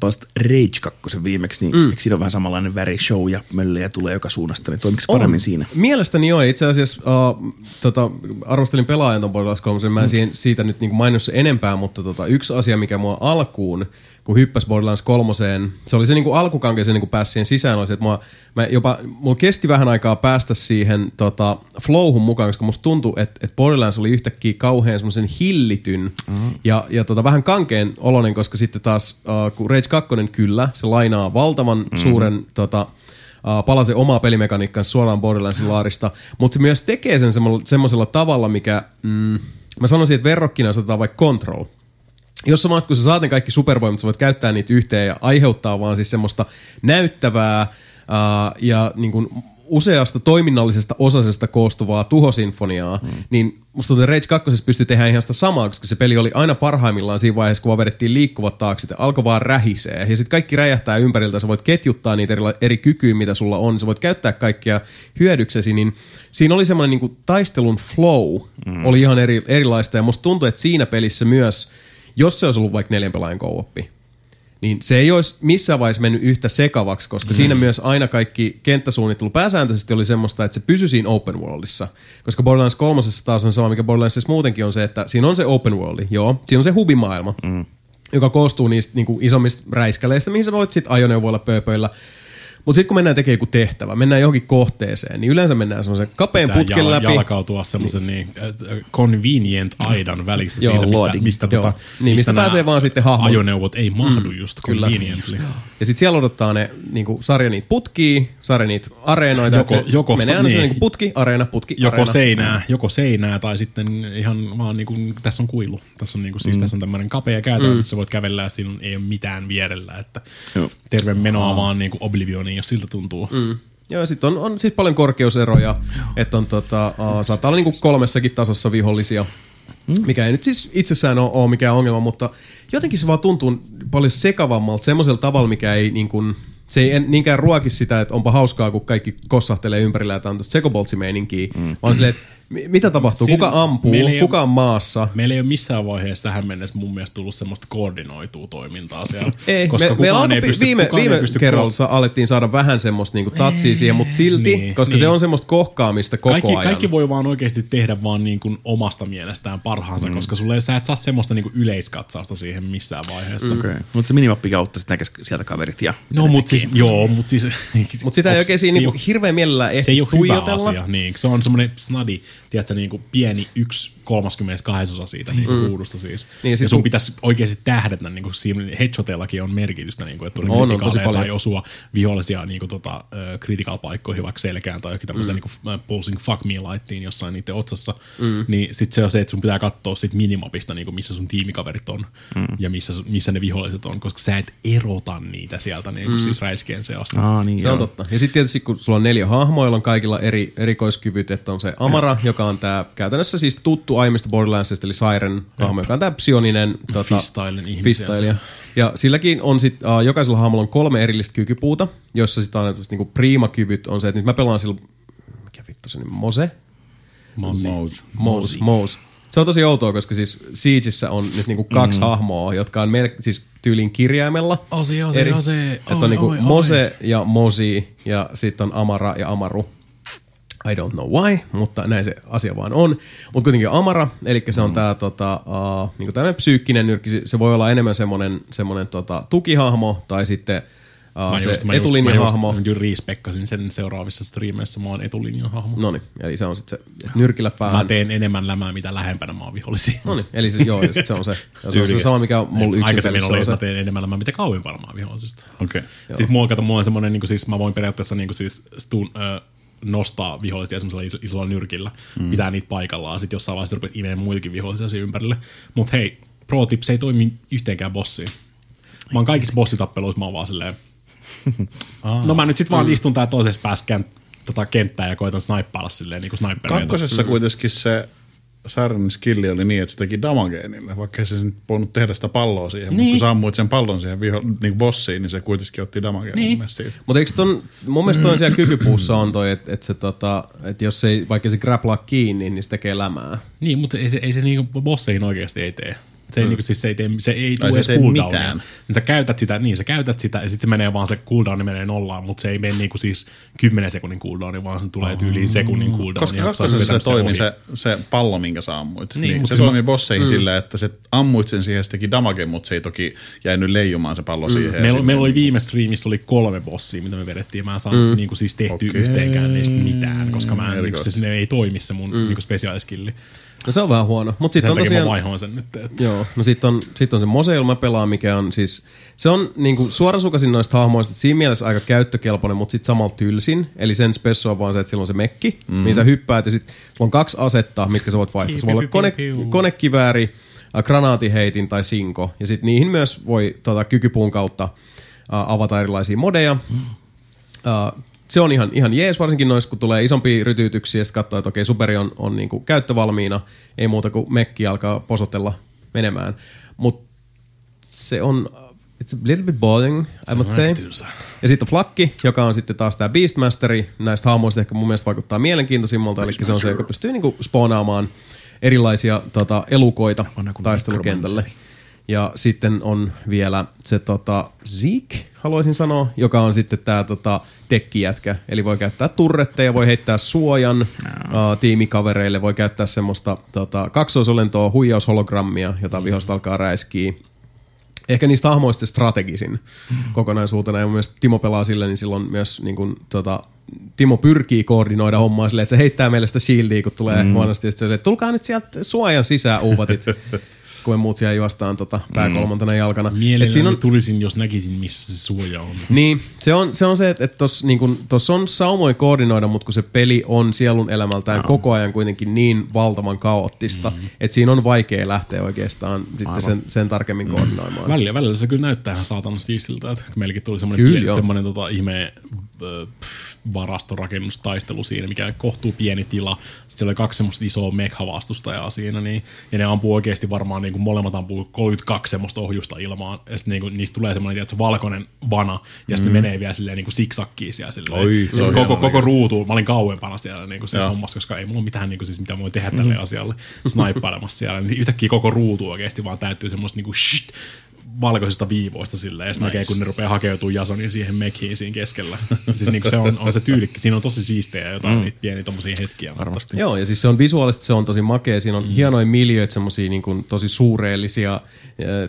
pääsit, Rage 2 viimeksi, niin mm. eikö siinä ole vähän samanlainen väri show ja möllejä tulee joka suunnasta, niin toimiko paremmin siinä? Mielestäni joo. Itse asiassa uh, tota, arvostelin pelaajan ton Borderlands 3, Mm. mä en siihen, siitä nyt niin mainos enempää, mutta tota, yksi asia, mikä mua alkuun, kun hyppäsi Borderlands 3, se oli se niin alkukanke, se niin pääsi siihen sisään, oli se, että mua, mä jopa, mulla kesti vähän aikaa päästä siihen tota, flowhun mukaan, koska musta tuntui, että, että Borderlands oli yhtäkkiä kauhean semmoisen hillityn mm-hmm. ja, ja tota, vähän kankeen oloinen, koska sitten taas, uh, kun Rage 2 kyllä, se lainaa valtavan mm-hmm. suuren tota, uh, palasen omaa pelimekaniikkaansa suoraan Borderlandsin laarista, mutta se myös tekee sen semmo- semmoisella tavalla, mikä, mm, mä sanoisin, että verrokkina jos otetaan vaikka Control. Jossain vaiheessa, kun sä saat ne kaikki supervoimat, sä voit käyttää niitä yhteen ja aiheuttaa vaan siis semmoista näyttävää uh, ja niin kuin useasta toiminnallisesta osasesta koostuvaa tuhosinfoniaa, mm. niin musta tuntuu, että Rage 2 pystyi tehdä ihan sitä samaa, koska se peli oli aina parhaimmillaan siinä vaiheessa, kun vaan vedettiin liikkuvat taakse, ja alkoi vaan rähisee. Ja sitten kaikki räjähtää ympäriltä, sä voit ketjuttaa niitä eri, eri kykyjä, mitä sulla on, sä voit käyttää kaikkia hyödyksesi, niin siinä oli semmoinen niin taistelun flow, mm. oli ihan eri, erilaista, ja musta tuntuu, että siinä pelissä myös, jos se olisi ollut vaikka neljän pelaajan co-oppi, niin se ei olisi missään vaiheessa mennyt yhtä sekavaksi, koska mm. siinä myös aina kaikki kenttäsuunnittelu pääsääntöisesti oli semmoista, että se pysyi siinä open worldissa. Koska Borderlands 3 taas on sama, mikä Borderlandsissa muutenkin on se, että siinä on se open worldi, joo, siinä on se hubimaailma, mm. joka koostuu niistä niin kuin isommista räiskäleistä, mihin sä voit sitten ajoneuvoilla pööpöillä. Mutta sitten kun mennään tekemään joku tehtävä, mennään johonkin kohteeseen, niin yleensä mennään semmoisen kapean Pitää putken jala- läpi. jalkautua semmoisen niin. niin convenient aidan välistä Joo, siitä, mistä, loading. mistä, Joo. tota, Niin, mistä nämä pääsee vaan sitten hahmon- ajoneuvot ei mahdu mm, just kyllä. conveniently. Ja sitten siellä odottaa ne niinku, sarja niitä putkia, sarja niitä areenoita. Joko- se joko menee aina niin. niin. putki, areena, putki, Joko areena. seinää, joko seinää tai sitten ihan vaan niinku, tässä on kuilu. Tässä on, niinku, siis, mm. tässä on tämmöinen kapea käytävä, mm. missä voit kävellä ja siinä on, ei ole mitään vierellä. Että Joo. terve menoa vaan niinku Oblivioniin, jos siltä tuntuu. Mm. Joo, sitten on, on siis paljon korkeuseroja, että on tota, uh, saattaa olla niinku kolmessakin tasossa vihollisia, Mm. mikä ei nyt siis itsessään ole, ole mikään ongelma, mutta jotenkin se vaan tuntuu paljon sekavammalta semmoisella tavalla, mikä ei niin kuin, se ei en- niinkään ruoki sitä, että onpa hauskaa, kun kaikki kossahtelee ympärillä ja tämä on tuosta sekoboltsimeininkiä, mm. vaan silleen, että mitä tapahtuu, kuka ampuu, meillä ei kuka ole- on maassa. Meillä ei ole missään vaiheessa tähän mennessä mun mielestä tullut semmoista koordinoitua toimintaa siellä. Ei, koska me, kukaan meillä alkoi ei pysty, viime, kukaan viime ei pysty kerralla ko- alettiin saada vähän semmoista niinku tatsia siihen, mutta silti, Niin, koska niin. se on semmoista kohkaamista koko kaikki, ajan. kaikki voi vaan oikeasti tehdä vaan niin kuin omasta mielestään parhaansa, mm. koska sulle, sä et saa semmoista niin kuin yleiskatsausta siihen missään vaiheessa. Mm. Okay. Mutta se minimappi kautta sitten näkee sieltä kaverit ja... No mut siis, joo, mut siis... Mutta sitä ei oikein siinä se niinku hirveän mielellään se ei ole hyvä asia, niin. Se on semmoinen snadi, tiedätkö, niin kuin pieni yksi 32 osa siitä niin kuin ruudusta siis. Niin, sit ja sun kun- pitäisi oikeasti tähdätä, niin kuin siinä headshotillakin on merkitystä, niin kuin, että On, tulee on, tosi kritikaaleja paljon. tai osua vihollisia niin kuin, tota, critical paikkoihin vaikka selkään tai jokin tämmöisen mm. niin kuin, pulsing fuck me laittiin jossain niiden otsassa, mm. niin sit se on se, että sun pitää katsoa sit minimapista, niin kuin, missä sun tiimikaverit on mm. ja missä, missä ne viholliset on, koska sä et erota niitä sieltä niin kuin, mm. siis räiskeen seasta. Aa, niin Se on joo. totta. Ja sitten tietysti kun sulla on neljä hahmoa, joilla on kaikilla eri erikoiskyvyt, että on se Amara, joka on tämä käytännössä siis tuttu aiemmista Borderlandsista, eli Siren hahmo, joka on tämä psioninen tota, Fistailen ihmisiä fistailija. Ja silläkin on sit, uh, jokaisella hahmolla on kolme erillistä kykypuuta, jossa sitten on niinku prima-kyvyt on se, että nyt mä pelaan sillä, mikä vittu se nimi, Mose? Mose. Mose. Mose. Se on tosi outoa, koska siis Siegissä on nyt niinku kaksi mm. hahmoa, jotka on mel- siis tyylin kirjaimella. Osi, osi, osi. Että Oi, on niinku oi, oi. Mose ja Mosi ja sitten on Amara ja Amaru. I don't know why, mutta näin se asia vaan on. Mutta kuitenkin Amara, eli se on mm. tämä tota, uh, niinku psyykkinen nyrkki. Se- Se voi olla enemmän semmoinen, semmoinen tota, tukihahmo tai sitten uh, se mä just, etulinjahahmo. Mä just respekkasin sen seuraavissa striimeissä, mä oon etulinjan hahmo. No niin, eli se on sitten se nyrkillä Mä päähän. teen enemmän lämää, mitä lähempänä mä oon vihollisia. No niin, eli se, joo, se on se. Se, on se sama, mikä on mulla yksin Aikaisemmin oli, että se. mä teen enemmän lämää, mitä kauempana mä oon vihollisista. Okei. Okay. Sitten mulla, kato, mulla on semmonen, niin siis mä voin periaatteessa niin siis stun, äh, nostaa vihollisia semmoisella iso, isolla nyrkillä, mm. pitää niitä paikallaan, sitten jossain vaiheessa rupeat imeen muitakin vihollisia siinä ympärille. Mutta hei, pro tip, se ei toimi yhteenkään bossiin. Mä oon kaikissa bossitappeluissa, mä oon vaan silleen, no mä nyt sit vaan istun tää toisessa päässä kent, tota kenttää ja koitan snaippailla silleen niin kuin snipereita. Kakkosessa kuitenkin se Saren skilli oli niin, että se teki damagea niille, vaikka se nyt voinut tehdä sitä palloa siihen, niin. mutta kun sä ammuit sen pallon siihen viho, niin bossiin, niin se kuitenkin otti damagea niin. siitä. Mutta eikö ton, mun mielestä toi siellä kykypuussa on toi, että et se tota, että jos ei, vaikka se grapplaa kiinni, niin se tekee lämää. Niin, mutta ei se, ei se niinku bosseihin oikeasti ei tee. Se ei, mm. niinku, siis se ei, tee, se ei tule se edes cooldownia. mitään. Niin sä käytät sitä, niin sä käytät sitä ja sitten se menee vaan se cooldown menee nollaan, mutta se ei mene niinku siis 10 sekunnin cooldowni, vaan se tulee tyyliin sekunnin cooldown. Koska kakkosessa se vetänyt toimi ohi. se, se pallo, minkä sä ammuit. Niin, Niin, mutta se se- toimi bosseihin mm. silleen, että se ammuit sen siihen, se teki damage, mutta se ei toki jäänyt leijumaan se pallo mm. siihen. Meillä, meillä oli viime streamissa oli kolme bossia, mitä me vedettiin. Mä en saanut mm. niinku siis tehty Okei. okay. yhteenkään niistä mitään, koska mä en, niinku, se, ne ei toimi se mun mm. niinku spesiaaliskilli. No se on vähän huono. Mutta Sen sitten on takia tosiaan... mä vaihoin sen nyt. Että. Joo, no sitten on, sit on se Moseilma pelaa, mikä on siis, se on niinku suorasukaisin noista hahmoista siinä mielessä aika käyttökelpoinen, mutta sitten samalla tylsin. Eli sen spessu on vaan se, että sillä on se mekki, mm. mihin sä hyppäät ja sitten sulla on kaksi asetta, mitkä sä voit vaihtaa. Se voi olla kone, konekivääri, äh, granaatiheitin tai sinko. Ja sitten niihin myös voi tota, kykypuun kautta äh, avata erilaisia modeja. Mm. Uh, se on ihan, ihan jees, varsinkin noissa, kun tulee isompia rytyytyksiä ja sitten katsoo, että okei, superi on, on niinku käyttövalmiina, ei muuta kuin mekki alkaa posotella menemään. Mutta se on, it's a little bit boring, I must say. Ja sitten on Flakki, joka on sitten taas tämä Beastmasteri. Näistä hahmoista ehkä mun mielestä vaikuttaa mielenkiintoisimmalta, eli se on se, joka pystyy niinku spoonaamaan erilaisia tota, elukoita kuin taistelukentälle. Ja sitten on vielä se tota, Zeke, haluaisin sanoa, joka on sitten tämä tota, tekkijätkä. Eli voi käyttää turretteja, voi heittää suojan no. uh, tiimikavereille, voi käyttää semmoista tota, kaksoisolentoa, huijaushologrammia, jota vihosta alkaa räiskiä. Ehkä niistä hahmoista strategisin kokonaisuutena. Ja mielestä Timo pelaa sille, niin silloin myös niin kun, tota, Timo pyrkii koordinoida hommaa silleen, että se heittää meille sitä shieldia, kun tulee mm. huonosti. Ja sitten se silleen, että tulkaa nyt sieltä suojan sisään, uuvatit. kun me muut siellä juostaan tota, pääkolmantena jalkana. Et Mielelläni siinä on, tulisin, jos näkisin, missä se suoja on. niin, se on se, on se että, että tuossa niin kun, on saumoin koordinoida, mutta kun se peli on sielun elämältään no. koko ajan kuitenkin niin valtavan kaoottista, mm. että siinä on vaikea lähteä oikeastaan sitten sen, sen tarkemmin koordinoimaan. Välillä, välillä se kyllä näyttää ihan saatana siistiltä, että meilläkin tuli semmoinen, joo. semmoinen tota, ihme ö, pff, varastorakennustaistelu siinä, mikä kohtuu pieni tila. Sitten siellä oli kaksi semmoista isoa mekha-vastustajaa siinä, niin, ja ne ampuu oikeasti varmaan, niin kuin molemmat ampuu 32 semmoista ohjusta ilmaan, ja sitten niin kuin, niistä tulee semmoinen tiedätkö, valkoinen vana, ja sitten mm. menee vielä silleen niin kuin siksakkiin siellä silleen. Oi, se koko, koko ruutu, mä olin kauempana siellä niin kuin siis hommassa, koska ei mulla ole mitään, niin kuin, siis, mitä voi tehdä tälle asialle, snaippailemassa siellä, niin yhtäkkiä koko ruutu oikeasti vaan täyttyy semmoista niin kuin shit, valkoisista viivoista silleen, ja sitten nice. näkee, kun ne rupeaa hakeutumaan Jasonin siihen mekhiin siinä keskellä. siis niinku se on, on se tyylikki, siinä on tosi siistejä jotain mm. niitä pieniä tommosia hetkiä. Varmasti. Joo, ja siis se on visuaalisesti se on tosi makea. Siinä on mm. hienoja miljöitä, semmosia niin kuin, tosi suureellisia äh,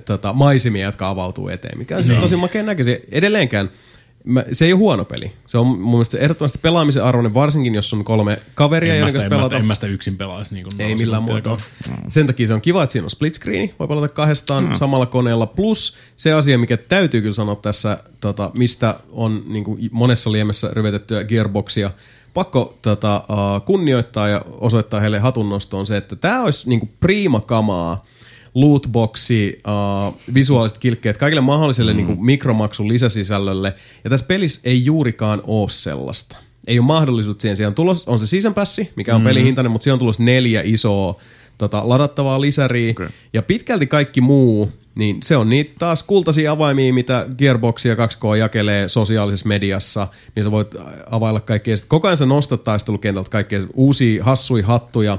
tota, maisemia, jotka avautuu eteen, mikä on siis tosi makea näköisiä. Edelleenkään, mä, se ei ole huono peli. Se on mun mielestä ehdottomasti pelaamisen arvoinen, varsinkin jos on kolme kaveria, joiden kanssa en, mä sitä, pelata. en mä sitä yksin pelaisi. Niin Ei millään muotoa. Sen takia se on kiva, että siinä on split screeni, voi pelata kahdestaan mm. samalla koneella. Plus se asia, mikä täytyy kyllä sanoa tässä, tota, mistä on niin kuin monessa liemessä ryvetettyä gearboxia, pakko tota, uh, kunnioittaa ja osoittaa heille hatunnosto on se, että tämä olisi niin kuin prima kamaa, lootboxi, uh, visuaaliset kilkkeet, kaikille mahdolliselle mm. niin kuin mikromaksun lisäsisällölle. Ja tässä pelissä ei juurikaan ole sellaista. Ei ole mahdollisuutta siihen. Siellä on, tulos, on se season passi, mikä on mm. pelihintainen, mutta siellä on tulossa neljä isoa tota, ladattavaa lisäriä. Okay. Ja pitkälti kaikki muu, niin se on niitä taas kultaisia avaimia, mitä Gearbox ja 2K jakelee sosiaalisessa mediassa, niin sä voit availla kaikkea. Sitten koko ajan sä nostat taistelukentältä kaikkea uusia hassuja hattuja,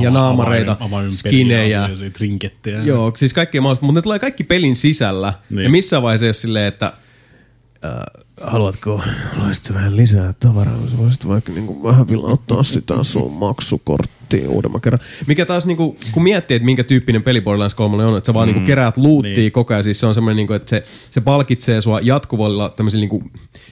ja naamareita, skinejä. Trinkettejä. Joo, siis kaikkea mahdollista, mutta ne tulee kaikki pelin sisällä. Niin. Niin. Ja missään vaiheessa ei ole silleen, että äh, haluatko, haluaisitko vähän lisää tavaraa, voisit vaikka niinku vähän vielä ottaa sitä sun maksukorttiin uudemman kerran. Mikä taas, niinku, kun miettii, että minkä tyyppinen peli Borderlands 3 on, että sä vaan mm. niinku keräät luuttia niin. koko ajan, siis se on semmoinen, niinku, että se, se palkitsee sua jatkuvalla tämmöisillä niinku,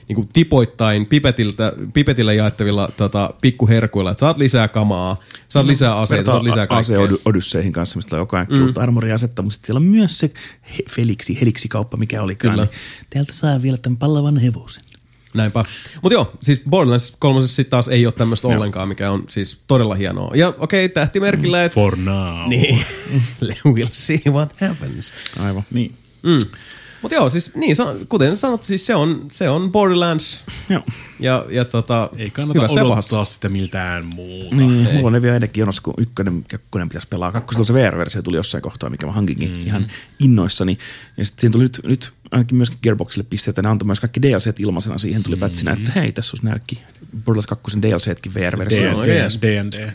niinku tipoittain pipetiltä, pipetillä jaettavilla tota, pikkuherkuilla, että saat lisää kamaa, saat lisää aseita, saat lisää ase kaikkea. Odysseihin kanssa, mistä koko ajan mm. uutta armoriasetta, mutta siellä on myös se he, Felixi, Heliksi-kauppa, mikä oli Kyllä. Niin, täältä saa vielä tämän pallavan hevosen. Näinpä. Mutta joo, siis Borderlands 3 sitten taas ei ole tämmöistä ollenkaan, mikä on siis todella hienoa. Ja okei, okay, tähtimerkillä, että... For now. Niin, we'll see what happens. Aivan. Niin. Mm. Mutta joo, siis niin, kuten sanottu, siis se on, se on Borderlands Joo. ja, ja tota, Ei kannata odottaa pahassa. sitä miltään muuta. Niin, mulla on ne vielä ennenkin jonossa, kun ykkönen kakkonen pitäisi pelaa. Kakkosen se VR-versio tuli jossain kohtaa, mikä mä hankinkin mm-hmm. ihan innoissani. Ja sitten siinä tuli nyt, nyt ainakin myöskin Gearboxille pisteitä. Ne antoi myös kaikki DLCt ilmaisena siihen. Tuli pätsinä, että hei, tässä olisi nämäkin Borderlands 2 DLCtkin VR-versio. D&D.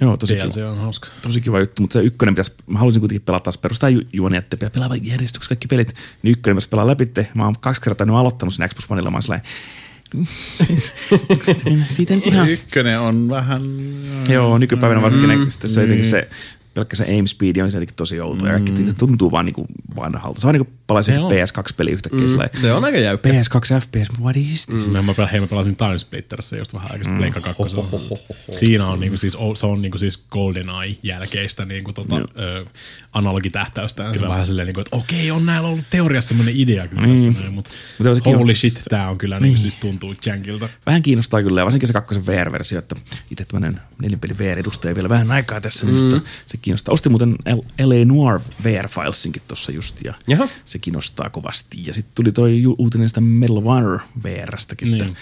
Joo, tosi DLC kiva. on hauska. Tosi kiva juttu, mutta se ykkönen pitäisi, mä haluaisin kuitenkin pelata taas perustaa ju- juoni, että pitää pelaa järjestyksessä kaikki pelit, niin ykkönen pitäisi pelaa läpi. Mä oon kaksi kertaa nyt aloittanut sen Xbox Oneilla, mä oon sellainen, ihan, Ykkönen on vähän... Joo, nykypäivänä varsinkin Mm, mm, sitten se, jotenkin se pelkkä se aim speed on jotenkin tosi outo ja kaikki se tuntuu vaan niinku vanhalta. Se on niinku palaisi Se on. PS2-peli yhtäkkiä mm, Se on aika jäykkä. PS2 FPS, what is this? Mm. Mä, hei, mä pelasin Timesplitterissä just vähän aikaa sitten Pleikka 2. Siinä on niinku siis, se on niinku siis GoldenEye jälkeistä niinku tota, ö, analogitähtäystä. Se on vähän silleen, niinku, että okei, on näillä ollut teoriassa semmoinen idea kyllä tässä näin, mutta Mut holy shit, tää on kyllä niinku siis tuntuu jankilta. Vähän kiinnostaa kyllä, ja varsinkin se kakkosen VR-versio, että itse tämmöinen nelinpeli VR-edustaja vielä vähän aikaa tässä, mm. mutta se kiinnostaa. Ostin muuten LA Noir VR-filesinkin tuossa just, ja Jaha. se kiinnostaa kovasti. Ja sitten tuli toi uutinen sitä VR-stäkin, Niin.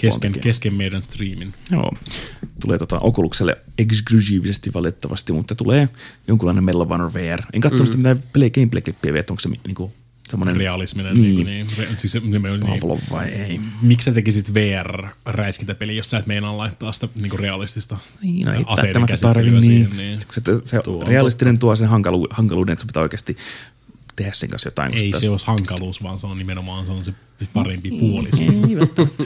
Kesken, kesken meidän striimin. Joo, tulee tota Oculukselle eksklusiivisesti valitettavasti, mutta tulee jonkunlainen Honor VR. En katsonut mm. sitä mitään gameplay-klippiä vielä, että onko se niinku semmoinen Realisminen. Niin. Niin. Niin, niin, re, siis se, niin, Pavlov vai ei. Miksi sä tekisit VR-räiskintäpeli, jos sä et meinaa laittaa sitä niinku realistista Niin, no ei aseiden käsittelyä niin. siihen, niin. niin. Se, se Tuo on realistinen tuo sen hankalu, hankaluuden, että se pitää oikeasti tehdä sen kanssa jotain. Ei se olisi hankaluus, vaan se on nimenomaan se, on se parempi puoli. Ei välttämättä.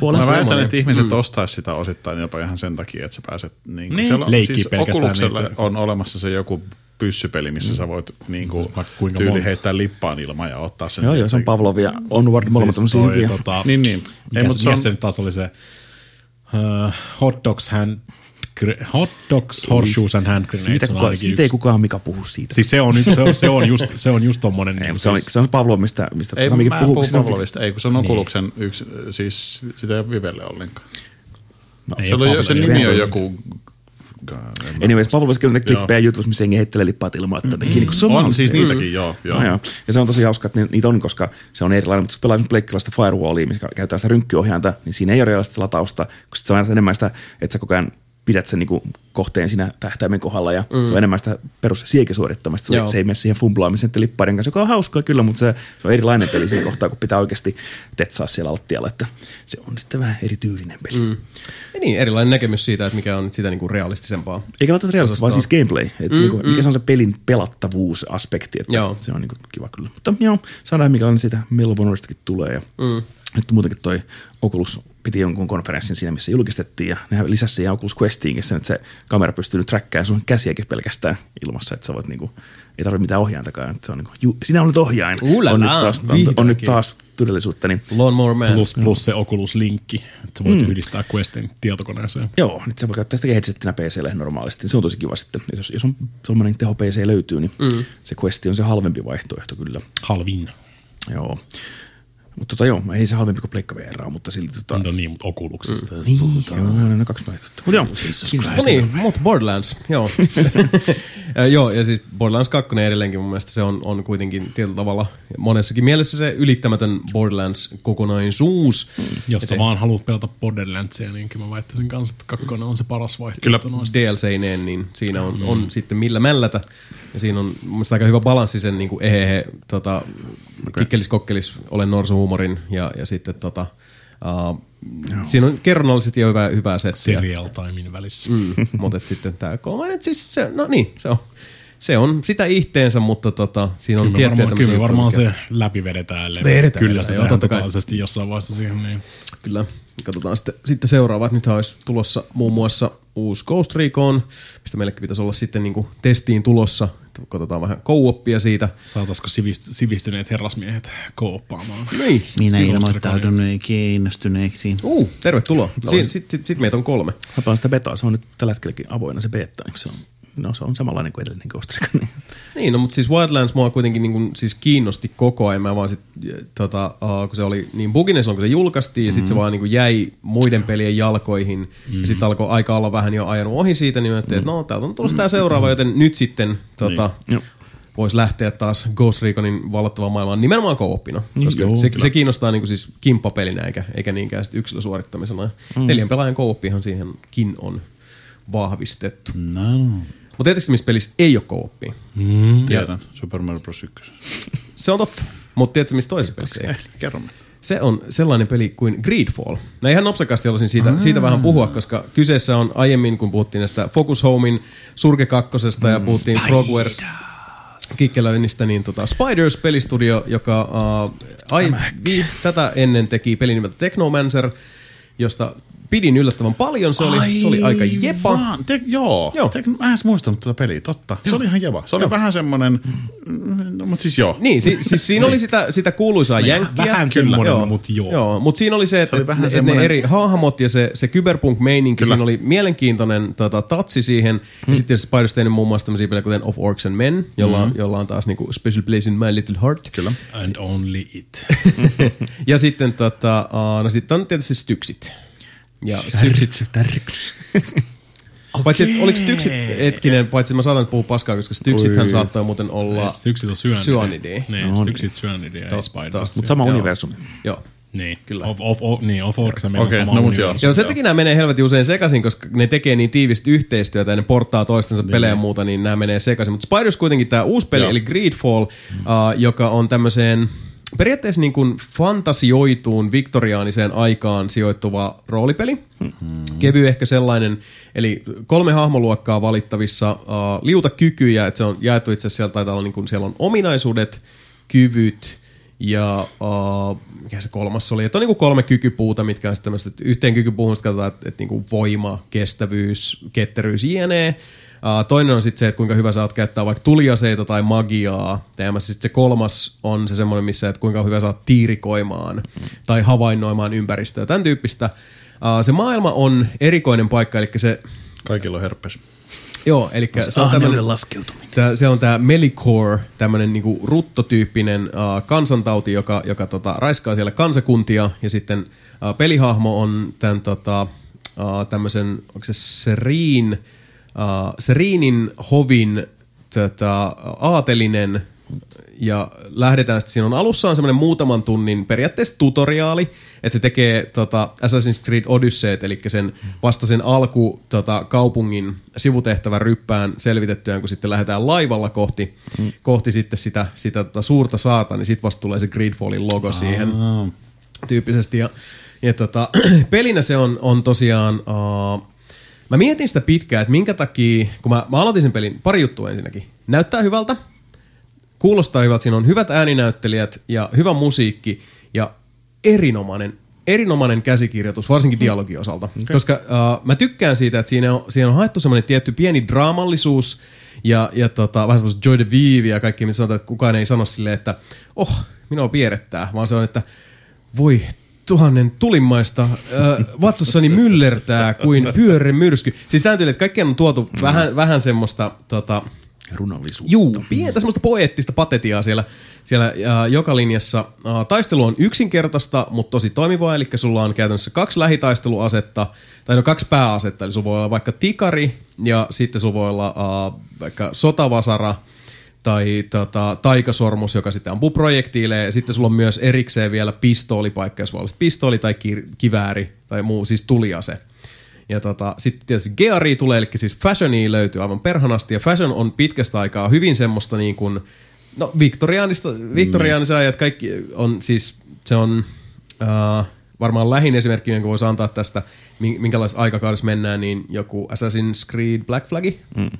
On Mä väitän, että ihmiset mm. ostaisi sitä osittain jopa ihan sen takia, että sä pääset... Niin, Niin, niin siellä on, siis pelkästään Oculuksella niitä. on olemassa se joku pyssypeli, missä sä voit niin kuin, kuinka tyyli monta. heittää lippaan ilmaan ja ottaa sen. Joo, joo, se on Pavlov ja Onward, molemmat Siis tämmöisiä toi, hyviä. tota, Niin, niin. Ei, Mikä, mutta se, se on- se nyt taas oli se uh, hot dogs hand, gre- hot dogs, horseshoes and hand grenades Siitä, on kuka, siitä ei yksi. kukaan mikä puhu siitä. Siis se on, nyt, se on, se on just, se on just tommonen. ei, niin mutta se, on, siis, se on Pavlov, mistä, mistä Ei, Samikin mä en puhu Pavlovista, ei kun se on Okuluksen yksi, siis sitä ei ole Vivelle ollenkaan. No, Ei Se, oli, se Pavlovilla. nimi on Ei. joku... Anyways, Pavlovissa kyllä niitä Joo. klippejä YouTubessa, missä jengi heittelee lippaat ilman, että mm, kiinni, kun se on, On siis niitäkin, joo. joo. No joo. Ja se on tosi hauska, että ni- niitä on, koska se on erilainen, mutta jos pelaa esimerkiksi pleikkilaista Firewallia, missä käytetään sitä rynkkyohjainta, niin siinä ei ole realistista latausta, koska se on aina enemmän sitä, että sä koko ajan pidät sen niinku kohteen siinä tähtäimen kohdalla ja mm. se on enemmän sitä perus siekisuorittamista. Se, se ei mene siihen fumblaamiseen lippaiden kanssa, joka on hauskaa kyllä, mutta se, se on erilainen peli siinä kohtaa, kun pitää oikeasti tetsaa siellä alttialla, että se on sitten vähän erityylinen peli. Mm. Ja niin, erilainen näkemys siitä, että mikä on sitä niinku realistisempaa. Eikä välttämättä realistista, vaan siis gameplay. Että mm, niinku, mm. mikä se on se pelin pelattavuusaspekti. Että Joo. Se on niinku kiva kyllä. Mutta joo, saadaan mikä siitä Melvonoristakin tulee. Ja mm. Nyt muutenkin toi Oculus piti jonkun konferenssin siinä, missä julkistettiin. Ja nehän lisäsi siihen Oculus Questiinkin sen, että se kamera pystyy nyt träkkäämään sun käsiäkin pelkästään ilmassa. Että sä voit niinku, ei tarvitse mitään ohjaintakaan. Että se on niinku, ju, sinä olet ohjain. Uulala, on, nyt taas, on, on, nyt taas todellisuutta. Niin plus, plus se Oculus-linkki, että sä voit mm. yhdistää Questin tietokoneeseen. Joo, nyt se voi käyttää sitä headsettinä PClle normaalisti. Se on tosi kiva sitten. Jos, jos on tuommoinen teho PC löytyy, niin mm. se Quest on se halvempi vaihtoehto kyllä. Halvin. Joo. Mutta tota joo, ei se halvempi kuin Pleikka VR, mutta silti tota... No niin, mutta Oculuksesta. Mm. Niin, joo, ne kaksi vaihtoehtoa. Mutta joo. No niin, mutta Borderlands, joo. Ja joo, ja siis Borderlands 2 edelleenkin mun mielestä se on, on kuitenkin tietyllä tavalla monessakin mielessä se ylittämätön Borderlands-kokonaisuus. Jos Ja sä vaan haluat pelata Borderlandsia, niin kyllä mä väittäisin kanssa, että kakkonen on se paras vaihtoehto Kyllä. noista. DLC-neen, niin siinä on, mm. on sitten millä mällätä. Ja siinä on mun mielestä aika hyvä balanssi sen niin kuin ehehe, tota, okay. kikkelis kokkelis, olen norsuhuumorin ja, ja sitten tota, uh, siinä on kerronnallisesti jo hyvää, hyvää settiä. Serial timein välissä. Mm, mutta et sitten tämä kolmannen, siis se, no niin, se on, se on sitä ihteensä, mutta tota, siinä on Kyllä tiettyjä varmaan, kyllä varmaan se läpi vedetään. Vedetään, Kyllä totta kai. totaalisesti jossain vaiheessa siihen. Niin. Kyllä, katsotaan sitten, sitten seuraavat. Nythän olisi tulossa muun muassa uusi Ghost Recon, mistä meillekin pitäisi olla sitten niin kuin testiin tulossa. Katsotaan vähän co siitä. Saataisiko sivist- sivistyneet herrasmiehet kooppaamaan? Niin. Minä ilmoittaudun kiinnostuneeksi. Uh, tervetuloa. Sitten sit, sit, sit meitä on kolme. Mä pelaan sitä betaa, se on nyt tällä hetkelläkin avoinna se beta, niin se on no se on samanlainen kuin edellinen Ghost Recon. Niin. Niin, no, mutta siis Wildlands mua kuitenkin niin kuin, siis kiinnosti koko ajan. Mä vaan sit, tota, uh, kun se oli niin buginen silloin, kun se julkaistiin, ja sitten se vaan niin kuin jäi muiden pelien jalkoihin, mm-hmm. ja sitten alkoi aika olla vähän jo ajanut ohi siitä, niin mä ajattelin, että no, täältä on tulossa tämä seuraava, joten nyt sitten tota, Joo. voisi lähteä taas Ghost Reconin vallottavaan maailmaan nimenomaan co-opina, Niin, koska joo, se, kyllä. se kiinnostaa niin kuin siis kimppapelinä eikä, eikä niinkään sit yksilösuorittamisena. Mm. Neljän pelaajan co-oppihan siihenkin on vahvistettu. No, Mutta tiedätkö, missä pelissä ei ole co-oppia? tiedän. Super Mario Bros. 1. Se on totta. Mutta tiedätkö, missä toisessa pelissä ei? Kerro me. Se on sellainen peli kuin Greedfall. Mä ihan nopsakasti haluaisin siitä, siitä vähän puhua, koska kyseessä on aiemmin, kun puhuttiin näistä Focus Homein Surge 2 ja puhuttiin Frogwares kikkelöinnistä, niin tota Spiders-pelistudio, joka uh, ai, vi, tätä ennen teki pelin nimeltä Technomancer, josta pidin yllättävän paljon. Se oli, se oli aika jepa. Te, joo, Joo. joo. Te, mä en edes muistanut tätä peliä, totta. Se oli ihan jeva. Se oli vähän semmonen, no, mutta siis joo. Niin, si, siis siinä oli sitä, sitä kuuluisaa jänkkiä. vähän Kyllä. semmoinen, mut joo. joo mutta siinä oli se, että, Se oli vähän että ne semmoinen- eri hahmot ja se, se cyberpunk-meininki, Kyllä. siinä oli mielenkiintoinen tota, tatsi siihen. Hmm. Ja sitten Spiders tehnyt muun muassa tämmöisiä pelejä kuten Of Orcs and Men, jolla, mm. jolla on taas niinku Special Place in My Little Heart. Kyllä. And only it. Ja sitten tota, no sitten on tietysti Styksit. Ja Styksit, paitsi että oliko Styksit, hetkinen, paitsi että mä saatan puhua paskaa, koska Styksithän saattoi muuten olla, Styksit on syönidia. Syönidia. Niin, No Styksit syönidia ja Totta. Spiders. Mutta sama Joo. universumi. joo. Niin, Kyllä. Of, of, of, niin, of Orcs meillä Okei, on sama no universumi. Joo, sen takia nämä menee helvetin usein sekaisin, koska ne tekee niin tiivistä yhteistyötä ja ne porttaa toistensa niin. pelejä ja muuta, niin nämä menee sekaisin. Mutta Spiders kuitenkin tämä uusi peli, Joo. eli Greedfall, uh, joka on tämmöiseen periaatteessa niin kuin fantasioituun viktoriaaniseen aikaan sijoittuva roolipeli. Mm-hmm. Kevy ehkä sellainen, eli kolme hahmoluokkaa valittavissa, uh, liuta kykyjä, että se on jaettu itse asiassa, siellä taitaa olla niin kuin, siellä on ominaisuudet, kyvyt, ja uh, mikä se kolmas oli, että on niinku kolme kykypuuta, mitkä on sitten tämmöistä, että yhteen kykypuuhun katsotaan, että, että niinku voima, kestävyys, ketteryys, jne. Uh, toinen on sitten se, että kuinka hyvä saat käyttää vaikka tuliaseita tai magiaa. Teemässä sitten se kolmas on se semmoinen, missä, että kuinka hyvä saat tiirikoimaan tai havainnoimaan ympäristöä, tämän tyyppistä. Uh, se maailma on erikoinen paikka, eli se, Kaikilla on herpes. joo, eli se on tämmöinen, laskeutuminen. Tää, se on tämä Melikor, tämmöinen niinku ruttotyyppinen uh, kansantauti, joka, joka tota, raiskaa siellä kansakuntia. Ja sitten uh, pelihahmo on tämän tota, uh, tämmöisen, onko se Seriin, uh, Seriinin hovin tota, aatelinen ja lähdetään sitten, siinä on alussa on semmoinen muutaman tunnin periaatteessa tutoriaali, että se tekee tota, Assassin's Creed Odyssey, eli sen vasta sen alku tota, kaupungin sivutehtävän ryppään selvitettyään, kun sitten lähdetään laivalla kohti, mm. kohti sitten sitä, sitä tota, suurta saata, niin sitten vasta tulee se Greedfallin logo siihen tyyppisesti. Ja, ja tota, pelinä se on, on tosiaan... Uh, mä mietin sitä pitkään, että minkä takia, kun mä, mä aloitin sen pelin, pari juttua ensinnäkin. Näyttää hyvältä, kuulostaa hyvältä, siinä on hyvät ääninäyttelijät ja hyvä musiikki ja erinomainen, erinomainen käsikirjoitus, varsinkin dialogin osalta. Okay. Koska uh, mä tykkään siitä, että siinä on, siinä on haettu semmoinen tietty pieni draamallisuus ja, ja tota, vähän semmoista Joy de Vive ja kaikki, mitä sanotaan, että kukaan ei sano silleen, että oh, minua pierrettää, vaan se on, että voi tuhannen tulimaista äh, vatsassani myllertää kuin pyörre myrsky. Siis tämän tyyli, että kaikkeen on tuotu vähän, vähän semmoista tota, Runollisuutta. Juu, pientä semmoista poeettista patetiaa siellä, siellä ää, joka linjassa. Ää, taistelu on yksinkertaista, mutta tosi toimivaa, eli sulla on käytännössä kaksi lähitaisteluasetta, tai no kaksi pääasetta, eli sulla voi olla vaikka tikari, ja sitten sulla voi olla ää, vaikka sotavasara, tai tota, taikasormus, joka sitten ampuu projektiileja, ja sitten sulla on myös erikseen vielä pistoolipaikka, jos voi pistooli tai ki- kivääri tai muu, siis tuliase. Ja tota, sitten tietysti Geari tulee, eli siis Fashionia löytyy aivan perhanasti, ja Fashion on pitkästä aikaa hyvin semmoista niin kuin, no viktoriaanista, viktoriaanisia ajat kaikki on siis, se on äh, varmaan lähin esimerkki, jonka voisi antaa tästä, min- minkälaisessa aikakaudessa mennään, niin joku Assassin's Creed Black Flagi. Mm.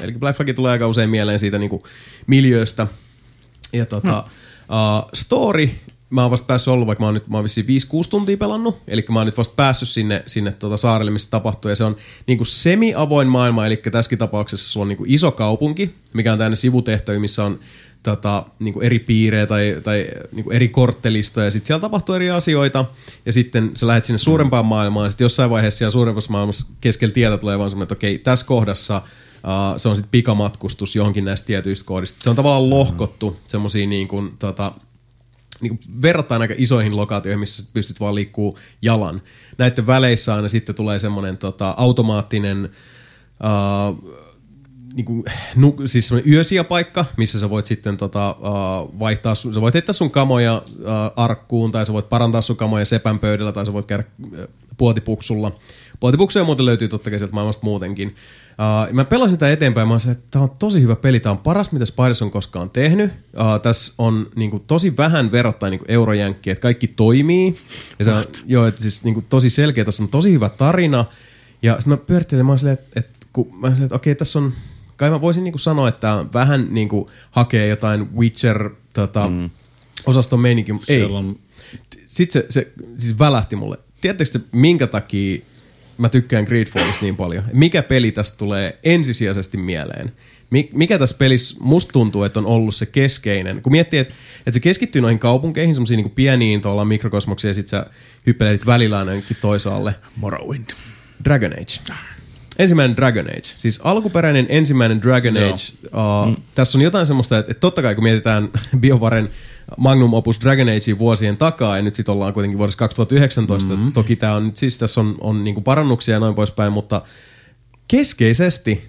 Eli Black Flagi tulee aika usein mieleen siitä niin kuin miljööstä. Ja tota, hmm. uh, story, mä oon vasta päässyt ollut, vaikka mä oon nyt mä oon vissiin 5-6 tuntia pelannut, eli mä oon nyt vasta päässyt sinne, sinne tota saarelle, missä tapahtuu, ja se on niinku semi-avoin maailma, eli tässäkin tapauksessa sulla on niinku iso kaupunki, mikä on täynnä sivutehtäviä, missä on tota, niinku eri piirejä tai, tai niinku eri korttelistoja, ja sitten siellä tapahtuu eri asioita, ja sitten sä lähdet sinne suurempaan maailmaan, ja sitten jossain vaiheessa siellä suuremmassa maailmassa keskellä tietä tulee vaan semmoinen, että okei, tässä kohdassa Uh, se on sitten pikamatkustus johonkin näistä tietyistä kohdista. Se on tavallaan lohkottu semmoisiin niin kuin, tota, niin kuin verrattain aika isoihin lokaatioihin, missä sä pystyt vaan liikkuu jalan. Näiden väleissä aina sitten tulee semmoinen tota, automaattinen uh, niin kuin, nu, siis semmoinen yösijapaikka, missä sä voit sitten tota, uh, vaihtaa, sun, sä voit heittää sun kamoja uh, arkkuun, tai sä voit parantaa sun kamoja sepän pöydällä, tai sä voit käydä uh, puotipuksulla. Puotipuksuja muuten löytyy totta kai sieltä maailmasta muutenkin. Uh, mä pelasin sitä eteenpäin, mä sanoin, että tämä on tosi hyvä peli, tämä on paras, mitä Spiders on koskaan tehnyt. Uh, tässä on niin kuin, tosi vähän verrattain niin eurojänkkiä, että kaikki toimii. Ja se on, joo, että siis niin kuin, tosi selkeä, tässä on tosi hyvä tarina. Ja sitten mä pyörittelin, mä silleen, että, että kun mä silleen, että okei, tässä on, kai mä voisin niinku sanoa, että vähän niinku hakee jotain Witcher tota, mm. osaston meininki, mutta ei. Siellä on Sitten se, se siis välähti mulle. Tiedättekö te, minkä takia mä tykkään Greedfallista niin paljon? Mikä peli tästä tulee ensisijaisesti mieleen? Mi- Mikä tässä pelissä musta tuntuu, että on ollut se keskeinen? Kun miettii, että, että se keskittyy noihin kaupunkeihin, semmoisiin niin pieniin tuolla mikrokosmoksiin, ja sit sä hyppelet välillä aina jonnekin toisaalle. Morrowind. Dragon Age. Ensimmäinen Dragon Age. Siis alkuperäinen ensimmäinen Dragon Joo. Age. Uh, mm. Tässä on jotain semmoista, että, että totta kai kun mietitään BioVaren Magnum Opus Dragon Agea vuosien takaa, ja nyt sitten ollaan kuitenkin vuodessa 2019. Mm. Toki tämä on nyt siis, tässä on, on niinku parannuksia ja noin poispäin, mutta keskeisesti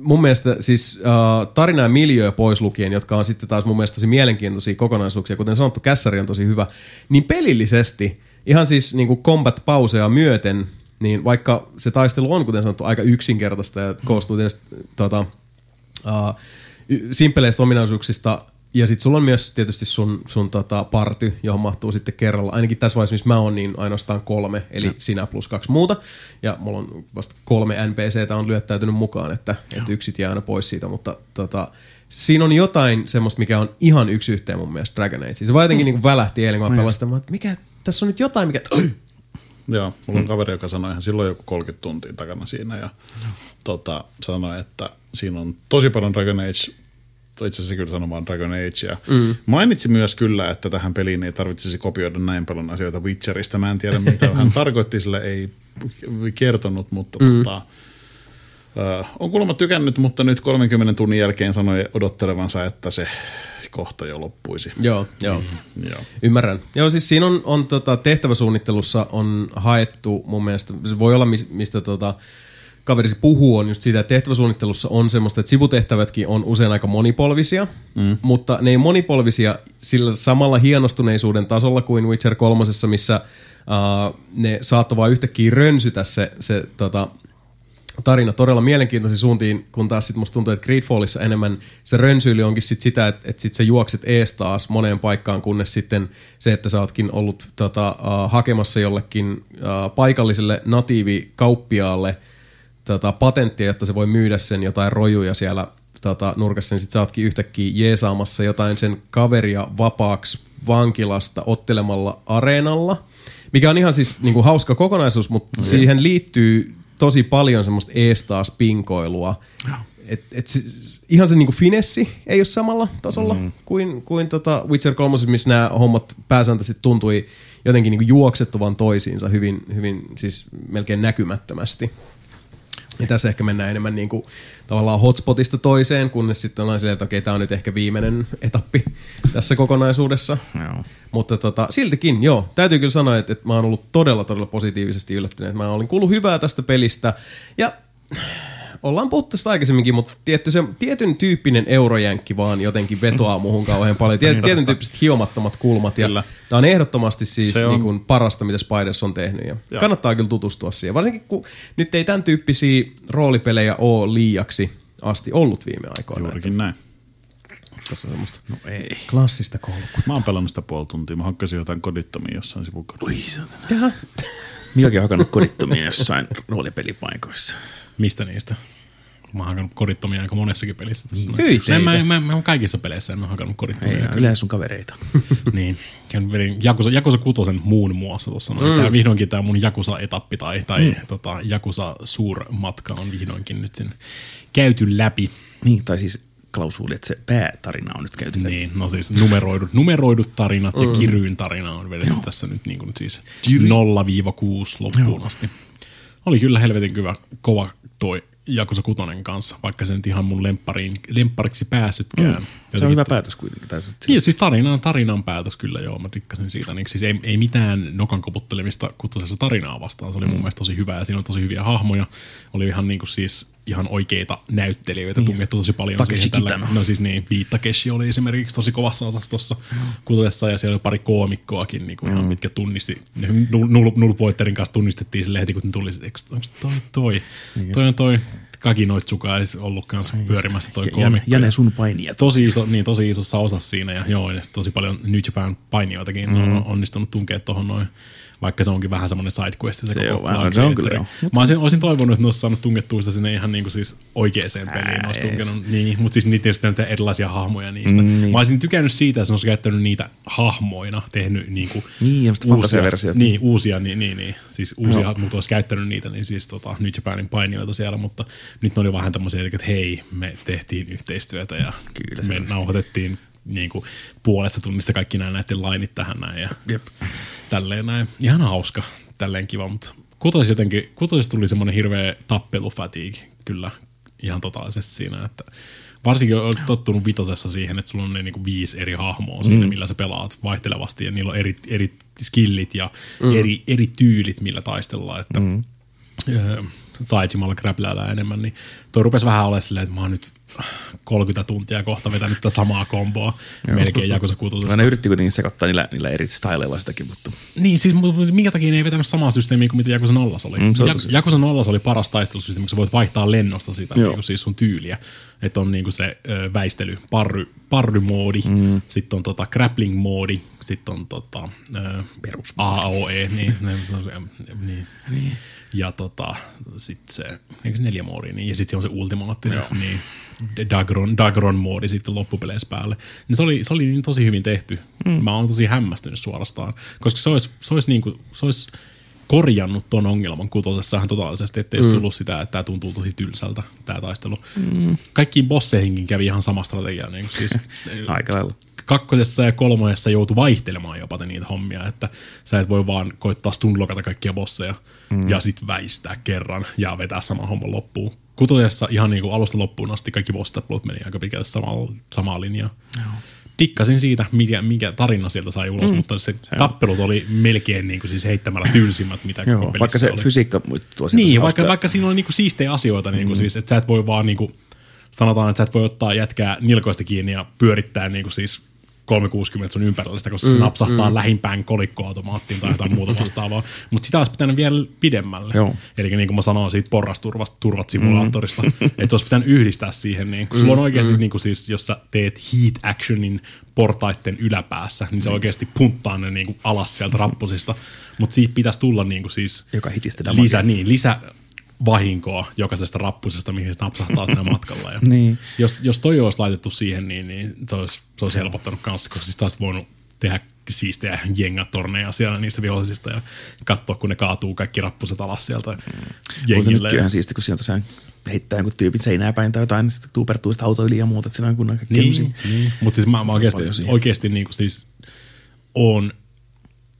mun mielestä siis uh, tarina ja miljöö pois lukien, jotka on sitten taas mun mielestä tosi mielenkiintoisia kokonaisuuksia, kuten sanottu, kässäri on tosi hyvä, niin pelillisesti, ihan siis niin kuin combat-pauseja myöten, niin vaikka se taistelu on, kuten sanottu, aika yksinkertaista ja koostuu tietysti tota, y- simppeleistä ominaisuuksista, ja sitten sulla on myös tietysti sun, sun tota, party, johon mahtuu sitten kerralla. Ainakin tässä vaiheessa, missä mä oon, niin ainoastaan kolme, eli sinä plus kaksi muuta. Ja mulla on vasta kolme NPCtä on lyöttäytynyt mukaan, että, että yksit jää aina pois siitä. Mutta tota, siinä on jotain semmoista, mikä on ihan yksi yhteen mun mielestä Dragon Age. Se vaan jotenkin niin välähti eilen, kun mä pelasin sitä. Mä, että mikä, tässä on nyt jotain, mikä... Joo, mulla on kaveri, joka sanoi ihan silloin joku 30 tuntia takana siinä ja tota, sanoi, että siinä on tosi paljon Dragon Age, itse asiassa kyllä sanomaan Dragon Age. Ja mm. Mainitsi myös kyllä, että tähän peliin ei tarvitsisi kopioida näin paljon asioita Witcherista. Mä en tiedä, mitä hän tarkoitti, sillä ei kertonut, mutta mm. tota, ö, on kuulemma tykännyt, mutta nyt 30 tunnin jälkeen sanoi odottelevansa, että se kohta jo loppuisi. Joo, joo. Joo. Ymmärrän. Joo, siis siinä on, on tota, tehtäväsuunnittelussa on haettu mun mielestä, se voi olla mis- mistä tota, kaverisi puhuu, on just siitä, että tehtäväsuunnittelussa on semmoista, että sivutehtävätkin on usein aika monipolvisia, mm. mutta ne ei monipolvisia sillä samalla hienostuneisuuden tasolla kuin Witcher 3, missä uh, ne saattoi vaan yhtäkkiä rönsytä se, se tota, tarina todella mielenkiintoisiin suuntiin, kun taas sit musta tuntuu, että Greedfallissa enemmän se rönsyily onkin sit sitä, että, että sit sä juokset ees taas moneen paikkaan, kunnes sitten se, että sä ootkin ollut tota, uh, hakemassa jollekin uh, paikalliselle natiivikauppiaalle tota, patenttia, jotta se voi myydä sen jotain rojuja siellä tota, nurkassa, niin sit sä ootkin yhtäkkiä jeesaamassa jotain sen kaveria vapaaksi vankilasta ottelemalla areenalla, mikä on ihan siis niinku hauska kokonaisuus, mutta siihen liittyy tosi paljon semmoista eestaas pinkoilua. Et, et se, ihan se niinku finessi ei ole samalla tasolla mm. kuin, kuin tota Witcher 3, missä nämä hommat pääsääntöisesti tuntui jotenkin niinku juoksettuvan toisiinsa hyvin, hyvin siis melkein näkymättömästi. Ja tässä ehkä mennään enemmän niin kuin, tavallaan hotspotista toiseen, kunnes sitten ollaan silleen, että okei, tämä on nyt ehkä viimeinen etappi tässä kokonaisuudessa. Joo. Mutta tota, siltikin, joo, täytyy kyllä sanoa, että, että mä oon ollut todella, todella positiivisesti yllättynyt. Että mä olin kuullut hyvää tästä pelistä. Ja ollaan puhuttu tästä aikaisemminkin, mutta tietty se, tietyn tyyppinen eurojänkki vaan jotenkin vetoaa muuhun kauhean paljon. Tiet, tietyn tyyppiset hiomattomat kulmat. Ja tämä on ehdottomasti siis Se on- niin kuin parasta, mitä Spiders on tehnyt. Ja Joo. kannattaa kyllä tutustua siihen. Varsinkin kun nyt ei tämän tyyppisiä roolipelejä ole liiaksi asti ollut viime aikoina. Juurikin näin. Tässä on semmoista No ei. klassista koulua. Mä oon pelannut sitä puoli tuntia. Mä hakkasin jotain kodittomia jossain sivukadulla. Minäkin olen hakannut kodittomia jossain roolipelipaikoissa. Mistä niistä? Mä oon hakannut kodittomia aika monessakin pelissä tässä. Hyi En mä, mä, mä, oon kaikissa peleissä en ole hakannut kodittomia. Ei, yleensä sun kavereita. niin. Jakusa, Jakusa kutosen muun muassa tuossa. Mm. Tää vihdoinkin tämä mun Jakusa-etappi tai, tai mm. tota, Jakusa suurmatka on vihdoinkin nyt sen käyty läpi. Niin, tai siis Klaus huuli, että se päätarina on nyt käyty läpi. Niin, no siis numeroidut, numeroidut tarinat ja kiryin tarina on vedetty Joo. tässä nyt niin kuin siis 0-6 loppuun asti. Oli kyllä helvetin hyvä, kova toi Jakusa Kutonen kanssa, vaikka se nyt ihan mun lemppariksi päässytkään. Se on hyvä päätös kuitenkin. Tai Niin, siis tarina, tarinan päätös kyllä joo, mä dikkasin siitä. Niin, siis ei, ei mitään nokan koputtelemista kutosessa tarinaa vastaan, se oli mm. mun mielestä tosi hyvä ja siinä on tosi hyviä hahmoja. Oli ihan niin kuin siis ihan oikeita näyttelijöitä niin. tungettu tosi paljon. Takeshi siihen tällä-. No siis niin, Viittakeshi oli esimerkiksi tosi kovassa osassa tuossa kutosessa ja siellä oli pari koomikkoakin, niin kuin ihan, mitkä tunnisti. Null, null, Nullpointerin kanssa tunnistettiin sille heti, kun ne tuli, että eikö toi, toi, toi on toi Kakinoitsuka ei ollut kanssa pyörimässä toi Jane, koomikko. Jane sun painia. tosi, iso, niin, tosi isossa osassa siinä ja joo, ja tosi paljon New Japan painijoitakin mm. on onnistunut tunkea tuohon noin. Vaikka se onkin vähän semmoinen sidequest. Se, Se koko on vähän- se on kyllä, joo. Mä olisin, olisin toivonut, että ne olisi saanut tungettua sitä sinne ihan niin kuin siis oikeaan peliin. Ne olisi tunkenut, niin, mutta siis niitä olisi erilaisia hahmoja niistä. Mm, niin. Mä olisin tykännyt siitä, että se olisi käyttänyt niitä hahmoina, tehnyt niin kuin Niin, fantasiaversiot. Niin, uusia, niin, niin, niin. Siis uusia, Joo. mutta olisi käyttänyt niitä, niin siis tota, New Japanin painijoita siellä, mutta nyt ne oli vähän tämmöisiä, että hei, me tehtiin yhteistyötä ja Kyllä me nauhoitettiin niin kuin puolesta tunnista kaikki nämä näiden lainit tähän näin ja Jep. tälleen näin. Ihan hauska, tälleen kiva, mutta kutosis jotenkin, kutosis tuli semmoinen hirveä tappelufatiigi kyllä ihan totaalisesti siinä, että varsinkin olet tottunut vitosessa siihen, että sulla on ne niinku viisi eri hahmoa siinä, Mm. millä sä pelaat vaihtelevasti ja niillä on eri, eri skillit ja mm. eri, eri tyylit, millä taistellaan, että mm. Saitsimalla grapplaillaan enemmän, niin toi rupesi vähän olemaan silleen, että mä oon nyt 30 tuntia kohta vetänyt tätä samaa komboa melkein Jakusa kutusessa. Ne yritti kuitenkin sekoittaa niillä, niillä eri styleilla sitäkin, mutta Niin, siis minkä takia ne ei vetänyt samaa systeemiä kuin mitä Jakusa Nollas oli. Mm, se on Jak- tosi- Jakusa Nollas oli paras taistelusysteemi, kun sä voit vaihtaa lennosta sitä Joo. niin kuin siis sun tyyliä. Että on niin kuin se ö, väistely, parry, parrymoodi, mm. sitten on tota grappling-moodi, sitten on tota, ö, AOE, niin, on se, niin. niin. Ja tota, sitten se, eikö se neljä moodia, niin, ja sitten se on se ultimaattinen, niin, Dagron, Dagron-moodi sitten loppupeleissä päälle. Niin se oli, se oli niin tosi hyvin tehty. Mm. Mä oon tosi hämmästynyt suorastaan, koska se olisi, se olisi, niin kuin, se olisi korjannut ton ongelman kutosessahan totaalisesti, ettei mm. tullut sitä, että tämä tuntuu tosi tylsältä, tämä taistelu. Mm. Kaikkiin bosseihinkin kävi ihan sama strategia. Niin kuin siis, aika lailla. Kakkosessa ja kolmosessa joutui vaihtelemaan jopa niitä hommia, että sä et voi vaan koittaa stunlokata kaikkia bosseja mm. ja sit väistää kerran ja vetää sama homma loppuun. Kutosessa ihan niin kuin alusta loppuun asti kaikki boss-tappelut meni aika pitkälti samaa, samaa linjaa. Dikkasin siitä, mikä, mikä tarina sieltä sai ulos, mm. mutta se, se tappelut oli melkein niin kuin siis heittämällä tylsimmät, mitä koko Joo, pelissä vaikka se oli. fysiikka tuo Niin, vaikka, vaikka siinä on niinku siistejä asioita, niinku Mm. siis, että sä et voi vaan, niinku, sanotaan, että sä et voi ottaa jätkää nilkoista kiinni ja pyörittää niinku siis 360 sun ympärillä sitä, koska se napsahtaa lähimpään kolikkoautomaattiin tai jotain muuta vastaavaa. Mutta sitä olisi pitänyt vielä pidemmälle. Joo. Eli niin kuin mä sanoin siitä porrasturvasta, turvat simulaattorista, että olisi pitänyt yhdistää siihen. Niin, kun sulla on oikeasti, niin kuin siis, jos sä teet heat actionin portaitten yläpäässä, niin se oikeasti punttaa ne niin kuin alas sieltä rappusista. Mutta siitä pitäisi tulla niin kuin siis Joka lisä, niin, lisä vahinkoa jokaisesta rappusesta, mihin se napsahtaa siinä matkalla. Ja Niin. jos, jos toi olisi laitettu siihen, niin, niin se, olisi, se olisi helpottanut kanssa, koska siis olisi voinut tehdä siistejä jengatorneja siellä niistä vihollisista ja katsoa, kun ne kaatuu kaikki rappuset alas sieltä se jengille. nytkin ihan siisti, kun siinä tosiaan heittää jonkun tyypin seinää päin tai jotain, niin sitten tuupertuu sitä auto yli ja muuta, että siinä on kunnon Niin, niin. niin. mutta siis mä, mä oikeasti, oikeasti niin kuin siis on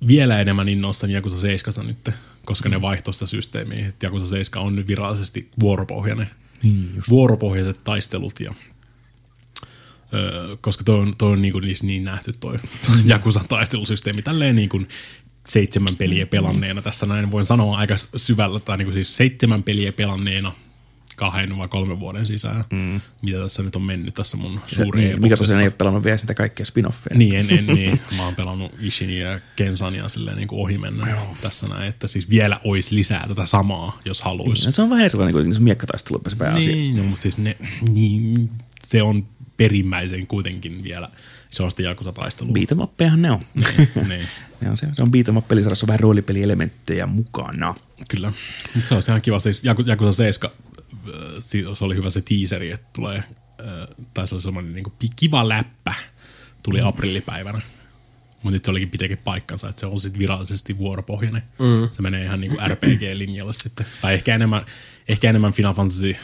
vielä enemmän innoissani Jakusa 7 nyt, koska ne vaihtoi sitä systeemiä. Jakusa 7 on nyt virallisesti vuoropohjainen. Niin, just. Vuoropohjaiset taistelut ja Öö, koska toi on, toi on niin, kuin niin nähty toi Jakusan taistelusysteemi. Tälleen niin kuin seitsemän peliä pelanneena tässä näin voin sanoa aika syvällä, tai niin kuin siis seitsemän peliä pelanneena kahden vai kolmen vuoden sisään, mm. mitä tässä nyt on mennyt tässä mun suuri niin, mikä tosiaan ei ole pelannut vielä sitä kaikkea spin-offeja. niin, en, en, niin. Mä oon pelannut Ishinia ja Kensania silleen niin kuin ohi mennä tässä näin, että siis vielä olisi lisää tätä samaa, jos haluaisi. No, se on vähän erilainen kuitenkin se miekkataistelu se pääasia. Niin, no, mutta siis ne, niin, se on perimmäisen kuitenkin vielä sellaista Jakusa-taistelua. Beatemappejahan ne on. niin, ne on se, se on beatemapp pelisarjassa on vähän roolipelielementtejä mukana. kyllä. Mutta se on ihan kiva. Siis Jaku- Jakusa 7, äh, si- se oli hyvä se teaseri, että tulee, äh, tai se oli semmoinen niin kiva läppä, tuli Mm. aprillipäivänä. Mutta nyt se olikin pitäkin paikkansa, että se on sitten virallisesti vuoropohjainen. Mm. Se menee ihan niin kuin RPG-linjalle sitten. Tai ehkä enemmän, ehkä enemmän Final Fantasy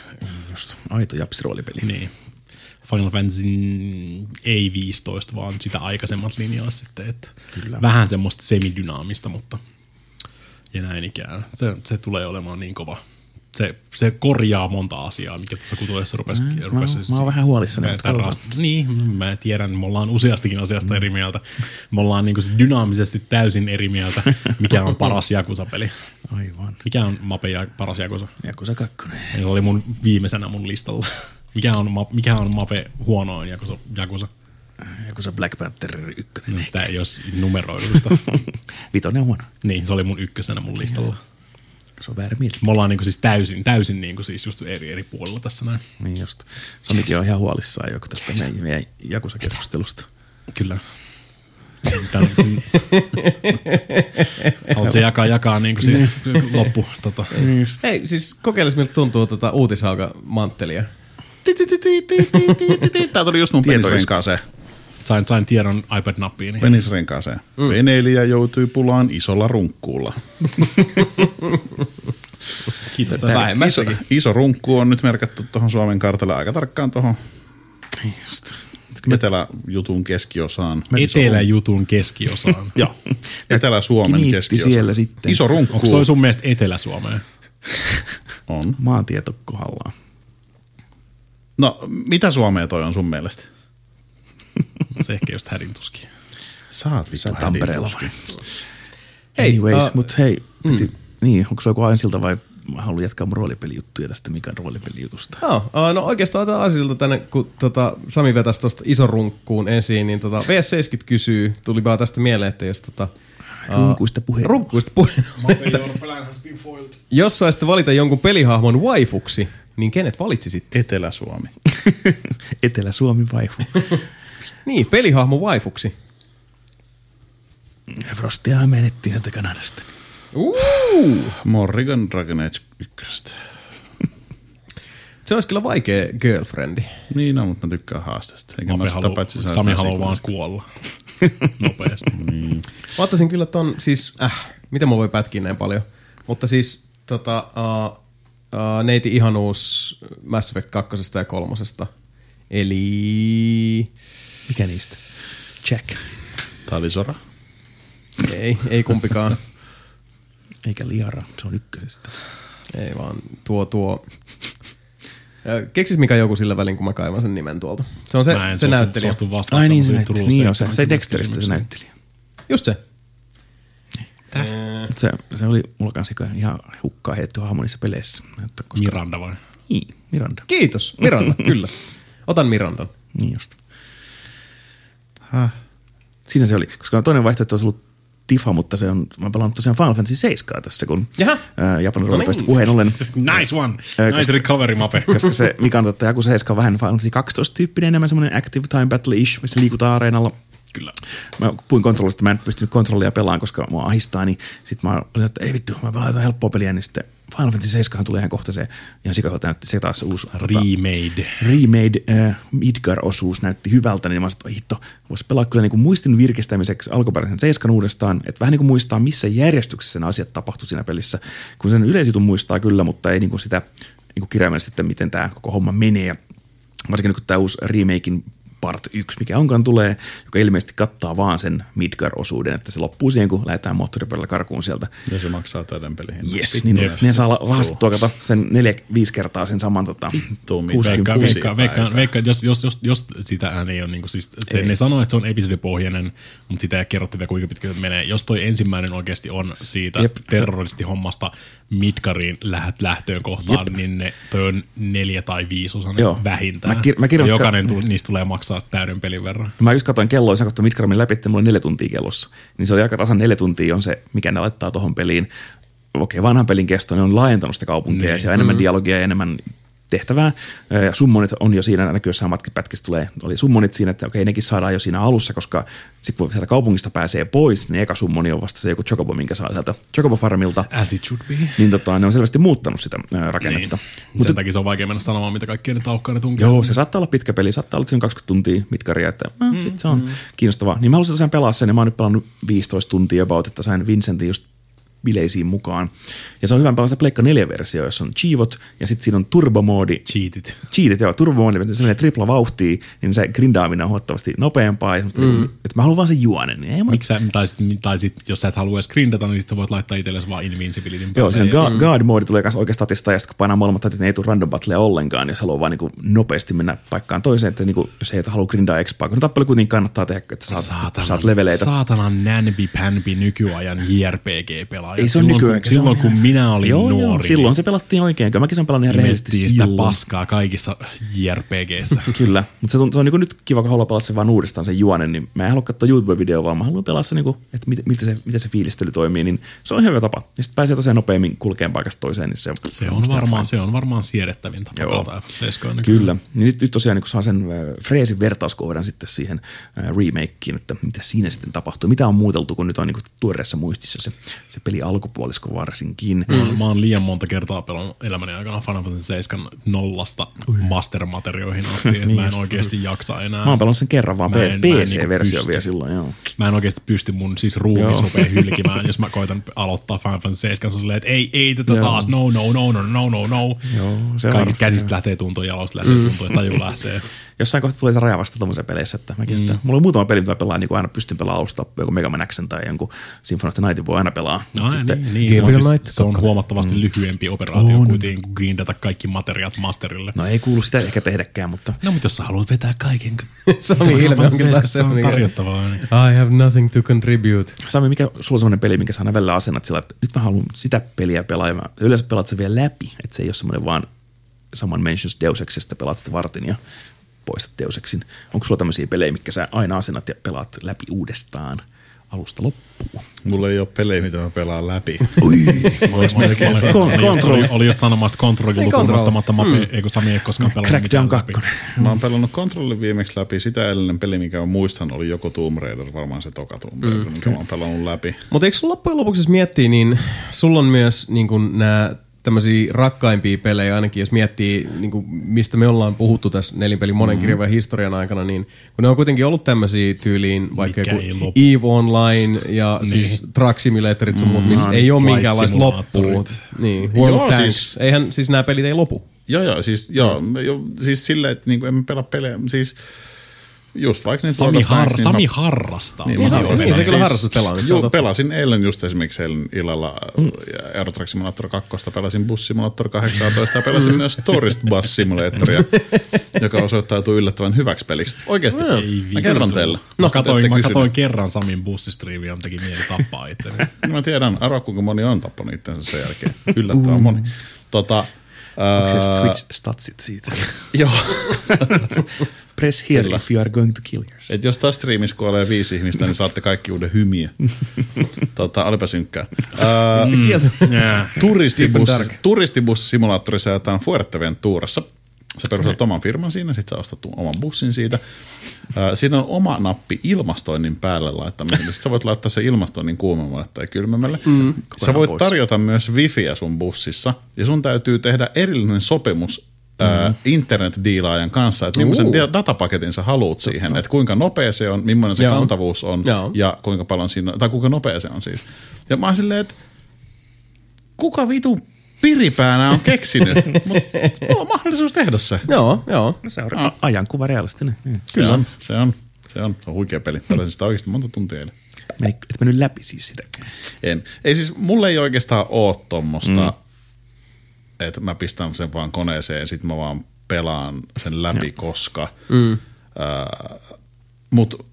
Just aito japsiroolipeli. Niin. Final Fantasy ei 15, vaan sitä aikaisemmat linjat sitten. Että Kyllä. Vähän semmoista semidynaamista, mutta ja näin ikään. Se, se tulee olemaan niin kova se, se korjaa monta asiaa, mikä tuossa kutuessa rupesi. Mm, rupesi mä- mä oon vähän huolissani, Niin, mä tiedän, me ollaan useastikin asiasta eri mieltä. Me ollaan niin kuin dynaamisesti täysin eri mieltä, mikä on paras Jakusa-peli. Aivan. Mikä on Mape ja paras Jakusa? Jakusa kakkonen. Se oli mun viimeisenä mun listalla. Mikä on, mikä on Mape huonoin Jakusa? Jakusa? Jakusa Black Panther ykkönen. No, sitä ei olisi numeroidusta. Vitonen on huono. niin, se oli mun ykkösenä mun listalla. Se on väärä mieli. Me ollaan niinku siis täysin, täysin niinku siis just eri, eri puolilla tässä näin. Niin just. Sonikin on ihan huolissaan joku tästä meidän, meidän Jakusa-keskustelusta. Kyllä. Tän, Haluatko jakaa, jakaa niinku siis loppu? Tota. Hei, siis kokeilis miltä tuntuu tota uutishauka manttelia. Tää tuli just mun Tietoisku. penisrenkaaseen. Sain, sain tiedon iPad-nappiin. Penisrenkaaseen. Mm. Veneilijä joutui pulaan isolla runkkuulla. Kiitos Iso, tästä. Vähemmässäkin. iso runkku on nyt merkattu tuohon Suomen kartalle aika tarkkaan tuohon Just. Eteläjutun keskiosaan. Eteläjutun keskiosaan. Joo, Etelä-Suomen keskiosaan. siellä sitten. Iso runkku Onko toi sun mielestä Etelä-Suomeen? on. Maantieto kohdallaan. No, mitä Suomea toi on sun mielestä? Se ehkä just hädintuskin. Saat vittu Tampereella vai? hädintuskin. Hei, Anyways, uh, mutta hei, piti, niin, onko sulla joku aisilta vai mä haluan jatkaa mun roolipelijuttuja tästä Mikan roolipelijutusta? Oh, uh, no oikeastaan otetaan asioilta tänne, kun tota, Sami vetäisi tuosta ison runkkuun esiin, niin tota, VS70 kysyy, tuli vaan tästä mieleen, että jos tota, uh, Runkuista puheen. Runkuista puheen. jos saisitte valita jonkun pelihahmon waifuksi, niin kenet valitsisitte? Etelä-Suomi. Etelä-Suomi vaifu. Niin, pelihahmo waifuksi. Frostia menettiin sieltä Kanadasta. Uh! Morrigan Dragon Age 1. Se olisi kyllä vaikea girlfriendi. Niin on, mutta mä tykkään haasteesta. Eikä mä sitä halu, paitsi saisi Sami haluaa vaan kuolla. Nopeasti. Niin. Mä ottaisin kyllä ton, siis, äh, miten mä voi pätkiä näin paljon. Mutta siis, tota, uh, uh, neiti ihanuus Mass Effect 2 ja 3. Eli... Mikä niistä? Jack. Tää oli Sora. Ei, ei kumpikaan. Eikä Liara, se on ykkösestä. ei vaan tuo, tuo... Keksis mikä joku sillä välin, kun mä kaivan sen nimen tuolta. Se on se, Mä en se suostu, näyttelijä. suostu Ai niin, se tämmöisiin näytteli. Turun Niin on se. Se Dexteristä se kysymykseen. näytteli. Just se. Se, se oli mulla kanssa ihan hukkaa heitetty hahmo niissä peleissä. Koska, Miranda vai? Niin, Miranda. Kiitos. Miranda, kyllä. Otan Mirandan. Niin just. Siinä se oli, koska toinen vaihtoehto olisi ollut Tifa, mutta se on, mä pelaan tosiaan Final Fantasy 7 tässä, kun ää, Japanin roolipeistä niin. puheen ollen, Nice one! Ää, Nice koska- recovery, Mape. koska se mikä on totta, Jaku 7 on vähän Final Fantasy 12 tyyppinen, enemmän semmoinen active time battle-ish, missä liikutaan areenalla. Kyllä. Mä puhuin kontrollista, mä en pystynyt kontrollia pelaamaan, koska mua ahistaa, niin sit mä olin, että ei vittu, mä pelaan jotain helppoa peliä, niin sitten Final Fantasy 7 tulee ihan kohta se, ihan sikakolta näytti se taas uusi tota, Remade. remade äh, Midgar-osuus näytti hyvältä, niin mä sanoin, että "Oi hitto, voisi pelaa kyllä niin kuin muistin virkistämiseksi alkuperäisen seiskan uudestaan, että vähän niin kuin muistaa, missä järjestyksessä ne asiat tapahtui siinä pelissä, kun sen yleisjutun muistaa kyllä, mutta ei niin kuin sitä niin kuin kirjaimellisesti, että miten tämä koko homma menee. Ja varsinkin nyt kun tämä uusi remakein part 1, mikä onkaan tulee, joka ilmeisesti kattaa vaan sen Midgar-osuuden, että se loppuu siihen, kun lähdetään moottoripyörällä karkuun sieltä. Ja se maksaa täyden pelihin. Yes, niin Jep. ne saa rahastettua kato, sen neljä, viisi kertaa sen saman tota, Vittu, mitä 60 Veikkaan, veikkaan, veikkaan, jos, jos, jos, jos sitä ei ole, niin kuin, siis, se, ne sanoo, että se on episodipohjainen, mutta sitä ei kerrottu vielä kuinka pitkä se menee. Jos toi ensimmäinen oikeasti on siitä. Jep, terroristihommasta Midgariin läht, lähtöön kohtaan, Jep. niin ne, toi on neljä tai viisi Joo. vähintään. Mä kir- mä Ja kirjoitin- Jokainen tu- niistä tulee maksaa täyden pelin verran. Mä just katsoin kelloa, sä katsoin Midgaramin läpi, että mulla on neljä tuntia kellossa. Niin se oli aika tasan neljä tuntia on se, mikä ne laittaa tuohon peliin. Okei, vanhan pelin kesto, ne on laajentanut sitä kaupunkia ja Niin. siellä on enemmän dialogia ja enemmän tehtävää. Ja summonit on jo siinä, näkyy jossain matkapätkissä tulee, oli summonit siinä, että okei, nekin saadaan jo siinä alussa, koska sitten kun sieltä kaupungista pääsee pois, niin eka summoni on vasta se joku Chocobo, minkä saa sieltä Chocobo Farmilta. As it should be. Niin tota, ne on selvästi muuttanut sitä ää, Niin. rakennetta. Mutta Sen takia se on vaikea mennä sanomaan, mitä kaikkea ne taukkaa ne tunkee. Joo, se saattaa olla pitkä peli, saattaa olla, että siinä on 20 tuntia mitkaria, että mm, sit se on mm. kiinnostavaa. Niin mä haluaisin tosiaan pelaa sen, ja mä oon nyt pelannut 15 tuntia about, että sain Vincentin just bileisiin mukaan. Ja se on hyvä pelata Pleikka 4-versio, jossa on chivot ja sitten siinä on turbomoodi. Cheatit. Cheatit, joo, turbomoodi, se menee tripla vauhtiin, niin se grindaaminen on huomattavasti nopeampaa. Ja mm. että mä haluan vaan sen juonen. Niin ei mä Miksi sä, tai, sit, tai sit, jos sä et halua edes grindata, niin sit sä voit laittaa itsellesi vaan invincibilityn Joo, siinä päälle. on guard mode tulee myös oikeasta statista, ja sitten kun painaa molemmat tatit, niin ei tule random battlea ollenkaan, jos haluaa vaan niinku nopeasti mennä paikkaan toiseen, että niinku, jos ei halua grindaa expaa, kun tappelu kuitenkin kannattaa tehdä, että saat, Saatana, saat leveleitä. Saatanan nänbi pänbi nykyajan JRPG-pelaaja. Ei se on silloin, nykyään. kun, silloin kun minä olin joo, nuori. Joo, silloin se pelattiin oikein. Mäkin sen pelannut ihan rehellisesti sitä paskaa kaikissa JRPGissä. Kyllä, mutta se on, se on niin nyt kiva, kun haluaa pelata sen vaan uudestaan sen juonen, niin mä en halua katsoa YouTube-videoa, vaan mä haluan pelata se, niin kuin, että miten, miten, se, miten se fiilistely toimii, niin se on hyvä tapa. Ja sitten pääsee tosiaan nopeammin kulkeen paikasta toiseen, niin se on, Se on, varmaan, se on varmaan siedettävin tapa Joo. pelata F7. Kyllä. Niin nyt, nyt tosiaan niin kun saa sen äh, Freesin vertauskohdan sitten siihen äh, remakeen, että mitä siinä sitten tapahtuu. Mitä on muuteltu, kun nyt on niin kuin tuoreessa muistissa se, se peli alkupuolisko varsinkin. Mm. Mä oon liian monta kertaa pelannut elämäni aikana Final Fantasy 7 nollasta mastermaterioihin asti, että mä en oikeasti jaksa enää. Mä oon pelannut sen kerran vaan PC-versio niinku vielä pysty. silloin, joo. Mä en oikeasti pysty mun siis ruumis rupeaa hylkimään, jos mä koitan aloittaa Final Fantasy 7, se on silleen, että ei, ei tätä Joo. taas, no, no, no, no, no, no, no. Joo, se varmasti käsistä lähtee tuntua, jaloista lähtee mm. tuntua, ja taju lähtee. Jossain kohtaa tulee se raja vasta tuommoisen peleissä, että mäkin mm. sitä, mulla on muutama peli, mitä mä pelaan, niin kuin aina pystyn pelaamaan alusta, joku Mega Man Xen tai jonkun Symphony of the Nightin voi aina pelaa. No, Mut niin, niin, on siis, se on huomattavasti lyhyempi operaatio On. kuitenkin kuin grindata kaikki materiaat masterille. No ei kuulu sitä ehkä tehdäkään, mutta No, mutta jos sä haluat vetää kaiken, Sami Ilme onkin taas se on tarjottavaa. Niin. I have nothing to contribute. Sami, mikä sulla on semmoinen peli, minkä sä aina välillä asennat sillä, että nyt mä haluan sitä peliä pelaa, ja mä yleensä pelaat se vielä läpi, että se ei ole semmoinen vaan someone mentions Deus Exista, pelaat sitä vartin ja poistat Deus Exin. Onko sulla tämmöisiä pelejä, mitkä sä aina asennat ja pelaat läpi uudestaan alusta loppuun? Mulla ei ole pelejä, mitä mä pelaan läpi. Oli, oli, just sanomassa, että kontrolli lukuun ottamatta Mape, ei kun Sami ei koskaan pelannut Crackdown mitään läpi. 2. Mä oon pelannut Controlin viimeksi läpi. Sitä edellinen peli, mikä mä muistan, oli joko Tomb Raider, varmaan se toka Tomb Raider, mm. minkä mä oon pelannut läpi. Mutta eikö sulla loppujen lopuksi, jos miettii, niin sulla on myös niin nämä tämmöisiä rakkaimpia pelejä, ainakin jos miettii, niin kuin, mistä me ollaan puhuttu tässä nelinpelin monen kirjavan historian aikana, niin kun ne on kuitenkin ollut tämmöisiä tyyliin, vaikka joku. EVE Online ja niin. siis Truck Simulatorit sun muut, missä Mm, ei ole minkäänlaista loppua. Niin, World Joo, of Tanks. siis- Eihän siis nämä pelit ei lopu. Joo, joo, siis, joo, jo, siis silleen, että niinku, en mä pelaa pelejä, siis just vaikka niitä Sami, har, Tanks, niin Sami mä- harrastaa. Niin, Niin, mä se- harrastan. niin, se kyllä Siis- harrastuspelaaminen, se on Juu, pelasin eilen just esimerkiksi eilen illalla mm. Euro Truck Simulator 2, pelasin Bus Simulator 18 ja pelasin myös Tourist Bus Simulatoria, joka osoittautui yllättävän hyväksi peliksi. Oikeasti, mä kerron teille. No, katoin, mä katoin kerran Samin bussistriiviä, ja teki mieli tappaa itseni. Mä tiedän, arvaa kuinka moni on tappanut itsensä sen jälkeen. Yllättävän moni. Tota, Onko se ää, Twitch-statsit siitä? Joo. Press here Kyllä. if you are going to kill yourself. Et jos taas striimissä kuolee viisi ihmistä, niin saatte kaikki uuden hymiä. tota, olipa synkkää. Ää, Yeah. turistibus, ajetaan Fuerteventurassa. Sä perustat oman firman siinä, sit sä ostat oman bussin siitä. Ää, siinä on oma nappi ilmastoinnin päälle laittamiselle. Sit sä voit laittaa se ilmastoinnin kuumemmalle tai kylmemmälle. Mm, sä voit pois. tarjota myös wifiä sun bussissa ja sun täytyy tehdä erillinen sopimus ää, internetdiilaajan kanssa, että millaisen dia- datapaketin sä haluat siihen, että kuinka nopea se on, millainen se Joo. kantavuus on Joo. ja kuinka paljon siinä, tai kuinka nopea se on siis. Ja mä oon silleen, että kuka vitu piripäänä on keksinyt, mutta mulla on mahdollisuus tehdä se. Joo, joo. No se on ah. ajankuva realistinen. Mm. Se on, se on, se on, se on huikea peli. Pelasin sitä oikeasti monta tuntia eilen. Meni, et mennyt läpi siis sitä. En. Ei siis, mulle ei oikeastaan ole tommosta, mm. että mä pistän sen vaan koneeseen ja sit mä vaan pelaan sen läpi, Joo. koska... Mm. Äh, mut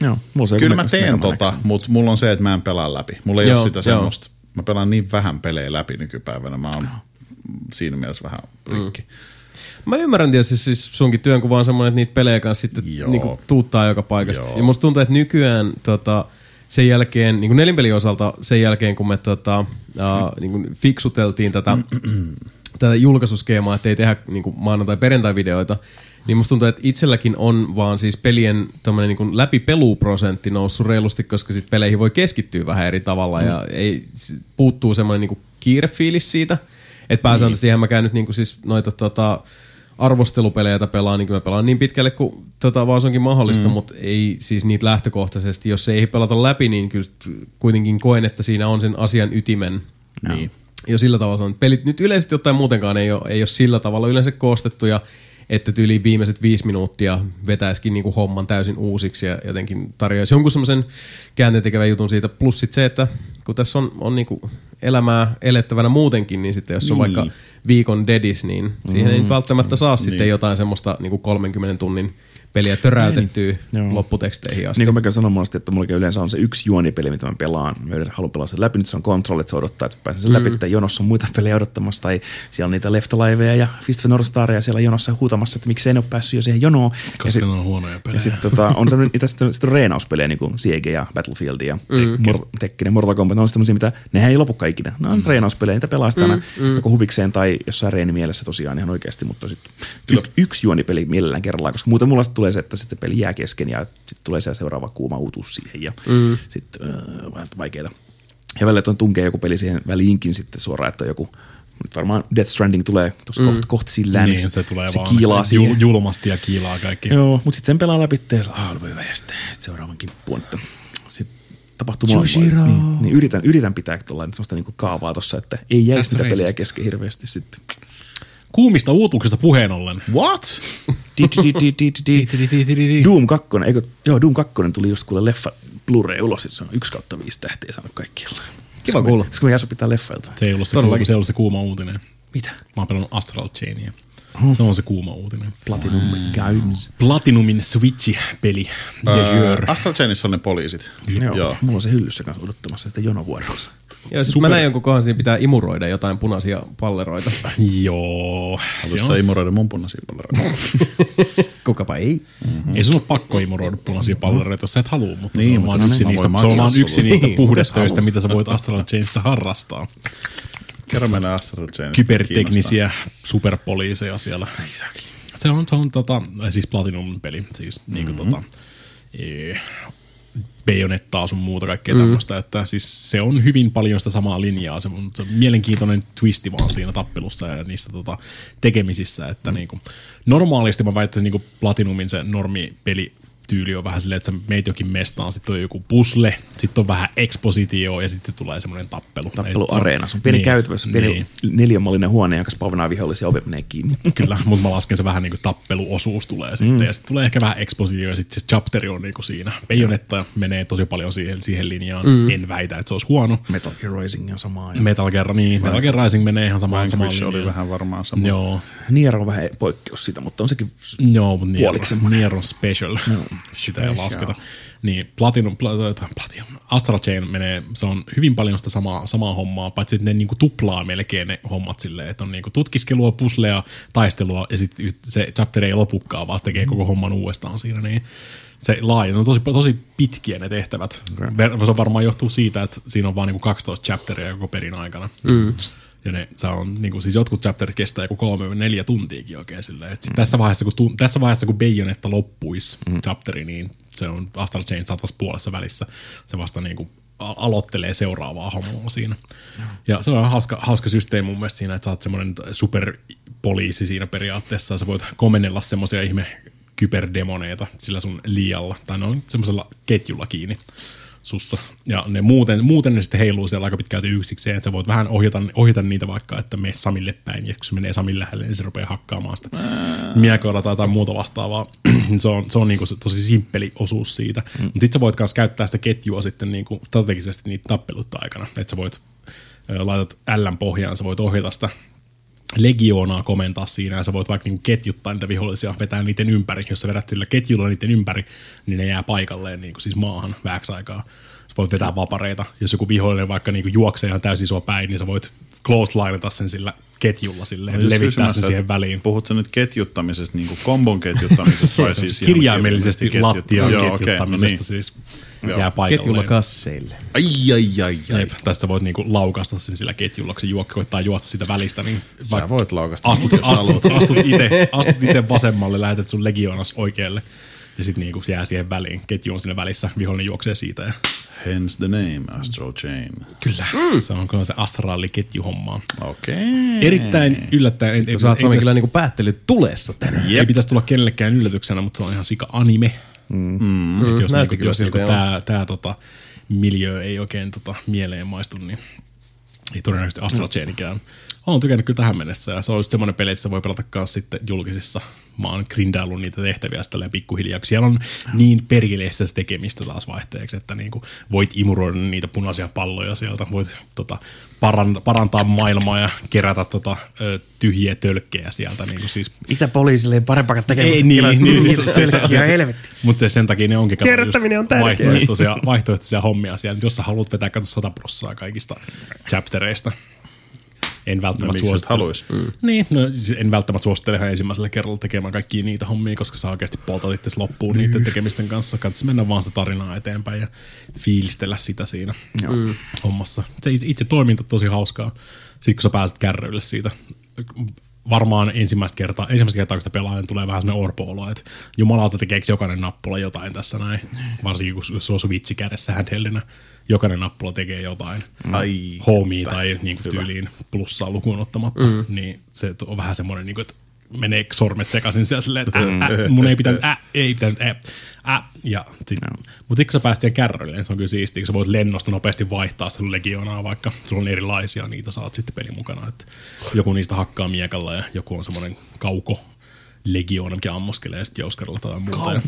Joo, mulla se on kyllä mä teen tota, mutta mulla on se, että mä en pelaa läpi. Mulla ei Joo, ole sitä semmoista. Mä pelaan niin vähän pelejä läpi nykypäivänä. Mä oon siinä mielessä vähän rikki. Mä ymmärrän tietysti siis sunkin työnkuva on semmoinen, että niitä pelejä kanssa sitten niinku tuuttaa joka paikasta. Joo. Ja musta tuntuu, että nykyään tota, sen jälkeen, niin kuin nelinpelin osalta sen jälkeen, kun me tota, uh, niin kuin fiksuteltiin tätä, tätä julkaisuskeemaa, että ei tehdä niin kuin maanantai-perjantai-videoita, niin musta tuntuu, että itselläkin on vaan siis pelien tämmöinen niin läpipeluprosentti noussut reilusti, koska sit peleihin voi keskittyä vähän eri tavalla ja ei, puuttuu semmoinen niin kiirefiilis siitä, että pääsääntöisesti ihan mä käyn nyt niin kuin siis noita tota, arvostelupelejä, joita pelaan, niin mä pelaan niin pitkälle kuin tota, vaan se onkin mahdollista, mm. mutta ei siis niitä lähtökohtaisesti. Jos ei pelata läpi, niin kyllä kuitenkin koen, että siinä on sen asian ytimen. Niin. Jo sillä tavalla se on. Pelit nyt yleisesti ottaen muutenkaan ei ole, ei ole sillä tavalla yleensä koostettu ja että tyyli viimeiset viisi minuuttia vetäisikin niinku homman täysin uusiksi ja jotenkin tarjoaisi jonkun semmoisen käänteentekevän jutun siitä. Plus sit se, että kun tässä on, on niinku elämää elettävänä muutenkin, niin sitten jos on Niin. vaikka viikon dedis, niin siihen ei nyt välttämättä saa sitten Niin. jotain semmoista niinku 30 tunnin peliä töräytettyä Joo. lopputeksteihin asti. Niin kuin mäkin sanon monesti, että mulla yleensä on se yksi juonipeli, mitä mä pelaan. Mä yleensä haluan pelaa sen läpi. Nyt se on control, että se odottaa, että pääsen sen läpi. Tai jonossa on muita pelejä odottamassa. Tai siellä on niitä Left Aliveja ja Fist of North Staria siellä jonossa huutamassa, että miksei ne ole päässyt jo siihen jonoon. ja Koska ne on huonoja pelejä. Ja sitten tota, on sellainen, itse asiassa sitten on reenauspelejä, niin kuin Siege ja Battlefield ja mm. Mor- Tekken ja Mortal Kombat. Ne on sellaisia, mitä, nehän ei lopukaan ikinä. Ne on mm. reenauspelejä, niitä pelaa sitä aina joko huvikseen tai jossain reenimielessä tosiaan ihan oikeasti. Mutta sitten y- yksi juonipeli mielellään kerrallaan, koska muuten mulla sitten tulee se, että sitten se peli jää kesken ja sitten tulee se seuraava kuuma uutuus siihen ja mm. sitten äh, vähän vaikeita. Ja välillä tuon tunkee joku peli siihen väliinkin sitten suoraan, että joku nyt varmaan Death Stranding tulee tuossa mm. kohta koht sillään, niin, se tulee se vaan kiilaa siihen. julmasti ja kiilaa kaikki. Joo, mutta sitten sen pelaa läpi ja ah, hyvä ja sitten sit seuraavan kimppuun. Että sitten tapahtuu Jushiro. Niin, niin yritän, yritän pitää tuolla sellaista niinku kaavaa tossa, että ei jäisi niitä pelejä kesken hirveästi sitten. Kuumista uutuuksista puheen ollen. What? Doom 2, eikö, joo, Doom 2 tuli just kuule leffa Blu-ray ulos, se on 1 kautta 5 tähteä saanut kaikkialla. Kiva kuulla. Kun me Jaso pitää leffailta. Se ei ollut se, kuuma, se, ei ollut se kuuma uutinen. Mitä? Mä oon pelannut Astral Chainia. Se on se kuuma uutinen. Platinum Games. Platinumin Switch-peli. Jure. Astral Chainissa on ne poliisit. Joo, Joo. mulla on se hyllyssä kanssa odottamassa sitä jonovuorossa. Ja Super- mä näin jonkun kohan siinä pitää imuroida jotain punaisia palleroita. Joo. Haluaisitko on, sä imuroida mun punaisia palleroita? Kukapa ei. ei sun ole pakko imuroida punaisia pallereita, jos sä et halua, mutta Niin, se on vaan no yksi niin, niistä, se on yksi niistä Niin, puhdetöistä, mitä sä voit Astral Chainissa harrastaa. Kerro meille Astral Chainista. Kyberteknisiä superpoliiseja siellä. Se on, se on tota, siis Platinum-peli, siis mm-hmm. niinku tota, e, Bayonettaa sun muuta kaikkea mm. tämmöistä, että siis se on hyvin paljon sitä samaa linjaa, se on, se on mielenkiintoinen twisti vaan siinä tappelussa ja niissä tota, tekemisissä, että mm. niinku, normaalisti mä väittäisin niinku Platinumin se normipeli tyyli on vähän silleen, että sä meet jokin mestaan, sitten on joku pusle, sitten on vähän expositio ja sitten tulee semmoinen tappelu. Tappeluareena. Se on pieni niin, käytävä, se on pieni Niin. neljänmallinen huone, joka spavnaa vihollisia ja ovi menee kiinni. Kyllä, mutta mä lasken se vähän niin kuin tappeluosuus tulee sitten. Mm. Ja sitten tulee ehkä vähän expositio ja sitten se chapteri on niin kuin siinä. Bayonetta menee tosi paljon siihen, siihen linjaan. Mm. En väitä, että se olisi huono. Metal Gear Rising on samaa. Ja Metal Gear, niin. Metal Gear Rising menee ihan samaan, samaan Vanquish oli vähän varmaan sama. Joo, Nier on vähän poikkeus siitä, mutta on sekin joo mutta Nier. Nier on special. No, Sitä ei lasketa. Niin, Platinum, Pla- Platinum, Astral Chain menee, se on hyvin paljon sitä samaa, samaa hommaa, paitsi että ne niinku tuplaa melkein ne hommat silleen, että on niinku tutkiskelua, puslea, taistelua ja sitten se chapter ei lopukaan, vaan tekee koko homman uudestaan siinä, niin se laaja, ne on tosi, tosi pitkiä ne tehtävät. Okay. Se on varmaan johtuu siitä, että siinä on vaan niinku 12 chapteria koko perin aikana. Mm. Ja ne, se on, niin kuin, siis jotkut chapterit kestää joku kolme neljä tuntiakin oikein silleen. Et sit tässä, vaiheessa, kun, tu, tässä vaiheessa, kun Bayonetta loppuisi mm. chapteri, niin se on Astral Chain, vasta puolessa välissä. Se vasta niin kuin, aloittelee seuraavaa hommaa siinä. Ja se on hauska, hauska systeemi mun mielestä siinä, että sä oot semmoinen superpoliisi siinä periaatteessa. Sä voit komennella semmoisia ihme kyberdemoneita sillä sun lialla, tai ne on semmoisella ketjulla kiinni sussa. Ja ne muuten, muuten ne sitten heiluu siellä aika pitkälti yksikseen, että sä voit vähän ohjata, ohjata niitä vaikka, että mene Samille päin, ja kun se menee Samin lähelle, niin se rupeaa hakkaamaan sitä miekoilla tai jotain muuta vastaavaa. se on, se on niinku se tosi simppeli osuus siitä. Mm. Mutta sitten sä voit myös käyttää sitä ketjua sitten niinku strategisesti niitä tappeluita aikana, että sä voit laitat L pohjaan, sä voit ohjata sitä legioonaa komentaa siinä ja sä voit vaikka niinku ketjuttaa niitä vihollisia, vetää niiden ympäri. Jos sä vedät sillä ketjulla niiden ympäri, niin ne jää paikalleen niinku siis maahan vähäksi aikaa. Sä voit vetää vapareita. Jos joku vihollinen vaikka niinku juoksee ihan täysin sua päin, niin sä voit close lineta sen sillä ketjulla silleen, just levittää kysymässä, sen siihen väliin. Puhutko nyt ketjuttamisesta, niin kuin kombon ketjuttamisesta vai siis ihan Kirjaimellisesti ketjut- lattian Joo, okei, ketjuttamisesta no siis Joo. jää paikalleen. Ketjulla kasseille. Ai, ai, ai, ai. Jep, tästä voit niinku laukasta sen sillä ketjulla, kun se juokki koittaa juosta sitä välistä, niin Sä voit laukasta, astut, astut, astut, ite, astut ite vasemmalle, lähetät sun legioonas oikealle Ja sitten niinku jää siihen väliin, ketju on siinä välissä, vihollinen juoksee siitä. Ja Hence the name, Astral Chain. kyllä, mm. se on se astraaliketjuhommaa. Okei. Erittäin yllättäen. Ei, ei, Sä oot Sami pitäisi- kyllä niinku päättelyt tulessa tänään. ei pitäisi tulla kenellekään yllätyksenä, mutta se on ihan sika anime. Mm. Et jos näytti niinku, jos niinku joo. tää, tää tota, miljö ei oikein tota, mieleen maistu, niin ei todennäköisesti Astral Chainikään. Olen tykännyt kyllä tähän mennessä ja se on just semmoinen peli, että sitä voi pelata myös sitten julkisissa. Mä oon grindaillut niitä tehtäviä sitten tälleen pikkuhiljaa, siellä on niin perkeleessä se tekemistä taas vaihteeksi, että niinku voit imuroida niitä punaisia palloja sieltä, voit tota, paran, parantaa maailmaa ja kerätä tota, ö, tyhjiä tölkkejä sieltä. Niinku siis Mitä poliisille ei parempaa tekemään? ei kuin niin, kerran niin siis, se, se, se, se, helvetti. mutta sen takia ne onkin just on tärkeää. vaihtoehtoisia, vaihtoehtoisia hommia siellä. Jos sä haluat vetää kato 100 prossaa kaikista chaptereista, en No, välttämättä et suosittele. haluis? Niin, no, siis en välttämättä suosittele ihan ensimmäisellä kerralla tekemään kaikkia niitä hommia, koska sä oikeasti poltat itse loppuun niiden tekemisten kanssa. Katsotaan mennä vaan sitä tarinaa eteenpäin ja fiilistellä sitä siinä mm. hommassa. Se itse, itse toiminta tosi hauskaa. Sitten kun sä pääset kärryille siitä, varmaan ensimmäistä kertaa, ensimmäistä kertaa kun sitä pelaajan tulee vähän sellainen orpo-olo, että jumalauta tekeekö jokainen nappula jotain tässä näin. Varsinkin kun se on switchi kädessä handheldinä. Jokainen nappula tekee jotain Ai. homea tai niin kuin tyyliin plussaa lukuun ottamatta, mm. niin se on vähän semmoinen, niin kuin, että menee sormet sekaisin siellä silleen, että ä, ä, mun ei pitänyt, ä, ei pitänyt, ä, ä, ja sit, mutta kun sä pääset siihen kärryille, niin se on kyllä siistiä, kun sä voit lennosta nopeasti vaihtaa sun legionaa, vaikka sulla on erilaisia, niitä saat sitten pelin mukana, että joku niistä hakkaa miekalla ja joku on semmoinen kauko legioona, mikä ammuskelee sitten jouskarilla tai muuta. Ja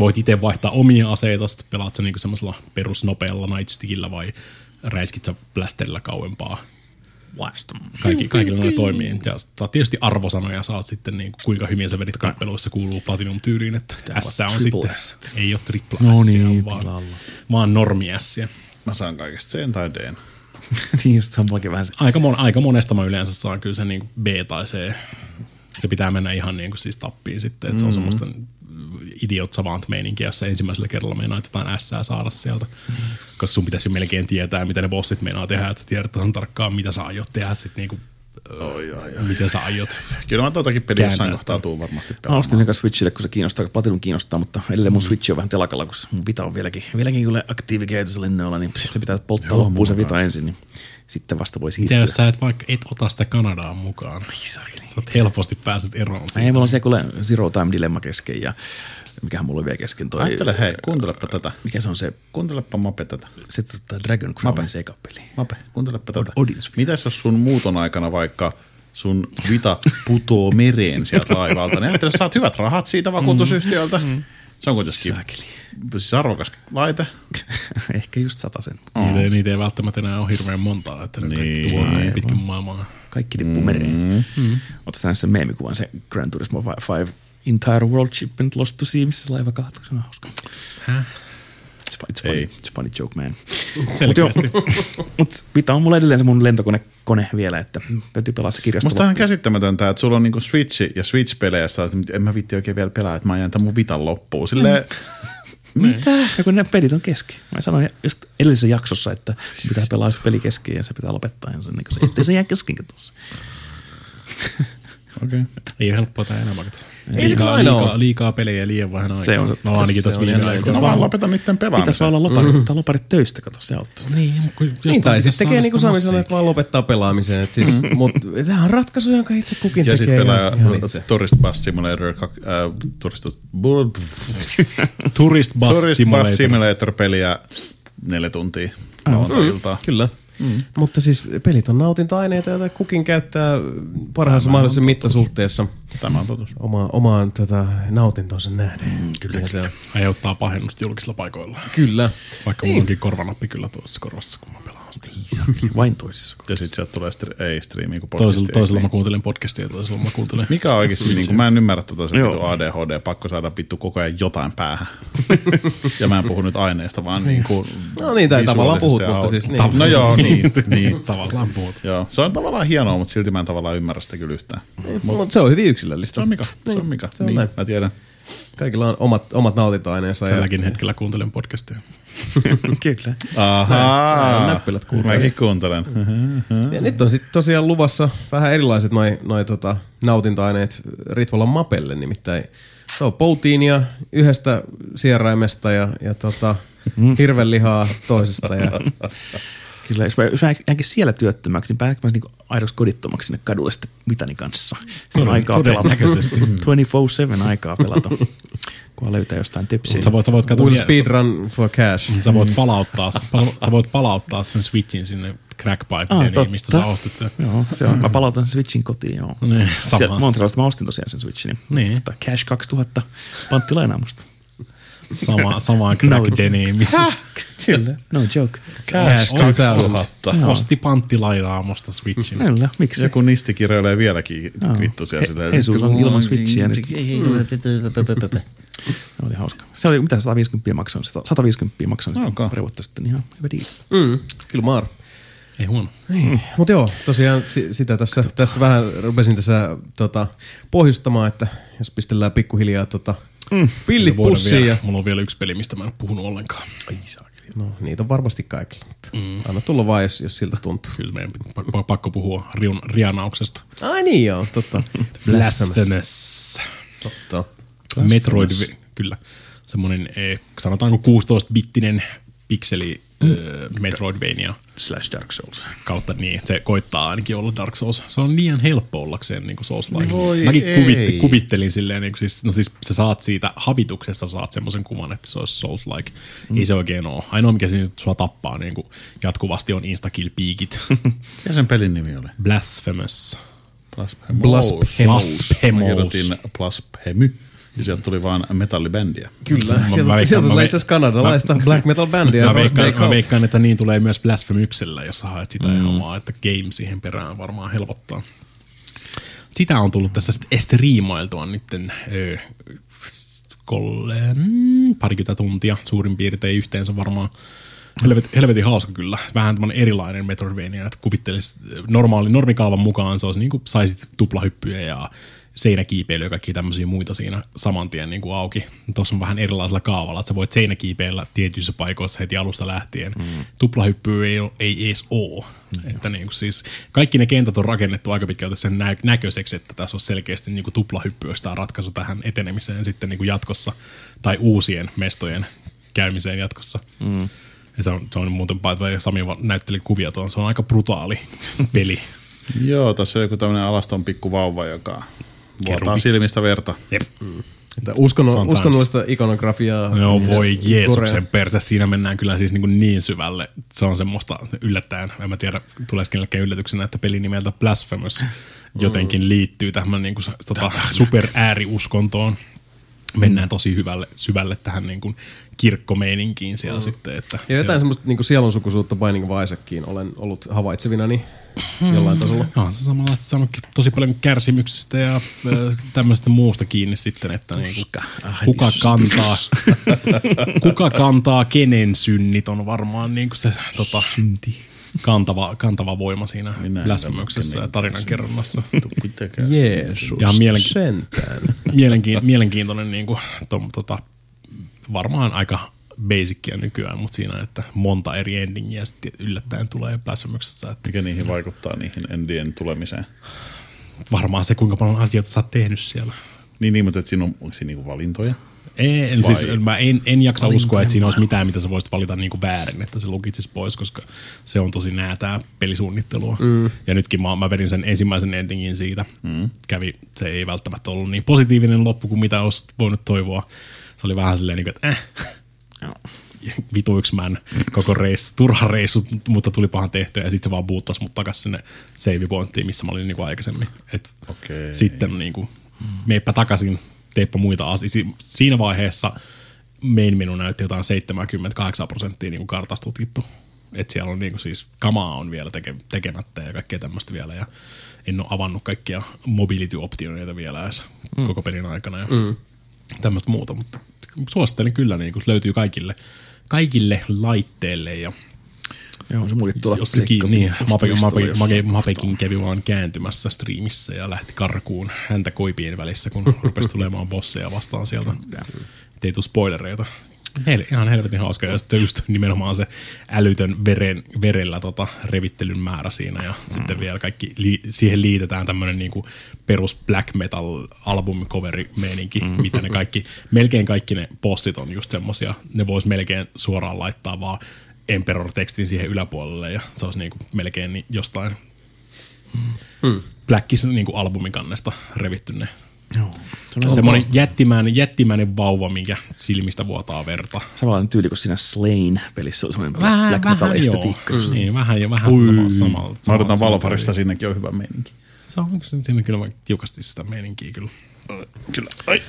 Voit itse vaihtaa omia aseita, sitten pelaat sä niinku semmoisella perusnopealla nightstickillä vai räiskit sä blasterilla kauempaa. Kaikki, kaikilla noin toimii. Ja saat tietysti arvosanoja, saat sitten niin kuinka hyvin sä vedit kappeluissa kuuluu Platinum-tyyliin, että S on sitten, ei ole triple No S, niin, vaan, pilalla. vaan normi S. Mä saan kaikesta C tai D. niin just se on vähän se. Aika, mon, aika monesta mä yleensä saan kyllä sen niin B tai C. Se pitää mennä ihan niin kuin siis tappiin sitten, että se on semmoista idiot savant meininkiä, jos ensimmäisellä kerralla meinaat jotain S saada sieltä. Koska sun pitäisi jo melkein tietää, mitä ne bossit meinaa tehdä, että sä tiedät ihan tarkkaan, mitä sä aiot tehdä sitten niinku, Oi, oi, oi. miten sä aiot. Kyllä mä tuotakin peliä jossain kohtaa tuu varmasti Mä pelaamaan. ostin sen kanssa Switchille, kun se kiinnostaa, Platinum kiinnostaa, mutta edelleen mun Switch on vähän telakalla, kun mun Vita on vieläkin, vieläkin kyllä aktiivikäytössä lennoilla, niin se pitää polttaa Joo, loppuun se Vita ensin, niin sitten vasta voi Mitä siirtyä. jos sä et vaikka et ota sitä Kanadaan mukaan? Sä oot helposti pääset eroon Ei, siitä. mulla on se kuule Zero Time Dilemma kesken ja mikähän mulla on vielä kesken toi. Ajattele, hei, kuuntelepa tätä. Mikä se on se, Kuuntelepa Mape tätä. se tota Dragon Crownin sekapeli. Mape, kuuntelepa tätä. Odin's Mitäs jos sun muuton aikana vaikka sun vita putoo mereen sieltä laivalta, niin ajattele, sä saat hyvät rahat siitä vakuutusyhtiöltä. Se on kuitenkin Saakeli. siis arvokas laite. Ehkä just sen. Niitä, ei- niitä ei välttämättä enää ole hirveän montaa, että ne Niin. kaikki tuottaa Aivan. pitkin maailmaa. Kaikki tippuu mereen. Mm. Otatko näissä se meemikuvan, se Gran Turismo 5 Entire World Shipment Lost to Sea, missä se laiva kaatuu. Se on hauska. It's, fu- it's, funny, Ei. it's funny joke, man. Selkeästi. Mutta pitää on mulla edelleen se mun lentokone kone vielä, että täytyy pelaa se kirjasto. Musta on käsittämätöntä, että sulla on niinku Switch ja Switch-pelejä, oot, en mä vitti oikein vielä pelaa, että mä ajan tämän mun vitan loppuun. Silleen, Mitä? Ja kun ne pelit on kesken. Mä sanoin just edellisessä jaksossa, että pitää pelaa yksi peli kesken ja se pitää lopettaa. Se, niin se, ettei se jää kesken tuossa. okei. Ei ole helppoa tämä elämä. Ei se liikaa, aina liikaa, ole. liikaa pelejä ja liian vähän aikaa. Se on se- no ainakin tässä viime aikoina. No vaan lopeta niiden Pitäisi pelaamisen. vaan olla loparit, mm. loparit töistä, kato, se auttaisi. Niin, Niin, tai pitäisi sitten tekee niin kuin sitä Sami sanoi, että vaan lopettaa pelaamisen. Et siis, mut tämähän on ratkaisu, jonka itse kukin Ja tekee. sitten pelaa. Tourist Bus Simulator, äh, Tourist, Tourist Bus Tourist Simulator. Bus Simulator-peliä neljä tuntia lauantai-iltaa. Kyllä. Mm. Mutta siis pelit on nautinta-aineita, joita kukin käyttää parhaassa mahdollisessa mittasuhteessa Tämä on totuus. oma, omaan tätä nautintonsa nähden. Mm, kyllä, ja se. Aiheuttaa pahennusta julkisilla paikoilla. Kyllä. Vaikka mulla onkin korvanappi kyllä tuossa korvassa, kun mä pelaan sitä. Vain toisissa. Ja sitten sieltä tulee stri- ei striimiä kuin Toisella, podcastia. toisella mä kuuntelen podcastia ja toisella mä kuuntelen. Mikä on oikeasti, niin kuin, mä en ymmärrä tota se vittu ADHD, pakko saada vittu koko ajan jotain päähän. ja mä en puhu nyt aineesta, vaan niin kuin No niin, tai tavallaan puhut, mutta siis niin. No joo, niin, niin. Tavallaan puhut. Joo, se on tavallaan hienoa, mutta silti mä en tavallaan ymmärrä sitä kyllä yhtään. Mut Mutta se on hyvin yksilöllistä. se on Mika, se Niin, on Mika. Se on niin, näin. mä tiedän. Kaikilla on omat, omat nautintoaineensa. Ja, Tälläkin hetkellä kuuntelen podcastia. Kyllä. Ahaa. näppylät kuuluu. Mäkin kuuntelen. ja nyt on sitten tosiaan luvassa vähän erilaiset noi, noi tota, nautintoaineet Ritvolan mapelle, nimittäin se on poutiinia yhdestä sieraimesta ja, ja tota, hirvenlihaa toisesta. Ja, Kyllä, jos mä, jos mä jäänkin siellä työttömäksi, niin pääsenkö mä niinku aidoksi kodittomaksi sinne kadulle sitten mitani kanssa. Se on aikaa pelata. todennäköisesti. 24-7 aikaa pelata, kun löytää jostain tepsiä. Sä voit, sä voit vielä- speedrun for cash. Sä voit palauttaa, pala, sä voit palauttaa sen Switchin sinne crackpipe Ah, mistä sä ostit sen. Joo, se on. Mä palautan sen Switchin kotiin, joo. Niin. Montrealista mä ostin tosiaan sen Switchin. Niin. Tota, Cash 2000 panttilainaa musta. Sama, samaan crack denimissä. Kyllä, no joke. Cash 2000. Osti panttilainaa musta Switchin. Kyllä, miksi? Joku nisti kirjoilee vieläkin vittu siellä silleen. Ei sulla on ilman Switchiä nyt. Ei, ei, ei, Se oli hauska. Se oli, mitä 150 maksoin? 150 maksoin sitä Okay. pari vuotta sitten. Ihan hyvä diili. Mm, kyllä maar. Ei huono. Mutta joo, tosiaan si- sitä tässä, tässä vähän rupesin tässä tota, pohjustamaan, että jos pistellään pikkuhiljaa tota, mm. Voidaan pussiin. Ja, mulla on vielä yksi peli, mistä mä en ole puhunut ollenkaan. no, niitä on varmasti kaikilla. Mutta mm. Anna tulla vaan, jos, jos siltä tuntuu. Kyllä meidän pakko, pakko puhua riun, rianauksesta. Ai niin joo, totta. Blasphemous. Totta. Metroid, kyllä. Semmoinen, eh, sanotaanko 16-bittinen pikseli mm. Metroidvania Slash Dark Souls. kautta niin, se koittaa ainakin olla Dark Souls. Se on liian helppo ollakseen niin kuin Souls-like. Voi Mäkin ei. kuvitti, kuvittelin silleen, niin kuin siis, no siis sä saat siitä habituksesta saat semmoisen kuvan, että se olisi Souls-like. Mm. Ei se oikein ole. Ainoa, mikä siinä sua tappaa niin kuin jatkuvasti on instakill-piikit. Mikä sen pelin nimi oli? Blasphemous. Blasphemous. Blasphemous. Kirjoitin Blasphemy. Ja sieltä tuli vaan metallibändiä. Kyllä, Mä- mä sieltä, veikkaan- sieltä mä tulee itse asiassa kanadalaista black metal bändiä. Mä veikkaan, mä veikkaan, että niin tulee myös Blasphemyksellä, jos sä haet sitä mm. omaa, että game siihen perään varmaan helpottaa. Sitä on tullut tässä sitten striimailtua nytten ö, kolle, mm, parikymmentä tuntia suurin piirtein yhteensä varmaan. Helvet, helvetin hauska kyllä. Vähän tämmöinen erilainen Metroidvania, että kuvittelisi normaali, normikaavan mukaan se olisi niin kuin saisit tuplahyppyjä ja seinäkiipeilyä ja kaikkia tämmöisiä muita siinä saman tien niin kuin auki. Tuossa on vähän erilaisella kaavalla, että sä voit seinäkiipeillä tietyissä paikoissa heti alusta lähtien. Mm. Tuplahyppyä ei, oo- ei edes ole. Mm. Että niin kuin siis, kaikki ne kentät on rakennettu aika pitkälti sen nä- näköiseksi, että tässä on selkeästi niin kuin tuplahyppyä tämä ratkaisu tähän etenemiseen sitten niin kuin jatkossa tai uusien mestojen käymiseen jatkossa. Mm. Ja se on, se on muuten, the way, Sami näytteli kuvia tuon, se on aika brutaali peli. Joo, tässä on joku tämmöinen alaston pikku vauva, joka vuotaa silmistä verta. Jep. Että uskonno, uskonnollista ikonografiaa. No voi. Jeesuksen perse, siinä mennään kyllä siis niin, niin syvälle. Se on semmoista yllättäen, en mä tiedä, tulee kenellekään yllätyksenä, että pelin nimeltä Blasphemous jotenkin liittyy tähän niin kuin, tota, super ääriuskontoon. Mennään tosi hyvälle, syvälle tähän niin kuin kirkkomeininkiin siellä mm. sitten. Että Ja jotain semmoista niin sielunsukuisuutta Binding of olen ollut havaitsevinani jollain tasolla. No, se samanlaista saanut tosi paljon kärsimyksestä ja tämmöistä muusta kiinni sitten, että niinku, kuka kantaa, kuka kantaa kenen synnit on varmaan niinku se tota, kantava, kantava voima siinä tämä ja tarinan kerronnassa. Tuppi tekee. Jeesus Ihan mielen- sentään. Mielenkiin, mielenkiintoinen niinku, to, tota, varmaan aika basicia nykyään, mutta siinä, että monta eri endingiä sitten yllättäen tulee läsmyksessä, että Mikä niihin vaikuttaa niihin endien tulemiseen? varmaan se, kuinka paljon asioita sä oot tehnyt siellä. Niin, niin mutta et siinä on, onko siinä niinku valintoja? En, Vai- siis, mä en, en jaksa uskoa, että siinä olisi mitään, mitä sä voisit valita niin kuin väärin, että se lukitsisi pois, koska se on tosi näätää pelisuunnittelua. Mm. Ja nytkin mä, mä vedin sen ensimmäisen endingin siitä. Mm. Kävi, se ei välttämättä ollut niin positiivinen loppu kuin mitä olisi voinut toivoa. Se oli vähän silleen, niin kuin, että äh, vitu yksi man, koko reissu, turha reissu, mutta tuli pahan tehtyä ja sitten se vaan buuttasi mut takas sinne save pointtiin, missä mä olin niin kuin aikaisemmin. Et Okei. Sitten niin kuin, meipä takaisin, teipä muita asioita. Siinä vaiheessa main menu näytti jotain 78 prosenttia niin kuin kartasta tutkittu. Että siellä on niin kuin siis, kamaa on vielä teke, tekemättä ja kaikkea tämmöistä vielä. Ja en ole avannut kaikkia mobility-optioita vielä edes mm. koko pelin aikana ja mm. tämmöistä muuta. Mutta suosittelen kyllä, niin kuin, löytyy kaikille, kaikille laitteille ja Joo, se mulkin tuolla. Jossakin, niin, Mape, Mape. Mape, Mapekin kävi vaan kääntymässä striimissä ja lähti karkuun häntä koipien välissä, kun rupesi tulemaan bosseja vastaan sieltä. Ei tule spoilereita. Hel, ihan helvetin hauska. Ja sitten just nimenomaan se älytön veren, verellä tota, revittelyn määrä siinä. Ja mm. sitten vielä kaikki, li, siihen liitetään tämmöinen niinku perus black metal album coveri meininki, mm. mitä ne kaikki, melkein kaikki ne bossit on just semmosia. Ne vois melkein suoraan laittaa vaan Emperor-tekstin siihen yläpuolelle ja se olisi niinku melkein jostain mm. Blackis niinku albumin kannesta revitty ne. Joo. Se on Semmoinen jättimäinen, jättimäinen vauva, minkä silmistä vuotaa verta. samanlainen tyyli kuin siinä Slain-pelissä on semmoinen black metal estetiikka. joo. Niin, vähän jo vähän sama, samalla. Mä odotan Valfarista, sinnekin on hyvä meininki. Se on siinä kyllä vaikka tiukasti sitä meininkiä kyllä. Kyllä. Ai.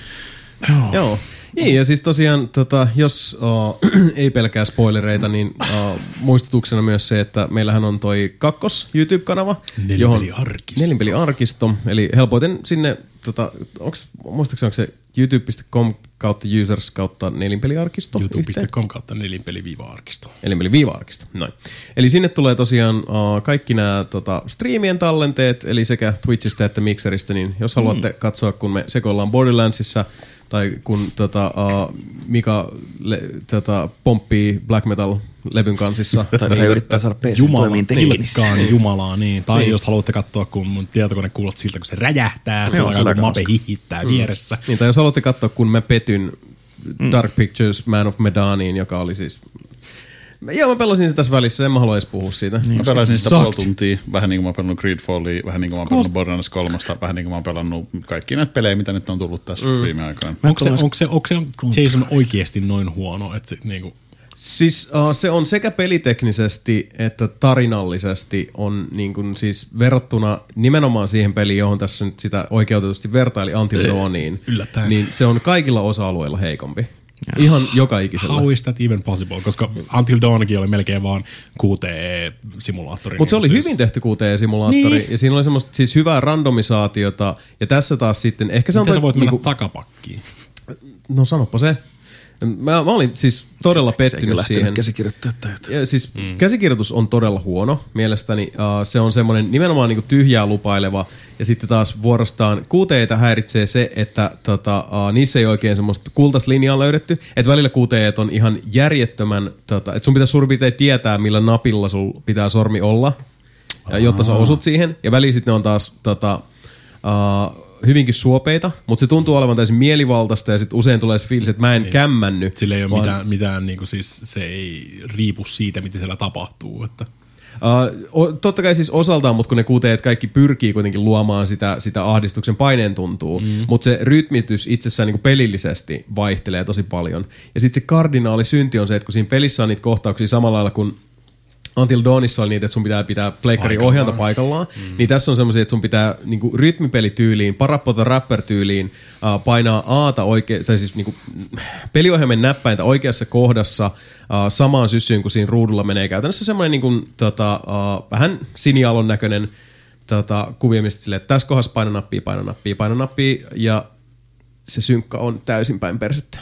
Joo. Niin, ja siis tosiaan, tota, jos uh, ei pelkää spoilereita, niin uh, muistutuksena myös se, että meillähän on toi kakkos YouTube-kanava. Nelinpeliarkisto. Nelinpeliarkisto. Eli helpoiten sinne, tota, onks, muistaakseni onko se youtube.com kautta users kautta nelinpeliarkisto? youtube.com kautta nelinpeli-arkisto. Eli viiva-arkisto. Noin. Eli sinne tulee tosiaan uh, kaikki nämä tota, striimien tallenteet, eli sekä Twitchistä että Mixeristä, niin jos haluatte katsoa, kun me sekoillaan Borderlandsissa, tai kun tota, uh, Mika le, tota, pomppii black metal-levyn kansissa. Tai, tai yrittää saada PC Jumala, toimiin pilkkaan Jumalaa, niin. Tai Niin. niin. jos haluatte katsoa, kun mun tietokone kuulostaa siltä, kun se räjähtää, se on aika aika mape hihittää mm. vieressä. Niin, tai jos haluatte katsoa, kun mä petyn Dark Pictures Man of Medaniin, joka oli siis... Joo, mä pelasin sitä tässä välissä, en mä halua edes puhua siitä. Mä pelasin sitä puoli tuntia, vähän niin kuin mä oon pelannut Greedfallia, vähän niin kuin mä oon pelannut Borderlands 3, vähän niin kuin mä oon pelannut kaikki näitä pelejä, mitä nyt on tullut tässä mm. viime aikoina. Onko se, onko, se, onko se Jason oikeasti noin huono, että se, niinku, Siis uh, se on sekä peliteknisesti että tarinallisesti on niin kuin siis verrattuna nimenomaan siihen peliin, johon tässä nyt sitä oikeutetusti vertaili Until Dawniin, niin se on kaikilla osa-alueilla heikompi. Ihan joka ikisellä. how is that even possible? Koska Until Dawnkin oli melkein vaan QTE-simulaattori. Mutta se niin oli siis- hyvin tehty QT-simulaattori, niin. ja siinä oli semmoista siis hyvää randomisaatiota, ja tässä taas sitten, ehkä se on... Miten sä voit mennä niinku- takapakkiin? No sanoppa se. Mä, mä olin siis todella Se pettynyt lähtenyt siihen. jotain. Ja siis mm. käsikirjoitus on todella huono mielestäni. Uh, se on semmoinen nimenomaan niinku tyhjää lupaileva. Ja sitten taas vuorostaan QTEitä häiritsee se, että tota, uh, niissä ei oikein semmoista kultaista linjaa löydetty. Että välillä QTEet on ihan järjettömän, tota, että sun pitää suurin piirtein tietää, millä napilla sul pitää sormi olla, ja jotta sä osut siihen. Ja välillä sitten ne on taas tota, uh, hyvinkin suopeita, mutta se tuntuu olevan täysin mielivaltaista ja sitten usein tulee se fiilis, että mä en kämmänny. Sillä ei ole vaan- mitään, mitään niinku siis se ei riipu siitä, mitä siellä tapahtuu. Että. Uh, totta kai siis osaltaan, mutta kun ne QT kaikki pyrkii kuitenkin luomaan sitä, sitä ahdistuksen paineen tuntuu, mm. mutta se rytmitys itsessään niin pelillisesti vaihtelee tosi paljon. Ja sitten se kardinaali synti on se, että kun siinä pelissä on niitä kohtauksia samalla lailla kuin Until Dawnissa oli niitä, että sun pitää pitää pleikkari ohjelta paikallaan, mm. niin tässä on semmoisia, että sun pitää niinku, rytmipelityyliin, parapota rapper-tyyliin uh, painaa Aata oikein, tai siis niinku, peliohjelmen näppäintä oikeassa kohdassa uh, samaan syssyyn, kun siinä ruudulla menee käytännössä semmoinen niinku, tota, uh, vähän sinialon näköinen tota, kuvio, mistä silleen, että tässä kohdassa paina nappia, paina nappia, paina nappia, ja se synkka on täysin päin persettä.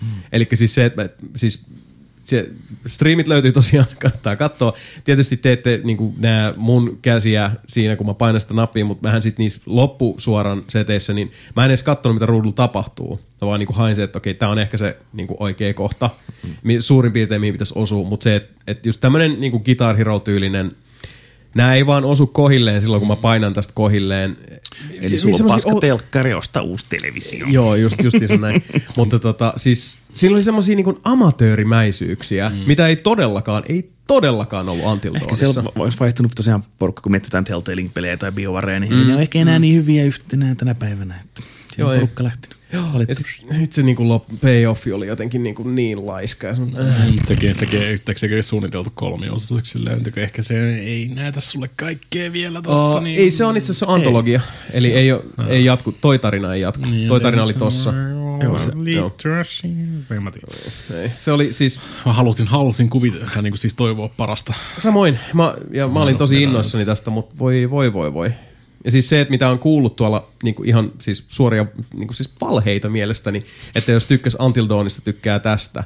Mm. Eli siis se, että siis se, striimit löytyy tosiaan, kannattaa katsoa. Tietysti teette niin nämä mun käsiä siinä, kun mä painan sitä nappia, mutta mähän sitten niissä loppusuoran seteissä, niin mä en edes katsonut, mitä ruudulla tapahtuu. Mä vaan niin hain se, että okei, tää on ehkä se niin oikea kohta, mm. suurin piirtein mihin pitäisi osua. Mutta se, että et just tämmönen niin Guitar Hero-tyylinen, nämä ei vaan osu kohilleen silloin, kun mä painan tästä kohilleen. Eli sulla on semmosia- paska telkkari, osta uusi televisio. Joo, just, justiinsa näin. Mutta tota, siis siinä oli semmosia niin amatöörimäisyyksiä, mm. mitä ei todellakaan, ei todellakaan ollut Until Ehkä se on, olisi vaihtunut tosiaan porukka, kun mietitään Telltalein pelejä tai BioWarea, niin mm. ne on ehkä enää niin hyviä yhtenä tänä päivänä. Että Joo, Joo, ei. on lähtenyt. Ja Valitettavasti. sit, sit se niinku lop, payoffi oli jotenkin niinku niin laiska. Ja sun, äh. Sekin, sekin, yhtäkkiä ei suunniteltu että kun ehkä se ei näytä sulle kaikkea vielä tossa. Uh, niin, ei se on itse asiassa antologia, eli ei, oo, ei jatku, toi tarina ei jatku. Niin, toi tarina oli tossa. Joo, se- joo. mä. Ei. Se oli siis, Mä halusin, halusin kuvitella, niin kuin siis toivoa parasta. samoin, mä, ja mä olin tosi innoissani tästä, mutta voi, voi, voi, voi. Ja siis se, että mitä on kuullut tuolla niinku ihan siis suoria niinku siis valheita mielestäni, että jos tykkäs Until Dawnista, tykkää tästä,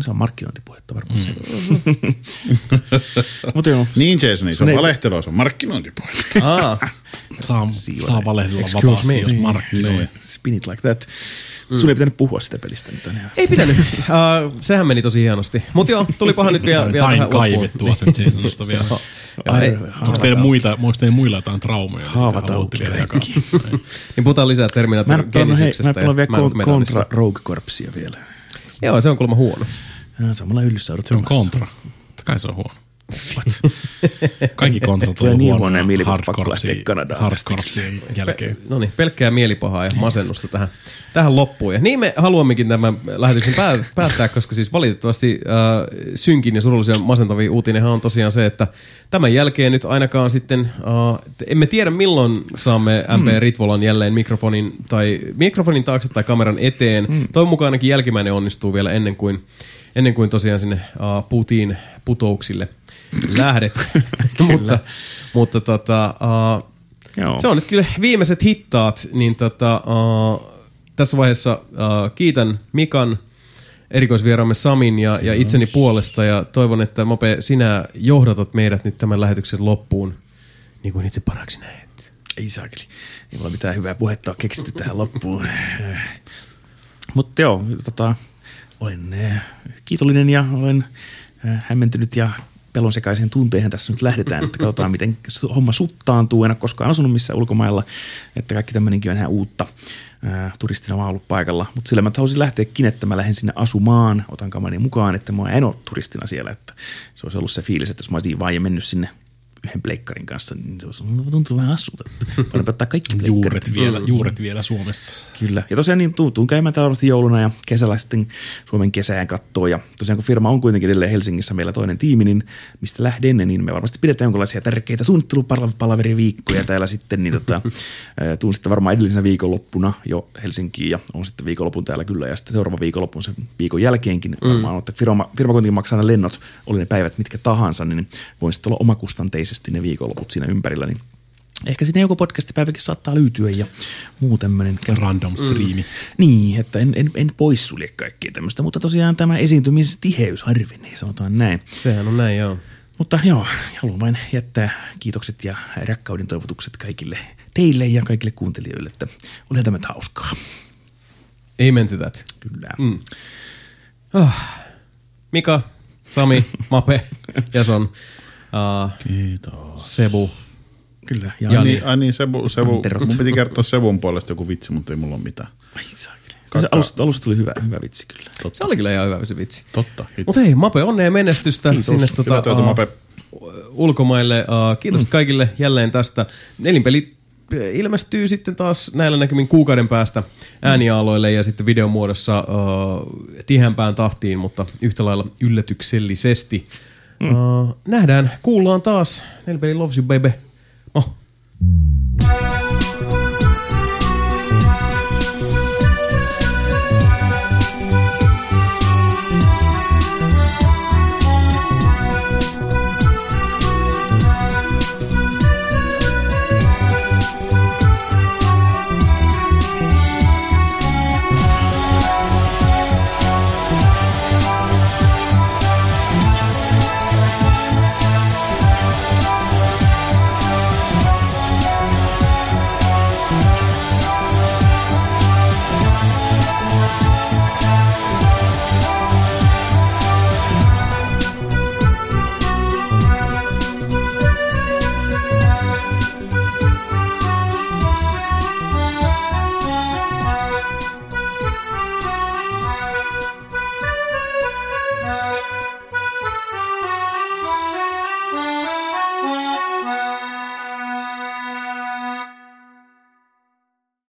Se on markkinointipuhetta varmaan se. Mutta joo, Niin Jason, se on valehtelua, se on markkinointipuhetta. Aa, Saa, saa valehdella Excuse vapaasti, me. jos Niin, markkinoi. spin it like that. Sun ei pitänyt puhua sitä pelistä nyt on ei pitänyt. Uh, sehän meni tosi hienosti. Mutta joo, tulipahan nyt vielä, Sain, vielä sain kaivettua sen Jasonista vielä. Onko teillä, muita, onko teillä muilla jotain traumoja? Haavat auki kaikki. niin puhutaan lisää Mä en Terminator ole mä en pelannut vielä ja Man of kon- Medanista. Contra Rogue Corpsia vielä. Joo, se on kuulemma huono. Ja samalla hyllyssä Se on kontra. Kai se on huono. Kaikki kontrat Tulee on niin huonoja pakko lähteä Kanadaan hardcorpsien jälkeen. No niin, pelkkää mielipahaa ja masennusta tähän, tähän loppuun. Ja niin me haluammekin tämän lähetyksen pää- päättää, koska siis valitettavasti äh, synkin ja surullisia masentavia uutinenhan on tosiaan se, että tämän jälkeen nyt ainakaan sitten, äh, emme tiedä milloin saamme MP Ritvolan jälleen mikrofonin, tai mikrofonin taakse tai kameran eteen. Mm. Toivon mukaan ainakin jälkimmäinen onnistuu vielä ennen kuin, ennen kuin tosiaan sinne uh, putiin putouksille lähdet. mutta mutta tota, uh, Joo. se on nyt kyllä viimeiset hittaat, niin tota, uh, tässä vaiheessa uh, kiitän Mikan, erikoisvieraamme Samin ja, ja itseni puolesta ja toivon, että Mope, sinä johdatat meidät nyt tämän lähetyksen loppuun, niin kuin itse parhaaksi näet. Ei saakeli. Ei mulla mitään hyvää puhetta ole keksitty tähän loppuun. Mutta joo, tota, olen äh, kiitollinen ja olen äh, hämmentynyt ja pelon sekaisen tunteihin tässä nyt lähdetään, että katsotaan miten homma suttaantuu. En ole koskaan asunut missään ulkomailla, että kaikki tämmöinenkin on ihan uutta. Ää, turistina vaan ollut paikalla, mutta sillä mä haluaisin lähteäkin, että mä lähden sinne asumaan, otan kamarani mukaan, että mä en ole turistina siellä, että se olisi ollut se fiilis, että jos mä olisin vaan mennyt sinne yhden pleikkarin kanssa, niin se olisi ollut, tuntuu vähän assulta. Paljon ottaa kaikki pleikkarit. Juuret vielä, juuret vielä Suomessa. Kyllä. Ja tosiaan niin tuun, käymään täällä varmasti jouluna ja kesällä sitten Suomen kesään kattoo. Ja tosiaan kun firma on kuitenkin edelleen Helsingissä meillä toinen tiimi, niin mistä lähden, niin me varmasti pidetään jonkinlaisia tärkeitä suunnittelupalaveriviikkoja täällä sitten. Niin tota, tuun sitten varmaan edellisenä viikonloppuna jo Helsinkiin ja on sitten viikonlopun täällä kyllä. Ja sitten seuraava viikonlopun sen viikon jälkeenkin varmaan, että firma, firma kuitenkin maksaa ne lennot, oli ne päivät mitkä tahansa, niin voin sitten olla omakustanteisesti ne viikonloput siinä ympärillä, niin Ehkä sinne joku podcastipäiväkin saattaa lyytyä ja muu tämmöinen Random striimi. niin, että en, en, en poissulje kaikkea tämmöistä, mutta tosiaan tämä esiintymistiheys harvenee, sanotaan näin. Sehän on näin, joo. Mutta joo, haluan vain jättää kiitokset ja rakkauden toivotukset kaikille teille ja kaikille kuuntelijoille, että olihan tämä hauskaa. Amen to that. Kyllä. Mm. Ah. Mika, Sami, Mape, Jason, uh, Kiitos. Sebu. Kyllä. Ja Ja, Ai niin- ai niin Sebu, Sebu, Terot. mun piti kertoa Sebun puolesta joku vitsi, mutta ei mulla ole mitään. ai saakeli. Se alusta, alusta tuli hyvä, hyvä vitsi kyllä. Totta. Se oli kyllä ihan hyvä se vitsi. Totta. Mutta hei, Mape, onnea menestystä Kiitos. sinne tota, työtä, uh, Mape. ulkomaille. Uh, kiitos mm. kaikille jälleen tästä. Nelinpeli ilmestyy sitten taas näillä näkymin kuukauden päästä äänialoille ja sitten videon muodossa uh, tiheämpään tahtiin, mutta yhtä lailla yllätyksellisesti. Mm. Uh, nähdään, kuullaan taas. Nelinpeli loves you, baby. Oh.